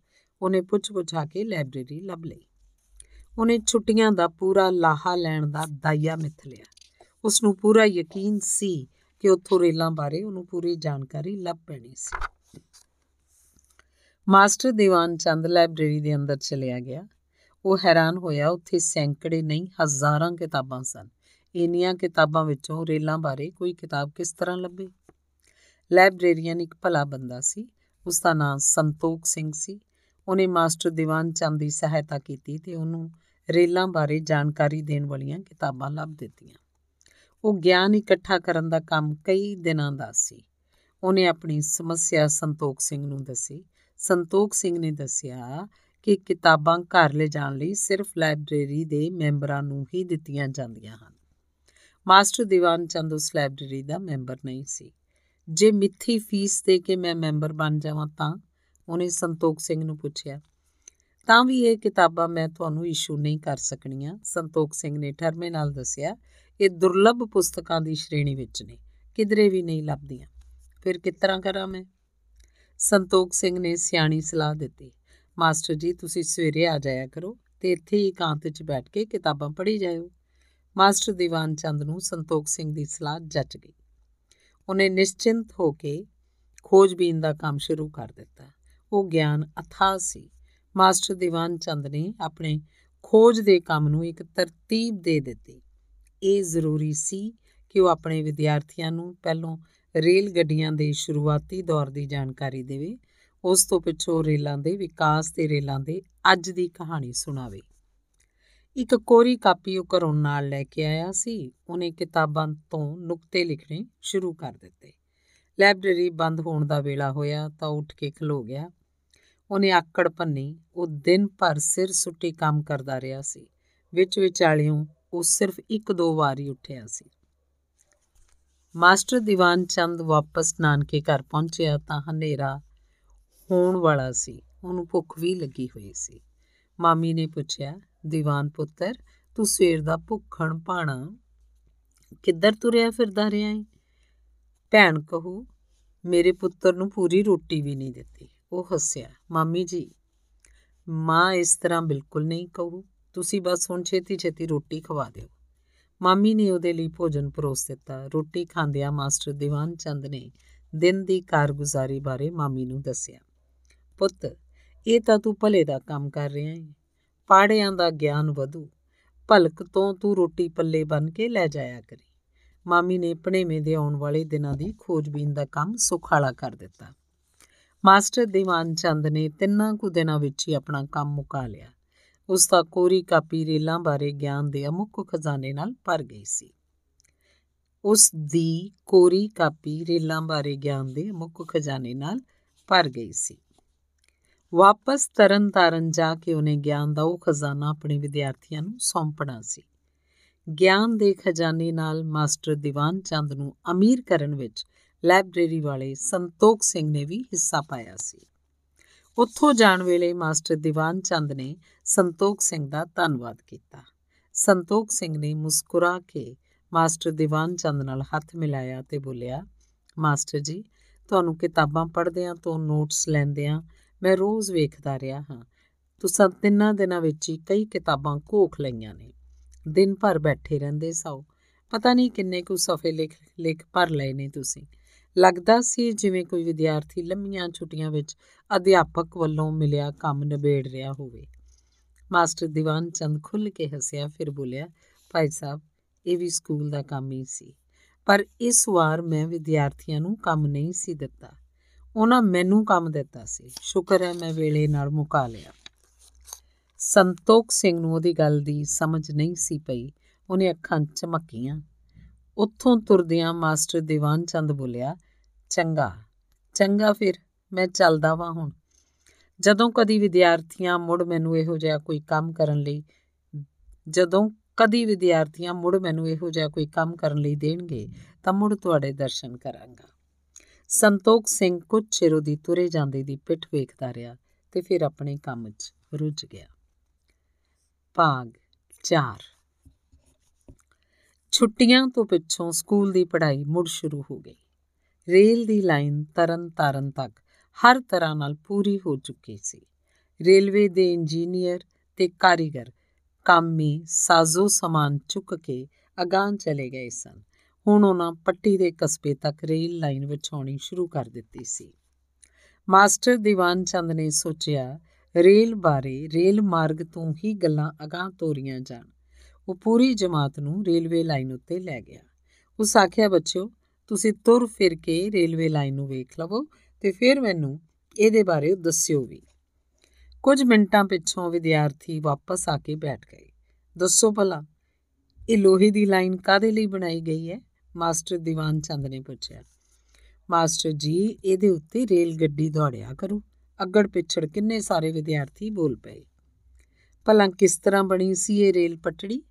ਉਹਨੇ ਪੁੱਛ ਪੁੱਛਾ ਕੇ ਲਾਇਬ੍ਰੇਰੀ ਲੱਭ ਲਈ। ਉਹਨੇ ਛੁੱਟੀਆਂ ਦਾ ਪੂਰਾ ਲਾਹਾ ਲੈਣ ਦਾ ਦਾਇਆ ਮਿੱਥ ਲਿਆ। ਉਸ ਨੂੰ ਪੂਰਾ ਯਕੀਨ ਸੀ ਕਿ ਉੱਥੋਂ ਰੇਲਾਂ ਬਾਰੇ ਉਹਨੂੰ ਪੂਰੀ ਜਾਣਕਾਰੀ ਲੱਭ ਪੈਣੀ ਸੀ। ਮਾਸਟਰ ਦੀਵਾਨ ਚੰਦ ਲਾਇਬ੍ਰੇਰੀ ਦੇ ਅੰਦਰ ਚਲਿਆ ਗਿਆ। ਉਹ ਹੈਰਾਨ ਹੋਇਆ, ਉੱਥੇ ਸੈਂਕੜੇ ਨਹੀਂ, ਹਜ਼ਾਰਾਂ ਕਿਤਾਬਾਂ ਸਨ। ਇੰਨੀਆਂ ਕਿਤਾਬਾਂ ਵਿੱਚੋਂ ਰੇਲਾਂ ਬਾਰੇ ਕੋਈ ਕਿਤਾਬ ਕਿਸ ਤਰ੍ਹਾਂ ਲੱਭੇ? ਲਾਇਬ੍ਰੇਰੀਅਨ ਇੱਕ ਭਲਾ ਬੰਦਾ ਸੀ। ਉਸ ਦਾ ਨਾਮ ਸੰਤੋਖ ਸਿੰਘ ਸੀ। ਉਹਨੇ ਮਾਸਟਰ ਦੀਵਾਨ ਚੰਦ ਦੀ ਸਹਾਇਤਾ ਕੀਤੀ ਤੇ ਉਹਨੂੰ ਰੇਲਾਂ ਬਾਰੇ ਜਾਣਕਾਰੀ ਦੇਣ ਵਾਲੀਆਂ ਕਿਤਾਬਾਂ ਲੱਭ ਦਿੱਤੀਆਂ। ਉਹ ਗਿਆਨ ਇਕੱਠਾ ਕਰਨ ਦਾ ਕੰਮ ਕਈ ਦਿਨਾਂ ਦਾ ਸੀ। ਉਹਨੇ ਆਪਣੀ ਸਮੱਸਿਆ ਸੰਤੋਖ ਸਿੰਘ ਨੂੰ ਦੱਸੀ। ਸੰਤੋਖ ਸਿੰਘ ਨੇ ਦੱਸਿਆ ਕਿ ਕਿਤਾਬਾਂ ਘਰ ਲੈ ਜਾਣ ਲਈ ਸਿਰਫ ਲਾਇਬ੍ਰੇਰੀ ਦੇ ਮੈਂਬਰਾਂ ਨੂੰ ਹੀ ਦਿੱਤੀਆਂ ਜਾਂਦੀਆਂ ਹਨ। ਮਾਸਟਰ ਦੀਵਾਨ ਚੰਦ ਉਸ ਲਾਇਬ੍ਰੇਰੀ ਦਾ ਮੈਂਬਰ ਨਹੀਂ ਸੀ। ਜੇ ਮਿੱਥੀ ਫੀਸ ਦੇ ਕੇ ਮੈਂ ਮੈਂਬਰ ਬਣ ਜਾਵਾਂ ਤਾਂ? ਉਹਨੇ ਸੰਤੋਖ ਸਿੰਘ ਨੂੰ ਪੁੱਛਿਆ। ਤਾਂ ਵੀ ਇਹ ਕਿਤਾਬਾਂ ਮੈਂ ਤੁਹਾਨੂੰ ਇਸ਼ੂ ਨਹੀਂ ਕਰ ਸਕਣੀਆਂ, ਸੰਤੋਖ ਸਿੰਘ ਨੇ ਠਰਮੇ ਨਾਲ ਦੱਸਿਆ। ਇਹ ਦੁਰਲੱਭ ਪੁਸਤਕਾਂ ਦੀ ਸ਼੍ਰੇਣੀ ਵਿੱਚ ਨੇ, ਕਿਧਰੇ ਵੀ ਨਹੀਂ ਲੱਭਦੀਆਂ। ਫਿਰ ਕਿਸ ਤਰ੍ਹਾਂ ਕਰਾਂ ਮੈਂ? ਸੰਤੋਖ ਸਿੰਘ ਨੇ ਸਿਆਣੀ ਸਲਾਹ ਦਿੱਤੀ। ਮਾਸਟਰ ਜੀ, ਤੁਸੀਂ ਸਵੇਰੇ ਆ ਜਾਇਆ ਕਰੋ ਤੇ ਇੱਥੇ ਹੀ ਇਕਾਂਤ 'ਚ ਬੈਠ ਕੇ ਕਿਤਾਬਾਂ ਪੜ੍ਹੀ ਜਾਇਓ। ਮਾਸਟਰ ਦੀਵਾਨ ਚੰਦ ਨੂੰ ਸੰਤੋਖ ਸਿੰਘ ਦੀ ਸਲਾਹ ਜੱਜ ਗਈ। ਉਹਨੇ ਨਿਸ਼ਚਿੰਤ ਹੋ ਕੇ ਖੋਜਬੀਨ ਦਾ ਕੰਮ ਸ਼ੁਰੂ ਕਰ ਦਿੱਤਾ। ਉਹ ਗਿਆਨ ਅਥਾਹ ਸੀ। ਮਾਸਟਰ ਦੀਵਾਨ ਚੰਦ ਨੇ ਆਪਣੇ ਖੋਜ ਦੇ ਕੰਮ ਨੂੰ ਇੱਕ ਤਰਤੀਬ ਦੇ ਦਿੱਤੀ। ਇਹ ਜ਼ਰੂਰੀ ਸੀ ਕਿ ਉਹ ਆਪਣੇ ਵਿਦਿਆਰਥੀਆਂ ਨੂੰ ਪਹਿਲਾਂ ਰੇਲ ਗੱਡੀਆਂ ਦੇ ਸ਼ੁਰੂਆਤੀ ਦੌਰ ਦੀ ਜਾਣਕਾਰੀ ਦੇਵੇ, ਉਸ ਤੋਂ ਪਿੱਛੋਂ ਰੇਲਾਂ ਦੇ ਵਿਕਾਸ ਤੇ ਰੇਲਾਂ ਦੇ ਅੱਜ ਦੀ ਕਹਾਣੀ ਸੁਣਾਵੇ। ਇੱਕ ਕੋਰੀ ਕਾਪੀ ਉਹ ਘਰੋਂ ਨਾਲ ਲੈ ਕੇ ਆਇਆ ਸੀ। ਉਹਨੇ ਕਿਤਾਬਾਂ ਤੋਂ ਨੁਕਤੇ ਲਿਖਣੇ ਸ਼ੁਰੂ ਕਰ ਦਿੱਤੇ। ਲਾਇਬ੍ਰੇਰੀ ਬੰਦ ਹੋਣ ਦਾ ਵੇਲਾ ਹੋਇਆ ਤਾਂ ਉੱਠ ਕੇ ਖਲੋ ਗਿਆ। ਉਹਨੇ ਆਕੜ ਭੰਨੀ, ਉਹ ਦਿਨ ਭਰ ਸਿਰ ਸੁੱਟੀ ਕੰਮ ਕਰਦਾ ਰਿਹਾ ਸੀ। ਵਿੱਚ ਵਿਚਾਲਿਓਂ ਉਹ ਸਿਰਫ ਇੱਕ ਦੋ ਵਾਰ ਹੀ ਉੱਠਿਆ ਸੀ। ਮਾਸਟਰ ਦੀਵਾਨ ਚੰਦ ਵਾਪਸ ਨਾਨਕੇ ਘਰ ਪਹੁੰਚਿਆ ਤਾਂ ਹਨੇਰਾ ਹੋਣ ਵਾਲਾ ਸੀ। ਉਹਨੂੰ ਭੁੱਖ ਵੀ ਲੱਗੀ ਹੋਈ ਸੀ। ਮਾਮੀ ਨੇ ਪੁੱਛਿਆ, ਦੀਵਾਨ ਪੁੱਤਰ, ਤੂੰ ਸਵੇਰ ਦਾ ਭੁੱਖਣ ਪਾਣਾ ਕਿੱਧਰ ਤੁਰਿਆ ਫਿਰਦਾ ਰਿਹਾ ਏ? ਭੈਣ ਕਹੂ, ਮੇਰੇ ਪੁੱਤਰ ਨੂੰ ਪੂਰੀ ਰੋਟੀ ਵੀ ਨਹੀਂ ਦਿੱਤੀ। ਉਹ ਹੱਸਿਆ, ਮਾਮੀ ਜੀ, ਮਾਂ ਇਸ ਤਰ੍ਹਾਂ ਬਿਲਕੁਲ ਨਹੀਂ ਕਹੂ। ਤੁਸੀਂ ਬਸ ਹੁਣ ਛੇਤੀ ਛੇਤੀ ਰੋਟੀ ਖਵਾ ਦਿਓ। ਮਾਮੀ ਨੇ ਉਹਦੇ ਲਈ ਭੋਜਨ ਪਰੋਸ ਦਿੱਤਾ। ਰੋਟੀ ਖਾਂਦਿਆਂ ਮਾਸਟਰ ਦੀਵਾਨ ਚੰਦ ਨੇ ਦਿਨ ਦੀ ਕਾਰਗੁਜ਼ਾਰੀ ਬਾਰੇ ਮਾਮੀ ਨੂੰ ਦੱਸਿਆ, ਪੁੱਤ, ਇਹ ਤਾਂ ਤੂੰ ਭਲੇ ਦਾ ਕੰਮ ਕਰ ਰਿਹਾ ਹੈ ਪਾੜਿਆਂ ਦਾ ਗਿਆਨ ਵਧੂ। ਭਲਕ ਤੋਂ ਤੂੰ ਰੋਟੀ ਪੱਲੇ ਬਨ ਕੇ ਲੈ ਜਾਇਆ ਕਰੀ। ਮਾਮੀ ਨੇ ਪਣੇਵੇਂ ਦੇ ਆਉਣ ਵਾਲੇ ਦਿਨਾਂ ਦੀ ਖੋਜਬੀਨ ਦਾ ਕੰਮ ਸੁਖਾਲਾ ਕਰ ਦਿੱਤਾ। ਮਾਸਟਰ ਦੀਵਾਨ ਚੰਦ ਨੇ ਤਿੰਨਾਂ ਕੁ ਦਿਨਾਂ ਵਿੱਚ ਹੀ ਆਪਣਾ ਕੰਮ ਮੁਕਾ ਲਿਆ। ਉਸ ਦਾ ਕੋਰੀ ਕਾਪੀ ਰੇਲਾਂ ਬਾਰੇ ਗਿਆਨ ਦੇ ਅਮੁੱਕ ਖਜ਼ਾਨੇ ਨਾਲ ਭਰ ਗਈ ਸੀ। ਉਸ ਦੀ ਕੋਰੀ ਕਾਪੀ ਰੇਲਾਂ ਬਾਰੇ ਗਿਆਨ ਦੇ ਅਮੁੱਕ ਖਜ਼ਾਨੇ ਨਾਲ ਭਰ ਗਈ ਸੀ। ਵਾਪਸ ਤਰਨ ਤਾਰਨ ਜਾ ਕੇ ਉਹਨੇ ਗਿਆਨ ਦਾ ਉਹ ਖਜ਼ਾਨਾ ਆਪਣੇ ਵਿਦਿਆਰਥੀਆਂ ਨੂੰ ਸੌਂਪਣਾ ਸੀ। ਗਿਆਨ ਦੇ ਖਜ਼ਾਨੇ ਨਾਲ ਮਾਸਟਰ ਦੀਵਾਨ ਚੰਦ ਨੂੰ ਅਮੀਰ ਕਰਨ ਵਿੱਚ ਲਾਇਬ੍ਰੇਰੀ ਵਾਲੇ ਸੰਤੋਖ ਸਿੰਘ ਨੇ ਵੀ ਹਿੱਸਾ ਪਾਇਆ ਸੀ। ਉੱਥੋਂ ਜਾਣ ਵੇਲੇ ਮਾਸਟਰ ਦੀਵਾਨ ਚੰਦ ਨੇ ਸੰਤੋਖ ਸਿੰਘ ਦਾ ਧੰਨਵਾਦ ਕੀਤਾ। ਸੰਤੋਖ ਸਿੰਘ ਨੇ ਮੁਸਕਰਾ ਕੇ ਮਾਸਟਰ ਦੀਵਾਨ ਚੰਦ ਨਾਲ ਹੱਥ ਮਿਲਾਇਆ ਤੇ ਬੋਲਿਆ, ਮਾਸਟਰ ਜੀ, ਤੁਹਾਨੂੰ ਕਿਤਾਬਾਂ ਪੜ੍ਹਦਿਆਂ ਤੋਂ ਨੋਟਸ ਲੈਂਦਿਆਂ ਮੈਂ ਰੋਜ਼ ਵੇਖਦਾ ਰਿਹਾ ਹਾਂ। ਤੁਸੀਂ ਤਿੰਨਾਂ ਦਿਨਾਂ ਵਿੱਚ ਹੀ ਕਈ ਕਿਤਾਬਾਂ ਕੋਖ ਲਈਆਂ ਨੇ। ਦਿਨ ਭਰ ਬੈਠੇ ਰਹਿੰਦੇ ਸਾਓ ਪਤਾ ਨਹੀਂ ਕਿੰਨੇ ਕੁ ਸਫੇ ਲਿਖ ਲਿਖ ਭਰ ਲਏ ਨੇ ਤੁਸੀਂ। ਲੱਗਦਾ ਸੀ ਜਿਵੇਂ ਕੋਈ ਵਿਦਿਆਰਥੀ ਲੰਮੀਆਂ ਛੁੱਟੀਆਂ ਵਿੱਚ ਅਧਿਆਪਕ ਵੱਲੋਂ ਮਿਲਿਆ ਕੰਮ ਨਿਬੇੜ ਰਿਹਾ ਹੋਵੇ। ਮਾਸਟਰ ਦੀਵਾਨ ਚੰਦ ਖੁੱਲ ਕੇ ਹੱਸਿਆ, ਫਿਰ ਬੋਲਿਆ, ਭਾਈ ਸਾਹਿਬ, ਇਹ ਵੀ ਸਕੂਲ ਦਾ ਕੰਮ ਹੀ ਸੀ। ਪਰ ਇਸ ਵਾਰ ਮੈਂ ਵਿਦਿਆਰਥੀਆਂ ਨੂੰ ਕੰਮ ਨਹੀਂ ਸੀ ਦਿੱਤਾ। ਉਹਨਾਂ ਮੈਨੂੰ ਕੰਮ ਦਿੱਤਾ ਸੀ। ਸ਼ੁਕਰ ਹੈ ਮੈਂ ਵੇਲੇ ਨਾਲ ਮੁਕਾ ਲਿਆ। ਸੰਤੋਖ ਸਿੰਘ ਨੂੰ ਉਹਦੀ ਗੱਲ ਦੀ ਸਮਝ ਨਹੀਂ ਸੀ ਪਈ। ਉਹਨੇ ਅੱਖਾਂ ਚਮਕੀਆਂ। ਉੱਥੋਂ ਤੁਰਦਿਆਂ ਮਾਸਟਰ ਦੀਵਾਨ ਚੰਦ ਬੋਲਿਆ, ਚੰਗਾ ਚੰਗਾ ਫਿਰ, ਮੈਂ ਚੱਲਦਾ ਵਾਂ ਹੁਣ। ਜਦੋਂ ਕਦੀ ਵਿਦਿਆਰਥੀਆਂ ਮੁੜ ਮੈਨੂੰ ਇਹੋ ਜਿਹਾ ਕੋਈ ਕੰਮ ਕਰਨ ਲਈ, ਜਦੋਂ ਕਦੀ ਵਿਦਿਆਰਥੀਆਂ ਮੁੜ ਮੈਨੂੰ ਇਹੋ ਜਿਹਾ ਕੋਈ ਕੰਮ ਕਰਨ ਲਈ ਦੇਣਗੇ, ਤਾਂ ਮੁੜ ਤੁਹਾਡੇ ਦਰਸ਼ਨ ਕਰਾਂਗਾ। ਸੰਤੋਖ ਸਿੰਘ ਕੁਝ ਚਿਰ ਉਹਦੀ ਤੁਰੇ ਜਾਂਦੇ ਦੀ ਪਿੱਠ ਵੇਖਦਾ ਰਿਹਾ ਤੇ ਫਿਰ ਆਪਣੇ ਕੰਮ 'ਚ ਰੁੱਝ ਗਿਆ। ਭਾਗ 4 ਛੁੱਟੀਆਂ ਤੋਂ ਪਿੱਛੋਂ ਸਕੂਲ ਦੀ ਪੜ੍ਹਾਈ ਮੁੜ ਸ਼ੁਰੂ ਹੋ ਗਈ। ਰੇਲ ਦੀ ਲਾਈਨ ਤਰਨ ਤਾਰਨ ਤੱਕ ਹਰ ਤਰ੍ਹਾਂ ਨਾਲ ਪੂਰੀ ਹੋ ਚੁੱਕੀ ਸੀ। ਰੇਲਵੇ ਦੇ ਇੰਜੀਨੀਅਰ ਤੇ ਕਾਰੀਗਰ ਕਾਮੀ ਸਾਜ਼ੋ ਸਮਾਨ ਚੁੱਕ ਕੇ ਅਗਾਂ ਚਲੇ ਗਏ ਸਨ। ਹੁਣ ਉਹਨਾਂ ਪੱਟੀ ਦੇ ਕਸਬੇ ਤੱਕ ਰੇਲ ਲਾਈਨ ਵਿਛਾਉਣੀ ਸ਼ੁਰੂ ਕਰ ਦਿੱਤੀ ਸੀ। ਮਾਸਟਰ ਦੀਵਾਨ ਚੰਦ ਨੇ ਸੋਚਿਆ, ਰੇਲ ਬਾਰੇ ਰੇਲ ਮਾਰਗ ਤੋਂ ਹੀ ਗੱਲਾਂ ਅਗਾਂ ਤੋਰੀਆਂ ਜਾਣ। ਉਹ ਪੂਰੀ ਜਮਾਤ ਨੂੰ ਰੇਲਵੇ ਲਾਈਨ ਉੱਤੇ ਲੈ ਗਿਆ। ਉਸ ਆਖਿਆ, ਬੱਚਿਓ, ਤੁਸੀਂ ਤੁਰ ਫਿਰ ਕੇ ਰੇਲਵੇ ਲਾਈਨ ਨੂੰ ਵੇਖ ਲਵੋ ਤੇ ਫਿਰ ਮੈਨੂੰ ਇਹਦੇ ਬਾਰੇ ਦੱਸਿਓ ਵੀ। ਕੁਝ ਮਿੰਟਾਂ ਪਿੱਛੋਂ ਵਿਦਿਆਰਥੀ ਵਾਪਸ ਆ ਕੇ ਬੈਠ ਗਏ। ਦੱਸੋ ਭਲਾ, ਇਹ ਲੋਹੇ ਦੀ ਲਾਈਨ ਕਾਦੇ ਲਈ ਬਣਾਈ ਗਈ ਹੈ? ਮਾਸਟਰ ਦੀਵਾਨ ਚੰਦ ਨੇ ਪੁੱਛਿਆ। ਮਾਸਟਰ ਜੀ, ਇਹਦੇ ਉੱਤੇ ਰੇਲ ਗੱਡੀ ਦੌੜਿਆ ਕਰੂ। ਅੱਗੜ ਪਿਛੜ ਕਿੰਨੇ ਸਾਰੇ ਵਿਦਿਆਰਥੀ ਬੋਲ ਪਏ। ਭਲਾ ਕਿਸ ਤਰ੍ਹਾਂ ਬਣੀ ਸੀ ਇਹ ਰੇਲ ਪਟੜੀ?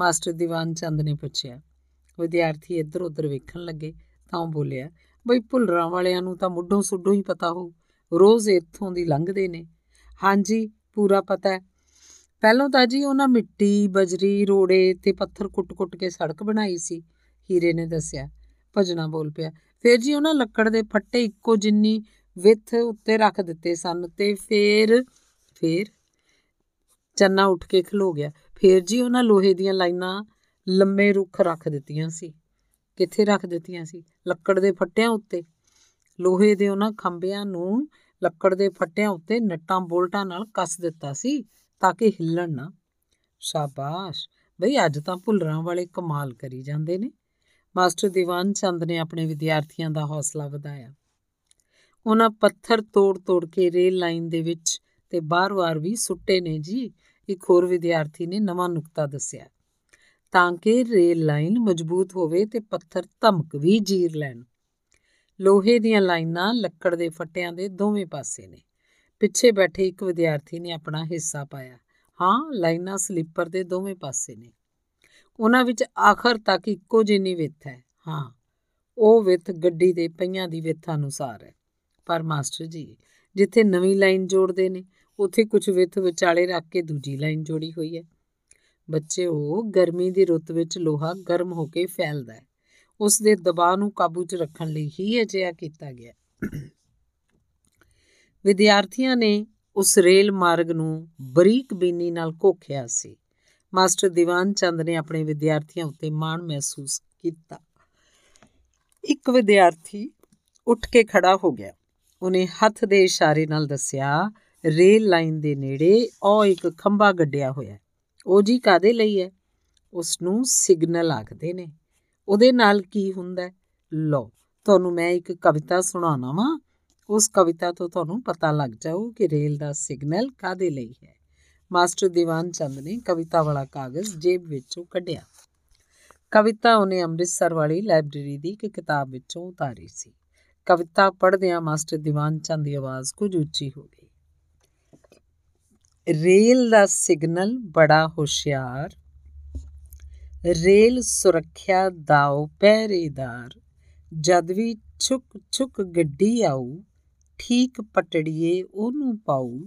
ਮਾਸਟਰ ਦੀਵਾਨ ਚੰਦ ਨੇ ਪੁੱਛਿਆ। ਵਿਦਿਆਰਥੀ ਇੱਧਰ ਉੱਧਰ ਵੇਖਣ ਲੱਗੇ, ਤਾਂ ਉਹ ਬੋਲਿਆ, ਬਈ ਭੁੱਲਰਾਂ ਵਾਲਿਆਂ ਨੂੰ ਤਾਂ ਮੁੱਢੋਂ ਸੁੱਢੋਂ ਹੀ ਪਤਾ ਹੋ ਰੋਜ਼ ਇੱਥੋਂ ਦੀ ਲੰਘਦੇ ਨੇ। ਹਾਂਜੀ, ਪੂਰਾ ਪਤਾ ਹੈ। ਪਹਿਲਾਂ ਤਾਂ ਜੀ ਉਹਨਾਂ ਮਿੱਟੀ, ਬਜਰੀ, ਰੋੜੇ ਤੇ ਪੱਥਰ ਕੁੱਟ-ਕੁੱਟ ਕੇ ਸੜਕ ਬਣਾਈ ਸੀ, ਹੀਰੇ ਨੇ ਦੱਸਿਆ। ਭਜਣਾ ਬੋਲ ਪਿਆ, ਫਿਰ ਜੀ ਉਹਨਾਂ ਲੱਕੜ ਦੇ ਫੱਟੇ ਇੱਕੋ ਜਿੰਨੀ ਵਿੱਥ ਉੱਤੇ ਰੱਖ ਦਿੱਤੇ ਸਨ ਤੇ ਫਿਰ ਫਿਰ? ਚੰਨਾ ਉੱਠ ਕੇ ਖਲੋ ਗਿਆ। ਫਿਰ ਜੀ ਉਹਨਾਂ ਲੋਹੇ ਦੀਆਂ ਲਾਈਨਾਂ ਲੰਮੇ ਰੁੱਖ ਰੱਖ ਦਿੱਤੀਆਂ ਸੀ। ਕਿੱਥੇ ਰੱਖ ਦਿੱਤੀਆਂ ਸੀ? ਲੱਕੜ ਦੇ ਫੱਟਿਆਂ ਉੱਤੇ। ਲੋਹੇ ਦੇ ਉਹਨਾਂ ਖੰਭਿਆਂ ਨੂੰ ਲੱਕੜ ਦੇ ਫੱਟਿਆਂ ਉੱਤੇ ਨੱਟਾਂ ਬੋਲਟਾਂ ਨਾਲ ਕੱਸ ਦਿੱਤਾ ਸੀ ਤਾਂ ਕਿ ਹਿੱਲਣ ਨਾ। ਸ਼ਾਬਾਸ਼! ਬਈ, ਅੱਜ ਤਾਂ ਭੁੱਲਰਾਂ ਵਾਲੇ ਕਮਾਲ ਕਰੀ ਜਾਂਦੇ ਨੇ। ਮਾਸਟਰ ਦੀਵਾਨ ਚੰਦ ਨੇ ਆਪਣੇ ਵਿਦਿਆਰਥੀਆਂ ਦਾ ਹੌਸਲਾ ਵਧਾਇਆ। ਉਹਨਾਂ ਪੱਥਰ ਤੋੜ-ਤੋੜ ਕੇ ਰੇਲ ਲਾਈਨ ਦੇ ਵਿੱਚ ਤੇ ਬਾਰ-ਬਾਰ ਵੀ ਸੁੱਟੇ ਨੇ ਜੀ। ਇੱਕ ਹੋਰ ਵਿਦਿਆਰਥੀ ਨੇ ਨਵਾਂ ਨੁਕਤਾ ਦੱਸਿਆ। ਤਾਂ ਕਿ ਰੇਲ ਲਾਈਨ ਮਜ਼ਬੂਤ ਹੋਵੇ ਤੇ ਪੱਥਰ ਧਮਕ ਵੀ ਜੀਰ ਲੈਣ। ਲੋਹੇ ਦੀਆਂ ਲਾਈਨਾਂ ਲੱਕੜ ਦੇ ਫੱਟਿਆਂ ਦੇ ਦੋਵੇਂ ਪਾਸੇ ਨੇ। ਪਿੱਛੇ ਬੈਠੇ ਇੱਕ ਵਿਦਿਆਰਥੀ ਨੇ ਆਪਣਾ ਹਿੱਸਾ ਪਾਇਆ। ਹਾਂ, ਲਾਈਨਾਂ ਸਲੀਪਰ ਦੇ ਦੋਵੇਂ ਪਾਸੇ ਨੇ। ਉਹਨਾਂ ਵਿੱਚ ਆਖਰ ਤੱਕ ਇੱਕੋ ਜਿੰਨੀ ਵਿੱਥ ਹੈ। ਹਾਂ, ਉਹ ਵਿੱਥ ਗੱਡੀ ਦੇ ਪਹੀਆਂ ਦੀ ਵਿੱਥ ਅਨੁਸਾਰ ਹੈ। ਪਰ ਮਾਸਟਰ ਜੀ, ਜਿੱਥੇ ਨਵੀਂ ਲਾਈਨ ਜੋੜਦੇ ਨੇ ਉੱਥੇ ਕੁਝ ਵਿੱਥ ਵਿਚਾਲੇ ਰੱਖ ਕੇ ਦੂਜੀ ਲਾਈਨ ਜੋੜੀ ਹੋਈ ਹੈ। ਬੱਚੇ, ਉਹ ਗਰਮੀ ਦੀ ਰੁੱਤ ਵਿੱਚ ਲੋਹਾ ਗਰਮ ਹੋ ਕੇ ਫੈਲਦਾ ਹੈ। ਉਸ ਦੇ ਦਬਾਅ ਨੂੰ ਕਾਬੂ 'ਚ ਰੱਖਣ ਲਈ ਹੀ ਅਜਿਹਾ ਕੀਤਾ ਗਿਆ ਵਿਦਿਆਰਥੀਆਂ ਨੇ ਉਸ ਰੇਲ ਮਾਰਗ ਨੂੰ ਬਰੀਕ ਬੀਨੀ ਨਾਲ ਕੋਖਿਆ ਸੀ। ਮਾਸਟਰ ਦੀਵਾਨ ਚੰਦ ਨੇ ਆਪਣੇ ਵਿਦਿਆਰਥੀਆਂ ਉੱਤੇ ਮਾਣ ਮਹਿਸੂਸ ਕੀਤਾ। ਇੱਕ ਵਿਦਿਆਰਥੀ ਉੱਠ ਕੇ ਖੜਾ ਹੋ ਗਿਆ। ਉਹਨੇ ਹੱਥ ਦੇ ਇਸ਼ਾਰੇ ਨਾਲ ਦੱਸਿਆ ਰੇਲ ਲਾਈਨ ਦੇ ਨੇੜੇ ਉਹ ਇੱਕ ਖੰਭਾ ਗੱਡਿਆ ਹੋਇਆ ਉਹ ਜੀ ਕਾਦੇ ਲਈ ਹੈ? ਉਸ ਨੂੰ ਸਿਗਨਲ ਆਖਦੇ ਨੇ। ਉਹਦੇ ਨਾਲ ਕੀ ਹੁੰਦਾ ਲੋ ਤੁਹਾਨੂੰ ਮੈਂ ਇੱਕ ਕਵਿਤਾ ਸੁਣਾਉਣਾ ਵਾਂ। ਉਸ ਕਵਿਤਾ ਤੋਂ ਤੁਹਾਨੂੰ ਪਤਾ ਲੱਗ ਜਾਊ ਕਿ ਰੇਲ ਦਾ ਸਿਗਨਲ ਕਾਦੇ ਲਈ ਹੈ। ਮਾਸਟਰ ਦੀਵਾਨ ਚੰਦ ਨੇ ਕਵਿਤਾ ਵਾਲਾ ਕਾਗਜ਼ ਜੇਬ ਵਿੱਚੋਂ ਕੱਢਿਆ। ਕਵਿਤਾ ਉਹਨੇ ਅੰਮ੍ਰਿਤਸਰ ਵਾਲੀ ਲਾਇਬ੍ਰੇਰੀ ਦੀ ਇੱਕ ਕਿਤਾਬ ਵਿੱਚੋਂ ਉਤਾਰੀ ਸੀ। ਕਵਿਤਾ ਪੜ੍ਹਦਿਆਂ ਮਾਸਟਰ ਦੀਵਾਨ ਚੰਦ ਦੀ ਆਵਾਜ਼ ਕੁਝ ਉੱਚੀ ਹੋ ਗਈ। ਰੇਲ ਦਾ ਸਿਗਨਲ ਬੜਾ ਹੁਸ਼ਿਆਰ। ਰੇਲ ਸੁਰੱਖਿਆ ਦਾਉ ਪਹਿਰੇਦਾਰ। ਜਦ ਵੀ ਛੁਕ ਛੁਕ ਗੱਡੀ ਆਉ ਠੀਕ ਪਟੜੀਏ ਉਹਨੂੰ ਪਾਉ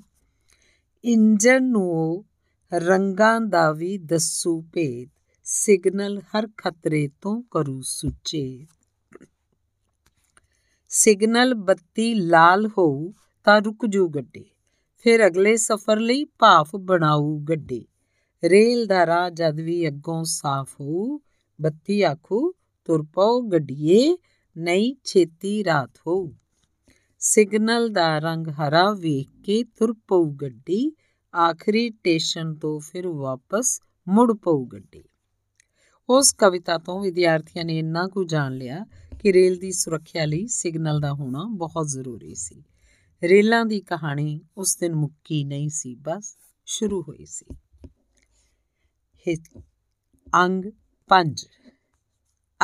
ਇੰਜਨ ਨੂੰ ਰੰਗਾਂ ਦਾ ਵੀ ਦੱਸੂ ਭੇਦ। ਸਿਗਨਲ ਹਰ ਖਤਰੇ ਤੋਂ ਕਰੂ ਸੁਚੇ ਸਿਗਨਲ ਬੱਤੀ ਲਾਲ ਹੋਊ ਤਾਂ ਰੁਕ ਜੂ ਗੱਡੀ। ਫਿਰ ਅਗਲੇ ਸਫ਼ਰ ਲਈ ਭਾਫ ਬਣਾਉ ਗੱਡੀ। ਰੇਲ ਦਾ ਰਾਹ ਜਦ ਵੀ ਅੱਗੋਂ ਸਾਫ਼ ਹੋ ਬੱਤੀ ਆਖੂ, ਤੁਰ ਪਾਓ ਗੱਡੀਏ, ਨਹੀਂ ਛੇਤੀ ਰਾਤ ਹੋ ਸਿਗਨਲ ਦਾ ਰੰਗ ਹਰਾ ਵੇਖ ਕੇ ਤੁਰ ਪਊ ਗੱਡੀ, ਆਖਰੀ ਸਟੇਸ਼ਨ ਤੋਂ ਫਿਰ ਵਾਪਸ ਮੁੜ ਪਊ ਗੱਡੀ। ਉਸ ਕਵਿਤਾ ਤੋਂ ਵਿਦਿਆਰਥੀਆਂ ਨੇ ਇੰਨਾ ਕੁ ਜਾਣ ਲਿਆ ਕਿ ਰੇਲ ਦੀ ਸੁਰੱਖਿਆ ਲਈ ਸਿਗਨਲ ਦਾ ਹੋਣਾ ਬਹੁਤ ਜ਼ਰੂਰੀ ਸੀ। ਰੇਲਾਂ ਦੀ ਕਹਾਣੀ ਉਸ ਦਿਨ ਮੁੱਕੀ ਨਹੀਂ ਸੀ, ਬਸ ਸ਼ੁਰੂ ਹੋਈ ਸੀ। ਅੰਗ 5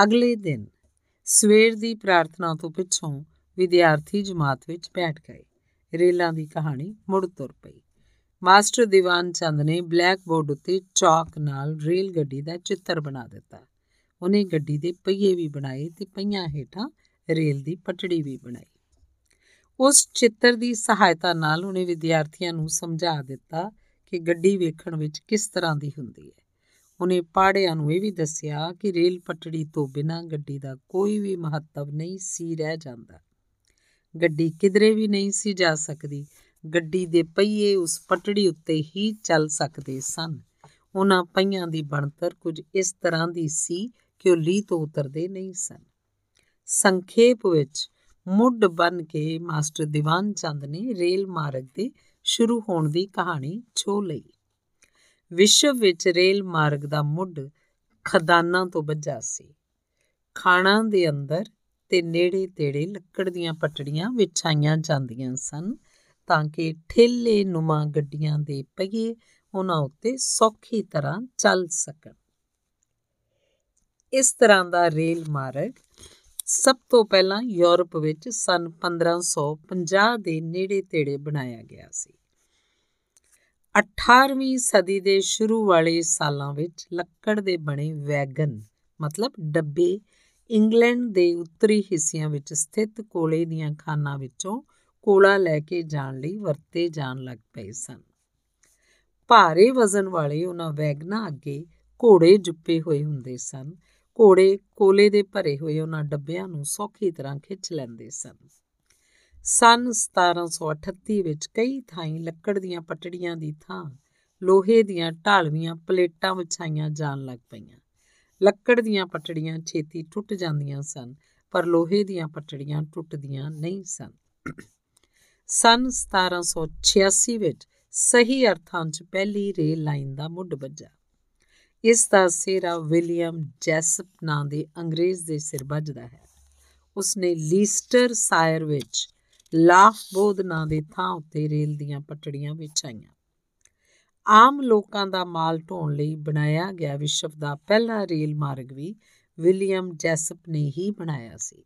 ਅਗਲੇ ਦਿਨ ਸਵੇਰ ਦੀ ਪ੍ਰਾਰਥਨਾ ਤੋਂ ਪਿੱਛੋਂ ਵਿਦਿਆਰਥੀ ਜਮਾਤ ਵਿੱਚ ਬੈਠ ਗਏ। ਰੇਲਾਂ ਦੀ ਕਹਾਣੀ ਮੁੜ ਤੁਰ ਪਈ। ਮਾਸਟਰ ਦੀਵਾਨ ਚੰਦ ਨੇ ਬਲੈਕ ਬੋਰਡ ਉੱਤੇ ਚਾਕ ਨਾਲ ਰੇਲ ਗੱਡੀ ਦਾ ਚਿੱਤਰ ਬਣਾ ਦਿੱਤਾ। ਉਹਨੇ ਗੱਡੀ ਦੇ ਪਹੀਏ ਵੀ ਬਣਾਏ ਤੇ ਪਹੀਆਂ ਹੇਠਾਂ ਰੇਲ ਦੀ ਪਟੜੀ ਵੀ ਬਣਾਈ। ਉਸ ਚਿੱਤਰ ਦੀ ਸਹਾਇਤਾ ਨਾਲ ਉਹਨੇ ਵਿਦਿਆਰਥੀਆਂ ਨੂੰ ਸਮਝਾ ਦਿੱਤਾ ਕਿ ਗੱਡੀ ਵੇਖਣ ਵਿੱਚ ਕਿਸ ਤਰ੍ਹਾਂ ਦੀ ਹੁੰਦੀ ਹੈ। ਉਹਨੇ ਪਾੜਿਆਂ ਨੂੰ ਇਹ ਵੀ ਦੱਸਿਆ ਕਿ ਰੇਲ ਪਟੜੀ ਤੋਂ ਬਿਨਾਂ ਗੱਡੀ ਦਾ ਕੋਈ ਵੀ ਮਹੱਤਵ ਨਹੀਂ ਸੀ ਰਹਿ ਜਾਂਦਾ। ਗੱਡੀ ਕਿਧਰੇ ਵੀ ਨਹੀਂ ਸੀ ਜਾ ਸਕਦੀ। ਗੱਡੀ ਦੇ ਪਹੀਏ ਉਸ ਪਟੜੀ ਉੱਤੇ ਹੀ ਚੱਲ ਸਕਦੇ ਸਨ। ਉਹਨਾਂ ਪਹੀਆਂ ਦੀ ਬਣਤਰ ਕੁਝ ਇਸ ਤਰ੍ਹਾਂ ਦੀ ਸੀ ਕਿ ਉਹ ਲੀ ਤੋਂ ਉਤਰਦੇ ਨਹੀਂ ਸਨ। ਸੰਖੇਪ ਵਿੱਚ ਮੁੱਢ ਬਨ ਕੇ ਮਾਸਟਰ ਦੀਵਾਨ ਚੰਦ ਨੇ ਰੇਲ ਮਾਰਗ ਦੇ ਸ਼ੁਰੂ ਹੋਣ ਦੀ ਕਹਾਣੀ ਛੋ ਲਈ। ਵਿਸ਼ਵ ਵਿੱਚ ਰੇਲ ਮਾਰਗ ਦਾ ਮੁੱਢ ਖਦਾਨਾਂ ਤੋਂ ਬੱਝਾ ਸੀ। ਖਾਣਾ ਦੇ ਅੰਦਰ ਤੇ ਨੇੜੇ ਤੇੜੇ ਲੱਕੜ ਦੀਆਂ ਪਟੜੀਆਂ ਵਿਛਾਈਆਂ ਜਾਂਦੀਆਂ ਸਨ ਤਾਂ ਕਿ ਠੇਲੇ ਨੁਮਾ ਗੱਡੀਆਂ ਦੇ ਪਹੀਏ ਉਹਨਾਂ ਉੱਤੇ ਸੌਖੀ ਤਰ੍ਹਾਂ ਚੱਲ ਸਕਣ। ਇਸ ਤਰ੍ਹਾਂ ਦਾ ਰੇਲ ਮਾਰਗ ਸਭ ਤੋਂ ਪਹਿਲਾਂ ਯੂਰਪ ਵਿੱਚ ਸਨ 1550 ਦੇ ਨੇੜੇ ਤੇੜੇ ਬਣਾਇਆ ਗਿਆ ਸੀ। 18ਵੀਂ ਸਦੀ ਦੇ ਸ਼ੁਰੂ ਵਾਲੇ ਸਾਲਾਂ ਵਿੱਚ ਲੱਕੜ ਦੇ ਬਣੇ ਵੈਗਨ, ਮਤਲਬ ਡੱਬੇ, ਇੰਗਲੈਂਡ ਦੇ ਉੱਤਰੀ ਹਿੱਸਿਆਂ ਵਿੱਚ ਸਥਿਤ ਕੋਲੇ ਦੀਆਂ ਖਾਨਾਂ ਵਿੱਚੋਂ ਕੋਲਾ ਲੈ ਕੇ ਜਾਣ ਲਈ ਵਰਤੇ ਜਾਣ ਲੱਗ ਪਏ ਸਨ। ਭਾਰੇ ਵਜ਼ਨ ਵਾਲੇ ਉਹਨਾਂ ਵੈਗਨਾਂ ਅੱਗੇ ਘੋੜੇ ਜੁੱਪੇ ਹੋਏ ਹੁੰਦੇ ਸਨ ਘੋੜੇ ਕੋਲੇ ਦੇ ਭਰੇ ਹੋਏ ਉਹਨਾਂ ਡੱਬਿਆਂ ਨੂੰ ਸੌਖੀ ਤਰ੍ਹਾਂ ਖਿੱਚ ਲੈਂਦੇ ਸਨ। ਸਨ 1738 ਵਿੱਚ ਕਈ ਥਾਈਂ ਲੱਕੜ ਦੀਆਂ ਪਟੜੀਆਂ ਦੀ ਥਾਂ ਲੋਹੇ ਦੀਆਂ ਢਾਲਵੀਆਂ ਪਲੇਟਾਂ ਵਿਛਾਈਆਂ ਜਾਣ ਲੱਗ ਪਈਆਂ। ਲੱਕੜ ਦੀਆਂ ਪਟੜੀਆਂ ਛੇਤੀ ਟੁੱਟ ਜਾਂਦੀਆਂ ਸਨ, ਪਰ ਲੋਹੇ ਦੀਆਂ ਪਟੜੀਆਂ ਟੁੱਟਦੀਆਂ ਨਹੀਂ ਸਨ। ਸਨ 1786 ਵਿੱਚ ਸਹੀ ਅਰਥਾਂ 'ਚ ਪਹਿਲੀ ਰੇਲ ਲਾਈਨ ਦਾ ਮੁੱਢ ਵੱਜਾ। ਇਸ ਦਾ ਸਿਰਾ ਵਿਲੀਅਮ ਜੈਸਪ ਨਾਂ ਦੇ ਅੰਗਰੇਜ਼ ਦੇ ਸਿਰ ਵੱਜਦਾ ਹੈ। ਉਸਨੇ ਲੀਸਟਰ ਸਾਇਰ ਵਿੱਚ ਲਾਫਬੋਦ ਨਾਂ ਦੇ ਥਾਂ ਉੱਤੇ ਰੇਲ ਦੀਆਂ ਪਟੜੀਆਂ ਵਿਛਾਈਆਂ। ਆਮ ਲੋਕਾਂ ਦਾ ਮਾਲ ਢੋਣ ਲਈ ਬਣਾਇਆ ਗਿਆ ਵਿਸ਼ਵ ਦਾ ਪਹਿਲਾ ਰੇਲ ਮਾਰਗ ਵੀ ਵਿਲੀਅਮ ਜੈਸਪ ਨੇ ਹੀ ਬਣਾਇਆ ਸੀ।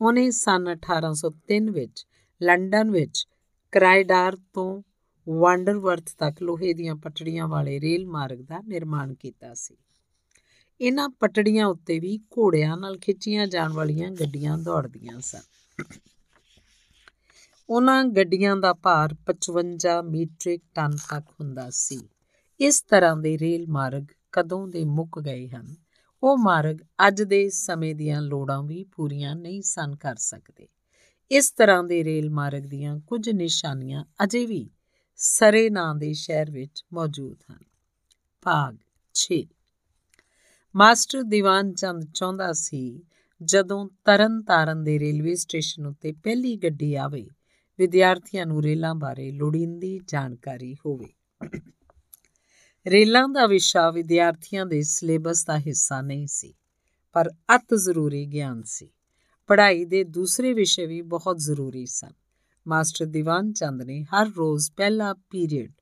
ਉਹਨੇ ਸਨ 1803 ਵਿੱਚ ਲੰਡਨ ਵਿੱਚ ਕਰਾਈਡਾਰ ਤੋਂ ਵਾਂਡਰਵਰਥ ਤੱਕ ਲੋਹੇ ਦੀਆਂ ਪਟੜੀਆਂ ਵਾਲੇ ਰੇਲ ਮਾਰਗ ਦਾ ਨਿਰਮਾਣ ਕੀਤਾ ਸੀ। ਇਹਨਾਂ ਪਟੜੀਆਂ ਉੱਤੇ ਵੀ ਘੋੜਿਆਂ ਨਾਲ ਖਿੱਚੀਆਂ ਜਾਣ ਵਾਲੀਆਂ ਗੱਡੀਆਂ ਦੌੜਦੀਆਂ ਸਨ। ਉਹਨਾਂ ਗੱਡੀਆਂ ਦਾ ਭਾਰ 55 ਮੀਟ੍ਰਿਕ ਟਨ ਤੱਕ ਹੁੰਦਾ ਸੀ। ਇਸ ਤਰ੍ਹਾਂ ਦੇ ਰੇਲ ਮਾਰਗ ਕਦੋਂ ਦੇ ਮੁੱਕ ਗਏ ਹਨ, ਉਹ ਮਾਰਗ ਅੱਜ ਦੇ ਸਮੇਂ ਦੀਆਂ ਲੋੜਾਂ ਵੀ ਪੂਰੀਆਂ ਨਹੀਂ ਸਨ ਕਰ ਸਕਦੇ। ਇਸ ਤਰ੍ਹਾਂ ਦੇ ਰੇਲ ਮਾਰਗ ਦੀਆਂ ਕੁਝ ਨਿਸ਼ਾਨੀਆਂ ਅਜੇ ਵੀ ਸਰੇ ਨਾਂ ਦੇ ਸ਼ਹਿਰ ਵਿੱਚ ਮੌਜੂਦ ਹਨ। ਭਾਗ 6 ਮਾਸਟਰ ਦੀਵਾਨ ਚੰਦ ਚਾਹੁੰਦਾ ਸੀ, ਜਦੋਂ ਤਰਨ ਤਾਰਨ ਦੇ ਰੇਲਵੇ ਸਟੇਸ਼ਨ ਉੱਤੇ ਪਹਿਲੀ ਗੱਡੀ ਆਵੇ, ਵਿਦਿਆਰਥੀਆਂ ਨੂੰ ਰੇਲਾਂ ਬਾਰੇ ਲੋੜੀਂਦੀ ਜਾਣਕਾਰੀ ਹੋਵੇ। ਰੇਲਾਂ ਦਾ ਵਿਸ਼ਾ ਵਿਦਿਆਰਥੀਆਂ ਦੇ ਸਿਲੇਬਸ ਦਾ ਹਿੱਸਾ ਨਹੀਂ ਸੀ, ਪਰ ਅਤ ਜ਼ਰੂਰੀ ਗਿਆਨ ਸੀ। ਪੜ੍ਹਾਈ ਦੇ ਦੂਸਰੇ ਵਿਸ਼ੇ ਵੀ ਬਹੁਤ ਜ਼ਰੂਰੀ ਸਨ। ਮਾਸਟਰ ਦੀਵਾਨ ਚੰਦ ਨੇ ਹਰ ਰੋਜ਼ ਪਹਿਲਾ ਪੀਰੀਅਡ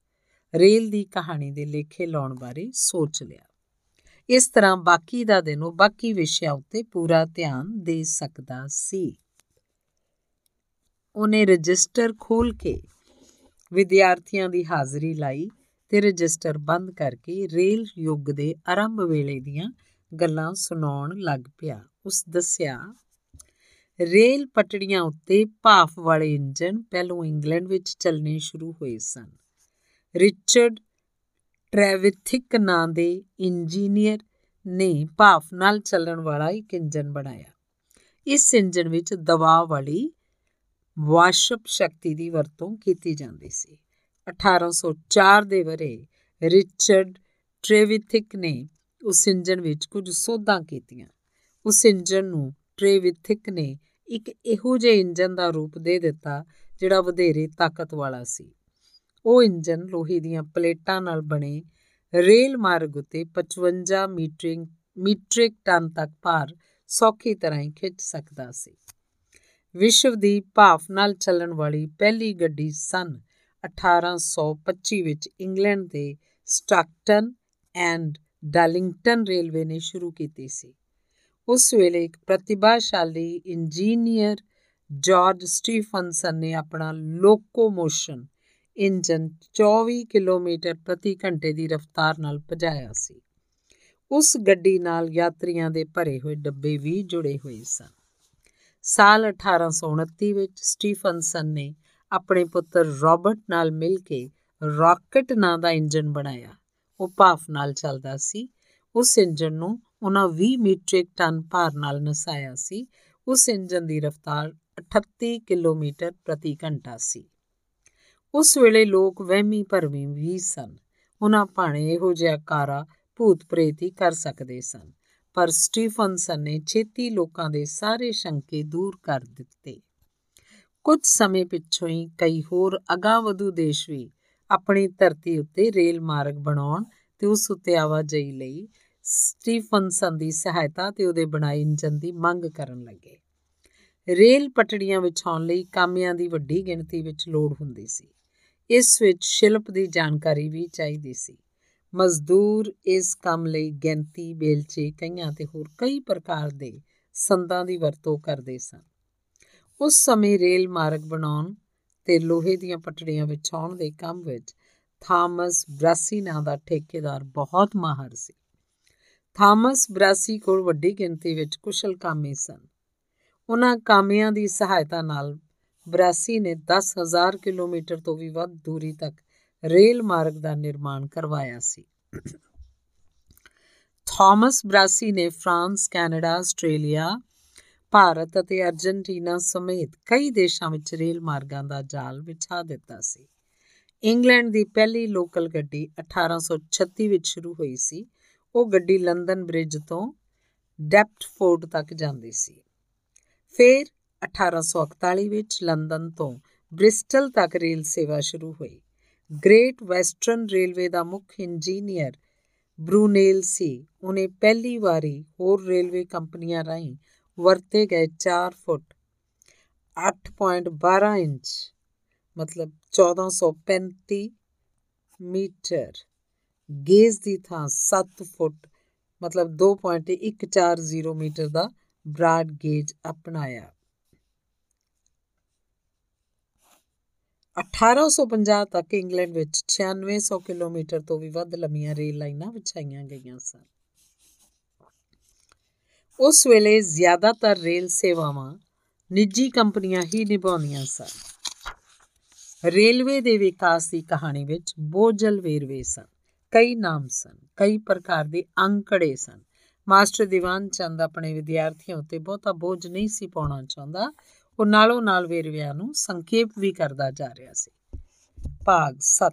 ਰੇਲ ਦੀ ਕਹਾਣੀ ਦੇ ਲੇਖੇ ਲਾਉਣ ਬਾਰੇ ਸੋਚ ਲਿਆ। ਇਸ ਤਰ੍ਹਾਂ ਬਾਕੀ ਦਾ ਦਿਨ ਉਹ ਬਾਕੀ ਵਿਸ਼ਿਆਂ ਉੱਤੇ ਪੂਰਾ ਧਿਆਨ ਦੇ ਸਕਦਾ ਸੀ। ਉਹਨੇ ਰਜਿਸਟਰ ਖੋਲ ਕੇ ਵਿਦਿਆਰਥੀਆਂ ਦੀ ਹਾਜ਼ਰੀ ਲਾਈ ਤੇ ਰਜਿਸਟਰ ਬੰਦ ਕਰਕੇ ਰੇਲ ਯੁੱਗ ਦੇ ਆਰੰਭ ਵੇਲੇ ਦੀਆਂ ਗੱਲਾਂ ਸੁਣਾਉਣ ਲੱਗ ਪਿਆ। ਉਸ ਦੱਸਿਆ ਰੇਲ ਪਟੜੀਆਂ ਉੱਤੇ ਭਾਫ ਵਾਲੇ ਇੰਜਨ ਪਹਿਲੋਂ ਇੰਗਲੈਂਡ ਵਿੱਚ ਚੱਲਣੇ ਸ਼ੁਰੂ ਹੋਏ ਸਨ। ਰਿਚਰਡ ਟ੍ਰੈਵਿਥਿਕ ਨਾਂ ਦੇ ਇੰਜੀਨੀਅਰ ਨੇ ਭਾਫ ਨਾਲ ਚੱਲਣ ਵਾਲਾ ਇੱਕ ਇੰਜਨ ਬਣਾਇਆ। ਇਸ ਇੰਜਨ ਵਿੱਚ ਦਬਾਅ ਵਾਲੀ ਵਾਸ਼ਪ ਸ਼ਕਤੀ ਦੀ ਵਰਤੋਂ ਕੀਤੀ ਜਾਂਦੀ ਸੀ। 1804 ਦੇ ਵਰੇ ਰਿਚਰਡ ਟ੍ਰੇਵਿਥਿਕ ਨੇ ਉਸ ਇੰਜਨ ਵਿੱਚ ਕੁਝ ਸੋਧਾਂ ਕੀਤੀਆਂ। ਉਸ ਇੰਜਨ ਨੂੰ ਟ੍ਰੇਵਿਥਿਕ ਨੇ ਇੱਕ ਇਹੋ ਜਿਹੇ ਇੰਜਨ ਦਾ ਰੂਪ ਦੇ ਦਿੱਤਾ, ਜਿਹੜਾ ਵਧੇਰੇ ਤਾਕਤ ਵਾਲਾ ਸੀ। ਉਹ ਇੰਜਨ ਲੋਹੇ ਦੀਆਂ ਪਲੇਟਾਂ ਨਾਲ ਬਣੇ ਰੇਲ ਮਾਰਗ ਉਤੇ 55 ਮੀਟਰਿੰਗ, ਮੀਟ੍ਰਿਕ ਟਨ ਤੱਕ ਭਾਰ ਸੌਖੀ ਤਰ੍ਹਾਂ ਹੀ ਖਿੱਚ ਸਕਦਾ ਸੀ। ਵਿਸ਼ਵ ਦੀ ਭਾਫ ਨਾਲ ਚੱਲਣ ਵਾਲੀ ਪਹਿਲੀ ਗੱਡੀ ਸਨ 1825 ਵਿੱਚ ਇੰਗਲੈਂਡ ਦੇ ਸਟਾਕਟਨ ਐਂਡ ਡਾਲਿੰਗਟਨ ਰੇਲਵੇ ਨੇ ਸ਼ੁਰੂ ਕੀਤੀ ਸੀ। ਉਸ ਵੇਲੇ ਇੱਕ ਪ੍ਰਤਿਭਾਸ਼ਾਲੀ ਇੰਜੀਨੀਅਰ ਜਾਰਜ ਸਟੀਫਨਸਨ ਨੇ ਆਪਣਾ ਲੋਕੋਮੋਸ਼ਨ ਇੰਜਨ 24 ਕਿਲੋਮੀਟਰ ਪ੍ਰਤੀ ਘੰਟੇ ਦੀ ਰਫ਼ਤਾਰ ਨਾਲ ਭਜਾਇਆ ਸੀ। ਉਸ ਗੱਡੀ ਨਾਲ ਯਾਤਰੀਆਂ ਦੇ ਭਰੇ ਹੋਏ ਡੱਬੇ ਵੀ ਜੁੜੇ ਹੋਏ ਸਨ। ਸਾਲ 1829 ਵਿੱਚ ਸਟੀਫਨਸਨ ਨੇ ਆਪਣੇ ਪੁੱਤਰ ਰਾਬਰਟ ਨਾਲ ਮਿਲ ਕੇ ਰਾਕਟ ਨਾਂ ਦਾ ਇੰਜਨ ਬਣਾਇਆ। ਉਹ ਭਾਫ ਨਾਲ ਚੱਲਦਾ ਸੀ। ਉਸ ਇੰਜਨ ਨੂੰ ਉਹਨਾਂ 20 ਮੀਟ੍ਰਿਕ ਟਨ ਭਾਰ ਨਾਲ ਨਸਾਇਆ ਸੀ। ਉਸ ਇੰਜਨ ਦੀ ਰਫ਼ਤਾਰ 38 ਕਿਲੋਮੀਟਰ ਪ੍ਰਤੀ ਘੰਟਾ ਸੀ। ਉਸ ਵੇਲੇ ਲੋਕ ਵਹਿਮੀ ਭਰਮੀ ਵੀ ਸਨ। ਉਹਨਾਂ ਭਾਣੇ ਇਹੋ ਜਿਹਾ ਕਾਰਾ ਭੂਤ ਪ੍ਰੇਤ ਹੀ ਕਰ ਸਕਦੇ ਸਨ। ਪਰ ਸਟੀਫਨਸਨ ਨੇ ਛੇਤੀ ਲੋਕਾਂ ਦੇ ਸਾਰੇ ਸ਼ੰਕੇ ਦੂਰ ਕਰ ਦਿੱਤੇ। ਕੁਝ ਸਮੇਂ ਪਿੱਛੋਂ ਹੀ ਕਈ ਹੋਰ ਅਗਾਵਧੂ ਦੇਸ਼ ਵੀ ਆਪਣੀ ਧਰਤੀ ਉੱਤੇ ਰੇਲ ਮਾਰਗ ਬਣਾਉਣ ਤੇ ਉਸ ਉੱਤੇ ਆਵਾਜਾਈ ਲਈ ਸਟੀਫਨਸਨ ਦੀ ਸਹਾਇਤਾ ਤੇ ਉਹਦੇ ਬਣਾਏ ਇੰਜਨ ਦੀ ਮੰਗ ਕਰਨ ਲੱਗੇ। ਰੇਲ ਪਟੜੀਆਂ ਵਿਛਾਉਣ ਲਈ ਕਾਮਿਆਂ ਦੀ ਵੱਡੀ ਗਿਣਤੀ ਵਿੱਚ ਲੋੜ ਹੁੰਦੀ ਸੀ। ਇਸ ਵਿੱਚ ਸ਼ਿਲਪ ਦੀ ਜਾਣਕਾਰੀ ਵੀ ਚਾਹੀਦੀ ਸੀ। ਮਜ਼ਦੂਰ ਇਸ ਕੰਮ ਲਈ ਗਿਣਤੀ, ਬੇਲਚੇ ਕਈਆਂ ਤੇ ਹੋਰ ਕਈ ਪ੍ਰਕਾਰ ਦੇ ਸੰਦਾਂ ਦੀ ਵਰਤੋਂ ਕਰਦੇ ਸਨ। ਉਸ ਸਮੇਂ ਰੇਲ ਮਾਰਗ ਬਣਾਉਣ ਤੇ ਲੋਹੇ ਦੀਆਂ ਪਟੜੀਆਂ ਵਿਛਾਉਣ ਦੇ ਕੰਮ ਵਿੱਚ ਥਾਮਸ ਬ੍ਰਾਸੀ ਨਾਂ ਦਾ ਠੇਕੇਦਾਰ ਬਹੁਤ ਮਾਹਰ ਸੀ। ਥਾਮਸ ਬ੍ਰਾਸੀ ਕੋਲ ਵੱਡੀ ਗਿਣਤੀ ਵਿੱਚ ਕੁਸ਼ਲ ਕਾਮੇ ਸਨ। ਉਹਨਾਂ ਕਾਮਿਆਂ ਦੀ ਸਹਾਇਤਾ ਨਾਲ ਬ੍ਰਾਸੀ ਨੇ 10000 ਕਿਲੋਮੀਟਰ ਤੋਂ ਵੀ ਵੱਧ ਦੂਰੀ ਤੱਕ ਰੇਲ ਮਾਰਗ ਦਾ ਨਿਰਮਾਣ ਕਰਵਾਇਆ ਸੀ। ਥਾਮਸ ਬ੍ਰਾਸੀ ਨੇ ਫਰਾਂਸ, ਕੈਨੇਡਾ, ਆਸਟ੍ਰੇਲੀਆ, ਭਾਰਤ ਅਤੇ ਅਰਜਨਟੀਨਾ ਸਮੇਤ ਕਈ ਦੇਸ਼ਾਂ ਵਿੱਚ ਰੇਲ ਮਾਰਗਾਂ ਦਾ ਜਾਲ ਵਿਛਾ ਦਿੱਤਾ ਸੀ। ਇੰਗਲੈਂਡ ਦੀ ਪਹਿਲੀ ਲੋਕਲ ਗੱਡੀ 1836 ਵਿੱਚ ਸ਼ੁਰੂ ਹੋਈ ਸੀ ਉਹ ਗੱਡੀ ਲੰਡਨ ਬ੍ਰਿਜ ਤੋਂ ਡੈਪਟਫੋਰਡ ਤੱਕ ਜਾਂਦੀ ਸੀ। ਫਿਰ 1841 ਵਿੱਚ ਲੰਡਨ ਤੋਂ ਬ੍ਰਿਸਟਲ ਤੱਕ ਰੇਲ ਸੇਵਾ ਸ਼ੁਰੂ ਹੋਈ। ਗ੍ਰੇਟ ਵੈਸਟਰਨ ਰੇਲਵੇ ਦਾ ਮੁੱਖ ਇੰਜੀਨੀਅਰ ਬਰੂਨੇਲ ਸੀ। ਉਹਨੇ ਪਹਿਲੀ ਵਾਰੀ ਹੋਰ ਰੇਲਵੇ ਕੰਪਨੀਆਂ ਰਾਹੀਂ ਵਰਤੇ ਗਏ 4 ਫੁੱਟ 8.12 ਇੰਚ, ਮਤਲਬ 1435 ਮੀਟਰ ਗੇਜ ਦੀ ਥਾਂ 7 ਫੁੱਟ, ਮਤਲਬ 2.140 ਮੀਟਰ ਦਾ ਬ੍ਰਾਡ ਗੇਜ ਅਪਣਾਇਆ। 1850 ਤੱਕ ਇੰਗਲੈਂਡ ਵਿੱਚ 9600 ਕਿਲੋਮੀਟਰ ਤੋਂ ਵੀ ਵੱਧ ਲੰਮੀਆਂ ਰੇਲ ਲਾਈਨਾਂ ਵਿਛਾਈਆਂ ਗਈਆਂ ਸਨ। ਉਸ ਵੇਲੇ ਜ਼ਿਆਦਾਤਰ ਰੇਲ ਸੇਵਾਵਾਂ ਨਿੱਜੀ ਕੰਪਨੀਆਂ ਹੀ ਨਿਭਾਉਂਦੀਆਂ ਸਨ। ਰੇਲਵੇ ਦੇ ਵਿਕਾਸ ਦੀ ਕਹਾਣੀ ਵਿੱਚ ਬੋਝਲ ਵੇਰਵੇ ਸਨ। ਕਈ ਨਾਮ ਸਨ, ਕਈ ਪ੍ਰਕਾਰ ਦੇ ਅੰਕੜੇ ਸਨ। ਮਾਸਟਰ ਦੀਵਾਨ ਚੰਦ ਆਪਣੇ ਵਿਦਿਆਰਥੀਆਂ ਉੱਤੇ ਬਹੁਤਾ ਬੋਝ ਨਹੀਂ ਸੀ ਪਾਉਣਾ ਚਾਹੁੰਦਾ। ਉਹ ਨਾਲੋਂ ਨਾਲ ਵੇਰਵਿਆਂ ਨੂੰ ਸੰਖੇਪ ਵੀ ਕਰਦਾ ਜਾ ਰਿਹਾ ਸੀ। ਭਾਗ 7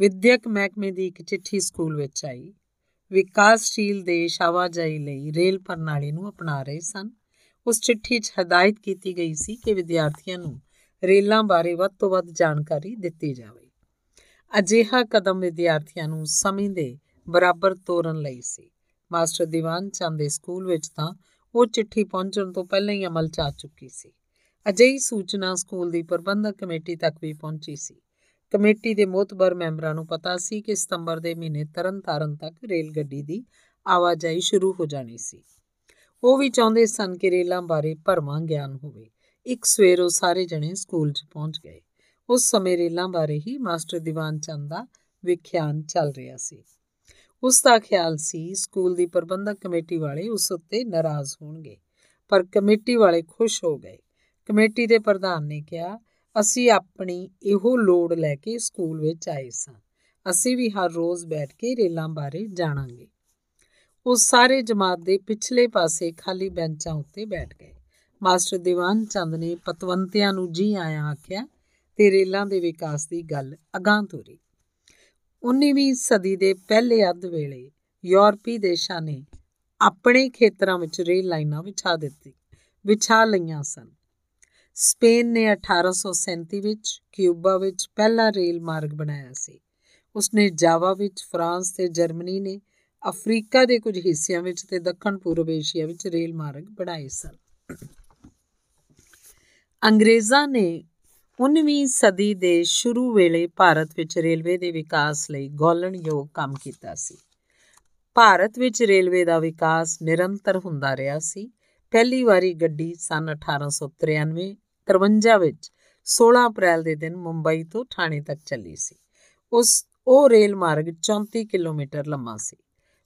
ਵਿਦਿਅਕ ਮਹਿਕਮੇ ਦੀ ਇੱਕ ਚਿੱਠੀ ਸਕੂਲ ਵਿੱਚ ਆਈ। ਵਿਕਾਸਸ਼ੀਲ ਦੇਸ਼ ਆਵਾਜਾਈ ਲਈ ਰੇਲ ਪ੍ਰਣਾਲੀ ਨੂੰ ਅਪਣਾ ਰਹੇ ਸਨ। ਉਸ ਚਿੱਠੀ 'ਚ ਹਦਾਇਤ ਕੀਤੀ ਗਈ ਸੀ ਕਿ ਵਿਦਿਆਰਥੀਆਂ ਨੂੰ ਰੇਲਾਂ ਬਾਰੇ ਵੱਧ ਤੋਂ ਵੱਧ ਜਾਣਕਾਰੀ ਦਿੱਤੀ ਜਾਵੇ। ਅਜਿਹਾ ਕਦਮ ਵਿਦਿਆਰਥੀਆਂ ਨੂੰ ਸਮੇਂ ਦੇ ਬਰਾਬਰ ਤੋਰਨ ਲਈ ਸੀ। ਮਾਸਟਰ ਦੀਵਾਨ ਚੰਦ ਦੇ ਸਕੂਲ ਵਿੱਚ ਤਾਂ ਉਹ ਚਿੱਠੀ ਪਹੁੰਚਣ ਤੋਂ ਪਹਿਲਾਂ ਹੀ ਅਮਲ 'ਚ ਆ ਚੁੱਕੀ ਸੀ। ਅਜਿਹੀ ਸੂਚਨਾ ਸਕੂਲ ਦੀ ਪ੍ਰਬੰਧਕ ਕਮੇਟੀ ਤੱਕ ਵੀ ਪਹੁੰਚੀ ਸੀ। ਕਮੇਟੀ ਦੇ ਮੋਤਬਰ ਮੈਂਬਰਾਂ ਨੂੰ ਪਤਾ ਸੀ ਕਿ ਸਤੰਬਰ ਦੇ ਮਹੀਨੇ ਤਰਨਤਾਰਨ ਤੱਕ ਰੇਲ ਗੱਡੀ ਦੀ ਆਵਾਜਾਈ ਸ਼ੁਰੂ ਹੋ ਜਾਣੀ ਸੀ। ਉਹ ਵੀ ਚਾਹੁੰਦੇ ਸਨ ਕਿ ਰੇਲਾਂ ਬਾਰੇ ਭਰਵਾਂ ਗਿਆਨ ਹੋਵੇ। ਇੱਕ ਸਵੇਰ ਉਹ ਸਾਰੇ ਜਣੇ ਸਕੂਲ 'ਚ ਪਹੁੰਚ ਗਏ। ਉਸ ਸਮੇਂ ਰੇਲਾਂ ਬਾਰੇ ਹੀ ਮਾਸਟਰ ਦੀਵਾਨ ਚੰਦ ਦਾ ਵਿਖਿਆਨ ਚੱਲ ਰਿਹਾ ਸੀ। ਉਸ ਦਾ ਖਿਆਲ ਸੀ ਸਕੂਲ ਦੀ ਪ੍ਰਬੰਧਕ ਕਮੇਟੀ ਵਾਲੇ ਉਸ ਉੱਤੇ ਨਾਰਾਜ਼ ਹੋਣਗੇ, ਪਰ ਕਮੇਟੀ ਵਾਲੇ ਖੁਸ਼ ਹੋ ਗਏ। ਕਮੇਟੀ ਦੇ ਪ੍ਰਧਾਨ ਨੇ ਕਿਹਾ, ਅਸੀਂ ਆਪਣੀ ਇਹੋ ਲੋੜ ਲੈ ਕੇ ਸਕੂਲ ਵਿੱਚ ਆਏ ਸਾਂ। ਅਸੀਂ ਵੀ ਹਰ ਰੋਜ਼ ਬੈਠ ਕੇ ਰੇਲਾਂ ਬਾਰੇ ਜਾਣਾਂਗੇ। ਉਹ ਸਾਰੇ ਜਮਾਤ ਦੇ ਪਿਛਲੇ ਪਾਸੇ ਖਾਲੀ ਬੈਂਚਾਂ ਉੱਤੇ ਬੈਠ ਗਏ। ਮਾਸਟਰ ਦੀਵਾਨ ਚੰਦ ਨੇ ਪਤਵੰਤਿਆਂ ਨੂੰ ਜੀ ਆਇਆਂ ਆਖਿਆ ਤੇ ਰੇਲਾਂ ਦੇ ਵਿਕਾਸ ਦੀ ਗੱਲ ਅਗਾਂਹ ਤੋਰੀ। 19ਵੀਂ ਸਦੀ ਦੇ ਪਹਿਲੇ ਅੱਧ ਵੇਲੇ ਯੂਰਪੀ ਦੇਸ਼ਾਂ ਨੇ ਆਪਣੇ ਖੇਤਰਾਂ ਵਿੱਚ ਰੇਲ ਲਾਈਨਾਂ ਵਿਛਾ ਦਿੱਤੀ, ਵਿਛਾ ਲਈਆਂ ਸਨ। ਸਪੇਨ ਨੇ 1837 ਵਿੱਚ ਕਿਊਬਾ ਵਿੱਚ ਪਹਿਲਾ ਰੇਲ ਮਾਰਗ ਬਣਾਇਆ ਸੀ। ਉਸਨੇ ਜਾਵਾ ਵਿੱਚ, ਫਰਾਂਸ ਤੇ ਜਰਮਨੀ ਨੇ ਅਫਰੀਕਾ ਦੇ ਕੁਝ ਹਿੱਸਿਆਂ ਵਿੱਚ ਤੇ ਦੱਖਣ ਪੂਰਬ ਏਸ਼ੀਆ ਵਿੱਚ ਰੇਲ ਮਾਰਗ ਬਣਾਏ ਸਨ। ਅੰਗਰੇਜ਼ਾਂ ਨੇ 19ਵੀਂ ਸਦੀ ਦੇ ਸ਼ੁਰੂ ਵੇਲੇ ਭਾਰਤ ਵਿੱਚ ਰੇਲਵੇ ਦੇ ਵਿਕਾਸ ਲਈ ਗੋਲਣਯੋਗ ਕੰਮ ਕੀਤਾ ਸੀ। ਭਾਰਤ ਵਿੱਚ ਰੇਲਵੇ ਦਾ ਵਿਕਾਸ ਨਿਰੰਤਰ ਹੁੰਦਾ ਰਿਹਾ ਸੀ। ਪਹਿਲੀ ਵਾਰੀ ਗੱਡੀ ਸਨ 1893 53 ਵਿੱਚ 16 ਅਪ੍ਰੈਲ ਦੇ ਦਿਨ ਮੁੰਬਈ ਤੋਂ ਥਾਣੇ ਤੱਕ ਚੱਲੀ ਸੀ। ਉਸ, ਉਹ ਰੇਲ ਮਾਰਗ 34 ਕਿਲੋਮੀਟਰ ਲੰਮਾ ਸੀ।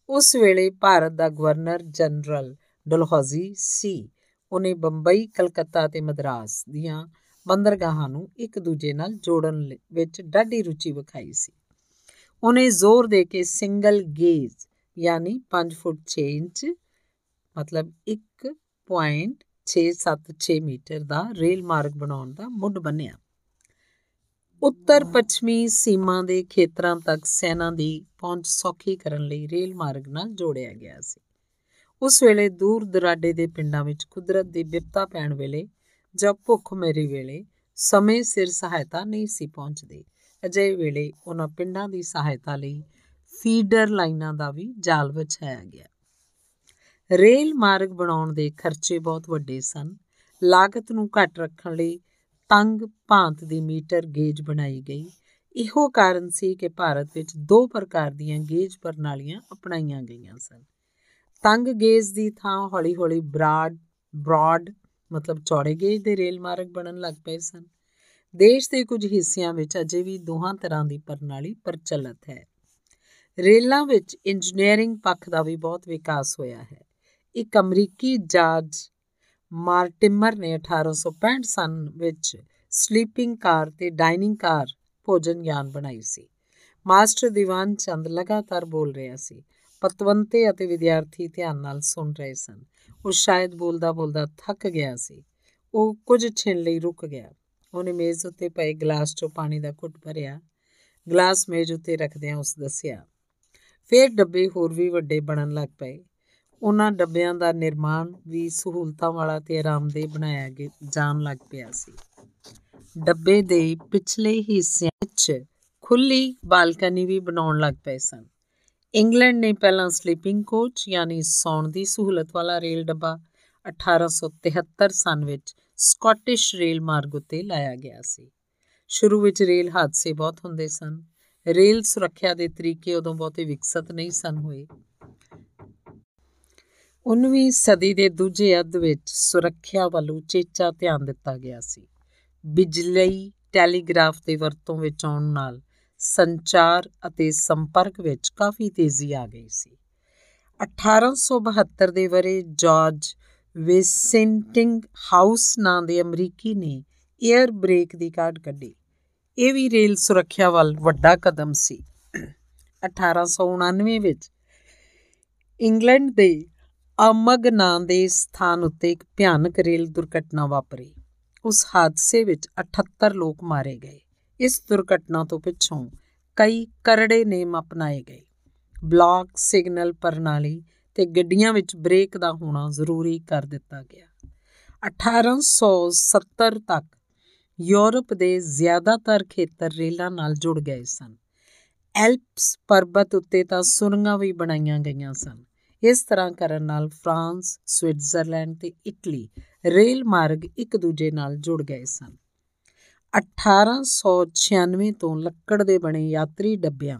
ਉਸ ਵੇਲੇ ਭਾਰਤ ਦਾ ਗਵਰਨਰ ਜਨਰਲ ਡਲਹੌਜ਼ੀ ਸੀ। ਉਹਨੇ ਬੰਬਈ, ਕਲਕੱਤਾ ਤੇ ਮਦਰਾਸ ਦੀਆਂ ਬੰਦਰਗਾਹਾਂ ਨੂੰ ਇੱਕ ਦੂਜੇ ਨਾਲ ਜੋੜਨ ਵਿੱਚ ਡਾਢੀ ਰੁਚੀ ਵਿਖਾਈ ਸੀ। ਉਹਨੇ ਜ਼ੋਰ ਦੇ ਕੇ ਸਿੰਗਲ ਗੇਜ ਯਾਨੀ 5 ਫੁੱਟ 6 ਇੰਚ ਮਤਲਬ 1.676 ਮੀਟਰ ਦਾ ਰੇਲ ਮਾਰਗ ਬਣਾਉਣ ਦਾ ਮੁੱਢ ਬੰਨਿਆ। ਉੱਤਰ ਪੱਛਮੀ ਸੀਮਾ ਦੇ ਖੇਤਰਾਂ ਤੱਕ ਸੈਨਾ ਦੀ ਪਹੁੰਚ ਸੌਖੀ ਕਰਨ ਲਈ ਰੇਲ ਮਾਰਗ ਨਾਲ ਜੋੜਿਆ ਗਿਆ ਸੀ। ਉਸ ਵੇਲੇ ਦੂਰ ਦਰਾਡੇ ਦੇ ਪਿੰਡਾਂ ਵਿੱਚ ਕੁਦਰਤ ਦੀ ਵਿਪਤਾ ਪੈਣ ਵੇਲੇ ਜਦ ਭੁੱਖ ਮੇਰੀ ਵੇਲੇ, ਸਮੇਂ ਸਿਰ ਸਹਾਇਤਾ ਨਹੀਂ ਸੀ ਪਹੁੰਚਦੀ। ਅਜੇ ਵੇਲੇ ਉਹਨਾਂ ਪਿੰਡਾਂ ਦੀ ਸਹਾਇਤਾ ਲਈ ਫੀਡਰ ਲਾਈਨਾਂ ਦਾ ਵੀ ਜਾਲ ਵਿਛਾਇਆ ਗਿਆ। ਰੇਲ ਮਾਰਗ ਬਣਾਉਣ ਦੇ ਖਰਚੇ ਬਹੁਤ ਵੱਡੇ ਸਨ। ਲਾਗਤ ਨੂੰ ਘੱਟ ਰੱਖਣ ਲਈ ਤੰਗ ਭਾਂਤ ਦੀ ਮੀਟਰ ਗੇਜ ਬਣਾਈ ਗਈ। ਇਹੋ ਕਾਰਨ ਸੀ ਕਿ ਭਾਰਤ ਵਿੱਚ ਦੋ ਪ੍ਰਕਾਰ ਦੀਆਂ ਗੇਜ ਪ੍ਰਣਾਲੀਆਂ ਅਪਣਾਈਆਂ ਗਈਆਂ ਸਨ। ਤੰਗ ਗੇਜ ਦੀ ਥਾਂ ਹੌਲੀ-ਹੌਲੀ ਬ੍ਰਾਡ, ਬ੍ਰੌਡ ਮਤਲਬ ਚੌੜੇ ਗੇਜ ਦੇ ਰੇਲ ਮਾਰਗ ਬਣਨ ਲੱਗ ਪਏ ਸਨ। ਦੇਸ਼ ਦੇ ਕੁਝ ਹਿੱਸਿਆਂ ਵਿੱਚ ਅਜੇ ਵੀ ਦੋਹਾਂ ਤਰ੍ਹਾਂ ਦੀ ਪ੍ਰਣਾਲੀ ਪ੍ਰਚਲਿਤ ਹੈ। ਰੇਲਾਂ ਵਿੱਚ ਇੰਜੀਨੀਅਰਿੰਗ ਪੱਖ ਦਾ ਵੀ ਬਹੁਤ ਵਿਕਾਸ ਹੋਇਆ ਹੈ। ਇੱਕ ਅਮਰੀਕੀ ਜਾਜ ਮਾਰਟਿਮਰ ਨੇ 1865 ਸਨ ਵਿੱਚ ਸਲੀਪਿੰਗ ਕਾਰ ਤੇ ਡਾਈਨਿੰਗ ਕਾਰ ਭੋਜਨ ਗਿਆਨ ਬਣਾਈ ਸੀ। ਮਾਸਟਰ ਦੀਵਾਨ ਚੰਦ ਲਗਾਤਾਰ ਬੋਲ ਰਿਹਾ ਸੀ ਪਤਵੰਤੇ ਅਤੇ ਵਿਦਿਆਰਥੀ ਧਿਆਨ ਨਾਲ ਸੁਣ ਰਹੇ ਸਨ। ਉਹ ਸ਼ਾਇਦ ਬੋਲਦਾ ਬੋਲਦਾ ਥੱਕ ਗਿਆ ਸੀ। ਉਹ ਕੁਝ ਛਿਣ ਲਈ ਰੁਕ ਗਿਆ। ਉਹਨੇ ਮੇਜ਼ ਉੱਤੇ ਪਏ ਗਲਾਸ 'ਚੋਂ ਪਾਣੀ ਦਾ ਘੁੱਟ ਭਰਿਆ। ਗਲਾਸ ਮੇਜ਼ ਉੱਤੇ ਰੱਖਦਿਆਂ ਉਸ ਦੱਸਿਆ, ਫਿਰ ਡੱਬੇ ਹੋਰ ਵੀ ਵੱਡੇ ਬਣਨ ਲੱਗ ਪਏ। ਉਹਨਾਂ ਡੱਬਿਆਂ ਦਾ ਨਿਰਮਾਣ ਵੀ ਸਹੂਲਤਾਂ ਵਾਲਾ ਤੇ ਆਰਾਮਦੇਹ ਬਣਾਇਆ ਜਾਣ ਲੱਗ ਪਿਆ ਸੀ। ਡੱਬੇ ਦੇ ਪਿਛਲੇ ਹਿੱਸਿਆਂ ਵਿੱਚ ਖੁੱਲੀ ਬਾਲਕਨੀ ਵੀ ਬਣਾਉਣ ਲੱਗ ਪਏ ਸਨ। ਇੰਗਲੈਂਡ ਨੇ ਪਹਿਲਾਂ ਸਲੀਪਿੰਗ ਕੋਚ ਯਾਨੀ ਸੌਣ ਦੀ ਸਹੂਲਤ ਵਾਲਾ ਰੇਲ ਡੱਬਾ 1873 ਸਨ ਵਿੱਚ ਸਕਾਟਿਸ਼ ਰੇਲ ਮਾਰਗ ਉੱਤੇ ਲਾਇਆ ਗਿਆ ਸੀ। ਸ਼ੁਰੂ ਵਿੱਚ ਰੇਲ ਹਾਦਸੇ ਬਹੁਤ ਹੁੰਦੇ ਸਨ। ਰੇਲ ਸੁਰੱਖਿਆ ਦੇ ਤਰੀਕੇ ਉਦੋਂ ਬਹੁਤੇ ਵਿਕਸਿਤ ਨਹੀਂ ਸਨ ਹੋਏ। 19ਵੀਂ ਸਦੀ ਦੇ ਦੂਜੇ ਅੱਧ ਵਿੱਚ ਸੁਰੱਖਿਆ ਵੱਲ ਉਚੇਚਾ ਧਿਆਨ ਦਿੱਤਾ ਗਿਆ ਸੀ। ਬਿਜਲੀ ਟੈਲੀਗ੍ਰਾਫ ਦੇ ਵਰਤੋਂ ਵਿੱਚ ਆਉਣ ਨਾਲ ਸੰਚਾਰ ਅਤੇ ਸੰਪਰਕ ਵਿੱਚ ਕਾਫੀ ਤੇਜ਼ੀ ਆ ਗਈ ਸੀ। 1872 ਦੇ ਵਰੇ ਜਾਰਜ ਵੇਸਿੰਟਿੰਗ ਹਾਊਸ ਨਾਂ ਦੇ ਅਮਰੀਕੀ ਨੇ 에ਅਰ ਬ੍ਰੇਕ ਦੀ ਕਾਢ ਕੱਢੀ। ਇਹ ਵੀ ਰੇਲ ਸੁਰੱਖਿਆ ਵੱਲ ਵੱਡਾ ਕਦਮ ਸੀ। 1899 ਵਿੱਚ ਇੰਗਲੈਂਡ ਦੇ ਅਮਗ ਨਾਂ ਦੇ ਸਥਾਨ ਉੱਤੇ ਇੱਕ ਭਿਆਨਕ ਰੇਲ ਦੁਰਘਟਨਾ ਵਾਪਰੀ। ਉਸ ਹਾਦਸੇ ਵਿੱਚ 78 ਲੋਕ ਮਾਰੇ ਗਏ। ਇਸ ਦੁਰਘਟਨਾ ਤੋਂ ਪਿੱਛੋਂ ਕਈ ਕਰੜੇ ਨੇਮ ਅਪਣਾਏ ਗਏ। ਬਲੌਕ ਸਿਗਨਲ ਪ੍ਰਣਾਲੀ ਤੇ ਗੱਡੀਆਂ ਵਿੱਚ ਬ੍ਰੇਕ ਦਾ ਹੋਣਾ ਜ਼ਰੂਰੀ ਕਰ ਦਿੱਤਾ ਗਿਆ। 1870 ਤੱਕ ਯੂਰਪ ਦੇ ਜ਼ਿਆਦਾਤਰ ਖੇਤਰ ਰੇਲਾਂ ਨਾਲ ਜੁੜ ਗਏ ਸਨ। ਐਲਪਸ ਪਰਬਤ ਉੱਤੇ ਤਾਂ ਸੁਰੰਗਾਂ ਵੀ ਬਣਾਈਆਂ ਗਈਆਂ ਸਨ। ਇਸ ਤਰ੍ਹਾਂ ਕਰਨ ਨਾਲ ਫਰਾਂਸ, ਸਵਿਟਜ਼ਰਲੈਂਡ ਤੇ ਇਟਲੀ ਰੇਲ ਮਾਰਗ ਇੱਕ ਦੂਜੇ ਨਾਲ ਜੁੜ ਗਏ ਸਨ। 1896 ਤੋਂ ਲੱਕੜ ਦੇ ਬਣੇ ਯਾਤਰੀ ਡੱਬਿਆਂ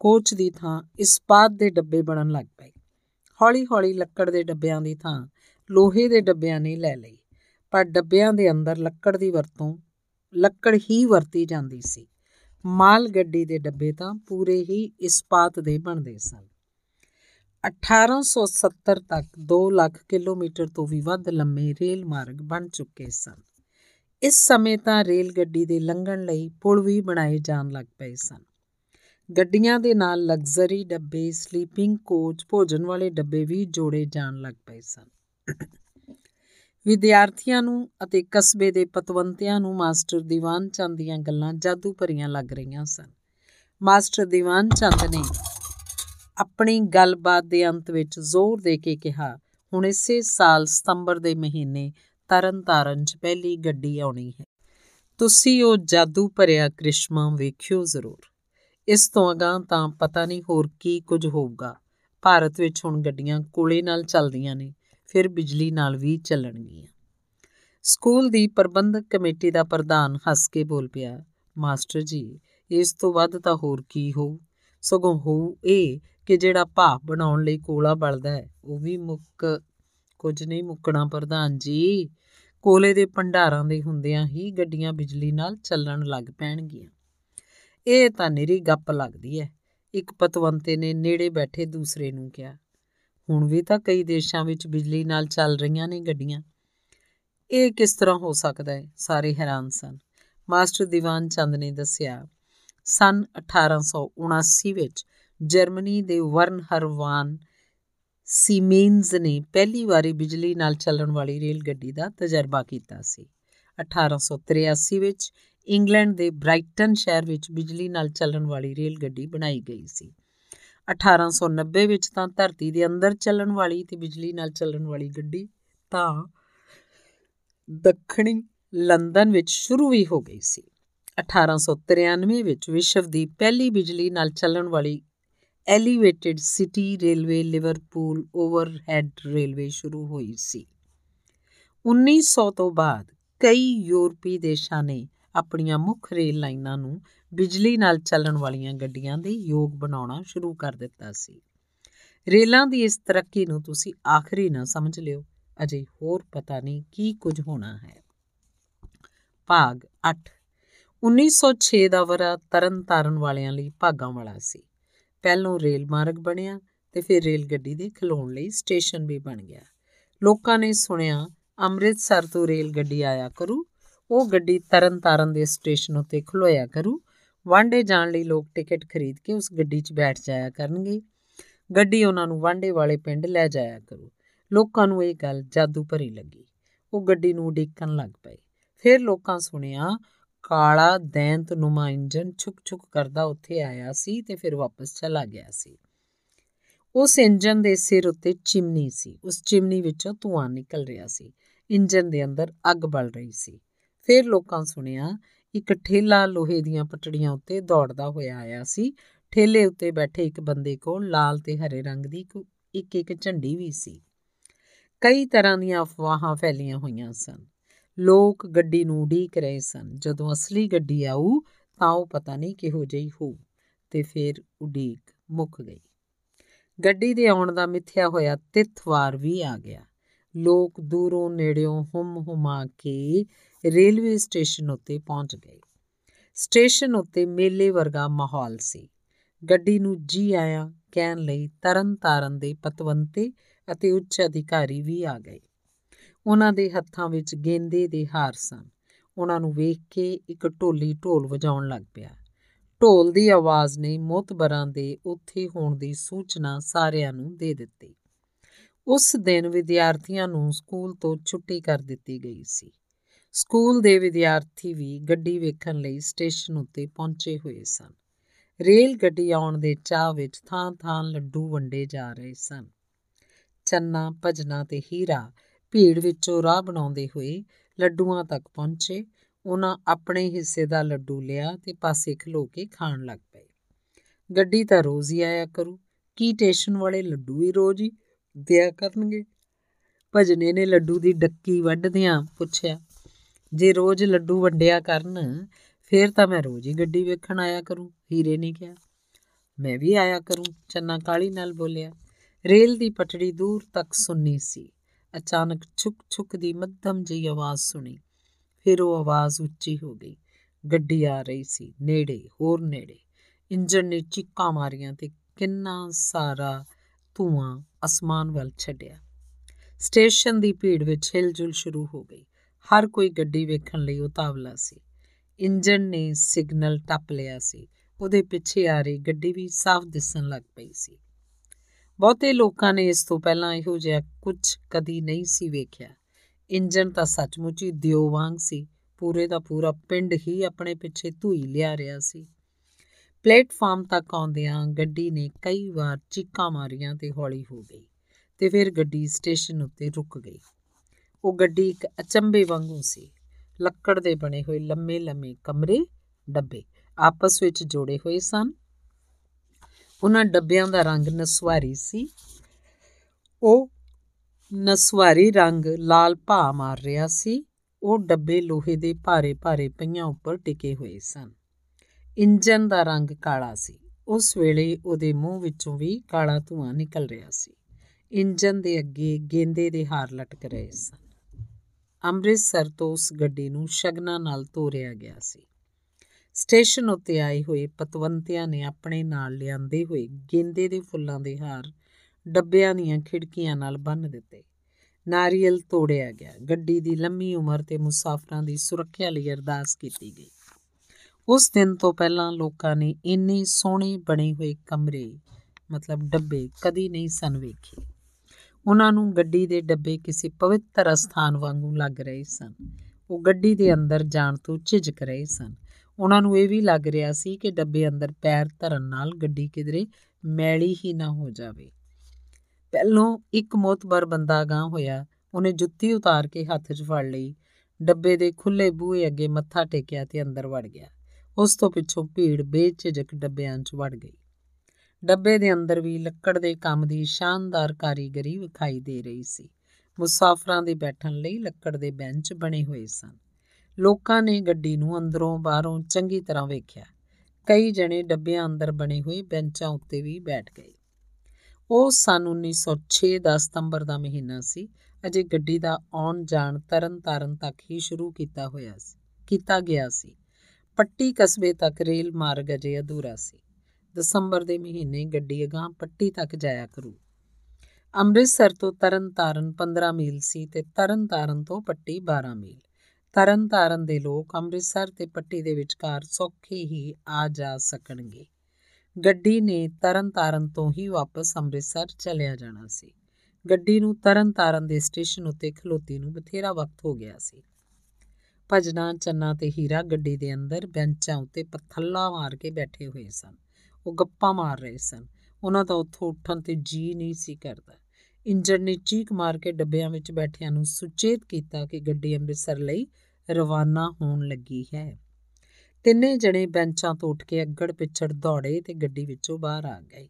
ਕੋਚ ਦੀ ਥਾਂ ਇਸਪਾਤ ਦੇ ਡੱਬੇ ਬਣਨ ਲੱਗ ਪਏ। ਹੌਲੀ-ਹੌਲੀ ਲੱਕੜ ਦੇ ਡੱਬਿਆਂ ਦੀ ਥਾਂ ਲੋਹੇ ਦੇ ਡੱਬਿਆਂ ਨੇ ਲੈ ਲਈ, ਪਰ ਡੱਬਿਆਂ ਦੇ ਅੰਦਰ ਲੱਕੜ ਦੀ ਵਰਤੋਂ, ਲੱਕੜ ਹੀ ਵਰਤੀ ਜਾਂਦੀ ਸੀ। ਮਾਲ ਗੱਡੀ ਦੇ ਡੱਬੇ ਤਾਂ ਪੂਰੇ ਹੀ ਇਸਪਾਤ ਦੇ ਬਣਦੇ ਸਨ। 1870 ਤੱਕ 2 ਲੱਖ ਕਿਲੋਮੀਟਰ ਤੋਂ ਵੀ ਵੱਧ ਲੰਮੇ ਰੇਲ ਮਾਰਗ ਬਣ ਚੁੱਕੇ ਸਨ। ਇਸ ਸਮੇਂ ਤਾਂ ਰੇਲ ਗੱਡੀ ਦੇ ਲੰਘਣ ਲਈ ਪੁਲ ਵੀ ਬਣਾਏ ਜਾਣ ਲੱਗ ਪਏ ਸਨ। ਗੱਡੀਆਂ ਦੇ ਨਾਲ ਲਗਜ਼ਰੀ ਡੱਬੇ ਸਲੀਪਿੰਗ ਕੋਚ ਭੋਜਨ ਵਾਲੇ ਡੱਬੇ ਵੀ ਜੋੜੇ ਜਾਣ ਲੱਗ ਪਏ ਸਨ। ਵਿਦਿਆਰਥੀਆਂ ਨੂੰ ਅਤੇ ਕਸਬੇ ਦੇ ਪਤਵੰਤਿਆਂ ਨੂੰ ਮਾਸਟਰ ਦੀਵਾਨ ਚੰਦ ਦੀਆਂ ਗੱਲਾਂ ਜਾਦੂ ਭਰੀਆਂ ਲੱਗ ਰਹੀਆਂ ਸਨ। ਮਾਸਟਰ ਦੀਵਾਨ ਚੰਦ ਨੇ ਆਪਣੀ ਗੱਲਬਾਤ ਦੇ ਅੰਤ ਵਿੱਚ ਜ਼ੋਰ ਦੇ ਕੇ ਕਿਹਾ, ਹੁਣ ਇਸੇ ਸਾਲ ਸਤੰਬਰ ਦੇ ਮਹੀਨੇ ਤਰਨਤਾਰਨ 'ਚ ਪਹਿਲੀ ਗੱਡੀ ਆਉਣੀ ਹੈ। ਤੁਸੀਂ ਉਹ ਜਾਦੂ ਭਰਿਆ ਕ੍ਰਿਸ਼ਮਾ ਵੇਖਿਓ ਜ਼ਰੂਰ। ਇਸ ਤੋਂ ਅਗਾਂ ਤਾਂ ਪਤਾ ਨਹੀਂ ਹੋਰ ਕੀ ਕੁਝ ਹੋਊਗਾ। ਭਾਰਤ ਵਿੱਚ ਹੁਣ ਗੱਡੀਆਂ ਕੋਲੇ ਨਾਲ ਚੱਲਦੀਆਂ ਨੇ, ਫਿਰ ਬਿਜਲੀ ਨਾਲ ਵੀ ਚੱਲਣਗੀਆਂ। ਸਕੂਲ ਦੀ ਪ੍ਰਬੰਧਕ ਕਮੇਟੀ ਦਾ ਪ੍ਰਧਾਨ ਹੱਸ ਕੇ ਬੋਲ ਪਿਆ, ਮਾਸਟਰ ਜੀ, ਇਸ ਤੋਂ ਵੱਧ ਤਾਂ ਹੋਰ ਕੀ ਹੋਊ? ਸਗੋਂ ਹੋਊ ਇਹ ਕਿ ਜਿਹੜਾ ਭਾਪ ਬਣਾਉਣ ਲਈ ਕੋਲਾ ਬਲਦਾ ਹੈ, ਉਹ ਵੀ ਮੁੱਕ ਕੁਝ ਨਹੀਂ ਮੁੱਕਣਾ ਪ੍ਰਧਾਨ ਜੀ। ਕੋਲੇ ਦੇ ਭੰਡਾਰਾਂ ਦੇ ਹੁੰਦਿਆਂ ਹੀ ਗੱਡੀਆਂ ਬਿਜਲੀ ਨਾਲ ਚੱਲਣ ਲੱਗ ਪੈਣਗੀਆਂ। ਇਹ ਤਾਂ ਨਿਰੀ ਗੱਪ ਲੱਗਦੀ ਹੈ ਇੱਕ ਪਤਵੰਤੇ ਨੇ ਨੇੜੇ ਬੈਠੇ ਦੂਸਰੇ ਨੂੰ ਕਿਹਾ, ਹੁਣ ਵੀ ਤਾਂ ਕਈ ਦੇਸ਼ਾਂ ਵਿੱਚ ਬਿਜਲੀ ਨਾਲ ਚੱਲ ਰਹੀਆਂ ਨੇ ਗੱਡੀਆਂ। ਇਹ ਕਿਸ ਤਰ੍ਹਾਂ ਹੋ ਸਕਦਾ ਹੈ ਸਾਰੇ ਹੈਰਾਨ ਸਨ। ਮਾਸਟਰ ਦੀਵਾਨ ਚੰਦ ਨੇ ਦੱਸਿਆ, ਸਨ 1879 ਵਿੱਚ ਜਰਮਨੀ ਦੇ ਵਰਨ ਹਰਵਾਨ ਸੀਮੇਨਸ ਨੇ ਪਹਿਲੀ ਵਾਰੀ ਬਿਜਲੀ ਨਾਲ ਚੱਲਣ ਵਾਲੀ ਰੇਲ ਗੱਡੀ ਦਾ ਤਜਰਬਾ ਕੀਤਾ ਸੀ। 1883 ਵਿੱਚ ਇੰਗਲੈਂਡ ਦੇ ਬ੍ਰਾਈਟਨ ਸ਼ਹਿਰ ਵਿੱਚ ਬਿਜਲੀ ਨਾਲ ਚੱਲਣ ਵਾਲੀ ਰੇਲ ਗੱਡੀ ਬਣਾਈ ਗਈ ਸੀ। 1890 ਵਿੱਚ ਤਾਂ ਧਰਤੀ ਦੇ ਅੰਦਰ ਚੱਲਣ ਵਾਲੀ ਤੇ ਬਿਜਲੀ ਨਾਲ ਚੱਲਣ ਵਾਲੀ ਗੱਡੀ ਤਾਂ ਦੱਖਣੀ ਲੰਡਨ ਵਿੱਚ ਸ਼ੁਰੂ ਵੀ ਹੋ ਗਈ ਸੀ। 1893 ਵਿੱਚ ਵਿਸ਼ਵ ਦੀ ਪਹਿਲੀ ਬਿਜਲੀ ਨਾਲ ਚੱਲਣ ਵਾਲੀ elevated city railway Liverpool overhead railway ਸ਼ੁਰੂ ਹੋਈ ਸੀ। 1900 ਤੋਂ ਬਾਅਦ ਕਈ ਯੂਰਪੀ ਦੇਸ਼ਾਂ ਨੇ ਆਪਣੀਆਂ ਮੁੱਖ ਰੇਲ ਲਾਈਨਾਂ ਨੂੰ ਬਿਜਲੀ ਨਾਲ ਚੱਲਣ ਵਾਲੀਆਂ ਗੱਡੀਆਂ ਦੇ ਯੋਗ ਬਣਾਉਣਾ ਸ਼ੁਰੂ ਕਰ ਦਿੱਤਾ ਸੀ। ਰੇਲਾਂ ਦੀ ਇਸ ਤਰੱਕੀ ਨੂੰ ਤੁਸੀਂ ਆਖਰੀ ਨਾ ਸਮਝ ਲਿਓ, ਅਜੇ ਹੋਰ ਪਤਾ ਨਹੀਂ ਕੀ ਕੁਝ ਹੋਣਾ ਹੈ। ਭਾਗ 8 1906 ਦਾ ਵਰਾ ਤਰਨ ਤਾਰਨ ਵਾਲਿਆਂ ਲਈ ਭਾਗਾਂ ਵਾਲਾ ਸੀ। ਪਹਿਲੋਂ ਰੇਲ ਮਾਰਗ ਬਣਿਆ ਤੇ ਫਿਰ ਰੇਲ ਗੱਡੀ ਦੇ ਖਲੋਣ ਲਈ ਸਟੇਸ਼ਨ ਵੀ ਬਣ ਗਿਆ। ਲੋਕਾਂ ਨੇ ਸੁਣਿਆ, ਅੰਮ੍ਰਿਤਸਰ ਤੋਂ ਰੇਲ ਗੱਡੀ ਆਇਆ ਕਰੂ, ਉਹ ਗੱਡੀ ਤਰਨ ਤਾਰਨ ਦੇ ਸਟੇਸ਼ਨ ਉੱਤੇ ਖਲੋਇਆ ਕਰੂ। ਵਾਂਡੇ ਜਾਣ ਲਈ ਲੋਕ ਟਿਕਟ ਖਰੀਦ ਕੇ ਉਸ ਗੱਡੀ 'ਚ ਬੈਠ ਜਾਇਆ ਕਰਨਗੇ। ਗੱਡੀ ਉਹਨਾਂ ਨੂੰ ਵਾਂਡੇ ਵਾਲੇ ਪਿੰਡ ਲੈ ਜਾਇਆ ਕਰੂ। ਲੋਕਾਂ ਨੂੰ ਇਹ ਗੱਲ ਜਾਦੂ ਭਰੀ ਲੱਗੀ। ਉਹ ਗੱਡੀ ਨੂੰ ਉਡੀਕਣ ਲੱਗ ਪਏ। ਫਿਰ ਲੋਕਾਂ ਸੁਣਿਆ ਕਾਲਾ ਦੈਂਤ ਨੁਮਾ ਇੰਜਨ ਛੁਕ ਛੁਕ ਕਰਦਾ ਉੱਥੇ ਆਇਆ ਸੀ ਤੇ ਫਿਰ ਵਾਪਸ ਚਲਾ ਗਿਆ ਸੀ। ਉਸ ਇੰਜਨ ਦੇ ਸਿਰ ਉੱਤੇ ਚਿਮਨੀ ਸੀ। ਉਸ ਚਿਮਨੀ ਵਿੱਚੋਂ ਧੂਆਂ ਨਿਕਲ ਰਿਹਾ ਸੀ। ਇੰਜਨ ਦੇ ਅੰਦਰ ਅੱਗ ਬਲ ਰਹੀ ਸੀ। ਫਿਰ ਲੋਕਾਂ ਸੁਣਿਆ, ਇੱਕ ਠੇਲਾ ਲੋਹੇ ਦੀਆਂ ਪਟੜੀਆਂ ਉੱਤੇ ਦੌੜਦਾ ਹੋਇਆ ਆਇਆ ਸੀ। ਠੇਲੇ ਉੱਤੇ ਬੈਠੇ ਇੱਕ ਬੰਦੇ ਕੋਲ ਲਾਲ ਤੇ ਹਰੇ ਰੰਗ ਦੀ ਇੱਕ ਇੱਕ ਝੰਡੀ ਵੀ ਸੀ। ਕਈ ਤਰ੍ਹਾਂ ਦੀਆਂ ਅਫਵਾਹਾਂ ਫੈਲੀਆਂ ਹੋਈਆਂ ਸਨ। ਲੋਕ ਗੱਡੀ ਨੂੰ ਉਡੀਕ ਰਹੇ ਸਨ। ਜਦੋਂ ਅਸਲੀ ਗੱਡੀ ਆਊ, ਤਾਂ ਉਹ ਪਤਾ ਨਹੀਂ ਕਿਹੋ ਜਿਹੀ ਹੋਊ ਤੇ ਫਿਰ ਉਡੀਕ ਮੁੱਕ ਗਈ। ਗੱਡੀ ਦੇ ਆਉਣ ਦਾ ਮਿੱਥਿਆ ਹੋਇਆ ਤਿੱਥਵਾਰ ਵੀ ਆ ਗਿਆ। ਲੋਕ ਦੂਰੋਂ ਨੇੜਿਓਂ ਹੁਮ ਹੁਮਾ ਕੇ ਰੇਲਵੇ ਸਟੇਸ਼ਨ ਉੱਤੇ ਪਹੁੰਚ ਗਏ। ਸਟੇਸ਼ਨ ਉੱਤੇ ਮੇਲੇ ਵਰਗਾ ਮਾਹੌਲ ਸੀ। ਗੱਡੀ ਨੂੰ ਜੀ ਆਇਆ ਕਹਿਣ ਲਈ ਤਰਨ ਤਾਰਨ ਦੇ ਪਤਵੰਤੇ ਅਤੇ ਉੱਚ ਅਧਿਕਾਰੀ ਵੀ ਆ ਗਏ। ਉਹਨਾਂ ਦੇ ਹੱਥਾਂ ਵਿੱਚ ਗੇਂਦੇ ਦੇ ਹਾਰ ਸਨ। ਉਹਨਾਂ ਨੂੰ ਵੇਖ ਕੇ ਇੱਕ ਢੋਲੀ ਢੋਲ ਵਜਾਉਣ ਲੱਗ ਪਿਆ। ਢੋਲ ਦੀ ਆਵਾਜ਼ ਨੇ ਮੋਤਬਰਾਂ ਦੇ ਉੱਥੇ ਹੋਣ ਦੀ ਸੂਚਨਾ ਸਾਰਿਆਂ ਨੂੰ ਦੇ ਦਿੱਤੀ। ਉਸ ਦਿਨ ਵਿਦਿਆਰਥੀਆਂ ਨੂੰ ਸਕੂਲ ਤੋਂ ਛੁੱਟੀ ਕਰ ਦਿੱਤੀ ਗਈ ਸੀ। ਸਕੂਲ ਦੇ ਵਿਦਿਆਰਥੀ ਵੀ ਗੱਡੀ ਵੇਖਣ ਲਈ ਸਟੇਸ਼ਨ ਉੱਤੇ ਪਹੁੰਚੇ ਹੋਏ ਸਨ। ਰੇਲ ਗੱਡੀ ਆਉਣ ਦੇ ਚਾਹ ਵਿੱਚ ਥਾਂ-ਥਾਂ ਲੱਡੂ ਵੰਡੇ ਜਾ ਰਹੇ ਸਨ। ਚੰਨਾ, ਭਜਨਾ ਤੇ ਹੀਰਾ ਭੀੜ ਵਿੱਚੋਂ ਰਾਹ ਬਣਾਉਂਦੇ ਹੋਏ ਲੱਡੂਆਂ ਤੱਕ ਪਹੁੰਚੇ। ਉਹਨਾਂ ਆਪਣੇ ਹਿੱਸੇ ਦਾ ਲੱਡੂ ਲਿਆ ਤੇ ਪਾਸੇ ਖਲੋ ਕੇ ਖਾਣ ਲੱਗ ਪਏ। ਗੱਡੀ ਤਾਂ ਰੋਜ਼ ਹੀ ਆਇਆ ਕਰੂ। ਕੀ ਸਟੇਸ਼ਨ ਵਾਲੇ ਲੱਡੂ ਹੀ ਰੋਜ਼ ਹੀ ਦਿਆ ਕਰਨਗੇ? ਭਜਨੇ ਨੇ ਲੱਡੂ ਦੀ ਡੱਕੀ ਵੱਢਦਿਆਂ ਪੁੱਛਿਆ, ਜੇ ਰੋਜ਼ ਲੱਡੂ ਵੰਡਿਆ ਕਰਨ, ਫੇਰ ਤਾਂ ਮੈਂ ਰੋਜ਼ ਹੀ ਗੱਡੀ ਵੇਖਣ ਆਇਆ ਕਰੂੰ, ਹੀਰੇ ਨੇ ਕਿਹਾ। ਮੈਂ ਵੀ ਆਇਆ ਕਰੂੰ, ਚੰਨਾ ਕਾਲੀ ਨਾਲ ਬੋਲਿਆ। ਰੇਲ ਦੀ ਪਟੜੀ ਦੂਰ ਤੱਕ ਸੁੰਨੀ ਸੀ। ਅਚਾਨਕ ਛੁਕ ਛੁਕ ਦੀ ਮੱਧਮ ਜਿਹੀ ਆਵਾਜ਼ ਸੁਣੀ। ਫਿਰ ਉਹ ਆਵਾਜ਼ ਉੱਚੀ ਹੋ ਗਈ। ਗੱਡੀ ਆ ਰਹੀ ਸੀ, ਨੇੜੇ, ਹੋਰ ਨੇੜੇ। ਇੰਜਨ ਨੇ ਚੀਕਾਂ ਮਾਰੀਆਂ ਤੇ ਕਿੰਨਾ ਸਾਰਾ ਧੂਆਂ ਅਸਮਾਨ ਵੱਲ ਛੱਡਿਆ। ਸਟੇਸ਼ਨ ਦੀ ਭੀੜ ਵਿੱਚ ਹਿਲਜੁਲ ਸ਼ੁਰੂ ਹੋ ਗਈ। ਹਰ ਕੋਈ ਗੱਡੀ ਵੇਖਣ ਲਈ ਉਤਾਵਲਾ ਸੀ। ਇੰਜਨ ਨੇ ਸਿਗਨਲ ਟੱਪ ਲਿਆ ਸੀ। ਉਹਦੇ ਪਿੱਛੇ ਆ ਰਹੀ ਗੱਡੀ ਵੀ ਸਾਫ਼ ਦਿਸਣ ਲੱਗ ਪਈ ਸੀ। ਬਹੁਤੇ ਲੋਕਾਂ ਨੇ ਇਸ ਤੋਂ ਪਹਿਲਾਂ ਇਹੋ ਜਿਹਾ ਕੁਝ ਕਦੀ ਨਹੀਂ ਸੀ ਵੇਖਿਆ। ਇੰਜਨ ਤਾਂ ਸੱਚਮੁੱਚ ਹੀ ਦਿਓ ਵਾਂਗ ਸੀ। ਪੂਰੇ ਦਾ ਪੂਰਾ ਪਿੰਡ ਹੀ ਆਪਣੇ ਪਿੱਛੇ ਧੂਈ ਲਿਆ ਰਿਹਾ ਸੀ। ਪਲੇਟਫਾਰਮ ਤੱਕ ਆਉਂਦਿਆਂ ਗੱਡੀ ਨੇ ਕਈ ਵਾਰ ਚੀਕਾਂ ਮਾਰੀਆਂ ਤੇ ਹੌਲੀ ਹੋ ਗਈ ਤੇ ਫਿਰ ਗੱਡੀ ਸਟੇਸ਼ਨ ਉੱਤੇ ਰੁਕ ਗਈ। ਉਹ ਗੱਡੀ ਇੱਕ ਅਚੰਬੇ ਵਾਂਗੂ ਸੀ। ਲੱਕੜ ਦੇ ਬਣੇ ਹੋਏ ਲੰਮੇ ਲੰਮੇ ਕਮਰੇ, ਡੱਬੇ ਆਪਸ ਵਿੱਚ ਜੋੜੇ ਹੋਏ ਸਨ। ਉਹਨਾਂ ਡੱਬਿਆਂ ਦਾ ਰੰਗ ਨਸਵਾਰੀ ਸੀ। ਉਹ ਨਸਵਾਰੀ ਰੰਗ ਲਾਲ ਭਾ ਮਾਰ ਰਿਹਾ ਸੀ। ਉਹ ਡੱਬੇ ਲੋਹੇ ਦੇ ਭਾਰੇ ਭਾਰੇ ਪਈਆਂ ਉੱਪਰ ਟਿਕੇ ਹੋਏ ਸਨ। ਇੰਜਨ ਦਾ ਰੰਗ ਕਾਲਾ ਸੀ। ਉਸ ਵੇਲੇ ਉਹਦੇ ਮੂੰਹ ਵਿੱਚੋਂ ਵੀ ਕਾਲਾ ਧੂਆਂ ਨਿਕਲ ਰਿਹਾ ਸੀ। ਇੰਜਨ ਦੇ ਅੱਗੇ ਗੇਂਦੇ ਦੇ ਹਾਰ ਲਟਕ ਰਹੇ ਸਨ। ਅੰਮ੍ਰਿਤਸਰ ਤੋਂ ਉਸ ਗੱਡੀ ਨੂੰ ਸ਼ਗਨਾਂ ਨਾਲ ਤੋਰਿਆ ਗਿਆ ਸੀ। ਸਟੇਸ਼ਨ ਉੱਤੇ ਆਏ ਹੋਏ ਪਤਵੰਤਿਆਂ ਨੇ ਆਪਣੇ ਨਾਲ ਲਿਆਂਦੇ ਹੋਏ ਗੇਂਦੇ ਦੇ ਫੁੱਲਾਂ ਦੇ ਹਾਰ ਡੱਬਿਆਂ ਦੀਆਂ ਖਿੜਕੀਆਂ ਨਾਲ ਬੰਨ ਦਿੱਤੇ। ਨਾਰੀਅਲ ਤੋੜਿਆ ਗਿਆ। ਗੱਡੀ ਦੀ ਲੰਮੀ ਉਮਰ ਤੇ ਮੁਸਾਫਰਾਂ ਦੀ ਸੁਰੱਖਿਆ ਲਈ ਅਰਦਾਸ ਕੀਤੀ ਗਈ। ਉਸ ਦਿਨ ਤੋਂ ਪਹਿਲਾਂ ਲੋਕਾਂ ਨੇ ਇੰਨੇ ਸੋਹਣੇ ਬਣੇ ਹੋਏ ਕਮਰੇ, ਮਤਲਬ ਡੱਬੇ, ਕਦੀ ਨਹੀਂ ਸਨ ਵੇਖੇ। ਉਹਨਾਂ ਨੂੰ ਗੱਡੀ ਦੇ ਡੱਬੇ ਕਿਸੇ ਪਵਿੱਤਰ ਸਥਾਨ ਵਾਂਗੂ ਲੱਗ ਰਹੇ ਸਨ। ਉਹ ਗੱਡੀ ਦੇ ਅੰਦਰ ਜਾਣ ਤੋਂ ਝਿਜਕ ਰਹੇ ਸਨ। ਉਹਨਾਂ ਨੂੰ ਇਹ ਵੀ ਲੱਗ ਰਿਹਾ ਸੀ ਕਿ ਡੱਬੇ ਅੰਦਰ ਪੈਰ ਧਰਨ ਨਾਲ ਗੱਡੀ ਕਿਧਰੇ ਮੈਲੀ ਹੀ ਨਾ ਹੋ ਜਾਵੇ। ਪਹਿਲੋਂ ਇੱਕ ਮੋਤਬਰ ਬੰਦਾ ਗਾਂ ਹੋਇਆ। ਉਹਨੇ ਜੁੱਤੀ ਉਤਾਰ ਕੇ ਹੱਥ 'ਚ ਫੜ ਲਈ। ਡੱਬੇ ਦੇ ਖੁੱਲੇ ਬੂਹੇ ਅੱਗੇ ਮੱਥਾ ਟੇਕਿਆ ਤੇ ਅੰਦਰ ਵੜ ਗਿਆ। ਉਸ ਤੋਂ ਪਿੱਛੋਂ ਭੀੜ ਬੇਝਿਜਕ ਡੱਬਿਆਂ 'ਚ ਵੜ ਗਈ। ਡੱਬੇ ਦੇ ਅੰਦਰ ਵੀ ਲੱਕੜ ਦੇ ਕੰਮ ਦੀ ਸ਼ਾਨਦਾਰ ਕਾਰੀਗਰੀ ਵਿਖਾਈ ਦੇ ਰਹੀ ਸੀ। ਮੁਸਾਫਰਾਂ ਦੇ ਬੈਠਣ ਲਈ ਲੱਕੜ ਦੇ ਬੈਂਚ ਬਣੇ ਹੋਏ ਸਨ। ਲੋਕਾਂ ਨੇ ਗੱਡੀ ਨੂੰ ਅੰਦਰੋਂ ਬਾਹਰੋਂ ਚੰਗੀ ਤਰ੍ਹਾਂ ਵੇਖਿਆ। ਕਈ ਜਣੇ ਡੱਬਿਆਂ ਅੰਦਰ ਬਣੇ ਹੋਏ ਬੈਂਚਾਂ ਉੱਤੇ ਵੀ ਬੈਠ ਗਏ। ਉਹ ਸਨ 1906 ਦਾ ਸਤੰਬਰ ਦਾ ਮਹੀਨਾ ਸੀ। ਅਜੇ ਗੱਡੀ ਦਾ ਆਉਣ ਜਾਣ ਤਰਨ ਤਾਰਨ ਤੱਕ ਹੀ ਸ਼ੁਰੂ ਕੀਤਾ ਹੋਇਆ ਸੀ, ਕੀਤਾ ਗਿਆ ਸੀ। ਪੱਟੀ ਕਸਬੇ ਤੱਕ ਰੇਲ ਮਾਰਗ ਅਜੇ ਅਧੂਰਾ ਸੀ। ਦਸੰਬਰ ਦੇ ਮਹੀਨੇ ਗੱਡੀ ਅਗਾਂ ਪੱਟੀ ਤੱਕ ਜਾਇਆ ਕਰੂ। ਅੰਮ੍ਰਿਤਸਰ ਤੋਂ ਤਰਨਤਾਰਨ 15 ਮੀਲ ਸੀ ਤੇ ਤਰਨਤਾਰਨ ਤੋਂ ਪੱਟੀ 12 ਮੀਲ। ਤਰਨਤਾਰਨ ਦੇ ਲੋਕ ਅੰਮ੍ਰਿਤਸਰ ਤੇ ਪੱਟੀ ਦੇ ਵਿਚਕਾਰ ਸੌਖੇ ਹੀ ਆ ਜਾ ਸਕਣਗੇ। ਗੱਡੀ ਨੇ ਤਰਨਤਾਰਨ ਤੋਂ ਹੀ ਵਾਪਸ ਅੰਮ੍ਰਿਤਸਰ ਚਲਿਆ ਜਾਣਾ ਸੀ। ਗੱਡੀ ਨੂੰ ਤਰਨਤਾਰਨ ਦੇ ਸਟੇਸ਼ਨ ਉੱਤੇ ਖਲੋਤੀ ਨੂੰ ਬਥੇਰਾ ਵਕਤ ਹੋ ਗਿਆ ਸੀ। ਭਜਨਾ, ਚੰਨਾ ਤੇ ਹੀਰਾ ਗੱਡੀ ਦੇ ਅੰਦਰ ਬੈਂਚਾਂ ਉੱਤੇ ਪੱਥੱਲਾ ਮਾਰ ਕੇ ਬੈਠੇ ਹੋਏ ਸਨ। ਉਹ ਗੱਪਾਂ ਮਾਰ ਰਹੇ ਸਨ। ਉਹਨਾਂ ਦਾ ਉੱਥੋਂ ਉੱਠਣ ਤੇ ਜੀ ਨਹੀਂ ਸੀ ਕਰਦਾ। ਇੰਜਨ ਨੇ ਚੀਕ ਮਾਰ ਕੇ ਡੱਬਿਆਂ ਵਿੱਚ ਬੈਠਿਆਂ ਨੂੰ ਸੁਚੇਤ ਕੀਤਾ ਕਿ ਗੱਡੀ ਅੰਮ੍ਰਿਤਸਰ ਲਈ ਰਵਾਨਾ ਹੋਣ ਲੱਗੀ ਹੈ। ਤਿੰਨੇ ਜਣੇ ਬੈਂਚਾਂ ਤੋਂ ਉੱਠ ਕੇ ਅੱਗੜ ਪਿੱਛੜ ਦੌੜੇ ਤੇ ਗੱਡੀ ਵਿੱਚੋਂ ਬਾਹਰ ਆ ਗਏ।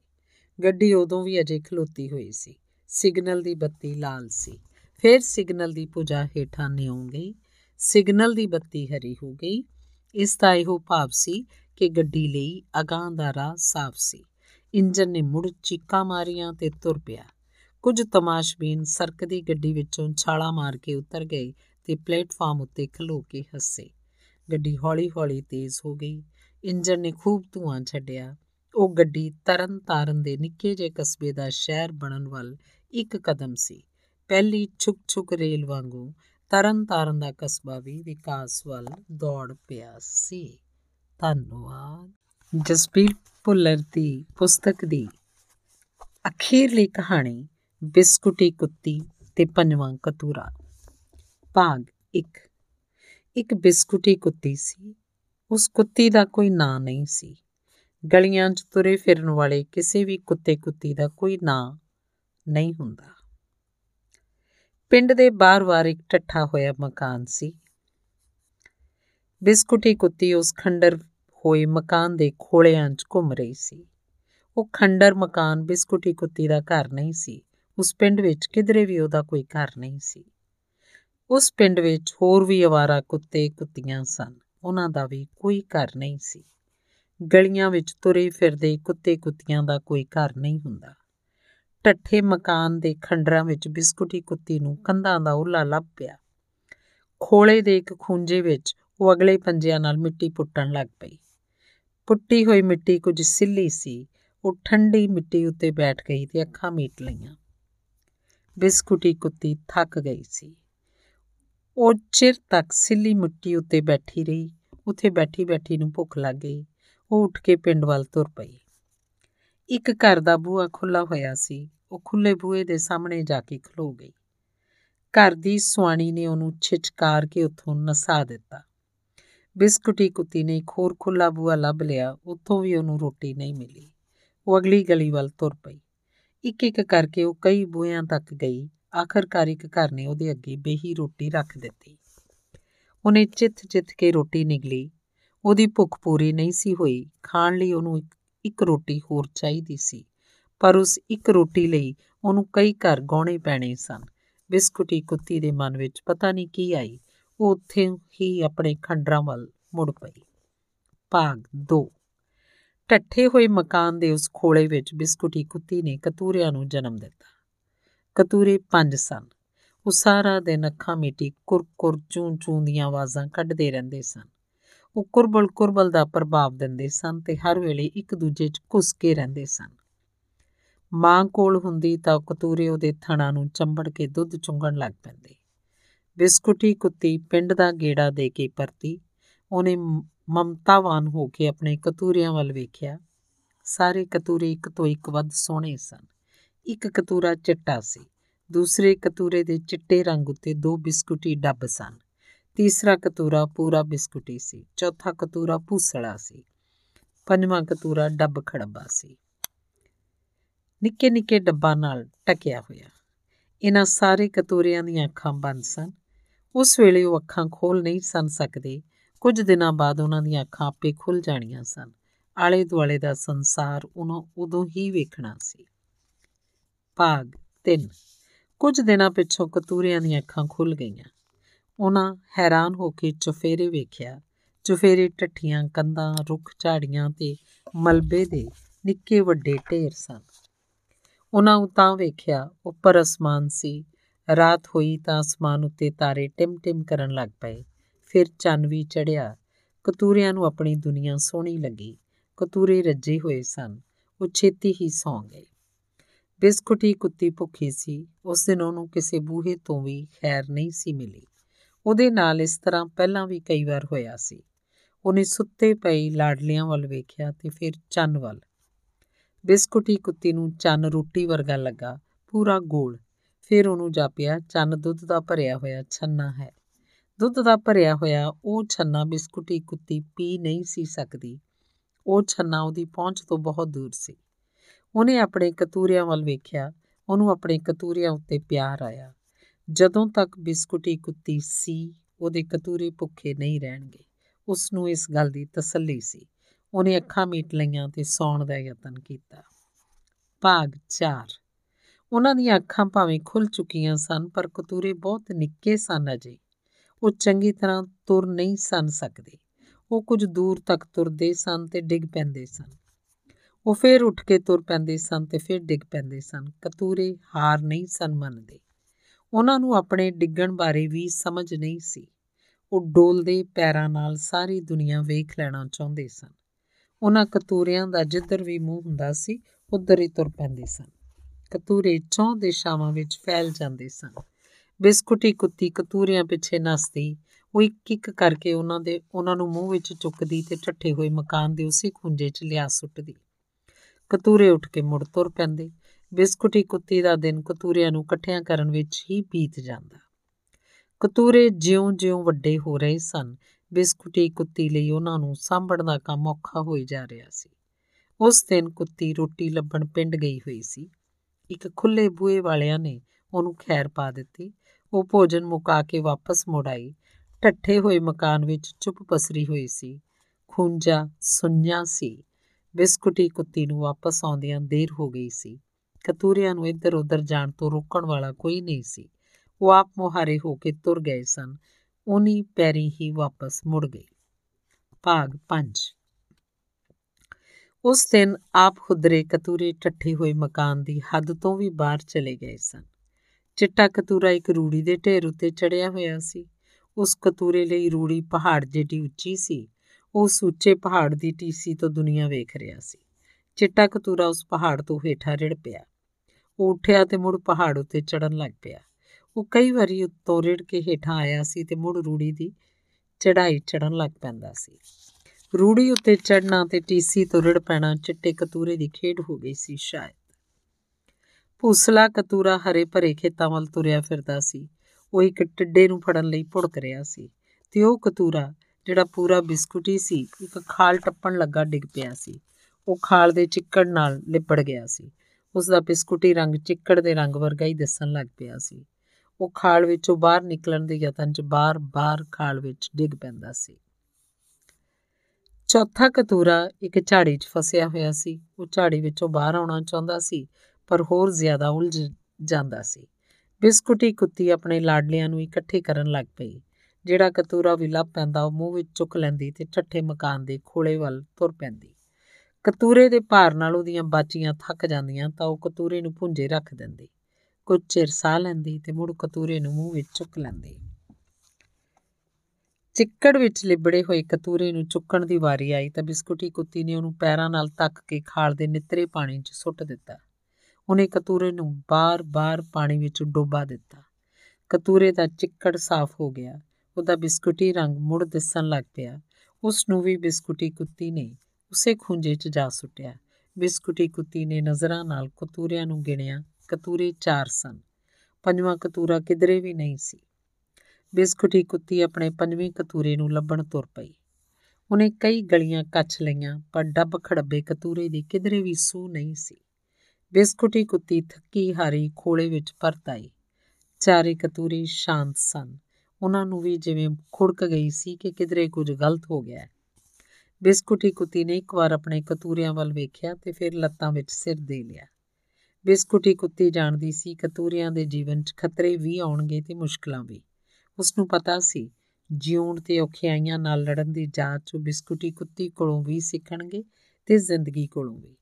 ਗੱਡੀ ਉਦੋਂ ਵੀ ਅਜੇ ਖਲੋਤੀ ਹੋਈ ਸੀ। ਸਿਗਨਲ ਦੀ ਬੱਤੀ ਲਾਲ ਸੀ। ਫਿਰ ਸਿਗਨਲ ਦੀ ਪੁਜਾ ਹੇਠਾਂ ਨਿਉ ਗਈ। ਸਿਗਨਲ ਦੀ ਬੱਤੀ ਹਰੀ ਹੋ ਗਈ। ਇਸ ਦਾ ਇਹੋ ਭਾਵ ਸੀ ਕਿ ਗੱਡੀ ਲਈ ਅਗਾਂ ਦਾ ਰਾਹ ਸਾਫ਼ ਸੀ। ਇੰਜਨ ਨੇ ਮੁੜ ਚੀਕਾਂ ਮਾਰੀਆਂ ਤੇ ਤੁਰ ਪਿਆ। ਕੁਝ ਤਮਾਸ਼ਬੀਨ ਸਰਕਦੀ ਗੱਡੀ ਵਿੱਚੋਂ ਛਾਲਾ ਮਾਰ ਕੇ ਉਤਰ ਗਏ ਤੇ ਪਲੇਟਫਾਰਮ ਉੱਤੇ ਖਲੋ ਕੇ ਹੱਸੇ। ਗੱਡੀ ਹੌਲੀ-ਹੌਲੀ ਤੇਜ਼ ਹੋ ਗਈ। ਇੰਜਨ ਨੇ ਖੂਬ ਧੂਆਂ ਛੱਡਿਆ। ਉਹ ਗੱਡੀ ਤਰਨ ਤਾਰਨ ਦੇ ਨਿੱਕੇ ਜਿਹੇ ਕਸਬੇ ਦਾ ਸ਼ਹਿਰ ਬਣਨ ਵੱਲ ਇੱਕ ਕਦਮ ਸੀ। ਪਹਿਲੀ ਛੁਕ-ਛੁਕ ਰੇਲ ਵਾਂਗੂ ਤਰਨ ਤਾਰਨ ਦਾ ਕਸਬਾ ਵੀ ਵਿਕਾਸ ਵੱਲ ਦੌੜ ਪਿਆ ਸੀ। ਧੰਨਵਾਦ। ਜਸਪੀਰ ਭੁੱਲਰ ਦੀ ਪੁਸਤਕ ਦੀ ਅਖੀਰਲੀ ਕਹਾਣੀ ਬਿਸਕੁਟੀ ਕੁੱਤੀ ਤੇ ਪੰਜਵਾਂ ਕਤੂਰਾ। ਭਾਗ 1 ਇੱਕ ਬਿਸਕੁਟੀ ਕੁੱਤੀ ਸੀ। ਉਸ ਕੁੱਤੀ ਦਾ ਕੋਈ ਨਾਂ ਨਹੀਂ ਸੀ। ਗਲੀਆਂ 'ਚ ਤੁਰੇ ਫਿਰਨ ਵਾਲੇ ਕਿਸੇ ਵੀ ਕੁੱਤੇ ਕੁੱਤੀ ਦਾ ਕੋਈ ਨਾਂ ਨਹੀਂ ਹੁੰਦਾ। ਪਿੰਡ ਦੇ ਬਾਹਰ-ਬਾਹਰ ਇੱਕ ਟੱਠਾ ਹੋਇਆ ਮਕਾਨ ਸੀ। ਬਿਸਕੁਟੀ ਕੁੱਤੀ ਉਸ ਖੰਡਰ ਹੋਏ ਮਕਾਨ ਦੇ ਖੋਲਿਆਂ 'ਚ ਘੁੰਮ ਰਹੀ ਸੀ। ਉਹ ਖੰਡਰ ਮਕਾਨ ਬਿਸਕੁਟੀ ਕੁੱਤੀ ਦਾ ਘਰ ਨਹੀਂ ਸੀ। ਉਸ ਪਿੰਡ ਵਿੱਚ ਕਿਧਰੇ ਵੀ ਉਹਦਾ ਕੋਈ ਘਰ ਨਹੀਂ ਸੀ। ਉਸ ਪਿੰਡ ਵਿੱਚ ਹੋਰ ਵੀ ਆਵਾਰਾ ਕੁੱਤੇ ਕੁੱਤੀਆਂ ਸਨ। ਉਹਨਾਂ ਦਾ ਵੀ ਕੋਈ ਘਰ ਨਹੀਂ ਸੀ। ਗਲੀਆਂ ਵਿੱਚ ਤੁਰੇ ਫਿਰਦੇ ਕੁੱਤੇ ਕੁੱਤੀਆਂ ਦਾ ਕੋਈ ਘਰ ਨਹੀਂ ਹੁੰਦਾ। ਟੱਠੇ ਮਕਾਨ ਦੇ ਖੰਡਰਾਂ ਵਿੱਚ ਬਿਸਕੁਟੀ ਕੁੱਤੀ ਨੂੰ ਕੰਧਾਂ ਦਾ ਉੱਲਾ ਲੱਭ ਪਿਆ। ਖੋਲੇ ਦੇ ਇੱਕ ਖੂੰਜੇ ਵਿੱਚ ਉਹ ਅਗਲੇ ਪੰਜਿਆਂ ਨਾਲ ਮਿੱਟੀ ਪੁੱਟਣ ਲੱਗ ਪਈ। ਪੁੱਟੀ ਹੋਈ ਮਿੱਟੀ ਕੁਝ ਸਿੱਲੀ ਸੀ। ਉਹ ਠੰਡੀ ਮਿੱਟੀ ਉੱਤੇ ਬੈਠ ਗਈ ਤੇ ਅੱਖਾਂ ਮੀਟ ਲਈਆਂ। ਬਿਸਕੁਟੀ ਕੁੱਤੀ ਥੱਕ ਗਈ ਸੀ। ਉਹ ਚਿਰ ਤੱਕ ਸਿੱਲੀ ਮਿੱਟੀ ਉੱਤੇ ਬੈਠੀ ਰਹੀ। ਉੱਥੇ ਬੈਠੀ ਬੈਠੀ ਨੂੰ ਭੁੱਖ ਲੱਗ ਗਈ। ਉਹ ਉੱਠ ਕੇ ਪਿੰਡ ਵੱਲ ਤੁਰ ਪਈ। ਇੱਕ ਘਰ ਦਾ ਬੂਹਾ ਖੁੱਲਾ ਹੋਇਆ ਸੀ। ਉਹ ਖੁੱਲੇ ਬੂਹੇ ਦੇ ਸਾਹਮਣੇ ਜਾ ਕੇ ਖਲੋ ਗਈ। ਘਰ ਦੀ ਸੁਆਣੀ ਨੇ ਉਹਨੂੰ ਛਿਚਕਾਰ ਕੇ ਉੱਥੋਂ ਨਸਾ ਦਿੱਤਾ। ਬਿਸਕੁਟੀ ਕੁੱਤੀ ਨੇ ਇੱਕ ਹੋਰ ਖੁੱਲਾ ਬੂਹਾ ਲੱਭ ਲਿਆ। ਉੱਥੋਂ ਵੀ ਉਹਨੂੰ ਰੋਟੀ ਨਹੀਂ ਮਿਲੀ। ਉਹ ਅਗਲੀ ਗਲੀ ਵੱਲ ਤੁਰ ਪਈ। ਇੱਕ ਇੱਕ ਕਰਕੇ ਉਹ ਕਈ ਬੂਹਿਆਂ ਤੱਕ ਗਈ। ਆਖਰਕਾਰ ਇੱਕ ਘਰ ਨੇ ਉਹਦੇ ਅੱਗੇ ਬੇਹੀ ਰੋਟੀ ਰੱਖ ਦਿੱਤੀ। ਉਹਨੇ ਚਿੱਥ ਚਿੱਥ ਕੇ ਰੋਟੀ ਨਿਗਲੀ। ਉਹਦੀ ਭੁੱਖ ਪੂਰੀ ਨਹੀਂ ਸੀ ਹੋਈ। ਖਾਣ ਲਈ ਉਹਨੂੰ ਇੱਕ ਰੋਟੀ ਹੋਰ ਚਾਹੀਦੀ ਸੀ। ਪਰ ਉਸ ਇੱਕ ਰੋਟੀ ਲਈ ਉਹਨੂੰ ਕਈ ਘਰ ਗਾਉਣੇ ਪੈਣੇ ਸਨ। ਬਿਸਕੁਟੀ ਕੁੱਤੀ ਦੇ ਮਨ ਵਿੱਚ ਪਤਾ ਨਹੀਂ ਕੀ ਆਈ। ਉਹ ਉੱਥੇ ਹੀ ਆਪਣੇ ਖੰਡਰਾਂ ਵੱਲ ਮੁੜ ਪਈ। ਭਾਗ 2 ਟੱਠੇ ਹੋਏ ਮਕਾਨ ਦੇ ਉਸ ਖੋਲੇ ਵਿੱਚ ਬਿਸਕੁਟੀ ਕੁੱਤੀ ਨੇ ਕਤੂਰਿਆਂ ਨੂੰ ਜਨਮ ਦਿੱਤਾ। ਕਤੂਰੇ ਪੰਜ ਸਨ। ਉਹ ਸਾਰਾ ਦਿਨ ਅੱਖਾਂ ਮੀਟੀ ਕੁਰਕੁਰ ਚੂੰ ਚੂੰ ਦੀਆਂ ਆਵਾਜ਼ਾਂ ਕੱਢਦੇ ਰਹਿੰਦੇ ਸਨ। ਉਹ ਕੁਰਬਲ ਕੁਰਬਲ ਦਾ ਪ੍ਰਭਾਵ ਦਿੰਦੇ ਸਨ ਤੇ ਹਰ ਵੇਲੇ ਇੱਕ ਦੂਜੇ 'ਚ ਘੁਸ ਕੇ ਰਹਿੰਦੇ ਸਨ। ਮਾਂ ਕੋਲ ਹੁੰਦੀ ਤਾਂ ਕਤੂਰੇ ਉਹਦੇ ਥਣਾ ਨੂੰ ਚੰਬੜ ਕੇ ਦੁੱਧ ਚੁੰਗਣ ਲੱਗ ਪੈਂਦੇ। ਬਿਸਕੁਟੀ ਕੁੱਤੀ ਪਿੰਡ ਦਾ ਗੇੜਾ ਦੇ ਕੇ ਪਰਤੀ। ਉਹਨੇ ਮਮਤਾਵਾਨ ਹੋ ਕੇ ਆਪਣੇ ਕਤੂਰਿਆਂ ਵੱਲ ਵੇਖਿਆ। ਸਾਰੇ ਕਤੂਰੇ ਇੱਕ ਤੋਂ ਇੱਕ ਵੱਧ ਸੋਹਣੇ ਸਨ। ਇੱਕ ਕਤੂਰਾ ਚਿੱਟਾ ਸੀ, ਦੂਸਰੇ ਕਤੂਰੇ ਦੇ ਚਿੱਟੇ ਰੰਗ ਉੱਤੇ ਦੋ ਬਿਸਕੁਟੀ ਡੱਬ ਸਨ, ਤੀਸਰਾ ਕਤੂਰਾ ਪੂਰਾ ਬਿਸਕੁਟੀ ਸੀ, ਚੌਥਾ ਕਤੂਰਾ ਪੂਸੜਾ ਸੀ, ਪੰਜਵਾਂ ਕਤੂਰਾ ਡੱਬ ਖੜੱਬਾ ਸੀ। ਨਿੱਕੇ ਨਿੱਕੇ ਡੱਬਾਂ ਨਾਲ ਟਕਿਆ ਹੋਇਆ। ਇਹਨਾਂ ਸਾਰੇ ਕਤੂਰਿਆਂ ਦੀਆਂ ਅੱਖਾਂ ਬੰਦ ਸਨ। ਉਸ ਵੇਲੇ ਉਹ ਅੱਖਾਂ ਖੋਲ ਨਹੀਂ ਸਨ ਸਕਦੇ। ਕੁਝ ਦਿਨਾਂ ਬਾਅਦ ਉਹਨਾਂ ਦੀਆਂ ਅੱਖਾਂ ਆਪੇ ਖੁੱਲ ਜਾਣੀਆਂ ਸਨ। ਆਲੇ ਦੁਆਲੇ ਦਾ ਸੰਸਾਰ ਉਹਨਾਂ ਉਦੋਂ ਹੀ ਵੇਖਣਾ ਸੀ। ਭਾਗ 3 ਕੁਝ ਦਿਨਾਂ ਪਿੱਛੋਂ ਕਤੂਰਿਆਂ ਦੀਆਂ ਅੱਖਾਂ ਖੁੱਲ ਗਈਆਂ। ਉਹਨਾਂ ਹੈਰਾਨ ਹੋ ਕੇ ਚੁਫੇਰੇ ਵੇਖਿਆ। ਚੁਫੇਰੇ ਟੱਠੀਆਂ ਕੰਧਾਂ, ਰੁੱਖ ਝਾੜੀਆਂ ਤੇ ਮਲਬੇ ਦੇ ਨਿੱਕੇ ਵੱਡੇ ਢੇਰ ਸਨ। ਉਹਨਾਂ ਉਤਾਂ ਵੇਖਿਆ ਉੱਪਰ ਅਸਮਾਨ ਸੀ। ਰਾਤ ਹੋਈ ਤਾਂ ਅਸਮਾਨ ਉੱਤੇ ਤਾਰੇ ਟਿਮ-ਟਿਮ ਕਰਨ ਲੱਗ ਪਏ। ਫਿਰ ਚੰਨ ਵੀ ਚੜਿਆ। ਕਤੂਰਿਆਂ ਨੂੰ ਆਪਣੀ ਦੁਨੀਆ ਸੋਹਣੀ ਲੱਗੀ। ਕਤੂਰੇ ਰੱਜੇ ਹੋਏ ਸਨ। ਉਹ ਛੇਤੀ ਹੀ ਸੌਂ ਗਏ। ਬਿਸਕੁਟੀ ਕੁੱਤੀ ਭੁੱਖੀ ਸੀ। ਉਸ ਦਿਨ ਉਹਨੂੰ ਕਿਸੇ ਬੂਹੇ ਤੋਂ ਵੀ ਖੈਰ ਨਹੀਂ ਸੀ ਮਿਲੀ। ਉਹਦੇ ਨਾਲ ਇਸ ਤਰ੍ਹਾਂ ਪਹਿਲਾਂ ਵੀ ਕਈ ਵਾਰ ਹੋਇਆ ਸੀ। ਉਹਨੇ ਸੁੱਤੇ ਪਈ ਲਾਡਲੀਆਂ ਵੱਲ ਵੇਖਿਆ ਤੇ ਫਿਰ ਚੰਨ ਵੱਲ। ਬਿਸਕੁਟੀ ਕੁੱਤੀ ਨੂੰ ਚੰਨ ਰੋਟੀ ਵਰਗਾ ਲੱਗਾ। ਪੂਰਾ ਗੋਲ। ਫਿਰ ਉਹਨੂੰ ਜਾਪਿਆ, ਚੰਨ ਦੁੱਧ ਦਾ ਭਰਿਆ ਹੋਇਆ ਛੰਨਾ ਹੈ। ਦੁੱਧ ਦਾ ਭਰਿਆ ਹੋਇਆ ਉਹ ਛੰਨਾ ਬਿਸਕੁਟੀ ਕੁੱਤੀ ਪੀ ਨਹੀਂ ਸੀ ਸਕਦੀ। ਉਹ ਛੰਨਾ ਉਹਦੀ ਪਹੁੰਚ ਤੋਂ ਬਹੁਤ ਦੂਰ ਸੀ। ਉਹਨੇ ਆਪਣੇ ਕਤੂਰਿਆਂ ਵੱਲ ਵੇਖਿਆ। ਉਹਨੂੰ ਆਪਣੇ ਕਤੂਰਿਆਂ ਉੱਤੇ ਪਿਆਰ ਆਇਆ। ਜਦੋਂ ਤੱਕ ਬਿਸਕੁਟੀ ਕੁੱਤੀ ਸੀ, ਉਹਦੇ ਕਤੂਰੇ ਭੁੱਖੇ ਨਹੀਂ ਰਹਿਣਗੇ। ਉਸ ਨੂੰ ਇਸ ਗੱਲ ਦੀ ਤਸੱਲੀ ਸੀ। ਉਹਨੇ ਅੱਖਾਂ ਮੀਟ ਲਈਆਂ ਤੇ ਸੌਣ ਦਾ ਯਤਨ ਕੀਤਾ। ਭਾਗ 4 ਉਹਨਾਂ ਦੀਆਂ ਅੱਖਾਂ ਭਾਵੇਂ ਖੁੱਲ ਚੁੱਕੀਆਂ ਸਨ, ਪਰ ਕਤੂਰੇ ਬਹੁਤ ਨਿੱਕੇ ਸਨ ਅਜੇ। ਉਹ ਚੰਗੀ ਤਰ੍ਹਾਂ ਤੁਰ ਨਹੀਂ ਸਨ ਸਕਦੇ। ਉਹ ਕੁਝ ਦੂਰ ਤੱਕ ਤੁਰਦੇ ਸਨ ਤੇ ਡਿੱਗ ਪੈਂਦੇ ਸਨ। ਉਹ ਫੇਰ ਉੱਠ ਕੇ ਤੁਰ ਪੈਂਦੇ ਸਨ ਤੇ ਫਿਰ ਡਿੱਗ ਪੈਂਦੇ ਸਨ। ਕਤੂਰੇ ਹਾਰ ਨਹੀਂ ਸਨ ਮੰਨਦੇ। ਉਹਨਾਂ ਨੂੰ ਆਪਣੇ ਡਿੱਗਣ ਬਾਰੇ ਵੀ ਸਮਝ ਨਹੀਂ ਸੀ। ਉਹ ਡੋਲਦੇ ਪੈਰਾਂ ਨਾਲ ਸਾਰੀ ਦੁਨੀਆ ਵੇਖ ਲੈਣਾ ਚਾਹੁੰਦੇ ਸਨ। ਉਹਨਾਂ ਕਤੂਰਿਆਂ ਦਾ ਜਿੱਧਰ ਵੀ ਮੂੰਹ ਹੁੰਦਾ ਸੀ, ਉਧਰ ਹੀ ਤੁਰ ਪੈਂਦੇ ਸਨ। ਕਤੂਰੇ ਚੌਂ ਦਿਸ਼ਾਵਾਂ ਵਿੱਚ ਫੈਲ ਜਾਂਦੇ ਸਨ। ਬਿਸਕੁਟੀ, ਕੁੱਤੀ ਕਤੂਰਿਆਂ ਪਿੱਛੇ ਨੱਸਦੀ। ਉਹ ਇੱਕ ਇੱਕ ਕਰਕੇ ਉਹਨਾਂ ਦੇ, ਉਹਨਾਂ ਨੂੰ ਮੂੰਹ ਵਿੱਚ ਚੁੱਕਦੀ ਤੇ ਠੱਠੇ ਹੋਏ ਮਕਾਨ ਦੇ ਉਸੇ ਖੁੰਝੇ 'ਚ ਲਿਆ ਸੁੱਟਦੀ। ਕਤੂਰੇ ਉੱਠ ਕੇ ਮੁੜ ਤੁਰ ਪੈਂਦੇ। ਬਿਸਕੁਟੀ ਕੁੱਤੀ ਦਾ ਦਿਨ ਕਤੂਰਿਆਂ ਨੂੰ ਇਕੱਠਿਆਂ ਕਰਨ ਵਿੱਚ ਹੀ ਬੀਤ ਜਾਂਦਾ। ਕਤੂਰੇ ਜਿਉਂ-ਜਿਉਂ ਵੱਡੇ ਹੋ ਰਹੇ ਸਨ। ਬਿਸਕੁਟੀ ਕੁੱਤੀ ਲਈ ਉਹਨਾਂ ਨੂੰ ਸਾਂਭਣ ਦਾ ਕੰਮ ਔਖਾ ਹੋਈ ਜਾ ਰਿਹਾ ਸੀ। ਉਸ ਦਿਨ ਕੁੱਤੀ ਰੋਟੀ ਲੱਭਣ ਪਿੰਡ ਗਈ ਹੋਈ ਸੀ। ਇੱਕ ਖੁੱਲੇ ਬੂਏ ਵਾਲਿਆਂ ਨੇ ਉਹਨੂੰ ਖੈਰ ਪਾ ਦਿੱਤੀ। ਉਹ ਭੋਜਨ ਮੁਕਾ ਕੇ ਵਾਪਸ ਮੁੜ ਆਈ। ਠੱਠੇ ਹੋਏ ਮਕਾਨ ਵਿੱਚ ਚੁੱਪ ਪਸਰੀ ਹੋਈ ਸੀ। ਖੁੰਝਾ ਸੁੰਨਿਆ ਸੀ। ਬਿਸਕੁਟੀ ਕੁੱਤੀ ਨੂੰ ਵਾਪਸ ਆਉਂਦਿਆਂ ਦੇਰ ਹੋ ਗਈ ਸੀ। ਕਤੂਰਿਆਂ ਨੂੰ ਇੱਧਰ ਉੱਧਰ ਜਾਣ ਤੋਂ ਰੋਕਣ ਵਾਲਾ ਕੋਈ ਨਹੀਂ ਸੀ। ਉਹ ਆਪ ਮੁਹਾਰੇ ਹੋ ਕੇ ਤੁਰ ਗਏ ਸਨ। ਉਨੀ ਪੈਰੀ ਹੀ ਵਾਪਸ ਮੁੜ ਗਏ ਭਾਗ 5 ਉਸ ਦਿਨ ਆਪ ਖੁਦਰੇ ਕਤੂਰੇ ਟੱਠੇ ਹੋਏ ਮਕਾਨ ਦੀ ਹੱਦ ਤੋਂ ਵੀ ਬਾਹਰ ਚਲੇ ਗਏ ਸਨ। ਚਿੱਟਾ ਕਤੂਰਾ ਇੱਕ ਰੂੜੀ ਦੇ ਢੇਰ ਉੱਤੇ ਚੜਿਆ ਹੋਇਆ ਸੀ। ਉਸ ਕਤੂਰੇ ਲਈ ਰੂੜੀ ਪਹਾੜ ਜਿੱਡੀ ਉੱਚੀ ਸੀ। ਉਸ ਉੱਚੇ ਪਹਾੜ ਦੀ ਟੀਸੀ ਤੋਂ ਦੁਨੀਆ ਵੇਖ ਰਿਹਾ ਸੀ। ਚਿੱਟਾ ਕਤੂਰਾ ਉਸ ਪਹਾੜ ਤੋਂ ਹੇਠਾਂ ਰਿੜ ਪਿਆ। ਉਹ ਉੱਠਿਆ ਤੇ ਮੁੜ ਪਹਾੜ ਉੱਤੇ ਚੜਨ ਲੱਗ ਪਿਆ। ਉਹ ਕਈ ਵਾਰੀ ਉੱਤੋਂ ਰਿੜ ਕੇ ਹੇਠਾਂ ਆਇਆ ਸੀ ਤੇ ਮੁੜ ਰੂੜੀ ਦੀ ਚੜਾਈ ਚੜਨ ਲੱਗ ਪੈਂਦਾ ਸੀ। ਰੂੜੀ ਉੱਤੇ ਚੜਨਾ ਤੇ ਟੀਸੀ ਤੋਂ ਰਿੜ ਪੈਣਾ ਚਿੱਟੇ ਕਤੂਰੇ ਦੀ ਖੇਡ ਹੋ ਗਈ ਸੀ ਸ਼ਾਇਦ। ਭੂਸਲਾ ਕਤੂਰਾ ਹਰੇ ਭਰੇ ਖੇਤਾਂ ਵੱਲ ਤੁਰਿਆ ਫਿਰਦਾ ਸੀ। ਉਹ ਇੱਕ ਟਿੱਡੇ ਨੂੰ ਫੜਨ ਲਈ ਭੁੜਕ ਰਿਹਾ ਸੀ ਤੇ ਉਹ ਕਤੂਰਾ, ਜਿਹੜਾ ਪੂਰਾ ਬਿਸਕੁਟੀ ਸੀ, ਇੱਕ ਖਾਲ ਟੱਪਣ ਲੱਗਾ ਡਿੱਗ ਪਿਆ ਸੀ। ਉਹ ਖਾਲ ਦੇ ਚਿੱਕੜ ਨਾਲ ਲਿਪੜ ਗਿਆ ਸੀ। ਉਸ ਦਾ ਬਿਸਕੁਟੀ ਰੰਗ ਚਿੱਕੜ ਦੇ ਰੰਗ ਵਰਗਾ ਹੀ ਦਿਸਣ ਲੱਗ ਪਿਆ ਸੀ। ਉਹ ਖਾਲ ਵਿੱਚੋਂ ਬਾਹਰ ਨਿਕਲਣ ਦੇ ਯਤਨ 'ਚ ਬਾਰ-ਬਾਰ ਖਾਲ ਵਿੱਚ ਡਿੱਗ ਪੈਂਦਾ ਸੀ। ਚੌਥਾ ਕਤੂਰਾ ਇੱਕ ਝਾੜੀ 'ਚ ਫਸਿਆ ਹੋਇਆ ਸੀ। ਉਹ ਝਾੜੀ ਵਿੱਚੋਂ ਬਾਹਰ ਆਉਣਾ ਚਾਹੁੰਦਾ ਸੀ ਪਰ ਹੋਰ ਜ਼ਿਆਦਾ ਉਲਝ ਜਾਂਦਾ ਸੀ। ਬਿਸਕੁਟੀ ਕੁੱਤੀ ਆਪਣੇ ਲਾਡਲਿਆਂ ਨੂੰ ਇਕੱਠੇ ਕਰਨ ਲੱਗ ਪਈ। ਜਿਹੜਾ ਕਤੂਰਾ ਵੀ ਲੱਭ ਪੈਂਦਾ, ਉਹ ਮੂੰਹ ਵਿੱਚ ਚੁੱਕ ਲੈਂਦੀ ਤੇ ਠੱਠੇ ਮਕਾਨ ਦੇ ਖੋਲੇ ਵੱਲ ਤੁਰ ਪੈਂਦੀ। ਕਤੂਰੇ ਦੇ ਭਾਰ ਨਾਲ ਉਹਦੀਆਂ ਬਾਚੀਆਂ ਥੱਕ ਜਾਂਦੀਆਂ ਤਾਂ ਉਹ ਕਤੂਰੇ ਨੂੰ ਪੁੰਜੇ ਰੱਖ ਦਿੰਦੀ। ਕੁਝ ਚਿਰ ਸਾਹ ਲੈਂਦੀ ਤੇ ਮੁੜ ਕਤੂਰੇ ਨੂੰ ਮੂੰਹ ਵਿੱਚ ਚੁੱਕ ਲੈਂਦੀ। ਚਿੱਕੜ ਵਿੱਚ ਲਿਬੜੇ ਹੋਏ ਕਤੂਰੇ ਨੂੰ ਚੁੱਕਣ ਦੀ ਵਾਰੀ ਆਈ ਤਾਂ ਬਿਸਕੁਟੀ ਕੁੱਤੀ ਨੇ ਉਹਨੂੰ ਪੈਰਾਂ ਨਾਲ ਤੱਕ ਕੇ ਖਾਲ ਦੇ ਨਿੱਤਰੇ ਪਾਣੀ 'ਚ ਸੁੱਟ ਦਿੱਤਾ। ਉਹਨੇ ਕਤੂਰੇ ਨੂੰ ਬਾਰ-ਬਾਰ ਪਾਣੀ ਵਿੱਚ ਡੋਬਾ ਦਿੱਤਾ। ਕਤੂਰੇ ਦਾ ਚਿੱਕੜ ਸਾਫ਼ ਹੋ ਗਿਆ। ਉਹਦਾ ਬਿਸਕੁਟੀ ਰੰਗ ਮੁੜ ਦਿਸਣ ਲੱਗ ਪਿਆ। ਉਸ ਨੂੰ ਵੀ ਬਿਸਕੁਟੀ ਕੁੱਤੀ ਨੇ ਉਸੇ ਖੁੰਝੇ 'ਚ ਜਾ ਸੁੱਟਿਆ। ਬਿਸਕੁਟੀ ਕੁੱਤੀ ਨੇ ਨਜ਼ਰਾਂ ਨਾਲ ਕਤੂਰਿਆਂ ਨੂੰ ਗਿਣਿਆ। ਕਤੂਰੇ ਚਾਰ ਸਨ। ਪੰਜਵਾਂ ਕਤੂਰਾ ਕਿਧਰੇ ਵੀ ਨਹੀਂ ਸੀ। ਬਿਸਕੁਟੀ ਕੁੱਤੀ ਆਪਣੇ ਪੰਜਵੇਂ ਕਤੂਰੇ ਨੂੰ ਲੱਭਣ ਤੁਰ ਪਈ। ਉਹਨੇ ਕਈ ਗਲੀਆਂ ਕੱਚ ਲਈਆਂ, ਪਰ ਡੱਬ ਖੜੱਬੇ ਕਤੂਰੇ ਦੀ ਕਿਧਰੇ ਵੀ ਸੂ ਨਹੀਂ ਸੀ। ਬਿਸਕੁਟੀ ਕੁੱਤੀ ਥੱਕੀ ਹਾਰੀ ਖੋਲੇ ਵਿੱਚ ਪਰਤ ਆਈ। ਚਾਰੇ ਕਤੂਰੇ ਸ਼ਾਂਤ ਸਨ। ਉਹਨਾਂ ਨੂੰ ਵੀ ਜਿਵੇਂ ਖੁੜਕ ਗਈ ਸੀ ਕਿ ਕਿਧਰੇ ਕੁਝ ਗਲਤ ਹੋ ਗਿਆ ਹੈ। ਬਿਸਕੁਟੀ ਕੁੱਤੀ ਨੇ ਇੱਕ ਵਾਰ ਆਪਣੇ ਕਤੂਰਿਆਂ ਵੱਲ ਵੇਖਿਆ ਤੇ ਫਿਰ ਲੱਤਾਂ ਵਿੱਚ ਸਿਰ ਦੇ ਲਿਆ। ਬਿਸਕੁਟੀ ਕੁੱਤੀ ਜਾਣਦੀ ਸੀ ਕਤੂਰਿਆਂ ਦੇ ਜੀਵਨ 'ਚ ਖਤਰੇ ਵੀ ਆਉਣਗੇ ਤੇ ਮੁਸ਼ਕਲਾਂ ਵੀ। ਉਸ ਨੂੰ ਪਤਾ ਸੀ ਜਿਉਣ ਤੇ ਔਖਿਆਈਆਂ ਨਾਲ ਲੜਨ ਦੀ ਜਾਚ ਉਹ ਬਿਸਕੁਟੀ ਕੁੱਤੀ ਕੋਲੋਂ ਵੀ ਸਿੱਖਣਗੇ ਤੇ ਜ਼ਿੰਦਗੀ ਕੋਲੋਂ ਵੀ।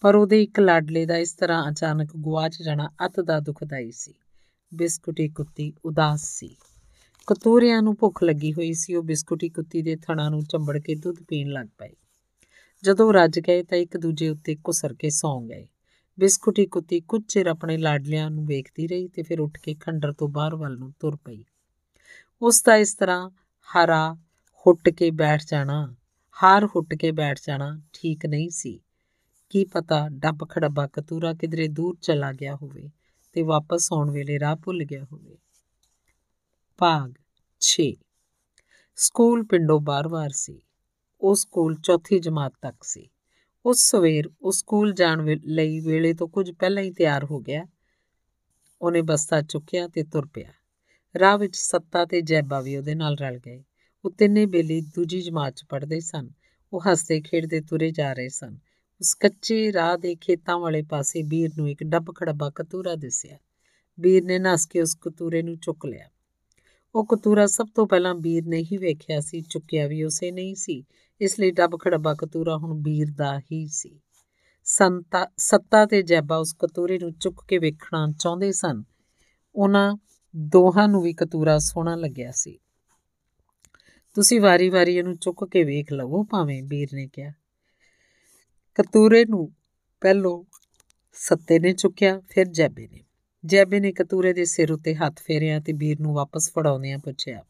ਪਰ ਉਹਦੇ ਇੱਕ ਲਾਡਲੇ ਦਾ ਇਸ ਤਰ੍ਹਾਂ ਅਚਾਨਕ ਗਵਾਚ ਜਾਣਾ ਅਤ ਦਾ ਦੁਖਦਾਈ ਸੀ। ਬਿਸਕੁਟੀ ਕੁੱਤੀ ਉਦਾਸ ਸੀ। ਕਤੂਰਿਆਂ ਨੂੰ ਭੁੱਖ ਲੱਗੀ ਹੋਈ ਸੀ, ਉਹ ਬਿਸਕੁਟੀ ਕੁੱਤੀ ਦੇ ਥਣਾਂ ਨੂੰ ਚੰਬੜ ਕੇ ਦੁੱਧ ਪੀਣ ਲੱਗ ਪਏ। ਜਦੋਂ ਰੱਜ ਗਏ ਤਾਂ ਇੱਕ ਦੂਜੇ ਉੱਤੇ ਕੁਸਰ ਕੇ ਸੌਂ ਗਏ। ਬਿਸਕੁਟੀ ਕੁੱਤੀ ਕੁਝ ਚਿਰ ਆਪਣੇ ਲਾਡਲਿਆਂ ਨੂੰ ਵੇਖਦੀ ਰਹੀ ਤੇ ਫਿਰ ਉੱਠ ਕੇ ਖੰਡਰ ਤੋਂ ਬਾਹਰ ਵੱਲ ਨੂੰ ਤੁਰ ਪਈ। ਉਸ ਦਾ ਇਸ ਤਰ੍ਹਾਂ ਹਾਰਾ, ਹੁੱਟ ਕੇ ਬੈਠ ਜਾਣਾ, ਹਾਰ ਹੁੱਟ ਕੇ ਬੈਠ ਜਾਣਾ ਠੀਕ ਨਹੀਂ ਸੀ। ਕੀ ਪਤਾ ਡੱਬ ਖੜੱਬਾ ਕਤੂਰਾ ਕਿਧਰੇ ਦੂਰ ਚਲਾ ਗਿਆ ਹੋਵੇ ਤੇ ਵਾਪਸ ਆਉਣ ਵੇਲੇ ਰਾਹ ਭੁੱਲ ਗਿਆ ਹੋਵੇ। ਭਾਗ 6 ਸਕੂਲ ਪਿੰਡੋਂ ਬਾਰ-ਬਾਰ ਸੀ। ਉਹ ਸਕੂਲ ਚੌਥੀ ਜਮਾਤ ਤੱਕ ਸੀ। ਉਸ ਸਵੇਰ ਉਹ ਸਕੂਲ ਜਾਣ ਲਈ ਵੇਲੇ ਤੋਂ ਕੁਝ ਪਹਿਲਾਂ ਹੀ ਤਿਆਰ ਹੋ ਗਿਆ। ਉਹਨੇ ਬਸਤਾ ਚੁੱਕਿਆ ਤੇ ਤੁਰ ਪਿਆ। ਰਾਹ ਵਿੱਚ ਸੱਤਾ ਤੇ ਜੈਬਾ ਵੀ ਉਹਦੇ ਨਾਲ ਰਲ ਗਏ। ਉਹ ਤਿੰਨੇ ਬੇਲੀ ਦੂਜੀ ਜਮਾਤ 'ਚ ਪੜ੍ਹਦੇ ਸਨ। ਉਹ ਹੱਸਦੇ ਖੇਡਦੇ ਤੁਰੇ ਜਾ ਰਹੇ ਸਨ। ਉਸ ਕੱਚੇ ਰਾਹ ਦੇ ਖੇਤਾਂ ਵਾਲੇ ਪਾਸੇ ਵੀਰ ਨੂੰ ਇੱਕ ਡੱਬ ਖੜੱਬਾ ਕਤੂਰਾ ਦਿਸਿਆ। ਵੀਰ ਨੇ ਨਸ ਕੇ ਉਸ ਕਤੂਰੇ ਨੂੰ ਚੁੱਕ ਲਿਆ। ਉਹ ਕਤੂਰਾ ਸਭ ਤੋਂ ਪਹਿਲਾਂ ਵੀਰ ਨੇ ਹੀ ਵੇਖਿਆ ਸੀ, ਚੁੱਕਿਆ ਵੀ ਉਸੇ ਨਹੀਂ ਸੀ। ਇਸ ਲਈ ਡੱਬ ਖੜੱਬਾ ਕਤੂਰਾ ਹੁਣ ਵੀਰ ਦਾ ਹੀ ਸੀ। ਸੰਤਾ, ਸੱਤਾ ਤੇ ਜੈਬਾ ਉਸ ਕਤੂਰੇ ਨੂੰ ਚੁੱਕ ਕੇ ਵੇਖਣਾ ਚਾਹੁੰਦੇ ਸਨ। ਉਹਨਾਂ ਦੋਹਾਂ ਨੂੰ ਵੀ ਕਤੂਰਾ ਸੋਹਣਾ ਲੱਗਿਆ ਸੀ। ਤੁਸੀਂ ਵਾਰੀ-ਵਾਰੀ ਇਹਨੂੰ ਚੁੱਕ ਕੇ ਵੇਖ ਲਵੋ ਭਾਵੇਂ ਵੀਰ ਨੇ ਕਿਹਾ। ਕਤੂਰੇ ਨੂੰ ਪਹਿਲੋਂ ਸੱਤੇ ਨੇ ਚੁੱਕਿਆ, ਫਿਰ ਜੈਬੇ ਨੇ। ਜੈਬੇ ਨੇ ਕਤੂਰੇ ਦੇ ਸਿਰ ਉੱਤੇ ਹੱਥ ਫੇਰਿਆ ਤੇ ਵੀਰ ਨੂੰ ਵਾਪਸ ਫੜਾਉਂਦਿਆਂ ਪੁੱਛਿਆ,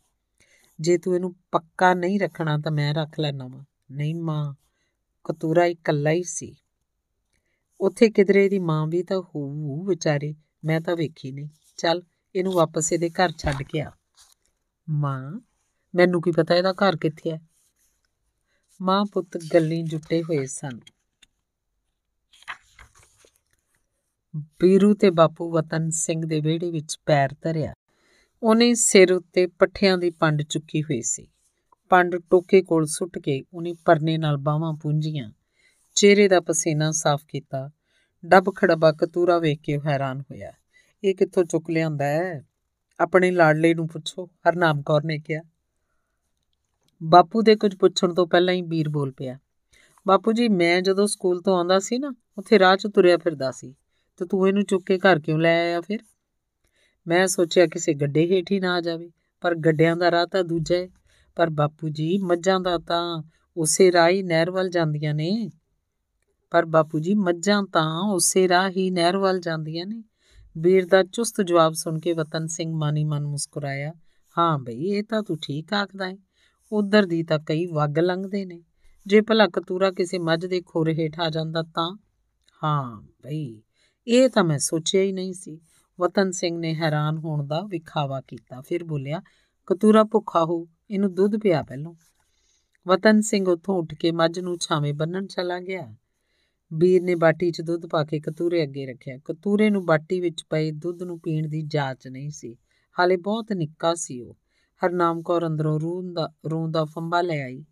ਜੇ ਤੂੰ ਇਹਨੂੰ ਪੱਕਾ ਨਹੀਂ ਰੱਖਣਾ ਤਾਂ ਮੈਂ ਰੱਖ ਲੈਣਾ ਵਾ। ਨਹੀਂ ਮਾਂ, ਕਤੂਰਾ ਇਕੱਲਾ ਹੀ ਸੀ। ਉੱਥੇ ਕਿਧਰੇ ਦੀ ਮਾਂ ਵੀ ਤਾਂ ਹੋਊ ਵਿਚਾਰੀ, ਮੈਂ ਤਾਂ ਵੇਖੀ ਨਹੀਂ। ਚੱਲ, ਇਹਨੂੰ ਵਾਪਸ ਇਹਦੇ ਘਰ ਛੱਡ ਕੇ ਆ। ਮਾਂ, ਮੈਨੂੰ ਕੀ ਪਤਾ ਇਹਦਾ ਘਰ ਕਿੱਥੇ ਹੈ? ਮਾਂ ਪੁੱਤ, ਗੱਲੀ ਜੁੱਟੇ ਹੋਏ ਸਨ। ਬੀਰੂ ਤੇ ਬਾਪੂ ਵਤਨ ਸਿੰਘ ਦੇ ਵਿਹੜੇ ਵਿੱਚ ਪੈਰ ਧਰਿਆ। ਉਹਨੇ ਸਿਰ ਉੱਤੇ ਪੱਠਿਆਂ ਦੀ ਪੰਡ ਚੁੱਕੀ ਹੋਈ ਸੀ। ਪੰਡ ਟੋਕੇ ਕੋਲ ਸੁੱਟ ਕੇ ਉਹਨੇ ਪਰਨੇ ਨਾਲ ਬਾਹਾਂ ਪੂੰਝੀਆਂ। ਚਿਹਰੇ ਦਾ ਪਸੀਨਾ ਸਾਫ਼ ਕੀਤਾ। ਡੱਬ ਖੜਬਾ ਕਤੂਰਾ ਵੇਖ ਕੇ ਹੈਰਾਨ ਹੋਇਆ। ਇਹ ਕਿੱਥੋਂ ਚੁੱਕ ਲਿਆਂਦਾ ਹੈ? ਆਪਣੇ ਲਾਡਲੇ ਨੂੰ ਪੁੱਛੋ, ਹਰਨਾਮ ਕੌਰ ਨੇ ਕਿਹਾ। ਬਾਪੂ ਦੇ ਕੁਝ ਪੁੱਛਣ ਤੋਂ ਪਹਿਲਾਂ ਹੀ ਵੀਰ ਬੋਲ ਪਿਆ। ਬਾਪੂ ਜੀ, ਮੈਂ ਜਦੋਂ ਸਕੂਲ ਤੋਂ ਆਉਂਦਾ ਸੀ ਨਾ, ਉੱਥੇ ਰਾਹ 'ਚ ਤੁਰਿਆ ਫਿਰਦਾ ਸੀ। ਤੇ ਤੂੰ ਇਹਨੂੰ ਚੁੱਕ ਕੇ ਘਰ ਕਿਉਂ ਲੈ ਆਇਆ ਫਿਰ? ਮੈਂ ਸੋਚਿਆ ਕਿਸੇ ਗੱਡੇ ਹੇਠ ਹੀ ਨਾ ਆ ਜਾਵੇ, ਪਰ ਗੱਡਿਆਂ ਦਾ ਰਾਹ ਤਾਂ ਦੂਜਾ ਹੈ ਪਰ ਬਾਪੂ ਜੀ, ਮੱਝਾਂ ਦਾ ਤਾਂ ਉਸੇ ਰਾਹ ਹੀ ਨਹਿਰ ਵੱਲ ਜਾਂਦੀਆਂ ਨੇ। ਪਰ ਬਾਪੂ ਜੀ, ਮੱਝਾਂ ਤਾਂ ਉਸੇ ਰਾਹ ਹੀ ਨਹਿਰ ਵੱਲ ਜਾਂਦੀਆਂ ਨੇ। ਵੀਰ ਦਾ ਚੁਸਤ ਜਵਾਬ ਸੁਣ ਕੇ ਵਤਨ ਸਿੰਘ ਮਾਨੀ ਮਨ ਮੁਸਕਰਾਇਆ, ਹਾਂ ਬਈ, ਇਹ ਤਾਂ ਤੂੰ ਠੀਕ ਆਖਦਾ ਹੈ ਉਧਰ ਦੀ ਤਾਂ ਕਈ ਵਗ ਲੰਘਦੇ ਨੇ। ਜੇ ਭਲਾ ਕਤੂਰਾ ਕਿਸੇ ਮੱਝ ਦੇ ਖੋਰੇ ਹੇਠ ਆ ਜਾਂਦਾ ਤਾਂ? ਹਾਂ ਬਈ ਇਹ ਤਾਂ ਮੈਂ ਸੋਚਿਆ ਹੀ ਨਹੀਂ ਸੀ। ਵਤਨ ਸਿੰਘ ਨੇ ਹੈਰਾਨ ਹੋਣ ਦਾ ਵਿਖਾਵਾ ਕੀਤਾ। ਫਿਰ ਬੋਲਿਆ, ਕਤੂਰਾ ਭੁੱਖਾ ਹੋ, ਇਹਨੂੰ ਦੁੱਧ ਪਿਆ ਪਹਿਲੋਂ। ਵਤਨ ਸਿੰਘ ਉੱਥੋਂ ਉੱਠ ਕੇ ਮੱਝ ਨੂੰ ਛਾਵੇਂ ਬੰਨਣ ਚਲਾ ਗਿਆ। ਵੀਰ ਨੇ ਬਾਟੀ 'ਚ ਦੁੱਧ ਪਾ ਕੇ ਕਤੂਰੇ ਅੱਗੇ ਰੱਖਿਆ। ਕਤੂਰੇ ਨੂੰ ਬਾਟੀ ਵਿੱਚ ਪਏ ਦੁੱਧ ਨੂੰ ਪੀਣ ਦੀ ਜਾਚ ਨਹੀਂ ਸੀ। ਹਾਲੇ ਬਹੁਤ ਨਿੱਕਾ ਸੀ ਉਹ। ਹਰਨਾਮ ਕੌਰ ਅੰਦਰੋਂ ਰੂਹ ਦਾ ਰੂਹ ਦਾ ਫੰਬਾ ਲੈ ਆਈ।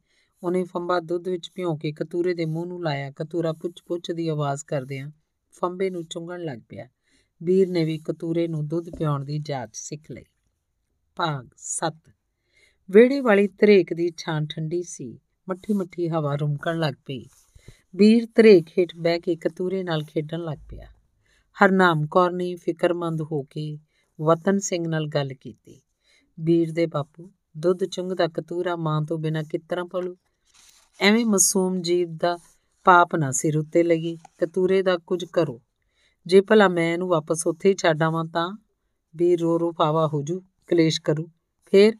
ਉਹਨੇ ਫੰਬਾ ਦੁੱਧ ਵਿੱਚ ਭਿਉਂ ਕੇ ਕਤੂਰੇ ਦੇ ਮੂੰਹ ਨੂੰ ਲਾਇਆ। ਕਤੂਰਾ ਪੁੱਛ-ਪੁੱਛ ਦੀ ਆਵਾਜ਼ ਕਰਦਿਆਂ ਫੰਬੇ ਨੂੰ ਚੁੰਗਣ ਲੱਗ ਪਿਆ। ਵੀਰ ਨੇ ਵੀ ਕਤੂਰੇ ਨੂੰ ਦੁੱਧ ਪਿਉਣ ਦੀ ਜਾਚ ਸਿੱਖ ਲਈ। ਭਾਗ 7 ਵੇੜੇ ਵਾਲੀ ਤਰੇਕ ਦੀ ਛਾਂ ਠੰਡੀ ਸੀ। ਮੱਠੀ ਮੱਠੀ ਹਵਾ ਰੁਮਕਣ ਲੱਗ ਪਈ। ਵੀਰ ਤਰੇਕ ਹੇਠ ਬਹਿ ਕੇ ਕਤੂਰੇ ਨਾਲ ਖੇਡਣ ਲੱਗ ਪਿਆ। ਹਰਨਾਮ ਕੌਰ ਨੇ ਫਿਕਰਮੰਦ ਹੋ ਕੇ ਵਤਨ ਸਿੰਘ ਨਾਲ ਗੱਲ ਕੀਤੀ। ਵੀਰ ਦੇ ਬਾਪੂ, ਦੁੱਧ ਚੁੰਗਦਾ ਕਤੂਰਾ ਮਾਂ ਤੋਂ ਬਿਨਾ ਕਿਤਰਾ ਪਲੂ? ਐਵੇਂ ਮਾਸੂਮ ਜੀਵ ਦਾ ਪਾਪ ਨਾ ਸਿਰ ਉੱਤੇ ਲੱਗੀ ਕਤੂਰੇ ਦਾ ਕੁਝ ਕਰੋ। ਜੇ ਭਲਾ ਮੈਂ ਇਹਨੂੰ ਵਾਪਸ ਉੱਥੇ ਹੀ ਛੱਡ ਆਵਾਂ ਤਾਂ ਵੀਰ ਰੋ ਰੋ ਪਾਵਾ ਹੋ ਜੂ, ਕਲੇਸ਼ ਕਰੂ। ਫੇਰ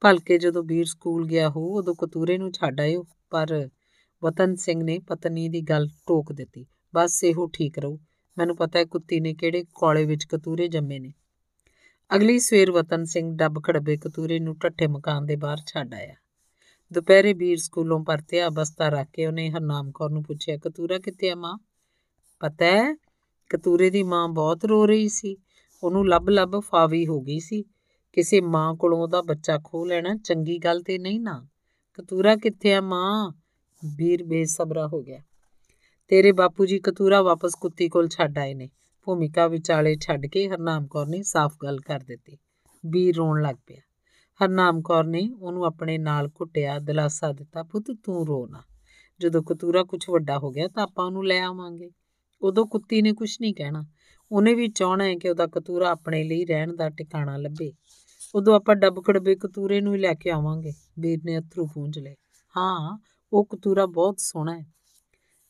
ਭਲਕੇ ਜਦੋਂ ਵੀਰ ਸਕੂਲ ਗਿਆ ਹੋ, ਉਦੋਂ ਕਤੂਰੇ ਨੂੰ ਛੱਡ ਆਇਓ, ਪਰ ਵਤਨ ਸਿੰਘ ਨੇ ਪਤਨੀ ਦੀ ਗੱਲ ਟੋਕ ਦਿੱਤੀ। ਬਸ ਇਹੋ ਠੀਕ ਰਹੂ। ਮੈਨੂੰ ਪਤਾ ਹੈ ਕੁੱਤੀ ਨੇ ਕਿਹੜੇ ਕੋਲੇ ਵਿੱਚ ਕਤੂਰੇ ਜੰਮੇ ਨੇ। ਅਗਲੀ ਸਵੇਰ ਵਤਨ ਸਿੰਘ ਡੱਬ ਖੜਬੇ ਕਤੂਰੇ ਨੂੰ ਟੱਠੇ ਮਕਾਨ ਦੇ ਬਾਹਰ ਛੱਡ ਆਇਆ। ਦੁਪਹਿਰੇ ਵੀਰ ਸਕੂਲੋਂ ਪਰਤਿਆ ਬਸਤਾ ਰੱਖ ਕੇ ਉਹਨੇ ਹਰਨਾਮ ਕੌਰ ਨੂੰ ਪੁੱਛਿਆ, ਕਤੂਰਾ ਕਿੱਥੇ ਆ ਮਾਂ? ਪਤਾ ਹੈ, ਕਤੂਰੇ ਦੀ ਮਾਂ ਬਹੁਤ ਰੋ ਰਹੀ ਸੀ। ਉਹਨੂੰ ਲੱਭ ਲੱਭ ਫਾਵੀ ਹੋ ਗਈ ਸੀ। ਕਿਸੇ ਮਾਂ ਕੋਲੋਂ ਉਹਦਾ ਬੱਚਾ ਖੋ ਲੈਣਾ ਚੰਗੀ ਗੱਲ ਤੇ ਨਹੀਂ ਨਾ। ਕਤੂਰਾ ਕਿੱਥੇ ਆ ਮਾਂ? ਵੀਰ ਬੇਸਬਰਾ ਹੋ ਗਿਆ। ਤੇਰੇ ਬਾਪੂ ਜੀ ਕਤੂਰਾ ਵਾਪਸ ਕੁੱਤੀ ਕੋਲ ਛੱਡ ਆਏ ਨੇ। ਭੂਮਿਕਾ ਵਿਚਾਲੇ ਛੱਡ ਕੇ ਹਰਨਾਮ ਕੌਰ ਨੇ ਸਾਫ਼ ਗੱਲ ਕਰ ਦਿੱਤੀ। ਵੀਰ ਰੋਣ ਲੱਗ ਪਿਆ। ਹਰਨਾਮ ਕੌਰ ਨੇ ਉਹਨੂੰ ਆਪਣੇ ਨਾਲ ਘੁੱਟਿਆ, ਦਿਲਾਸਾ ਦਿੱਤਾ, ਪੁੱਤ ਤੂੰ ਰੋ ਨਾ। ਜਦੋਂ ਕਤੂਰਾ ਕੁਝ ਵੱਡਾ ਹੋ ਗਿਆ ਤਾਂ ਆਪਾਂ ਉਹਨੂੰ ਲੈ ਆਵਾਂਗੇ। ਉਦੋਂ ਕੁੱਤੀ ਨੇ ਕੁਝ ਨਹੀਂ ਕਹਿਣਾ। ਉਹਨੇ ਵੀ ਚਾਹਣਾ ਹੈ ਕਿ ਉਹਦਾ ਕਤੂਰਾ ਆਪਣੇ ਲਈ ਰਹਿਣ ਦਾ ਟਿਕਾਣਾ ਲੱਭੇ। ਉਦੋਂ ਆਪਾਂ ਡੱਬ ਖੜਬੇ ਕਤੂਰੇ ਨੂੰ ਹੀ ਲੈ ਕੇ ਆਵਾਂਗੇ। ਵੀਰ ਨੇ ਅਥਰੂ ਪੂੰਝ ਲਏ। ਹਾਂ, ਉਹ ਕਤੂਰਾ ਬਹੁਤ ਸੋਹਣਾ ਹੈ।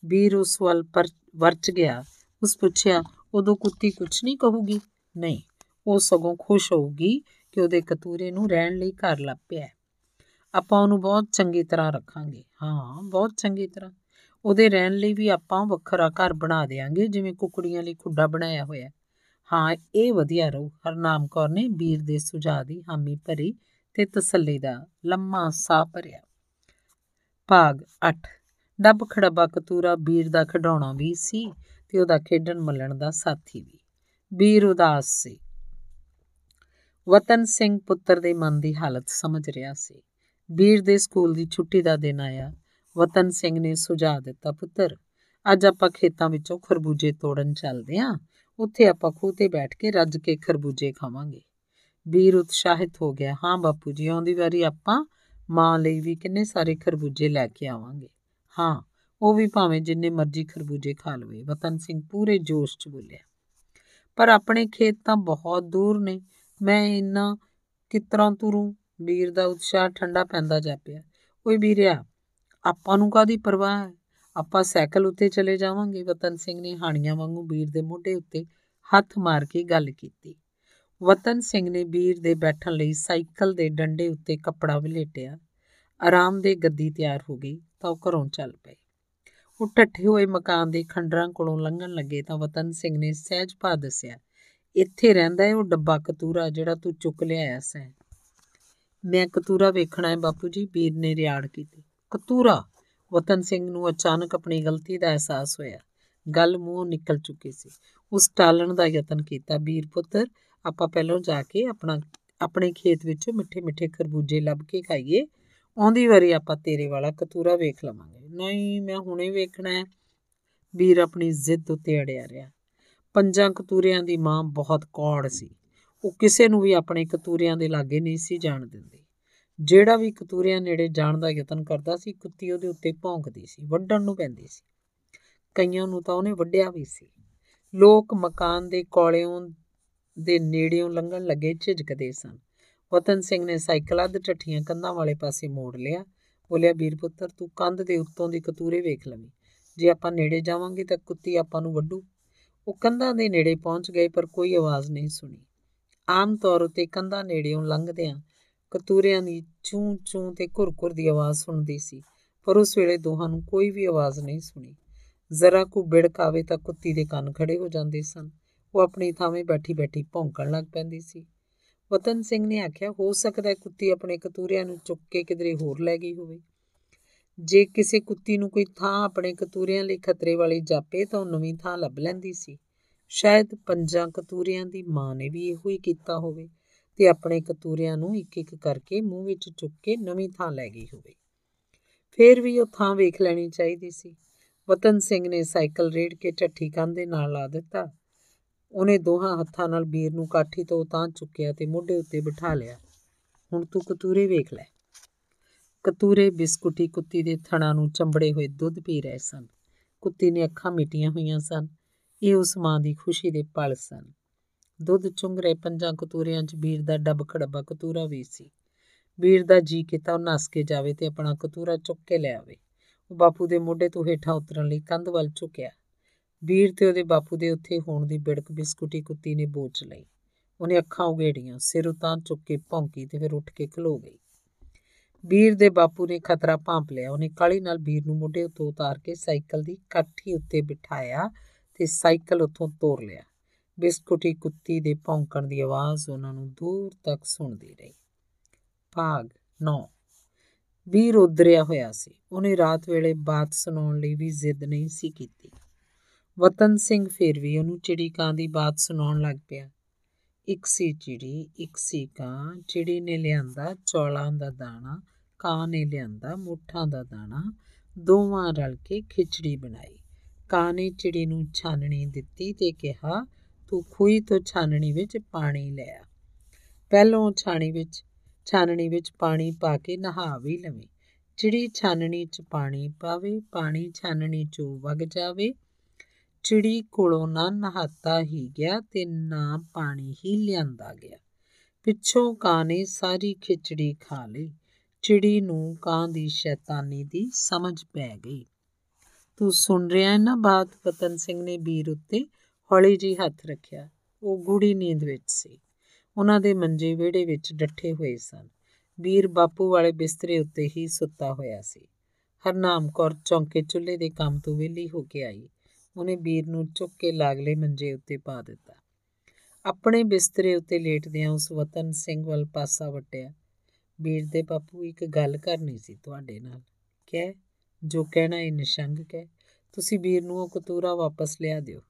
ਵੀਰ ਉਸ ਵੱਲ ਪਰ, ਵਰਚ ਗਿਆ। ਉਸ ਪੁੱਛਿਆ, ਉਦੋਂ ਕੁੱਤੀ ਕੁਝ ਨਹੀਂ ਕਹੂਗੀ? ਨਹੀਂ, ਉਹ ਸਗੋਂ ਖੁਸ਼ ਹੋਊਗੀ ਕਿ ਉਹਦੇ ਕਤੂਰੇ ਨੂੰ ਰਹਿਣ ਲਈ ਘਰ ਲੱਭ ਪਿਆ ਆਪਾਂ ਉਹਨੂੰ ਬਹੁਤ ਚੰਗੀ ਤਰ੍ਹਾਂ ਰੱਖਾਂਗੇ। ਹਾਂ, ਬਹੁਤ ਚੰਗੀ ਤਰ੍ਹਾਂ। ਉਹਦੇ ਰਹਿਣ ਲਈ ਵੀ ਆਪਾਂ ਵੱਖਰਾ ਘਰ ਬਣਾ ਦੇਾਂਗੇ ਜਿਵੇਂ ਕੁਕੜੀਆਂ ਲਈ ਖੁੱਡਾ ਬਣਾਇਆ ਹੋਇਆ ਹਾਂ। ਇਹ ਵਧੀਆ ਰਹੂ। ਹਰਨਾਮ ਕੌਰ ਨੇ ਵੀਰ ਦੇ ਸੁਝਾਅ ਦੀ ਹਾਮੀ ਭਰੀ ਤੇ ਤਸੱਲੀ ਦਾ ਲੰਮਾ ਸਾਹ ਭਰਿਆ। ਭਾਗ 8 ਡੱਬ ਖੜਬਾ ਕਤੂਰਾ ਵੀਰ ਦਾ ਖਡਾਉਣਾ ਵੀ ਸੀ ਤੇ ਉਹਦਾ ਖੇਡਣ ਮੱਲਣ ਦਾ ਸਾਥੀ ਵੀ। ਵੀਰ ਉਦਾਸ ਸੀ। ਵਤਨ ਸਿੰਘ ਪੁੱਤਰ ਦੇ ਮਨ ਦੀ ਹਾਲਤ ਸਮਝ ਰਿਹਾ ਸੀ। ਵੀਰ ਦੇ ਸਕੂਲ ਦੀ ਛੁੱਟੀ ਦਾ ਦਿਨ ਆਇਆ। ਵਤਨ ਸਿੰਘ ਨੇ ਸੁਝਾਅ ਦਿੱਤਾ, ਪੁੱਤਰ, ਅੱਜ ਆਪਾਂ ਖੇਤਾਂ ਵਿੱਚੋਂ ਖਰਬੂਜੇ ਤੋੜਨ ਚੱਲਦੇ ਆਂ। ਉੱਥੇ ਆਪਾਂ ਖੂਹ ਤੇ ਬੈਠ ਕੇ ਰੱਜ ਕੇ ਖਰਬੂਜੇ ਖਾਵਾਂਗੇ। ਵੀਰ ਉਤਸ਼ਾਹਿਤ ਹੋ ਗਿਆ, ਹਾਂ ਬਾਪੂ ਜੀ, ਆਉਂਦੀ ਵਾਰੀ ਆਪਾਂ ਮਾਂ ਲਈ ਵੀ ਕਿੰਨੇ ਸਾਰੇ ਖਰਬੂਜੇ ਲੈ ਕੇ ਆਵਾਂਗੇ। ਹਾਂ, ਉਹ ਵੀ ਭਾਵੇਂ ਜਿੰਨੇ ਮਰਜ਼ੀ ਖਰਬੂਜੇ ਖਾ ਲਵੇ, ਵਤਨ ਸਿੰਘ ਪੂਰੇ ਜੋਸ਼ 'ਚ ਬੋਲਿਆ। ਪਰ ਆਪਣੇ ਖੇਤ ਤਾਂ ਬਹੁਤ ਦੂਰ ਨੇ। ਮੈਂ ਇੰਨਾ ਕਿਤਰਾ ਤੁਰੂ? ਵੀਰ ਦਾ ਉਤਸ਼ਾਹ ਠੰਡਾ ਪੈਂਦਾ ਜਾ ਪਿਆ ਓਏ ਵੀਰਿਆ, ਆਪਾਂ ਨੂੰ ਕਾਦੀ ਪਰਵਾਹ ਹੈ? ਆਪਾਂ ਸਾਈਕਲ ਉੱਤੇ ਚਲੇ ਜਾਵਾਂਗੇ। ਵਤਨ ਸਿੰਘ ਨੇ ਹਾਣੀਆਂ ਵਾਂਗੂ ਵੀਰ ਦੇ ਮੋਢੇ ਉੱਤੇ ਹੱਥ ਮਾਰ ਕੇ ਗੱਲ ਕੀਤੀ। ਵਤਨ ਸਿੰਘ ਨੇ ਵੀਰ ਦੇ ਬੈਠਣ ਲਈ ਸਾਈਕਲ ਦੇ ਡੰਡੇ ਉੱਤੇ ਕੱਪੜਾ ਵਲੇਟਿਆ। ਆਰਾਮ ਦੇ ਗੱਦੀ ਤਿਆਰ ਹੋ ਗਈ ਤਾਂ ਉਹ ਘਰੋਂ ਚੱਲ ਪਏ। ਉਹ ਟੱਠੇ ਹੋਏ ਮਕਾਨ ਦੇ ਖੰਡਰਾਂ ਕੋਲੋਂ ਲੰਘਣ ਲੱਗੇ ਤਾਂ ਵਤਨ ਸਿੰਘ ਨੇ ਸਹਿਜ ਭਾ ਦੱਸਿਆ ਇੱਥੇ ਰਹਿੰਦਾ ਹੈ ਉਹ ਡੱਬਾ ਕਤੂਰਾ ਜਿਹੜਾ ਤੂੰ ਚੁੱਕ ਲਿਆਇਆ ਸੈਂ। ਮੈਂ ਕਤੂਰਾ ਵੇਖਣਾ ਹੈ ਬਾਪੂ ਜੀ, ਵੀਰ ਨੇ ਰਿਆੜ ਕੀਤੀ। ਕਤੂਰਾ? ਵਤਨ ਸਿੰਘ ਨੂੰ ਅਚਾਨਕ ਆਪਣੀ ਗਲਤੀ ਦਾ ਅਹਿਸਾਸ ਹੋਇਆ। ਗੱਲ ਮੂੰਹੋਂ ਨਿਕਲ ਚੁੱਕੀ ਸੀ। ਉਸ ਟਾਲਣ ਦਾ ਯਤਨ ਕੀਤਾ, ਵੀਰ ਪੁੱਤਰ, ਆਪਾਂ ਪਹਿਲਾਂ ਜਾ ਕੇ ਆਪਣਾ, ਆਪਣੇ ਖੇਤ ਵਿੱਚੋਂ ਮਿੱਠੇ ਮਿੱਠੇ ਖਰਬੂਜੇ ਲੱਭ ਕੇ ਖਾਈਏ। ਆਉਂਦੀ ਵਾਰੀ ਆਪਾਂ ਤੇਰੇ ਵਾਲਾ ਕਤੂਰਾ ਵੇਖ ਲਵਾਂਗੇ। ਨਹੀਂ, ਮੈਂ ਹੁਣੇ ਵੇਖਣਾ ਹੈ। ਵੀਰ ਆਪਣੀ ਜ਼ਿੱਦ ਉੱਤੇ ਅੜਿਆ ਰਿਹਾ। ਪੰਜਾਂ ਕਤੂਰਿਆਂ ਦੀ ਮਾਂ ਬਹੁਤ ਕੌੜ ਸੀ। ਉਹ ਕਿਸੇ ਨੂੰ ਵੀ ਆਪਣੇ ਕਤੂਰਿਆਂ ਦੇ ਲਾਗੇ ਨਹੀਂ ਸੀ ਜਾਣ ਦਿੰਦੀ। ਜਿਹੜਾ ਵੀ ਕਤੂਰਿਆਂ ਨੇੜੇ ਜਾਣ ਦਾ ਯਤਨ ਕਰਦਾ ਸੀ, ਕੁੱਤੀ ਉਹਦੇ ਉੱਤੇ ਭੌਂਕਦੀ ਸੀ, ਵੱਢਣ ਨੂੰ ਪੈਂਦੀ ਸੀ। ਕਈਆਂ ਨੂੰ ਤਾਂ ਉਹਨੇ ਵੱਢਿਆ ਵੀ ਸੀ। ਲੋਕ ਮਕਾਨ ਦੇ ਕੋਲਿਓਂ ਦੇ ਨੇੜਿਓਂ ਲੰਘਣ ਲੱਗੇ, ਝਿਜਕਦੇ ਸਨ। ਵਤਨ ਸਿੰਘ ਨੇ ਸਾਈਕਲ ਅੱਧ ਟੱਠੀਆਂ ਕੰਧਾਂ ਵਾਲੇ ਪਾਸੇ ਮੋੜ ਲਿਆ। ਬੋਲਿਆ, ਵੀਰ ਪੁੱਤਰ, ਤੂੰ ਕੰਧ ਦੇ ਉੱਤੋਂ ਦੀ ਕਤੂਰੇ ਵੇਖ ਲਵੀਂ। ਜੇ ਆਪਾਂ ਨੇੜੇ ਜਾਵਾਂਗੇ ਤਾਂ ਕੁੱਤੀ ਆਪਾਂ ਨੂੰ ਵੱਢੂ। ਉਹ ਕੰਧਾਂ ਦੇ ਨੇੜੇ ਪਹੁੰਚ ਗਏ, ਪਰ ਕੋਈ ਆਵਾਜ਼ ਨਹੀਂ ਸੁਣੀ। ਆਮ ਤੌਰ ਉਤੇ ਕੰਧਾਂ ਨੇੜਿਓਂ ਲੰਘਦਿਆਂ ਕਤੂਰਿਆਂ ਦੀ ਚੂੰ ਚੂੰ ਤੇ ਘੁਰ-ਘੁਰ ਦੀ ਆਵਾਜ਼ ਸੁਣਦੀ ਸੀ, ਪਰ ਉਸ ਵੇਲੇ ਦੋਹਾਂ ਨੂੰ ਕੋਈ ਵੀ ਆਵਾਜ਼ ਨਹੀਂ ਸੁਣੀ। ਜ਼ਰਾ ਕੁ ਬਿੜਕ ਆਵੇ ਤਾਂ ਕੁੱਤੀ ਦੇ ਕੰਨ ਖੜੇ ਹੋ ਜਾਂਦੇ ਸਨ। ਉਹ ਆਪਣੀ ਥਾਵੇਂ ਬੈਠੀ-ਬੈਠੀ ਭੌਂਕਣ ਲੱਗ ਪੈਂਦੀ ਸੀ। ਵਤਨ ਸਿੰਘ ਨੇ ਆਖਿਆ, ਹੋ ਸਕਦਾ ਹੈ ਕੁੱਤੀ ਆਪਣੇ ਕਤੂਰਿਆਂ ਨੂੰ ਚੁੱਕ ਕੇ ਕਿਧਰੇ ਹੋਰ ਲੈ ਗਈ ਹੋਵੇ। ਜੇ ਕਿਸੇ ਕੁੱਤੀ ਨੂੰ ਕੋਈ ਥਾਂ ਆਪਣੇ ਕਤੂਰਿਆਂ ਲਈ ਖਤਰੇ ਵਾਲੀ ਜਾਪੇ ਤਾਂ ਉਹ ਨਵੀਂ ਥਾਂ ਲੱਭ ਲੈਂਦੀ ਸੀ। ਸ਼ਾਇਦ ਪੰਜਾਂ ਕਤੂਰਿਆਂ ਦੀ ਮਾਂ ਨੇ ਵੀ ਇਹੋ ਹੀ ਕੀਤਾ ਹੋਵੇ ਤੇ ਆਪਣੇ ਕਤੂਰਿਆਂ ਨੂੰ ਇੱਕ ਇੱਕ ਕਰਕੇ ਮੂੰਹ ਵਿੱਚ ਚੁੱਕ ਕੇ ਨਵੀਂ ਥਾਂ ਲੈ ਗਈ ਹੋਵੇ। ਫੇਰ ਵੀ ਉਹ ਥਾਂ ਵੇਖ ਲੈਣੀ ਚਾਹੀਦੀ ਸੀ। ਵਤਨ ਸਿੰਘ ਨੇ ਸਾਈਕਲ ਰੇੜ ਕੇ ਢੱਠੀ ਕੰਧ ਦੇ ਨਾਲ ਲਾ ਦਿੱਤਾ। ਉਹਨੇ ਦੋਹਾਂ ਹੱਥਾਂ ਨਾਲ ਵੀਰ ਨੂੰ ਕਾਠੀ ਤੋਂ ਤਾਂ ਚੁੱਕਿਆ ਤੇ ਮੋਢੇ ਉੱਤੇ ਬਿਠਾ ਲਿਆ। ਹੁਣ ਤੂੰ ਕਤੂਰੇ ਵੇਖ ਲੈ। ਕਤੂਰੇ ਬਿਸਕੁਟੀ ਕੁੱਤੀ ਦੇ ਥਣਾ ਨੂੰ ਚੰਬੜੇ ਹੋਏ ਦੁੱਧ ਪੀ ਰਹੇ ਸਨ। ਕੁੱਤੀ ਨੇ ਅੱਖਾਂ ਮਿਟੀਆਂ ਹੋਈਆਂ ਸਨ। ਇਹ ਉਸ ਮਾਂ ਦੀ ਖੁਸ਼ੀ ਦੇ ਪਲ ਸਨ। ਦੁੱਧ ਚੁੰਗ ਰਹੇ ਪੰਜਾਂ ਕਤੂਰਿਆਂ 'ਚ ਵੀਰ ਦਾ ਡੱਬ ਖੜੱਬਾ ਕਤੂਰਾ ਵੀ ਸੀ। ਵੀਰ ਦਾ ਜੀ ਕੀਤਾ ਉਹ ਨਸ ਕੇ ਜਾਵੇ ਤੇ ਆਪਣਾ ਕਤੂਰਾ ਚੁੱਕ ਕੇ ਲੈ ਆਵੇ। ਉਹ ਬਾਪੂ ਦੇ ਮੋਢੇ ਤੋਂ ਹੇਠਾਂ ਉਤਰਨ ਲਈ ਕੰਧ ਵੱਲ ਝੁਕਿਆ। ਵੀਰ ਤੇ ਉਹਦੇ ਬਾਪੂ ਦੇ ਉੱਥੇ ਹੋਣ ਦੀ ਬਿੜਕ ਬਿਸਕੁਟੀ ਕੁੱਤੀ ਨੇ ਬੋਚ ਲਈ। ਉਹਨੇ ਅੱਖਾਂ ਉਗੇੜੀਆਂ ਸਿਰ ਉਤਾਂ ਚੁੱਕ ਕੇ ਭੌਂਕੀ ਤੇ ਫਿਰ ਉੱਠ ਕੇ ਖਲੋ ਗਈ। ਵੀਰ ਦੇ ਬਾਪੂ ਨੇ ਖਤਰਾ ਭਾਂਪ ਲਿਆ। ਉਹਨੇ ਕਾਲੀ ਨਾਲ ਵੀਰ ਨੂੰ ਮੋਢੇ ਉੱਤੇ ਉਤਾਰ ਕੇ ਸਾਈਕਲ ਦੀ ਕਾਠੀ ਉੱਤੇ ਬਿਠਾਇਆ ਤੇ ਸਾਈਕਲ ਉੱਥੋਂ ਤੋਰ ਲਿਆ। ਬਿਸਕੁਟੀ, ਕੁੱਤੀ ਦੇ ਭੌਂਕਣ ਦੀ ਆਵਾਜ਼ ਉਹਨਾਂ ਨੂੰ ਦੂਰ ਤੱਕ ਸੁਣਦੀ ਰਹੀ। ਭਾਗ 9 ਵੀਰ ਉਧਰਿਆ ਹੋਇਆ ਸੀ। ਉਹਨੇ ਰਾਤ ਵੇਲੇ ਬਾਤ ਸੁਣਾਉਣ ਲਈ ਵੀ ਜ਼ਿੱਦ ਨਹੀਂ ਸੀ ਕੀਤੀ। ਵਤਨ ਸਿੰਘ ਫਿਰ ਵੀ ਉਹਨੂੰ ਚਿੜੀ ਕਾਂ ਦੀ ਬਾਤ ਸੁਣਾਉਣ ਲੱਗ ਪਿਆ। ਇੱਕ ਸੀ ਚਿੜੀ, ਇੱਕ ਸੀ ਕਾਂ, ਚਿੜੀ ਨੇ ਲਿਆਂਦਾ ਚੌਲਾਂ ਦਾ ਦਾਣਾ, ਕਾਂ ਨੇ ਲਿਆਂਦਾ ਮੁੱਠਾਂ ਦਾ ਦਾਣਾ, ਦੋਵਾਂ ਰਲ ਕੇ ਖਿਚੜੀ ਬਣਾਈ। ਕਾਂ ਨੇ ਚਿੜੀ ਨੂੰ ਛਾਨਣੀ ਦਿੱਤੀ ਤੇ ਕਿਹਾ, ਤੂੰ ਖੂਈ ਤੋਂ ਛਾਨਣੀ ਵਿੱਚ ਪਾਣੀ ਲਿਆ ਪਹਿਲੋਂ ਛਾਣੀ ਵਿੱਚ, ਛਾਨਣੀ ਵਿੱਚ ਪਾਣੀ ਪਾ ਕੇ ਨਹਾ ਵੀ ਲਵੇਂ। ਚਿੜੀ ਛਾਨਣੀ 'ਚ ਪਾਣੀ ਪਾਵੇ, ਪਾਣੀ ਛਾਨਣੀ 'ਚੋਂ ਵਗ ਜਾਵੇ ਚਿੜੀ ਕੋਲੋਂ ਨਾ ਨਹਾਤਾ ਹੀ ਗਿਆ ਤੇ ਨਾ ਪਾਣੀ ਹੀ ਲਿਆਂਦਾ ਗਿਆ। ਪਿੱਛੋਂ ਕਾਂ ਨੇ ਸਾਰੀ ਖਿਚੜੀ ਖਾ ਲਈ। ਚਿੜੀ ਨੂੰ ਕਾਂ ਦੀ ਸ਼ੈਤਾਨੀ ਦੀ ਸਮਝ ਪੈ ਗਈ। ਤੂੰ ਸੁਣ ਰਿਹਾ ਹੈ ਨਾ ਬਾਤ? ਪਤਨ ਸਿੰਘ ਨੇ ਵੀਰ ਉੱਤੇ ਹੌਲੀ ਜੀ ਹੱਥ ਰੱਖਿਆ। ਉਹ ਗੂੜੀ ਨੀਂਦ ਵਿੱਚ ਸੀ। ਉਹਨਾਂ ਦੇ ਮੰਜੇ ਵਿਹੜੇ ਵਿੱਚ ਡੱਠੇ ਹੋਏ ਸਨ। ਵੀਰ ਬਾਪੂ ਵਾਲੇ ਬਿਸਤਰੇ ਉੱਤੇ ਹੀ ਸੁੱਤਾ ਹੋਇਆ ਸੀ। ਹਰਨਾਮ ਕੌਰ ਚੌਂਕੇ ਚੁੱਲ੍ਹੇ ਦੇ ਕੰਮ ਤੋਂ ਵਿਹਲੀ ਹੋ ਕੇ ਆਈ। ਉਹਨੇ ਵੀਰ ਨੂੰ ਚੁੱਕ ਕੇ ਲਾਗਲੇ ਮੰਜੇ ਉੱਤੇ ਪਾ ਦਿੱਤਾ। ਆਪਣੇ ਬਿਸਤਰੇ ਉੱਤੇ ਲੇਟਦਿਆਂ ਉਸ ਵਤਨ ਸਿੰਘ ਵੱਲ ਪਾਸਾ ਵਟਿਆ। ਵੀਰ ਦੇ ਬਾਪੂ ਇੱਕ ਗੱਲ ਕਰਨੀ ਸੀ ਤੁਹਾਡੇ ਨਾਲ। ਕਹਿ, ਜੋ ਕਹਿਣਾ ਇਹ ਨਿਸ਼ੰਗ ਕਹਿ, ਤੁਸੀਂ ਵੀਰ ਨੂੰ ਉਹ ਕਤੂਰਾ ਵਾਪਸ ਲਿਆ ਦਿਓ।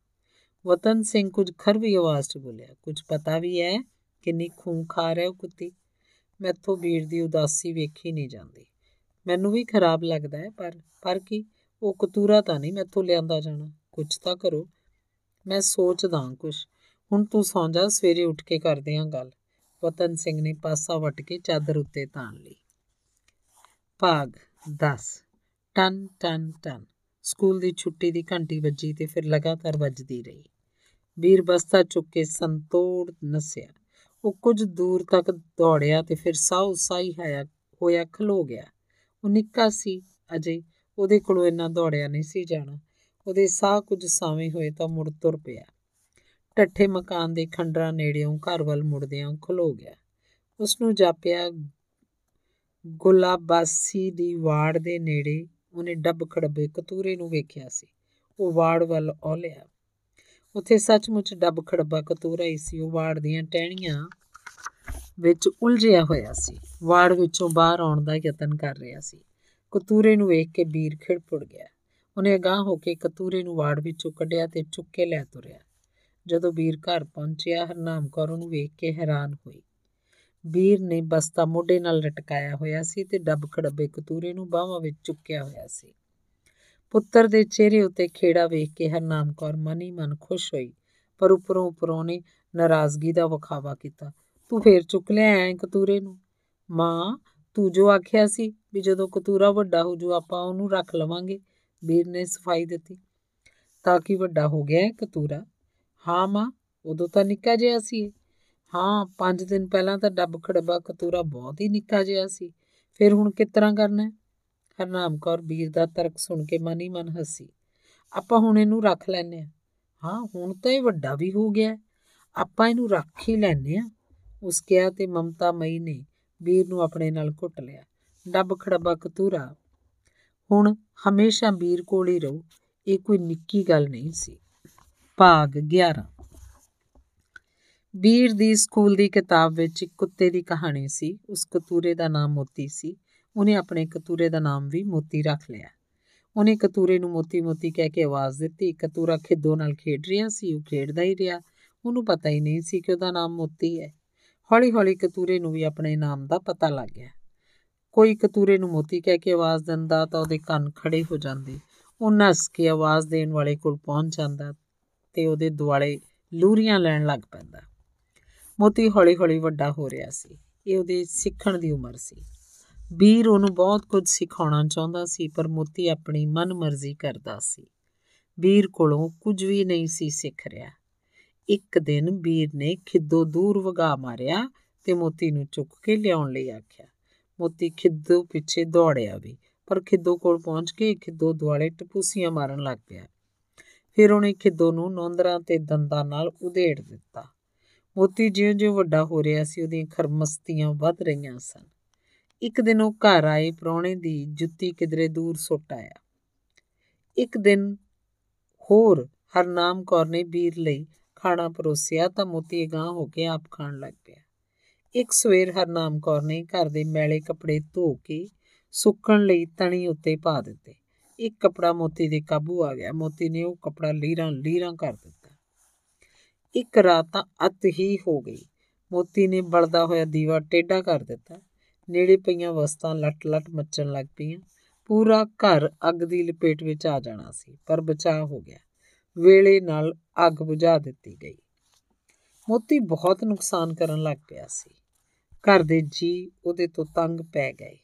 ਵਤਨ ਸਿੰਘ ਕੁਝ ਖਰਵੀ ਆਵਾਜ਼ 'ਚ ਬੋਲਿਆ, ਕੁਝ ਪਤਾ ਵੀ ਹੈ ਕਿੰਨੀ ਖੂੰਖਾਰ ਹੈ ਉਹ ਕੁੱਤੀ। ਮੈਥੋਂ ਵੀਰ ਦੀ ਉਦਾਸੀ ਵੇਖੀ ਨਹੀਂ ਜਾਂਦੀ। ਮੈਨੂੰ ਵੀ ਖਰਾਬ ਲੱਗਦਾ ਹੈ, ਪਰ ਪਰ ਕੀ, ਉਹ ਕਤੂਰਾ ਤਾਂ ਨਹੀਂ ਮੈਥੋਂ ਲਿਆਂਦਾ ਜਾਣਾ। ਕੁਝ ਤਾਂ ਕਰੋ। ਮੈਂ ਸੋਚਦਾ ਕੁਛ। ਹੁਣ ਤੂੰ ਸੌਂ ਜਾ, ਸਵੇਰੇ ਉੱਠ ਕੇ ਕਰਦੇ ਆਂ ਗੱਲ। ਵਤਨ ਸਿੰਘ ਨੇ ਪਾਸਾ ਵਟ ਕੇ ਚਾਦਰ ਉੱਤੇ ਤਾਣ ਲਈ। ਭਾਗ 10 ਟਨ ਟਨ ਟਨ। ਸਕੂਲ ਦੀ ਛੁੱਟੀ ਦੀ ਘੰਟੀ ਵੱਜੀ ਤੇ ਫਿਰ ਲਗਾਤਾਰ ਵੱਜਦੀ ਰਹੀ। ਵੀਰ ਬਸਤਾ ਚੁੱਕ ਕੇ ਸੰਤੋੜ ਨਸਿਆ। ਉਹ ਕੁਝ ਦੂਰ ਤੱਕ ਦੌੜਿਆ ਤੇ ਫਿਰ ਸਾਹ ਸਾਈ ਹਾਇਆ ਹੋਇਆ ਖਲੋ ਗਿਆ। ਉਹ ਨਿੱਕਾ ਸੀ, ਅਜੇ। ਉਹਦੇ ਕੋਲੋਂ ਇੰਨਾ ਦੌੜਿਆ ਨਹੀਂ ਸੀ ਜਾਣਾ। ਉਹਦੇ ਸਾਹ ਕੁਝ ਸਾਵੇਂ ਹੋਏ ਤਾਂ ਮੁੜ ਤੁਰ ਪਿਆ। ਟੱਠੇ ਮਕਾਨ ਦੇ ਖੰਡਰਾਂ ਨੇੜਿਓਂ ਘਰ ਵੱਲ ਮੁੜਦਿਆਂ ਖਲੋ ਗਿਆ। ਉਸ ਨੂੰ ਜਾਪਿਆ, ਗੁਲਾਬਾਸੀ ਦੀ ਵਾੜ ਦੇ ਨੇੜੇ ਉਹਨੇ ਡੱਬ ਖੜਬੇ ਕਤੂਰੇ ਨੂੰ ਵੇਖਿਆ ਸੀ। ਉਹ ਵਾੜ ਵੱਲ ਔਲਿਆ। ਉੱਥੇ ਸੱਚਮੁੱਚ ਡੱਬ ਖੜਬਾ ਕਤੂਰਾ ਹੀ ਸੀ। ਉਹ ਵਾੜ ਦੀਆਂ ਟਹਿਣੀਆਂ ਵਿੱਚ ਉਲਝਿਆ ਹੋਇਆ ਸੀ। ਵਾੜ ਵਿੱਚੋਂ ਬਾਹਰ ਆਉਣ ਦਾ ਯਤਨ ਕਰ ਰਿਹਾ ਸੀ। ਕਤੂਰੇ ਨੂੰ ਵੇਖ ਕੇ ਵੀਰ ਖਿੜਪੁੜ ਗਿਆ। ਉਹਨੇ ਅਗਾਹ ਹੋ ਕੇ ਕਤੂਰੇ ਨੂੰ ਵਾੜ ਵਿੱਚੋਂ ਕੱਢਿਆ ਤੇ ਚੁੱਕ ਕੇ ਲੈ ਤੁਰਿਆ। ਜਦੋਂ ਵੀਰ ਘਰ ਪਹੁੰਚਿਆ, ਹਰਨਾਮ ਕੌਰ ਉਹਨੂੰ ਵੇਖ ਕੇ ਹੈਰਾਨ ਹੋਈ। ਵੀਰ ਨੇ ਬਸਤਾ ਮੋਢੇ ਨਾਲ ਲਟਕਾਇਆ ਹੋਇਆ ਸੀ ਤੇ ਡੱਬ ਖੜੱਬੇ ਕਤੂਰੇ ਨੂੰ ਬਾਹਾਂ ਵਿੱਚ ਚੁੱਕਿਆ ਹੋਇਆ ਸੀ। ਪੁੱਤਰ ਦੇ ਚਿਹਰੇ ਉੱਤੇ ਖੇੜਾ ਵੇਖ ਕੇ ਹਰਨਾਮ ਕੌਰ ਮਨੀ ਮਨ ਖੁਸ਼ ਹੋਈ, ਪਰ ਉੱਪਰੋਂ ਉੱਪਰੋਂ ਨੇ ਨਾਰਾਜ਼ਗੀ ਦਾ ਵਿਖਾਵਾ ਕੀਤਾ। ਤੂੰ ਫੇਰ ਚੁੱਕ ਲਿਆ ਐ ਕਤੂਰੇ ਨੂੰ? ਮਾਂ, ਤੂੰ ਜੋ ਆਖਿਆ ਸੀ ਵੀ ਜਦੋਂ ਕਤੂਰਾ ਵੱਡਾ ਹੋ ਜੂ ਆਪਾਂ ਉਹਨੂੰ ਰੱਖ ਲਵਾਂਗੇ। ਵੀਰ ਨੇ ਸਫ਼ਾਈ ਦਿੱਤੀ ਤਾਂ ਕਿ ਵੱਡਾ ਹੋ ਗਿਆ ਹੈ ਕਤੂਰਾ। ਹਾਂ ਮਾਂ, ਉਦੋਂ ਤਾਂ ਨਿੱਕਾ ਜਿਹਾ ਸੀ। ਹਾਂ 5 ਦਿਨ ਪਹਿਲਾਂ ਤਾਂ ਡੱਬ ਖੜਬਾ ਕਤੂਰਾ ਬਹੁਤ ਹੀ ਨਿੱਕਾ ਜਿਹਾ ਸੀ। ਫਿਰ ਹੁਣ ਕਿਸ ਤਰ੍ਹਾਂ ਕਰਨਾ ਹੈ? ਹਰਨਾਮ ਕੌਰ ਵੀਰ ਦਾ ਤਰਕ ਸੁਣ ਕੇ ਮਨ ਹੀ ਮਨ ਹੱਸੀ। ਆਪਾਂ ਹੁਣ ਇਹਨੂੰ ਰੱਖ ਲੈਨੇ ਆ ਹਾਂ, ਹੁਣ ਤਾਂ ਇਹ ਵੱਡਾ ਵੀ ਹੋ ਗਿਆ। ਆਪਾਂ ਇਹਨੂੰ ਰੱਖ ਹੀ ਲੈਨੇ ਆ ਉਸ ਕਿਹਾ ਤੇ ਮਮਤਾ ਮਈ ਨੇ ਵੀਰ ਨੂੰ ਆਪਣੇ ਨਾਲ ਘੁੱਟ ਲਿਆ। ਡੱਬ ਖੜਬਾ ਕਤੂਰਾ ਹੁਣ ਹਮੇਸ਼ਾ ਵੀਰ ਕੋਲ ਹੀ ਰਹੂ, ਇਹ ਕੋਈ ਨਿੱਕੀ ਗੱਲ ਨਹੀਂ ਸੀ। ਭਾਗ 11 ਵੀਰ ਦੀ ਸਕੂਲ ਦੀ ਕਿਤਾਬ ਵਿੱਚ ਇੱਕ ਕੁੱਤੇ ਦੀ ਕਹਾਣੀ ਸੀ। ਉਸ ਕਤੂਰੇ ਦਾ ਨਾਮ ਮੋਤੀ ਸੀ। ਉਹਨੇ ਆਪਣੇ ਕਤੂਰੇ ਦਾ ਨਾਮ ਵੀ ਮੋਤੀ ਰੱਖ ਲਿਆ। ਉਹਨੇ ਕਤੂਰੇ ਨੂੰ ਮੋਤੀ ਮੋਤੀ ਕਹਿ ਕੇ ਆਵਾਜ਼ ਦਿੱਤੀ। ਕਤੂਰਾ ਖਿੱਦੋ ਨਾਲ ਖੇਡ ਰਿਹਾ ਸੀ, ਉਹ ਖੇਡਦਾ ਹੀ ਰਿਹਾ। ਉਹਨੂੰ ਪਤਾ ਹੀ ਨਹੀਂ ਸੀ ਕਿ ਉਹਦਾ ਨਾਮ ਮੋਤੀ ਹੈ। ਹੌਲੀ-ਹੌਲੀ ਕਤੂਰੇ ਨੂੰ ਵੀ ਆਪਣੇ ਨਾਮ ਦਾ ਪਤਾ ਲੱਗ ਗਿਆ। ਕੋਈ ਕਤੂਰੇ ਨੂੰ ਮੋਤੀ ਕਹਿ ਕੇ ਆਵਾਜ਼ ਦਿੰਦਾ ਤਾਂ ਉਹਦੇ ਕੰਨ ਖੜੇ ਹੋ ਜਾਂਦੇ। ਉਹ ਨਸ ਕੇ ਆਵਾਜ਼ ਦੇਣ ਵਾਲੇ ਕੋਲ ਪਹੁੰਚ ਜਾਂਦਾ ਤੇ ਉਹਦੇ ਦੁਆਲੇ ਲੂਰੀਆਂ ਲੈਣ ਲੱਗ ਪੈਂਦਾ। ਮੋਤੀ ਹੌਲੀ-ਹੌਲੀ ਵੱਡਾ ਹੋ ਰਿਹਾ ਸੀ। ਇਹ ਉਹਦੇ ਸਿੱਖਣ ਦੀ ਉਮਰ ਸੀ। ਵੀਰ ਉਹਨੂੰ ਬਹੁਤ ਕੁਝ ਸਿਖਾਉਣਾ ਚਾਹੁੰਦਾ ਸੀ, ਪਰ ਮੋਤੀ ਆਪਣੀ ਮਨਮਰਜ਼ੀ ਕਰਦਾ ਸੀ। ਵੀਰ ਕੋਲੋਂ ਕੁਝ ਵੀ ਨਹੀਂ ਸੀ ਸਿੱਖ ਰਿਹਾ। ਇੱਕ ਦਿਨ ਵੀਰ ਨੇ ਖਿੱਦੋ ਦੂਰ ਵਗਾ ਮਾਰਿਆ ਤੇ ਮੋਤੀ ਨੂੰ ਚੁੱਕ ਕੇ ਲਿਆਉਣ ਲਈ ਆਖਿਆ ਮੋਤੀ ਖਿੱਦੋ ਪਿੱਛੇ ਦੌੜਿਆ ਵੀ, ਪਰ ਖਿੱਦੋ ਕੋਲ ਪਹੁੰਚ ਕੇ ਖਿੱਦੋ ਦੁਆਲੇ ਟਪੂਸੀਆਂ ਮਾਰਨ ਲੱਗ ਪਿਆ। ਫਿਰ ਉਹਨੇ ਖਿੱਦੋ ਨੂੰ ਨੌਂਦਰਾਂ ਤੇ ਦੰਦਾਂ ਨਾਲ ਉਧੇੜ ਦਿੱਤਾ। ਮੋਤੀ ਜਿਉਂ-ਜਿਉਂ ਵੱਡਾ ਹੋ ਰਿਹਾ ਸੀ, ਉਹਦੀਆਂ ਖਰਮਸਤੀਆਂ ਵੱਧ ਰਹੀਆਂ ਸਨ। ਇੱਕ ਦਿਨ ਉਹ ਘਰ ਆਏ, ਪ੍ਰਾਹੁਣੇ ਦੀ ਜੁੱਤੀ ਕਿਧਰੇ ਦੂਰ ਸੁੱਟ ਆਇਆ। ਇੱਕ ਦਿਨ ਹੋਰ ਹਰਨਾਮ ਕੌਰ ਨੇ ਵੀਰ ਲਈ ਖਾਣਾ ਪਰੋਸਿਆ, ਤਾਂ ਮੋਤੀ ਅਗਾਹ ਹੋ ਕੇ ਆਪ ਖਾਣ ਲੱਗ ਪਿਆ। ਇੱਕ ਸਵੇਰ ਹਰਨਾਮ ਕੌਰ ਨੇ ਘਰ ਦੇ ਮੈਲੇ ਕੱਪੜੇ ਧੋ ਕੇ ਸੁੱਕਣ ਲਈ ਤਣੀ ਉੱਤੇ ਪਾ ਦਿੱਤੇ। ਇੱਕ ਕਪੜਾ ਮੋਤੀ ਦੇ ਕਾਬੂ ਆ ਗਿਆ। ਮੋਤੀ ਨੇ ਉਹ ਕਪੜਾ ਲੀਰਾਂ ਲੀਰਾਂ ਕਰ ਦਿੱਤਾ। ਇੱਕ ਰਾਤ ਤਾਂ ਅਤ ਹੀ ਹੋ ਗਈ। ਮੋਤੀ ਨੇ ਬਲਦਾ ਹੋਇਆ ਦੀਵਾ ਟੇਢਾ ਕਰ ਦਿੱਤਾ। ਨੇੜੇ ਪਈਆਂ ਵਸਤਾਂ ਲਟ-ਲਟ ਮੱਚਣ ਲੱਗ ਪਈਆਂ। ਪੂਰਾ ਘਰ ਅੱਗ ਦੀ ਲਪੇਟ ਵਿੱਚ ਆ ਜਾਣਾ ਸੀ, ਪਰ ਬਚਾਅ ਹੋ ਗਿਆ। ਵੇਲੇ ਨਾਲ ਅੱਗ ਬੁਝਾ ਦਿੱਤੀ ਗਈ। ਮੋਤੀ ਬਹੁਤ ਨੁਕਸਾਨ ਕਰਨ ਲੱਗ ਪਿਆ ਸੀ। ਘਰ ਦੇ ਜੀ ਉਹਦੇ ਤੋਂ ਤੰਗ ਪੈ ਗਏ।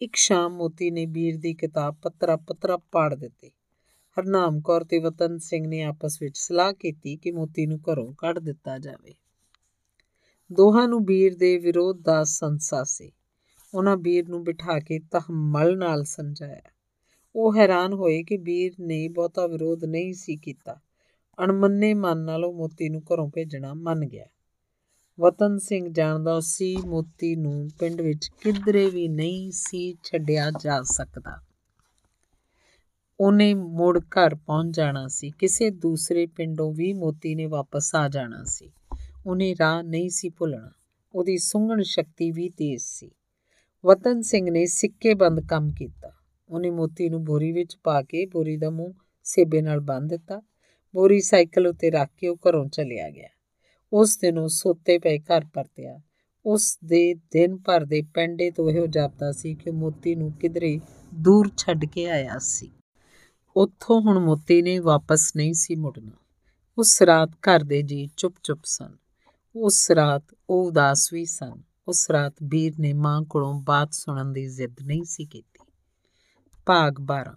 ਇੱਕ ਸ਼ਾਮ ਮੋਤੀ ਨੇ ਵੀਰ ਦੀ ਕਿਤਾਬ ਪੱਤਰਾ ਪੱਤਰਾ ਪਾੜ ਦਿੱਤੀ। ਹਰਨਾਮ ਕੌਰ ਤੇ ਵਤਨ ਸਿੰਘ ਨੇ ਆਪਸ ਵਿੱਚ ਸਲਾਹ ਕੀਤੀ ਕਿ ਮੋਤੀ ਨੂੰ ਘਰੋਂ ਕੱਢ ਦਿੱਤਾ ਜਾਵੇ। ਦੋਹਾਂ ਨੂੰ ਵੀਰ ਦੇ ਵਿਰੋਧ ਦਾ ਸੰਸਾ ਸੀ। ਉਹਨਾਂ ਵੀਰ ਨੂੰ ਬਿਠਾ ਕੇ ਤਹਮਲ ਨਾਲ ਸਮਝਾਇਆ। ਉਹ ਹੈਰਾਨ ਹੋਏ ਕਿ ਵੀਰ ਨੇ ਬਹੁਤਾ ਵਿਰੋਧ ਨਹੀਂ ਸੀ ਕੀਤਾ। ਅਣਮੰਨੇ ਮਨ ਨਾਲ ਉਹ ਮੋਤੀ ਨੂੰ ਘਰੋਂ ਭੇਜਣਾ ਮੰਨ ਗਿਆ। ਵਤਨ ਸਿੰਘ ਜਾਣਦਾ ਸੀ ਮੋਤੀ ਨੂੰ ਪਿੰਡ ਵਿੱਚ ਕਿਧਰੇ ਵੀ ਨਹੀਂ ਸੀ ਛੱਡਿਆ ਜਾ ਸਕਦਾ। ਉਹਨੇ ਮੁੜ ਘਰ ਪਹੁੰਚ ਜਾਣਾ ਸੀ। ਕਿਸੇ ਦੂਸਰੇ ਪਿੰਡੋਂ ਵੀ ਮੋਤੀ ਨੇ ਵਾਪਸ ਆ ਜਾਣਾ ਸੀ। ਉਹਨੇ ਰਾਹ ਨਹੀਂ ਸੀ ਭੁੱਲਣਾ। ਉਹਦੀ ਸੁੰਘਣ ਸ਼ਕਤੀ ਵੀ ਤੇਜ਼ ਸੀ। ਵਤਨ ਸਿੰਘ ਨੇ ਸਿੱਕੇ ਬੰਦ ਕੰਮ ਕੀਤਾ। ਉਹਨੇ ਮੋਤੀ ਨੂੰ ਬੋਰੀ ਵਿੱਚ ਪਾ ਕੇ ਬੋਰੀ ਦਾ ਮੂੰਹ ਸੇਬੇ ਨਾਲ ਬੰਨ ਦਿੱਤਾ। ਬੋਰੀ ਸਾਈਕਲ ਉੱਤੇ ਰੱਖ ਕੇ ਉਹ ਘਰੋਂ ਚਲਿਆ ਗਿਆ। ਉਸ ਦਿਨ ਉਹ ਸੋਤੇ ਪਏ ਘਰ ਪਰਤਿਆ। ਉਸ ਦੇ ਦਿਨ ਭਰ ਦੇ ਪੈਂਡੇ ਤੋਂ ਇਹੋ ਜਾਪਦਾ ਸੀ ਕਿ ਮੋਤੀ ਨੂੰ ਕਿਧਰੇ ਦੂਰ ਛੱਡ ਕੇ ਆਇਆ ਸੀ। ਉੱਥੋਂ ਹੁਣ ਮੋਤੀ ਨੇ ਵਾਪਸ ਨਹੀਂ ਸੀ ਮੁੜਨਾ। ਉਸ ਰਾਤ ਘਰ ਦੇ ਜੀ ਚੁੱਪ-ਚੁੱਪ ਸਨ। ਉਸ ਰਾਤ ਉਹ ਉਦਾਸ ਵੀ ਸਨ। ਉਸ ਰਾਤ ਵੀਰ ਨੇ ਮਾਂ ਕੋਲੋਂ ਬਾਤ ਸੁਣਨ ਦੀ ਜ਼ਿੱਦ ਨਹੀਂ ਸੀ ਕੀਤੀ। ਭਾਗ 12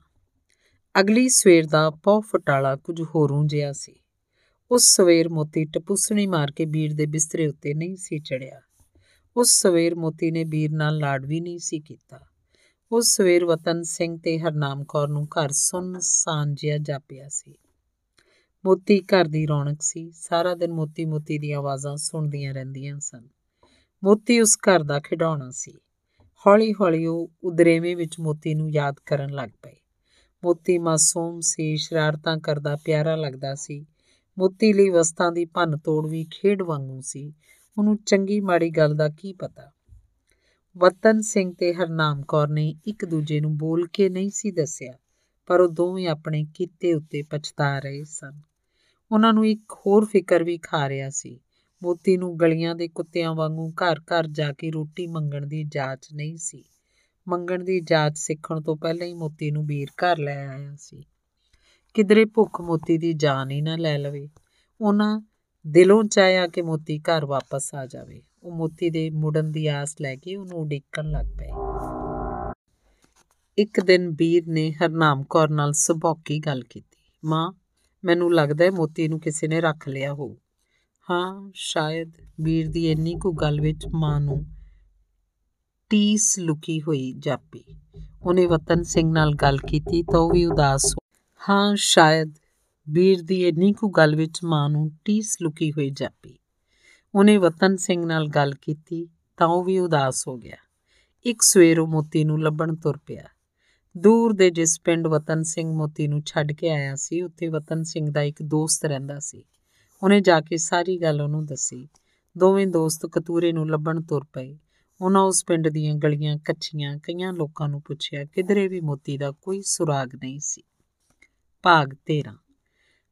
ਅਗਲੀ ਸਵੇਰ ਦਾ ਪੌ ਫਟਾਲਾ ਕੁਝ ਹੋਰੋਂ ਜਿਹਾ ਸੀ। ਉਸ ਸਵੇਰ ਮੋਤੀ ਟਪੂਸਣੀ ਮਾਰ ਕੇ ਵੀਰ ਦੇ ਬਿਸਤਰੇ ਉੱਤੇ ਨਹੀਂ ਸੀ ਚੜਿਆ। ਉਸ ਸਵੇਰ ਮੋਤੀ ਨੇ ਵੀਰ ਨਾਲ ਲਾੜ ਵੀ ਨਹੀਂ ਸੀ ਕੀਤਾ। ਉਸ ਸਵੇਰ ਵਤਨ ਸਿੰਘ ਤੇ ਹਰਨਾਮ ਕੌਰ ਨੂੰ ਘਰ ਸੁੰਨ ਸਾਨ ਜਿਹਾ ਜਾਪਿਆ ਸੀ। ਮੋਤੀ ਘਰ ਦੀ ਰੌਣਕ ਸੀ। ਸਾਰਾ ਦਿਨ ਮੋਤੀ ਮੋਤੀ ਦੀਆਂ ਆਵਾਜ਼ਾਂ ਸੁਣਦੀਆਂ ਰਹਿੰਦੀਆਂ ਸਨ। ਮੋਤੀ ਉਸ ਘਰ ਦਾ ਖਿਡੌਣਾ ਸੀ। ਹੌਲੀ ਹੌਲੀ ਉਹ ਉਦਰੇਵੇਂ ਵਿੱਚ ਮੋਤੀ ਨੂੰ ਯਾਦ ਕਰਨ ਲੱਗ ਪਏ। ਮੋਤੀ ਮਾਸੂਮ ਸੀ, ਸ਼ਰਾਰਤਾਂ ਕਰਦਾ ਪਿਆਰਾ ਲੱਗਦਾ ਸੀ। ਮੋਤੀ ਲਈ ਵਸਤਾਂ ਦੀ ਭੰਨ ਤੋੜ ਵੀ ਖੇਡ ਵਾਂਗੂ ਸੀ। ਉਹਨੂੰ ਚੰਗੀ ਮਾੜੀ ਗੱਲ ਦਾ ਕੀ ਪਤਾ? ਵਤਨ ਸਿੰਘ ਤੇ ਹਰਨਾਮ ਕੌਰ ਨੇ ਇੱਕ ਦੂਜੇ ਨੂੰ ਬੋਲ ਕੇ ਨਹੀਂ ਸੀ ਦੱਸਿਆ, ਪਰ ਉਹ ਦੋਵੇਂ ਆਪਣੇ ਕੀਤੇ ਉੱਤੇ ਪਛਤਾ ਰਹੇ ਸਨ। ਉਹਨਾਂ ਨੂੰ ਇੱਕ ਹੋਰ ਫਿਕਰ ਵੀ ਖਾ ਰਿਹਾ ਸੀ। ਮੋਤੀ ਨੂੰ ਗਲੀਆਂ ਦੇ ਕੁੱਤਿਆਂ ਵਾਂਗੂ ਘਰ-ਘਰ ਜਾ ਕੇ ਰੋਟੀ ਮੰਗਣ ਦੀ ਜਾਂਚ ਨਹੀਂ ਸੀ। ਮੰਗਣ ਦੀ ਜਾਂਚ ਸਿੱਖਣ ਤੋਂ ਪਹਿਲਾਂ ਹੀ ਮੋਤੀ ਨੂੰ ਵੀਰ ਘਰ ਲੈ ਆਇਆ ਸੀ। ਕਿਧਰੇ ਭੁੱਖ ਮੋਤੀ ਦੀ ਜਾਨ ਹੀ ਨਾ ਲੈ ਲਵੇ। ਉਹਨਾਂ ਦਿਲੋਂ ਚਾਹਿਆ ਕਿ ਮੋਤੀ ਘਰ ਵਾਪਸ ਆ ਜਾਵੇ। ਉਹ ਮੋਤੀ ਦੇ ਮੁੜਨ ਦੀ ਆਸ ਲੈ ਕੇ ਉਹਨੂੰ ਉਡੀਕਣ ਲੱਗ ਪਏ। ਇੱਕ ਦਿਨ ਵੀਰ ਨੇ ਹਰਨਾਮ ਕੌਰ ਨਾਲ ਸੁਭੌਕੀ ਗੱਲ ਕੀਤੀ। ਮਾਂ, ਮੈਨੂੰ ਲੱਗਦਾ ਹੈ ਮੋਤੀ ਨੂੰ ਕਿਸੇ ਨੇ ਰੱਖ ਲਿਆ ਹੋ ਹਾਂ, ਸ਼ਾਇਦ ਵੀਰ ਦੀ ਇੰਨੀ ਕੁ ਗੱਲ ਵਿੱਚ ਮਾਂ ਨੂੰ ਟੀਸ ਲੁਕੀ ਹੋਈ ਜਾਪੀ। ਉਹਨੇ ਵਤਨ ਸਿੰਘ ਨਾਲ ਗੱਲ ਕੀਤੀ ਤਾਂ ਉਹ ਵੀ ਉਦਾਸ ਹਾਂ ਸ਼ਾਇਦ ਵੀਰ ਦੀ ਇੰਨੀ ਕੁ ਗੱਲ ਵਿੱਚ ਮਾਂ ਨੂੰ ਟੀਸ ਲੁਕੀ ਹੋਈ ਜਾਪੀ। ਉਹਨੇ ਵਤਨ ਸਿੰਘ ਨਾਲ ਗੱਲ ਕੀਤੀ ਤਾਂ ਉਹ ਵੀ ਉਦਾਸ ਹੋ ਗਿਆ। ਇੱਕ ਸਵੇਰ ਉਹ ਮੋਤੀ ਨੂੰ ਲੱਭਣ ਤੁਰ ਪਿਆ। ਦੂਰ ਦੇ ਜਿਸ ਪਿੰਡ ਵਤਨ ਸਿੰਘ ਮੋਤੀ ਨੂੰ ਛੱਡ ਕੇ ਆਇਆ ਸੀ, ਉੱਥੇ ਵਤਨ ਸਿੰਘ ਦਾ ਇੱਕ ਦੋਸਤ ਰਹਿੰਦਾ ਸੀ। ਉਹਨੇ ਜਾ ਕੇ ਸਾਰੀ ਗੱਲ ਉਹਨੂੰ ਦੱਸੀ। ਦੋਵੇਂ ਦੋਸਤ ਕਤੂਰੇ ਨੂੰ ਲੱਭਣ ਤੁਰ ਪਏ। ਉਹਨਾਂ ਉਸ ਪਿੰਡ ਦੀਆਂ ਗਲੀਆਂ ਕੱਚੀਆਂ ਕਈਆਂ ਲੋਕਾਂ ਨੂੰ ਪੁੱਛਿਆ, ਕਿਧਰੇ ਵੀ ਮੋਤੀ ਦਾ ਕੋਈ ਸੁਰਾਗ ਨਹੀਂ ਸੀ। ਭਾਗ 13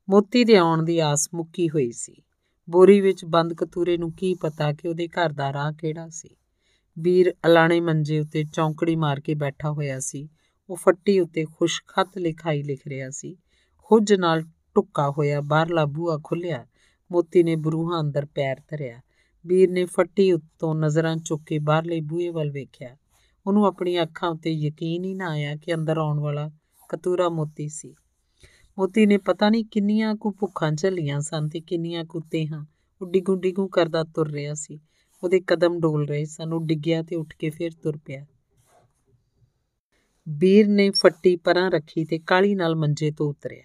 ਮੋਤੀ ਦੇ ਆਉਣ ਦੀ ਆਸ ਮੁੱਕੀ ਹੋਈ ਸੀ। ਬੋਰੀ ਵਿੱਚ ਬੰਦ ਕਤੂਰੇ ਨੂੰ ਕੀ ਪਤਾ ਕਿ ਉਹਦੇ ਘਰ ਦਾ ਰਾਹ ਕਿਹੜਾ ਸੀ। ਵੀਰ ਅਲਾਣੇ ਮੰਜੇ ਉੱਤੇ ਚੌਂਕੜੀ ਮਾਰ ਕੇ ਬੈਠਾ ਹੋਇਆ ਸੀ। ਉਹ ਫੱਟੀ ਉੱਤੇ ਖੁਸ਼ ਖਤ ਲਿਖਾਈ ਲਿਖ ਰਿਹਾ ਸੀ। ਹੁੱਜ ਨਾਲ ਟੁੱਕਾ ਹੋਇਆ ਬਾਹਰਲਾ ਬੂਹਾ ਖੁੱਲਿਆ ਮੋਤੀ ਨੇ ਬਰੂਹਾਂ ਅੰਦਰ ਪੈਰ ਧਰਿਆ। ਵੀਰ ਨੇ ਫੱਟੀ ਉੱਤੋਂ ਨਜ਼ਰਾਂ ਚੁੱਕ ਕੇ ਬਾਹਰਲੇ ਬੂਹੇ ਵੱਲ ਵੇਖਿਆ। ਉਹਨੂੰ ਆਪਣੀਆਂ ਅੱਖਾਂ ਉੱਤੇ ਯਕੀਨ ਹੀ ਨਾ ਆਇਆ ਕਿ ਅੰਦਰ ਆਉਣ ਵਾਲਾ ਕਤੂਰਾ ਮੋਤੀ ਸੀ। ਮੋਤੀ ਨੇ ਪਤਾ ਨਹੀਂ ਕਿੰਨੀਆਂ ਕੁ ਭੁੱਖਾਂ ਝੱਲੀਆਂ ਸਨ ਤੇ ਕਿੰਨੀਆਂ ਕੁ ਤੇਹਾਂ। ਉਹ ਡਿਗੂ ਡਿਗੂ ਕਰਦਾ ਤੁਰ ਰਿਹਾ ਸੀ। ਉਹਦੇ ਕਦਮ ਡੋਲ ਰਹੇ ਸਨ। ਉਹ ਡਿੱਗਿਆ ਤੇ ਉੱਠ ਕੇ ਫਿਰ ਤੁਰ ਪਿਆ। ਵੀਰ ਨੇ ਫੱਟੀ ਪਰਾਂ ਰੱਖੀ ਤੇ ਕਾਲੀ ਨਾਲ ਮੰਜੇ ਤੋਂ ਉਤਰਿਆ।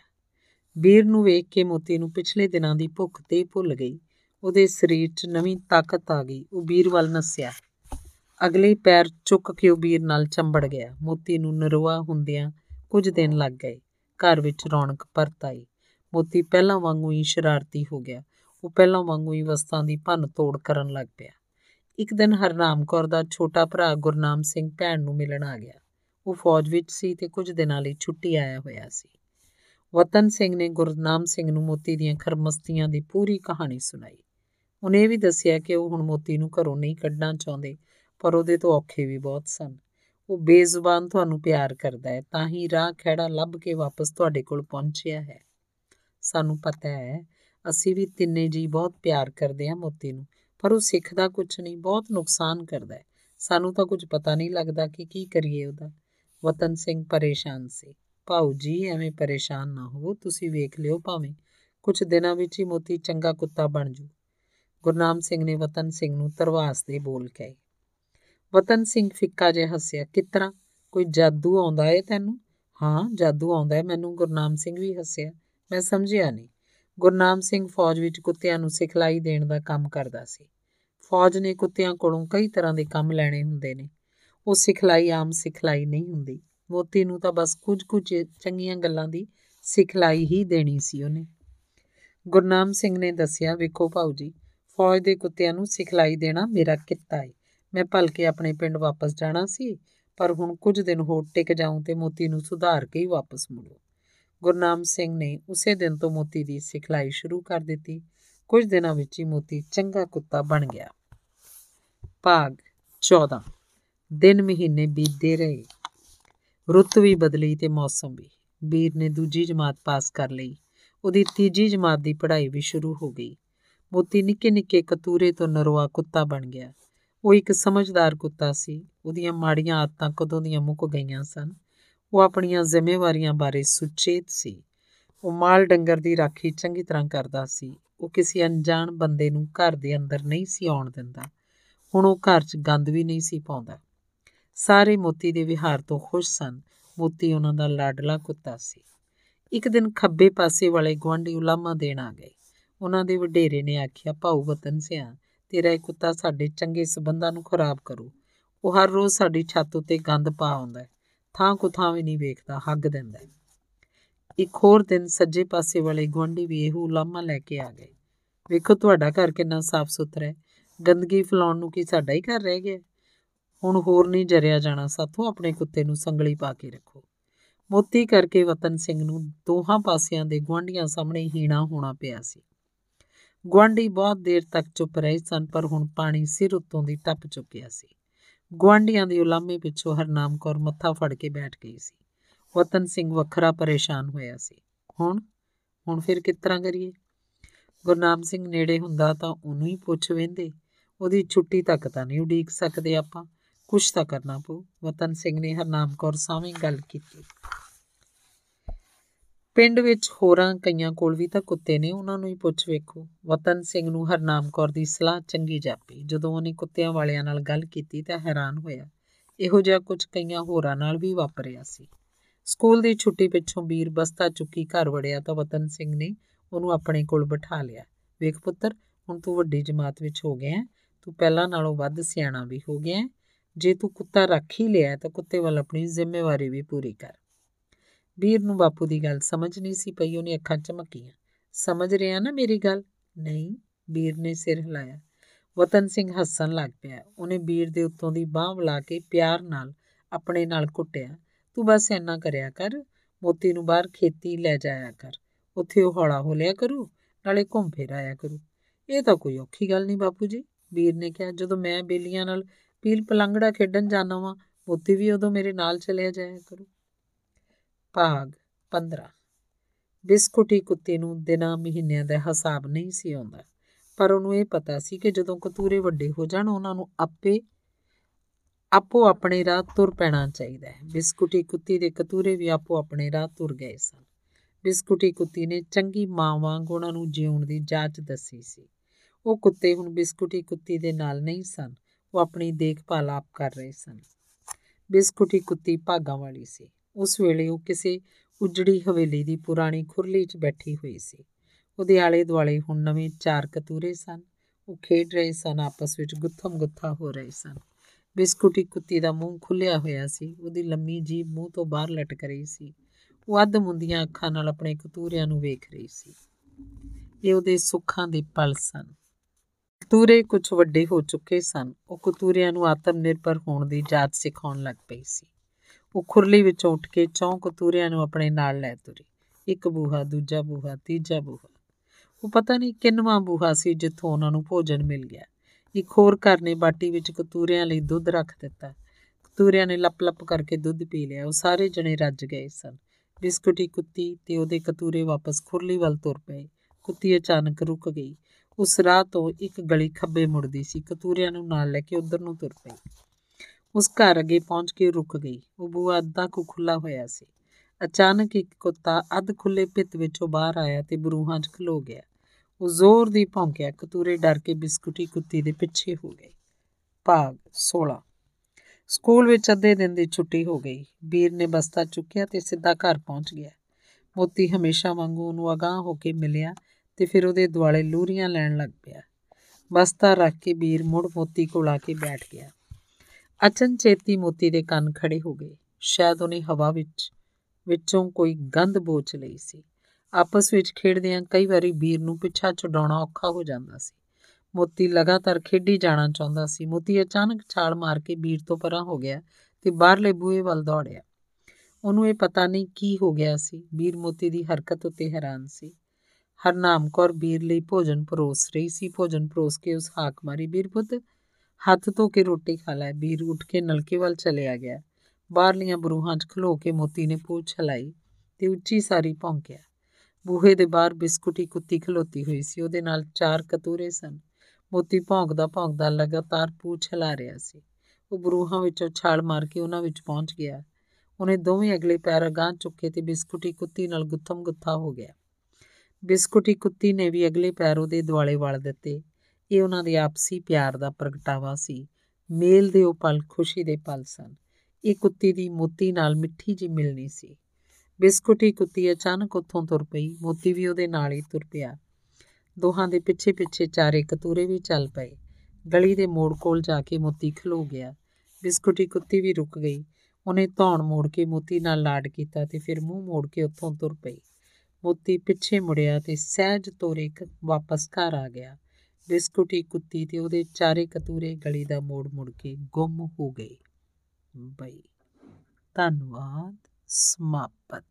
ਵੀਰ ਨੂੰ ਵੇਖ ਕੇ ਮੋਤੀ ਨੂੰ ਪਿਛਲੇ ਦਿਨਾਂ ਦੀ ਭੁੱਖ ਤੇ ਭੁੱਲ ਗਈ। ਉਹਦੇ ਸਰੀਰ 'ਚ ਨਵੀਂ ਤਾਕਤ ਆ ਗਈ। ਉਹ ਵੀਰ ਵੱਲ ਨੱਸਿਆ। ਅਗਲੇ ਪੈਰ ਚੁੱਕ ਕੇ ਉਹ ਵੀਰ ਨਾਲ ਚੰਬੜ ਗਿਆ। ਮੋਤੀ ਨੂੰ ਨਰਵਾ ਹੁੰਦਿਆਂ ਕੁਝ ਦਿਨ ਲੱਗ ਗਏ। ਘਰ ਵਿੱਚ ਰੌਣਕ ਪਰਤ ਆਈ। ਮੋਤੀ ਪਹਿਲਾਂ ਵਾਂਗੂ ਹੀ ਸ਼ਰਾਰਤੀ ਹੋ ਗਿਆ। ਉਹ ਪਹਿਲਾਂ ਵਾਂਗੂ ਹੀ ਵਸਤਾਂ ਦੀ ਭੰਨ ਤੋੜ ਕਰਨ ਲੱਗ ਪਿਆ। ਇੱਕ ਦਿਨ ਹਰਨਾਮ ਕੌਰ ਦਾ ਛੋਟਾ ਭਰਾ ਗੁਰਨਾਮ ਸਿੰਘ ਭੈਣ ਨੂੰ ਮਿਲਣ ਆ ਗਿਆ। ਉਹ ਫੌਜ ਵਿੱਚ ਸੀ ਤੇ ਕੁਝ ਦਿਨਾਂ ਲਈ ਛੁੱਟੀ ਆਇਆ ਹੋਇਆ ਸੀ। ਵਤਨ ਸਿੰਘ ਨੇ ਗੁਰਨਾਮ ਸਿੰਘ ਨੂੰ ਮੋਤੀ ਦੀਆਂ ਖਰਮਸਤੀਆਂ ਦੀ ਪੂਰੀ ਕਹਾਣੀ ਸੁਣਾਈ। ਉਹਨੇ ਇਹ ਵੀ ਦੱਸਿਆ ਕਿ ਉਹ ਹੁਣ ਮੋਤੀ ਨੂੰ ਘਰੋਂ ਨਹੀਂ ਕੱਢਣਾ ਚਾਹੁੰਦੇ, ਪਰ ਉਹਦੇ ਤੋਂ ਔਖੇ ਵੀ ਬਹੁਤ ਸਨ। ਉਹ ਬੇਜ਼ੁਬਾਨ ਤੁਹਾਨੂੰ ਪਿਆਰ ਕਰਦਾ ਹੈ, ਤਾਂ ਹੀ ਰਾਹ ਖੜਾ ਲੱਭ ਕੇ ਵਾਪਸ ਤੁਹਾਡੇ ਕੋਲ ਪਹੁੰਚਿਆ ਹੈ। ਸਾਨੂੰ ਪਤਾ ਹੈ, ਅਸੀਂ ਵੀ ਤਿੰਨੇ ਜੀ ਬਹੁਤ ਪਿਆਰ ਕਰਦੇ ਹਾਂ ਮੋਤੀ ਨੂੰ, ਪਰ ਉਹ ਸਿੱਖਦਾ ਕੁਝ ਨਹੀਂ, ਬਹੁਤ ਨੁਕਸਾਨ ਕਰਦਾ ਹੈ। ਸਾਨੂੰ ਤਾਂ ਕੁਝ ਪਤਾ ਨਹੀਂ ਲੱਗਦਾ ਕਿ ਕੀ ਕਰੀਏ ਉਹਦਾ। ਵਤਨ ਸਿੰਘ ਪਰੇਸ਼ਾਨ ਸੀ। ਭਾਉ ਜੀ, ਐਵੇਂ ਪਰੇਸ਼ਾਨ ਨਾ ਹੋਵੋ, ਤੁਸੀਂ ਵੇਖ ਲਿਓ ਭਾਵੇਂ। ਕੁਝ ਦਿਨਾਂ ਵਿੱਚ ਹੀ ਮੋਤੀ ਚੰਗਾ ਕੁੱਤਾ ਬਣ ਜੂ। ਗੁਰਨਾਮ ਸਿੰਘ ਨੇ ਵਤਨ ਸਿੰਘ ਨੂੰ ਤਰਵਾਸ ਦੇ ਬੋਲ ਕਹੇ। ਵਤਨ ਸਿੰਘ ਫਿੱਕਾ ਜਿਹਾ ਹੱਸਿਆ ਕਿਤਰਾ ਕੋਈ ਜਾਦੂ ਆਉਂਦਾ ਏ ਤੈਨੂੰ? ਹਾਂ, ਜਾਦੂ ਆਉਂਦਾ ਏ, ਮੈਨੂੰ ਗੁਰਨਾਮ ਸਿੰਘ ਵੀ ਹੱਸਿਆ, ਮੈਂ ਸਮਝਿਆ ਨਹੀਂ। ਗੁਰਨਾਮ ਸਿੰਘ ਫੌਜ ਵਿੱਚ ਕੁੱਤਿਆਂ ਨੂੰ ਸਿਖਲਾਈ ਦੇਣ ਦਾ ਕੰਮ ਕਰਦਾ ਸੀ। ਫੌਜ ਨੇ ਕੁੱਤਿਆਂ ਕੋਲੋਂ ਕਈ ਤਰ੍ਹਾਂ ਦੇ ਕੰਮ ਲੈਣੇ ਹੁੰਦੇ ਨੇ। ਉਹ ਸਿਖਲਾਈ ਆਮ ਸਿਖਲਾਈ ਨਹੀਂ ਹੁੰਦੀ। ਮੋਤੀ ਨੂੰ ਤਾਂ ਬਸ ਕੁਝ ਕੁਝ ਚੰਗੀਆਂ ਗੱਲਾਂ ਦੀ ਸਿਖਲਾਈ ਹੀ ਦੇਣੀ ਸੀ ਉਹਨੇ। ਗੁਰਨਾਮ ਸਿੰਘ ਨੇ ਦੱਸਿਆ, ਵੇਖੋ ਭਾਉ ਜੀ ਫੌਜ ਦੇ ਕੁੱਤਿਆਂ ਨੂੰ ਸਿਖਲਾਈ ਦੇਣਾ ਮੇਰਾ ਕਿੱਤਾ ਹੈ ਮੈਂ ਭਲਕੇ ਆਪਣੇ ਪਿੰਡ ਵਾਪਸ ਜਾਣਾ ਸੀ, ਪਰ ਹੁਣ ਕੁਝ ਦਿਨ ਹੋਰ ਟਿਕ ਜਾਉਂ ਤੇ ਮੋਤੀ ਨੂੰ ਸੁਧਾਰ ਕੇ ਹੀ ਵਾਪਸ ਮੁੜੋ। ਗੁਰਨਾਮ ਸਿੰਘ ਨੇ ਉਸੇ ਦਿਨ ਤੋਂ ਮੋਤੀ ਦੀ ਸਿਖਲਾਈ ਸ਼ੁਰੂ ਕਰ ਦਿੱਤੀ। ਕੁਝ ਦਿਨਾਂ ਵਿੱਚ ਹੀ ਮੋਤੀ ਚੰਗਾ ਕੁੱਤਾ ਬਣ ਗਿਆ। ਭਾਗ 14 ਦਿਨ ਮਹੀਨੇ ਬੀਤਦੇ ਰਹੇ। ਰੁੱਤ ਵੀ ਬਦਲੀ ਤੇ ਮੌਸਮ ਵੀ। ਵੀਰ ਨੇ ਦੂਜੀ ਜਮਾਤ ਪਾਸ ਕਰ ਲਈ। ਉਹਦੀ ਤੀਜੀ ਜਮਾਤ ਦੀ ਪੜ੍ਹਾਈ ਵੀ ਸ਼ੁਰੂ ਹੋ ਗਈ। ਮੋਤੀ ਨਿੱਕੇ ਨਿੱਕੇ ਕਤੂਰੇ ਤੋਂ ਨਰਵਾ ਕੁੱਤਾ ਬਣ ਗਿਆ। ਉਹ ਇੱਕ ਸਮਝਦਾਰ ਕੁੱਤਾ ਸੀ। ਉਹਦੀਆਂ ਮਾੜੀਆਂ ਆਦਤਾਂ ਕਦੋਂ ਦੀਆਂ ਮੁੱਕ ਗਈਆਂ ਸਨ। ਉਹ ਆਪਣੀਆਂ ਜ਼ਿੰਮੇਵਾਰੀਆਂ ਬਾਰੇ ਸੁਚੇਤ ਸੀ। ਉਹ ਮਾਲ ਡੰਗਰ ਦੀ ਰਾਖੀ ਚੰਗੀ ਤਰ੍ਹਾਂ ਕਰਦਾ ਸੀ। ਉਹ ਕਿਸੇ ਅਣਜਾਣ ਬੰਦੇ ਨੂੰ ਘਰ ਦੇ ਅੰਦਰ ਨਹੀਂ ਸੀ ਆਉਣ ਦਿੰਦਾ। ਹੁਣ ਉਹ ਘਰ 'ਚ ਗੰਦ ਵੀ ਨਹੀਂ ਸੀ ਪਾਉਂਦਾ। ਸਾਰੇ ਮੋਤੀ ਦੇ ਵਿਹਾਰ ਤੋਂ ਖੁਸ਼ ਸਨ। ਮੋਤੀ ਉਹਨਾਂ ਦਾ ਲਾਡਲਾ ਕੁੱਤਾ ਸੀ। ਇੱਕ ਦਿਨ ਖੱਬੇ ਪਾਸੇ ਵਾਲੇ ਗਵਾਂਢੀ ਉਲਾਮਾ ਦੇਣ ਆ ਗਏ। ਉਹਨਾਂ ਦੇ ਵਡੇਰੇ ਨੇ ਆਖਿਆ ਭਾਊ ਵਤਨ ਸਿਆ, ਤੇਰਾ ਇਹ ਕੁੱਤਾ ਸਾਡੇ ਚੰਗੇ ਸਬੰਧਾਂ ਨੂੰ ਖਰਾਬ ਕਰੂ। ਉਹ ਹਰ ਰੋਜ਼ ਸਾਡੀ ਛੱਤ ਉੱਤੇ ਗੰਦ ਪਾ ਆਉਂਦਾ ਹੈ, ਥਾਂ ਕੋ ਥਾਂ ਵੀ ਨਹੀਂ ਵੇਖਦਾ, ਹੱਗ ਦਿੰਦਾ ਹੈ। ਇੱਕ ਹੋਰ ਦਿਨ ਸੱਜੇ ਪਾਸੇ ਵਾਲੇ ਗਵਾਂਢੀ ਵੀ ਇਹੋ ਉਲਾਮਾ ਲੈ ਕੇ ਆ ਗਏ। ਵੇਖੋ, ਤੁਹਾਡਾ ਘਰ ਕਿੰਨਾ ਸਾਫ਼ ਸੁਥਰਾ ਹੈ। ਗੰਦਗੀ ਫਲਾਉਣ ਨੂੰ ਕੀ ਸਾਡਾ ਹੀ ਘਰ ਰਹਿ ਗਿਆ? ਹੁਣ ਹੋਰ ਨਹੀਂ ਜਰਿਆ ਜਾਣਾ, ਸਾਥੋਂ ਆਪਣੇ ਕੁੱਤੇ ਨੂੰ ਸੰਗਲੀ ਪਾ ਕੇ ਰੱਖੋ। ਮੋਤੀ ਕਰਕੇ ਵਤਨ ਸਿੰਘ ਨੂੰ ਦੋਹਾਂ ਪਾਸਿਆਂ ਦੇ ਗਵਾਂਢੀਆਂ ਸਾਹਮਣੇ ਹੀਣਾ ਹੋਣਾ ਪਿਆ ਸੀ। ਗਵਾਂਢੀ ਬਹੁਤ ਦੇਰ ਤੱਕ ਚੁੱਪ ਰਹੇ ਸਨ, ਪਰ ਹੁਣ ਪਾਣੀ ਸਿਰ ਉੱਤੋਂ ਦੀ ਟੱਪ ਚੁੱਕਿਆ ਸੀ। ਗਵਾਂਢੀਆਂ ਦੇ ਉਲਾਮੇ ਪਿੱਛੋਂ ਹਰਨਾਮ ਕੌਰ ਮੱਥਾ ਫੜ ਕੇ ਬੈਠ ਗਈ ਸੀ। ਵਤਨ ਸਿੰਘ ਵੱਖਰਾ ਪਰੇਸ਼ਾਨ ਹੋਇਆ ਸੀ। ਹੁਣ? ਹੁਣ ਫਿਰ ਕਿਸ ਤਰ੍ਹਾਂ ਕਰੀਏ? ਗੁਰਨਾਮ ਸਿੰਘ ਨੇੜੇ ਹੁੰਦਾ ਤਾਂ ਉਹਨੂੰ ਹੀ ਪੁੱਛ ਵੇਂਦੇ। ਉਹਦੀ ਛੁੱਟੀ ਤੱਕ ਤਾਂ ਨਹੀਂ ਉਡੀਕ ਸਕਦੇ ਆਪਾਂ। ਕੁਛ ਤਾਂ ਕਰਨਾ ਪਊ। ਵਤਨ ਸਿੰਘ ਨੇ ਹਰਨਾਮ ਕੌਰ ਸਾਹਮਣੇ ਗੱਲ ਕੀਤੀ। ਪਿੰਡ ਵਿੱਚ ਹੋਰਾਂ ਕਈਆਂ ਕੋਲ ਵੀ ਤਾਂ ਕੁੱਤੇ ਨੇ, ਉਹਨਾਂ ਨੂੰ ਹੀ ਪੁੱਛ ਵੇਖੋ। ਵਤਨ ਸਿੰਘ ਨੂੰ ਹਰਨਾਮ ਕੌਰ ਦੀ ਸਲਾਹ ਚੰਗੀ ਜਾਪੀ। ਜਦੋਂ ਉਹਨੇ ਕੁੱਤਿਆਂ ਵਾਲਿਆਂ ਨਾਲ ਗੱਲ ਕੀਤੀ ਤਾਂ ਹੈਰਾਨ ਹੋਇਆ। ਇਹੋ ਜਿਹਾ ਕੁਝ ਕਈਆਂ ਹੋਰਾਂ ਨਾਲ ਵੀ ਵਾਪਰਿਆ ਸੀ। ਸਕੂਲ ਦੀ ਛੁੱਟੀ ਪਿੱਛੋਂ ਵੀਰ ਬਸਤਾ ਚੁੱਕੀ ਘਰ ਵੜਿਆ ਤਾਂ ਵਤਨ ਸਿੰਘ ਨੇ ਉਹਨੂੰ ਆਪਣੇ ਕੋਲ ਬਿਠਾ ਲਿਆ। ਵੇਖ ਪੁੱਤਰ, ਹੁਣ ਤੂੰ ਵੱਡੀ ਜਮਾਤ ਵਿੱਚ ਹੋ ਗਿਆ ਤੂੰ ਪਹਿਲਾਂ ਨਾਲੋਂ ਵੱਧ ਸਿਆਣਾ ਵੀ ਹੋ ਗਿਆ ਜੇ ਤੂੰ ਕੁੱਤਾ ਰੱਖ ਹੀ ਲਿਆ ਤਾਂ ਕੁੱਤੇ ਵੱਲ ਆਪਣੀ ਜ਼ਿੰਮੇਵਾਰੀ ਵੀ ਪੂਰੀ ਕਰ। ਵੀਰ ਨੂੰ ਬਾਪੂ ਦੀ ਗੱਲ ਸਮਝ ਨਹੀਂ ਸੀ ਪਈ, ਉਹਨੇ ਅੱਖਾਂ ਚਮਕੀਆਂ। ਸਮਝ ਰਿਹਾ ਨਾ ਮੇਰੀ ਗੱਲ? ਨਹੀਂ, ਵੀਰ ਨੇ ਸਿਰ ਹਿਲਾਇਆ। ਵਤਨ ਸਿੰਘ ਹੱਸਣ ਲੱਗ ਪਿਆ। ਉਹਨੇ ਵੀਰ ਦੇ ਉੱਤੋਂ ਦੀ ਬਾਹ ਵਲਾ ਕੇ ਪਿਆਰ ਨਾਲ ਆਪਣੇ ਨਾਲ ਕੁੱਟਿਆ। ਤੂੰ ਬਸ ਇੰਨਾ ਕਰਿਆ ਕਰ, ਮੋਤੀ ਨੂੰ ਬਾਹਰ ਖੇਤੀ ਲੈ ਜਾਇਆ ਕਰ। ਉੱਥੇ ਉਹ ਹੌਲਾ ਹੋ ਲਿਆ ਕਰੂ, ਨਾਲੇ ਘੁੰਮ ਫਿਰ ਆਇਆ ਕਰੂ। ਇਹ ਤਾਂ ਕੋਈ ਔਖੀ ਗੱਲ ਨਹੀਂ ਬਾਪੂ ਜੀ। ਵੀਰ ਨੇ ਕਿਹਾ, ਜਦੋਂ ਮੈਂ ਬੇਲੀਆਂ ਨਾਲ ਪੀਲ ਪਲੰਗੜਾ ਖੇਡਣ ਜਾਣਾ ਵਾਂ, ਮੋਤੀ ਵੀ ਉਦੋਂ ਮੇਰੇ ਨਾਲ ਚਲਿਆ ਜਾਇਆ ਕਰੂ। ਭਾਗ 15 ਬਿਸਕੁਟੀ ਕੁੱਤੇ ਨੂੰ ਦਿਨਾਂ ਮਹੀਨਿਆਂ ਦਾ ਹਿਸਾਬ ਨਹੀਂ ਸੀ ਆਉਂਦਾ, ਪਰ ਉਹਨੂੰ ਇਹ ਪਤਾ ਸੀ ਕਿ ਜਦੋਂ ਕਤੂਰੇ ਵੱਡੇ ਹੋ ਜਾਣ, ਉਹਨਾਂ ਨੂੰ ਆਪੇ, ਆਪੋ ਆਪਣੇ ਰਾਹ ਤੁਰ ਪੈਣਾ ਚਾਹੀਦਾ ਹੈ। ਬਿਸਕੁਟੀ ਕੁੱਤੀ ਦੇ ਕਤੂਰੇ ਵੀ ਆਪੋ ਆਪਣੇ ਰਾਹ ਤੁਰ ਗਏ ਸਨ। ਬਿਸਕੁਟੀ ਕੁੱਤੀ ਨੇ ਚੰਗੀ ਮਾਂ ਵਾਂਗ ਉਹਨਾਂ ਨੂੰ ਜਿਉਣ ਦੀ ਜਾਂਚ ਦੱਸੀ ਸੀ। ਉਹ ਕੁੱਤੇ ਹੁਣ ਬਿਸਕੁਟੀ ਕੁੱਤੀ ਦੇ ਨਾਲ ਨਹੀਂ ਸਨ, ਉਹ ਆਪਣੀ ਦੇਖਭਾਲ ਆਪ ਕਰ ਰਹੇ ਸਨ। ਬਿਸਕੁਟੀ ਕੁੱਤੀ ਭਾਗਾਂ ਵਾਲੀ ਸੀ। ਉਸ ਵੇਲੇ ਉਹ ਕਿਸੇ ਉਜੜੀ ਹਵੇਲੀ ਦੀ ਪੁਰਾਣੀ ਖੁਰਲੀ 'ਚ ਬੈਠੀ ਹੋਈ ਸੀ। ਉਹਦੇ ਆਲੇ ਦੁਆਲੇ ਹੁਣ ਨਵੇਂ ਚਾਰ ਕਤੂਰੇ ਸਨ। ਉਹ ਖੇਡ ਰਹੇ ਸਨ, ਆਪਸ ਵਿੱਚ ਗੁੱਥਮ ਗੁੱਥਾ ਹੋ ਰਹੇ ਸਨ। ਬਿਸਕੁਟੀ ਕੁੱਤੀ ਦਾ ਮੂੰਹ ਖੁੱਲਿਆ ਹੋਇਆ ਸੀ। ਉਹਦੀ ਲੰਮੀ ਜੀਭ ਮੂੰਹ ਤੋਂ ਬਾਹਰ ਲਟਕ ਰਹੀ ਸੀ। ਉਹ ਅੱਧ ਮੁੰਦੀਆਂ ਅੱਖਾਂ ਨਾਲ ਆਪਣੇ ਕਤੂਰਿਆਂ ਨੂੰ ਵੇਖ ਰਹੀ ਸੀ। ਇਹ ਉਹਦੇ ਸੁੱਖਾਂ ਦੇ ਪਲ ਸਨ। ਕਤੂਰੇ ਕੁਝ ਵੱਡੇ ਹੋ ਚੁੱਕੇ ਸਨ। ਉਹ ਕਤੂਰਿਆਂ ਨੂੰ ਆਤਮ ਨਿਰਭਰ ਹੋਣ ਦੀ ਜਾਚ ਸਿਖਾਉਣ ਲੱਗ ਪਈ ਸੀ। ਉਹ ਖੁਰਲੀ ਵਿੱਚੋਂ ਉੱਠ ਕੇ ਚੌਂ ਕਤੂਰਿਆਂ ਨੂੰ ਆਪਣੇ ਨਾਲ ਲੈ ਤੁਰੀ। ਇੱਕ ਬੂਹਾ, ਦੂਜਾ ਬੂਹਾ, ਤੀਜਾ ਬੂਹਾ। ਉਹ ਪਤਾ ਨਹੀਂ ਕਿੰਨਵਾਂ ਬੂਹਾ ਸੀ ਜਿੱਥੋਂ ਉਹਨਾਂ ਨੂੰ ਭੋਜਨ ਮਿਲ ਗਿਆ। ਇੱਕ ਹੋਰ ਘਰ ਨੇ ਬਾਟੀ ਵਿੱਚ ਕਤੂਰਿਆਂ ਲਈ ਦੁੱਧ ਰੱਖ ਦਿੱਤਾ। ਕਤੂਰਿਆਂ ਨੇ ਲੱਪ-ਲੱਪ ਕਰਕੇ ਦੁੱਧ ਪੀ ਲਿਆ। ਉਹ ਸਾਰੇ ਜਣੇ ਰੱਜ ਗਏ ਸਨ। ਬਿਸਕੁਟੀ ਕੁੱਤੀ ਤੇ ਉਹਦੇ ਕਤੂਰੇ ਵਾਪਸ ਖੁਰਲੀ ਵੱਲ ਤੁਰ ਪਏ। ਕੁੱਤੀ ਅਚਾਨਕ ਰੁਕ ਗਈ। ਉਸ ਰਾਹ ਤੋਂ ਇੱਕ ਗਲੀ ਖੱਬੇ ਮੁੜਦੀ ਸੀ। ਕਤੂਰਿਆਂ ਨੂੰ ਨਾਲ ਲੈ ਕੇ ਉਧਰ ਨੂੰ ਤੁਰ ਪਈ। ਉਸ ਘਰ ਅੱਗੇ ਪਹੁੰਚ ਕੇ ਰੁਕ ਗਈ। ਉਹ ਬੂਹਾ ਅੱਧਾ ਕੁ ਖੁੱਲਾ ਹੋਇਆ ਸੀ। ਅਚਾਨਕ ਇੱਕ ਕੁੱਤਾ ਅੱਧ ਖੁੱਲੇ ਪਿੱਤ ਵਿੱਚੋਂ ਬਾਹਰ ਆਇਆ ਤੇ ਬਰੂਹਾਂ 'ਚ ਖਲੋ ਗਿਆ। ਉਹ ਜ਼ੋਰ ਦੀ ਭੌਂਕਿਆ, ਕਤੂਰੇ ਡਰ ਕੇ ਬਿਸਕੁਟੀ ਕੁੱਤੀ ਦੇ ਪਿੱਛੇ ਹੋ ਗਏ ਭਾਗ 16 ਸਕੂਲ ਵਿੱਚ ਅੱਧੇ ਦਿਨ ਦੀ ਛੁੱਟੀ ਹੋ ਗਈ। ਵੀਰ ਨੇ ਬਸਤਾ ਚੁੱਕਿਆ ਤੇ ਸਿੱਧਾ ਘਰ ਪਹੁੰਚ ਗਿਆ। ਮੋਤੀ ਹਮੇਸ਼ਾ ਵਾਂਗੂ ਉਹਨੂੰ ਅਗਾਹ ਹੋ ਕੇ ਮਿਲਿਆ ਤੇ ਫਿਰ ਉਹਦੇ ਦੁਆਲੇ ਲੂਰੀਆਂ ਲੈਣ ਲੱਗ ਪਿਆ। ਬਸਤਾ ਰੱਖ ਕੇ ਵੀਰ ਮੁੜ ਮੋਤੀ ਕੋਲ ਆ ਕੇ ਬੈਠ ਗਿਆ। ਅਚਨਚੇਤੀ ਮੋਤੀ ਦੇ ਕੰਨ ਖੜੇ ਹੋ ਗਏ। ਸ਼ਾਇਦ ਉਹਨੇ ਹਵਾ ਵਿੱਚ, ਵਿੱਚੋਂ ਕੋਈ ਗੰਧ ਬੋਚ ਲਈ ਸੀ। ਆਪਸ ਵਿੱਚ ਖੇਡਦਿਆਂ ਕਈ ਵਾਰੀ ਵੀਰ ਨੂੰ ਪਿੱਛਾ ਛਡਾਉਣਾ ਔਖਾ ਹੋ ਜਾਂਦਾ ਸੀ। ਮੋਤੀ ਲਗਾਤਾਰ ਖੇਡੀ ਜਾਣਾ ਚਾਹੁੰਦਾ ਸੀ। ਮੋਤੀ ਅਚਾਨਕ ਛਾਲ ਮਾਰ ਕੇ ਵੀਰ ਤੋਂ ਪਰਾਂ ਹੋ ਗਿਆ ਤੇ ਬਾਹਰਲੇ ਬੂਹੇ ਵੱਲ ਦੌੜਿਆ। ਉਹਨੂੰ ਇਹ ਪਤਾ ਨਹੀਂ ਕੀ ਹੋ ਗਿਆ ਸੀ। ਵੀਰ ਮੋਤੀ ਦੀ ਹਰਕਤ ਉੱਤੇ ਹੈਰਾਨ ਸੀ। ਹਰਨਾਮ ਕੌਰ ਵੀਰ ਲਈ ਭੋਜਨ ਪਰੋਸ ਰਹੀ ਸੀ। ਭੋਜਨ ਪਰੋਸ ਕੇ ਉਸ ਹਾਕ ਮਾਰੀ ਵੀਰ ਪੁੱਤ ਹੱਥ ਧੋ ਕੇ ਰੋਟੀ ਖਾ ਲੈ। ਵੀਰ ਉੱਠ ਕੇ ਨਲਕੇ ਵੱਲ ਚਲਿਆ ਗਿਆ। ਬਾਹਰਲੀਆਂ ਬਰੂਹਾਂ 'ਚ ਖਲੋ ਕੇ ਮੋਤੀ ਨੇ ਪੂਛ ਛਲਾਈ ਤੇ ਉੱਚੀ ਸਾਰੀ ਭੌਂਕਿਆ ਬੂਹੇ ਦੇ ਬਾਹਰ ਬਿਸਕੁਟੀ ਕੁੱਤੀ ਖਲੋਤੀ ਹੋਈ ਸੀ। ਉਹਦੇ ਨਾਲ ਚਾਰ ਕਤੂਰੇ ਸਨ। ਮੋਤੀ ਭੌਂਕਦਾ ਭੌਂਕਦਾ ਲਗਾਤਾਰ ਪੂਛ ਹਿਲਾ ਰਿਹਾ ਸੀ। ਉਹ ਬਰੂਹਾਂ ਵਿੱਚੋਂ ਛਾਲ ਮਾਰ ਕੇ ਉਹਨਾਂ ਵਿੱਚ ਪਹੁੰਚ ਗਿਆ। ਉਹਨੇ ਦੋਵੇਂ ਅਗਲੇ ਪੈਰ ਅਗਾਂਹ ਚੁੱਕੇ ਤੇ ਬਿਸਕੁਟੀ ਕੁੱਤੀ ਨਾਲ ਗੁੱਥਮ ਗੁੱਥਾ ਹੋ ਗਿਆ। ਬਿਸਕੁਟੀ ਕੁੱਤੀ ਨੇ ਵੀ ਅਗਲੇ ਪੈਰ ਉਹਦੇ ਦੁਆਲੇ ਵਲ ਦਿੱਤੇ। ਇਹ ਉਹਨਾਂ ਦੇ ਆਪਸੀ ਪਿਆਰ ਦਾ ਪ੍ਰਗਟਾਵਾ ਸੀ। ਮੇਲ ਦੇ ਉਹ ਪਲ ਖੁਸ਼ੀ ਦੇ ਪਲ ਸਨ। ਇਹ ਕੁੱਤੀ ਦੀ ਮੋਤੀ ਨਾਲ ਮਿੱਠੀ ਜੀ ਮਿਲਣੀ ਸੀ। ਬਿਸਕੁਟੀ ਕੁੱਤੀ ਅਚਾਨਕ ਉੱਥੋਂ ਤੁਰ ਪਈ। ਮੋਤੀ ਵੀ ਉਹਦੇ ਨਾਲ ਹੀ ਤੁਰ ਪਿਆ। ਦੋਹਾਂ ਦੇ ਪਿੱਛੇ ਪਿੱਛੇ ਚਾਰੇ ਕਤੂਰੇ ਵੀ ਚੱਲ ਪਏ। ਗਲੀ ਦੇ ਮੋੜ ਕੋਲ ਜਾ ਕੇ ਮੋਤੀ ਖਲੋ ਗਿਆ। ਬਿਸਕੁਟੀ ਕੁੱਤੀ ਵੀ ਰੁਕ ਗਈ। ਉਹਨੇ ਧੌਣ ਮੋੜ ਕੇ ਮੋਤੀ ਨਾਲ ਲਾਡ ਕੀਤਾ ਤੇ ਫਿਰ ਮੂੰਹ ਮੋੜ ਕੇ ਉੱਥੋਂ ਤੁਰ ਪਈ। ਮੋਤੀ ਪਿੱਛੇ ਮੁੜਿਆ ਤੇ ਸਹਿਜ ਤੋਰੇ ਵਾਪਸ ਘਰ ਆ ਗਿਆ। ਬਿਸਕੁਟੀ ਕੁੱਤੀ ਤੇ ਉਹਦੇ ਚਾਰੇ ਕਤੂਰੇ ਗਲੀ ਦਾ ਮੋੜ ਮੁੜ ਕੇ ਗੁੰਮ ਹੋ ਗਏ। ਬਈ, ਧੰਨਵਾਦ, ਸਮਾਪਤ।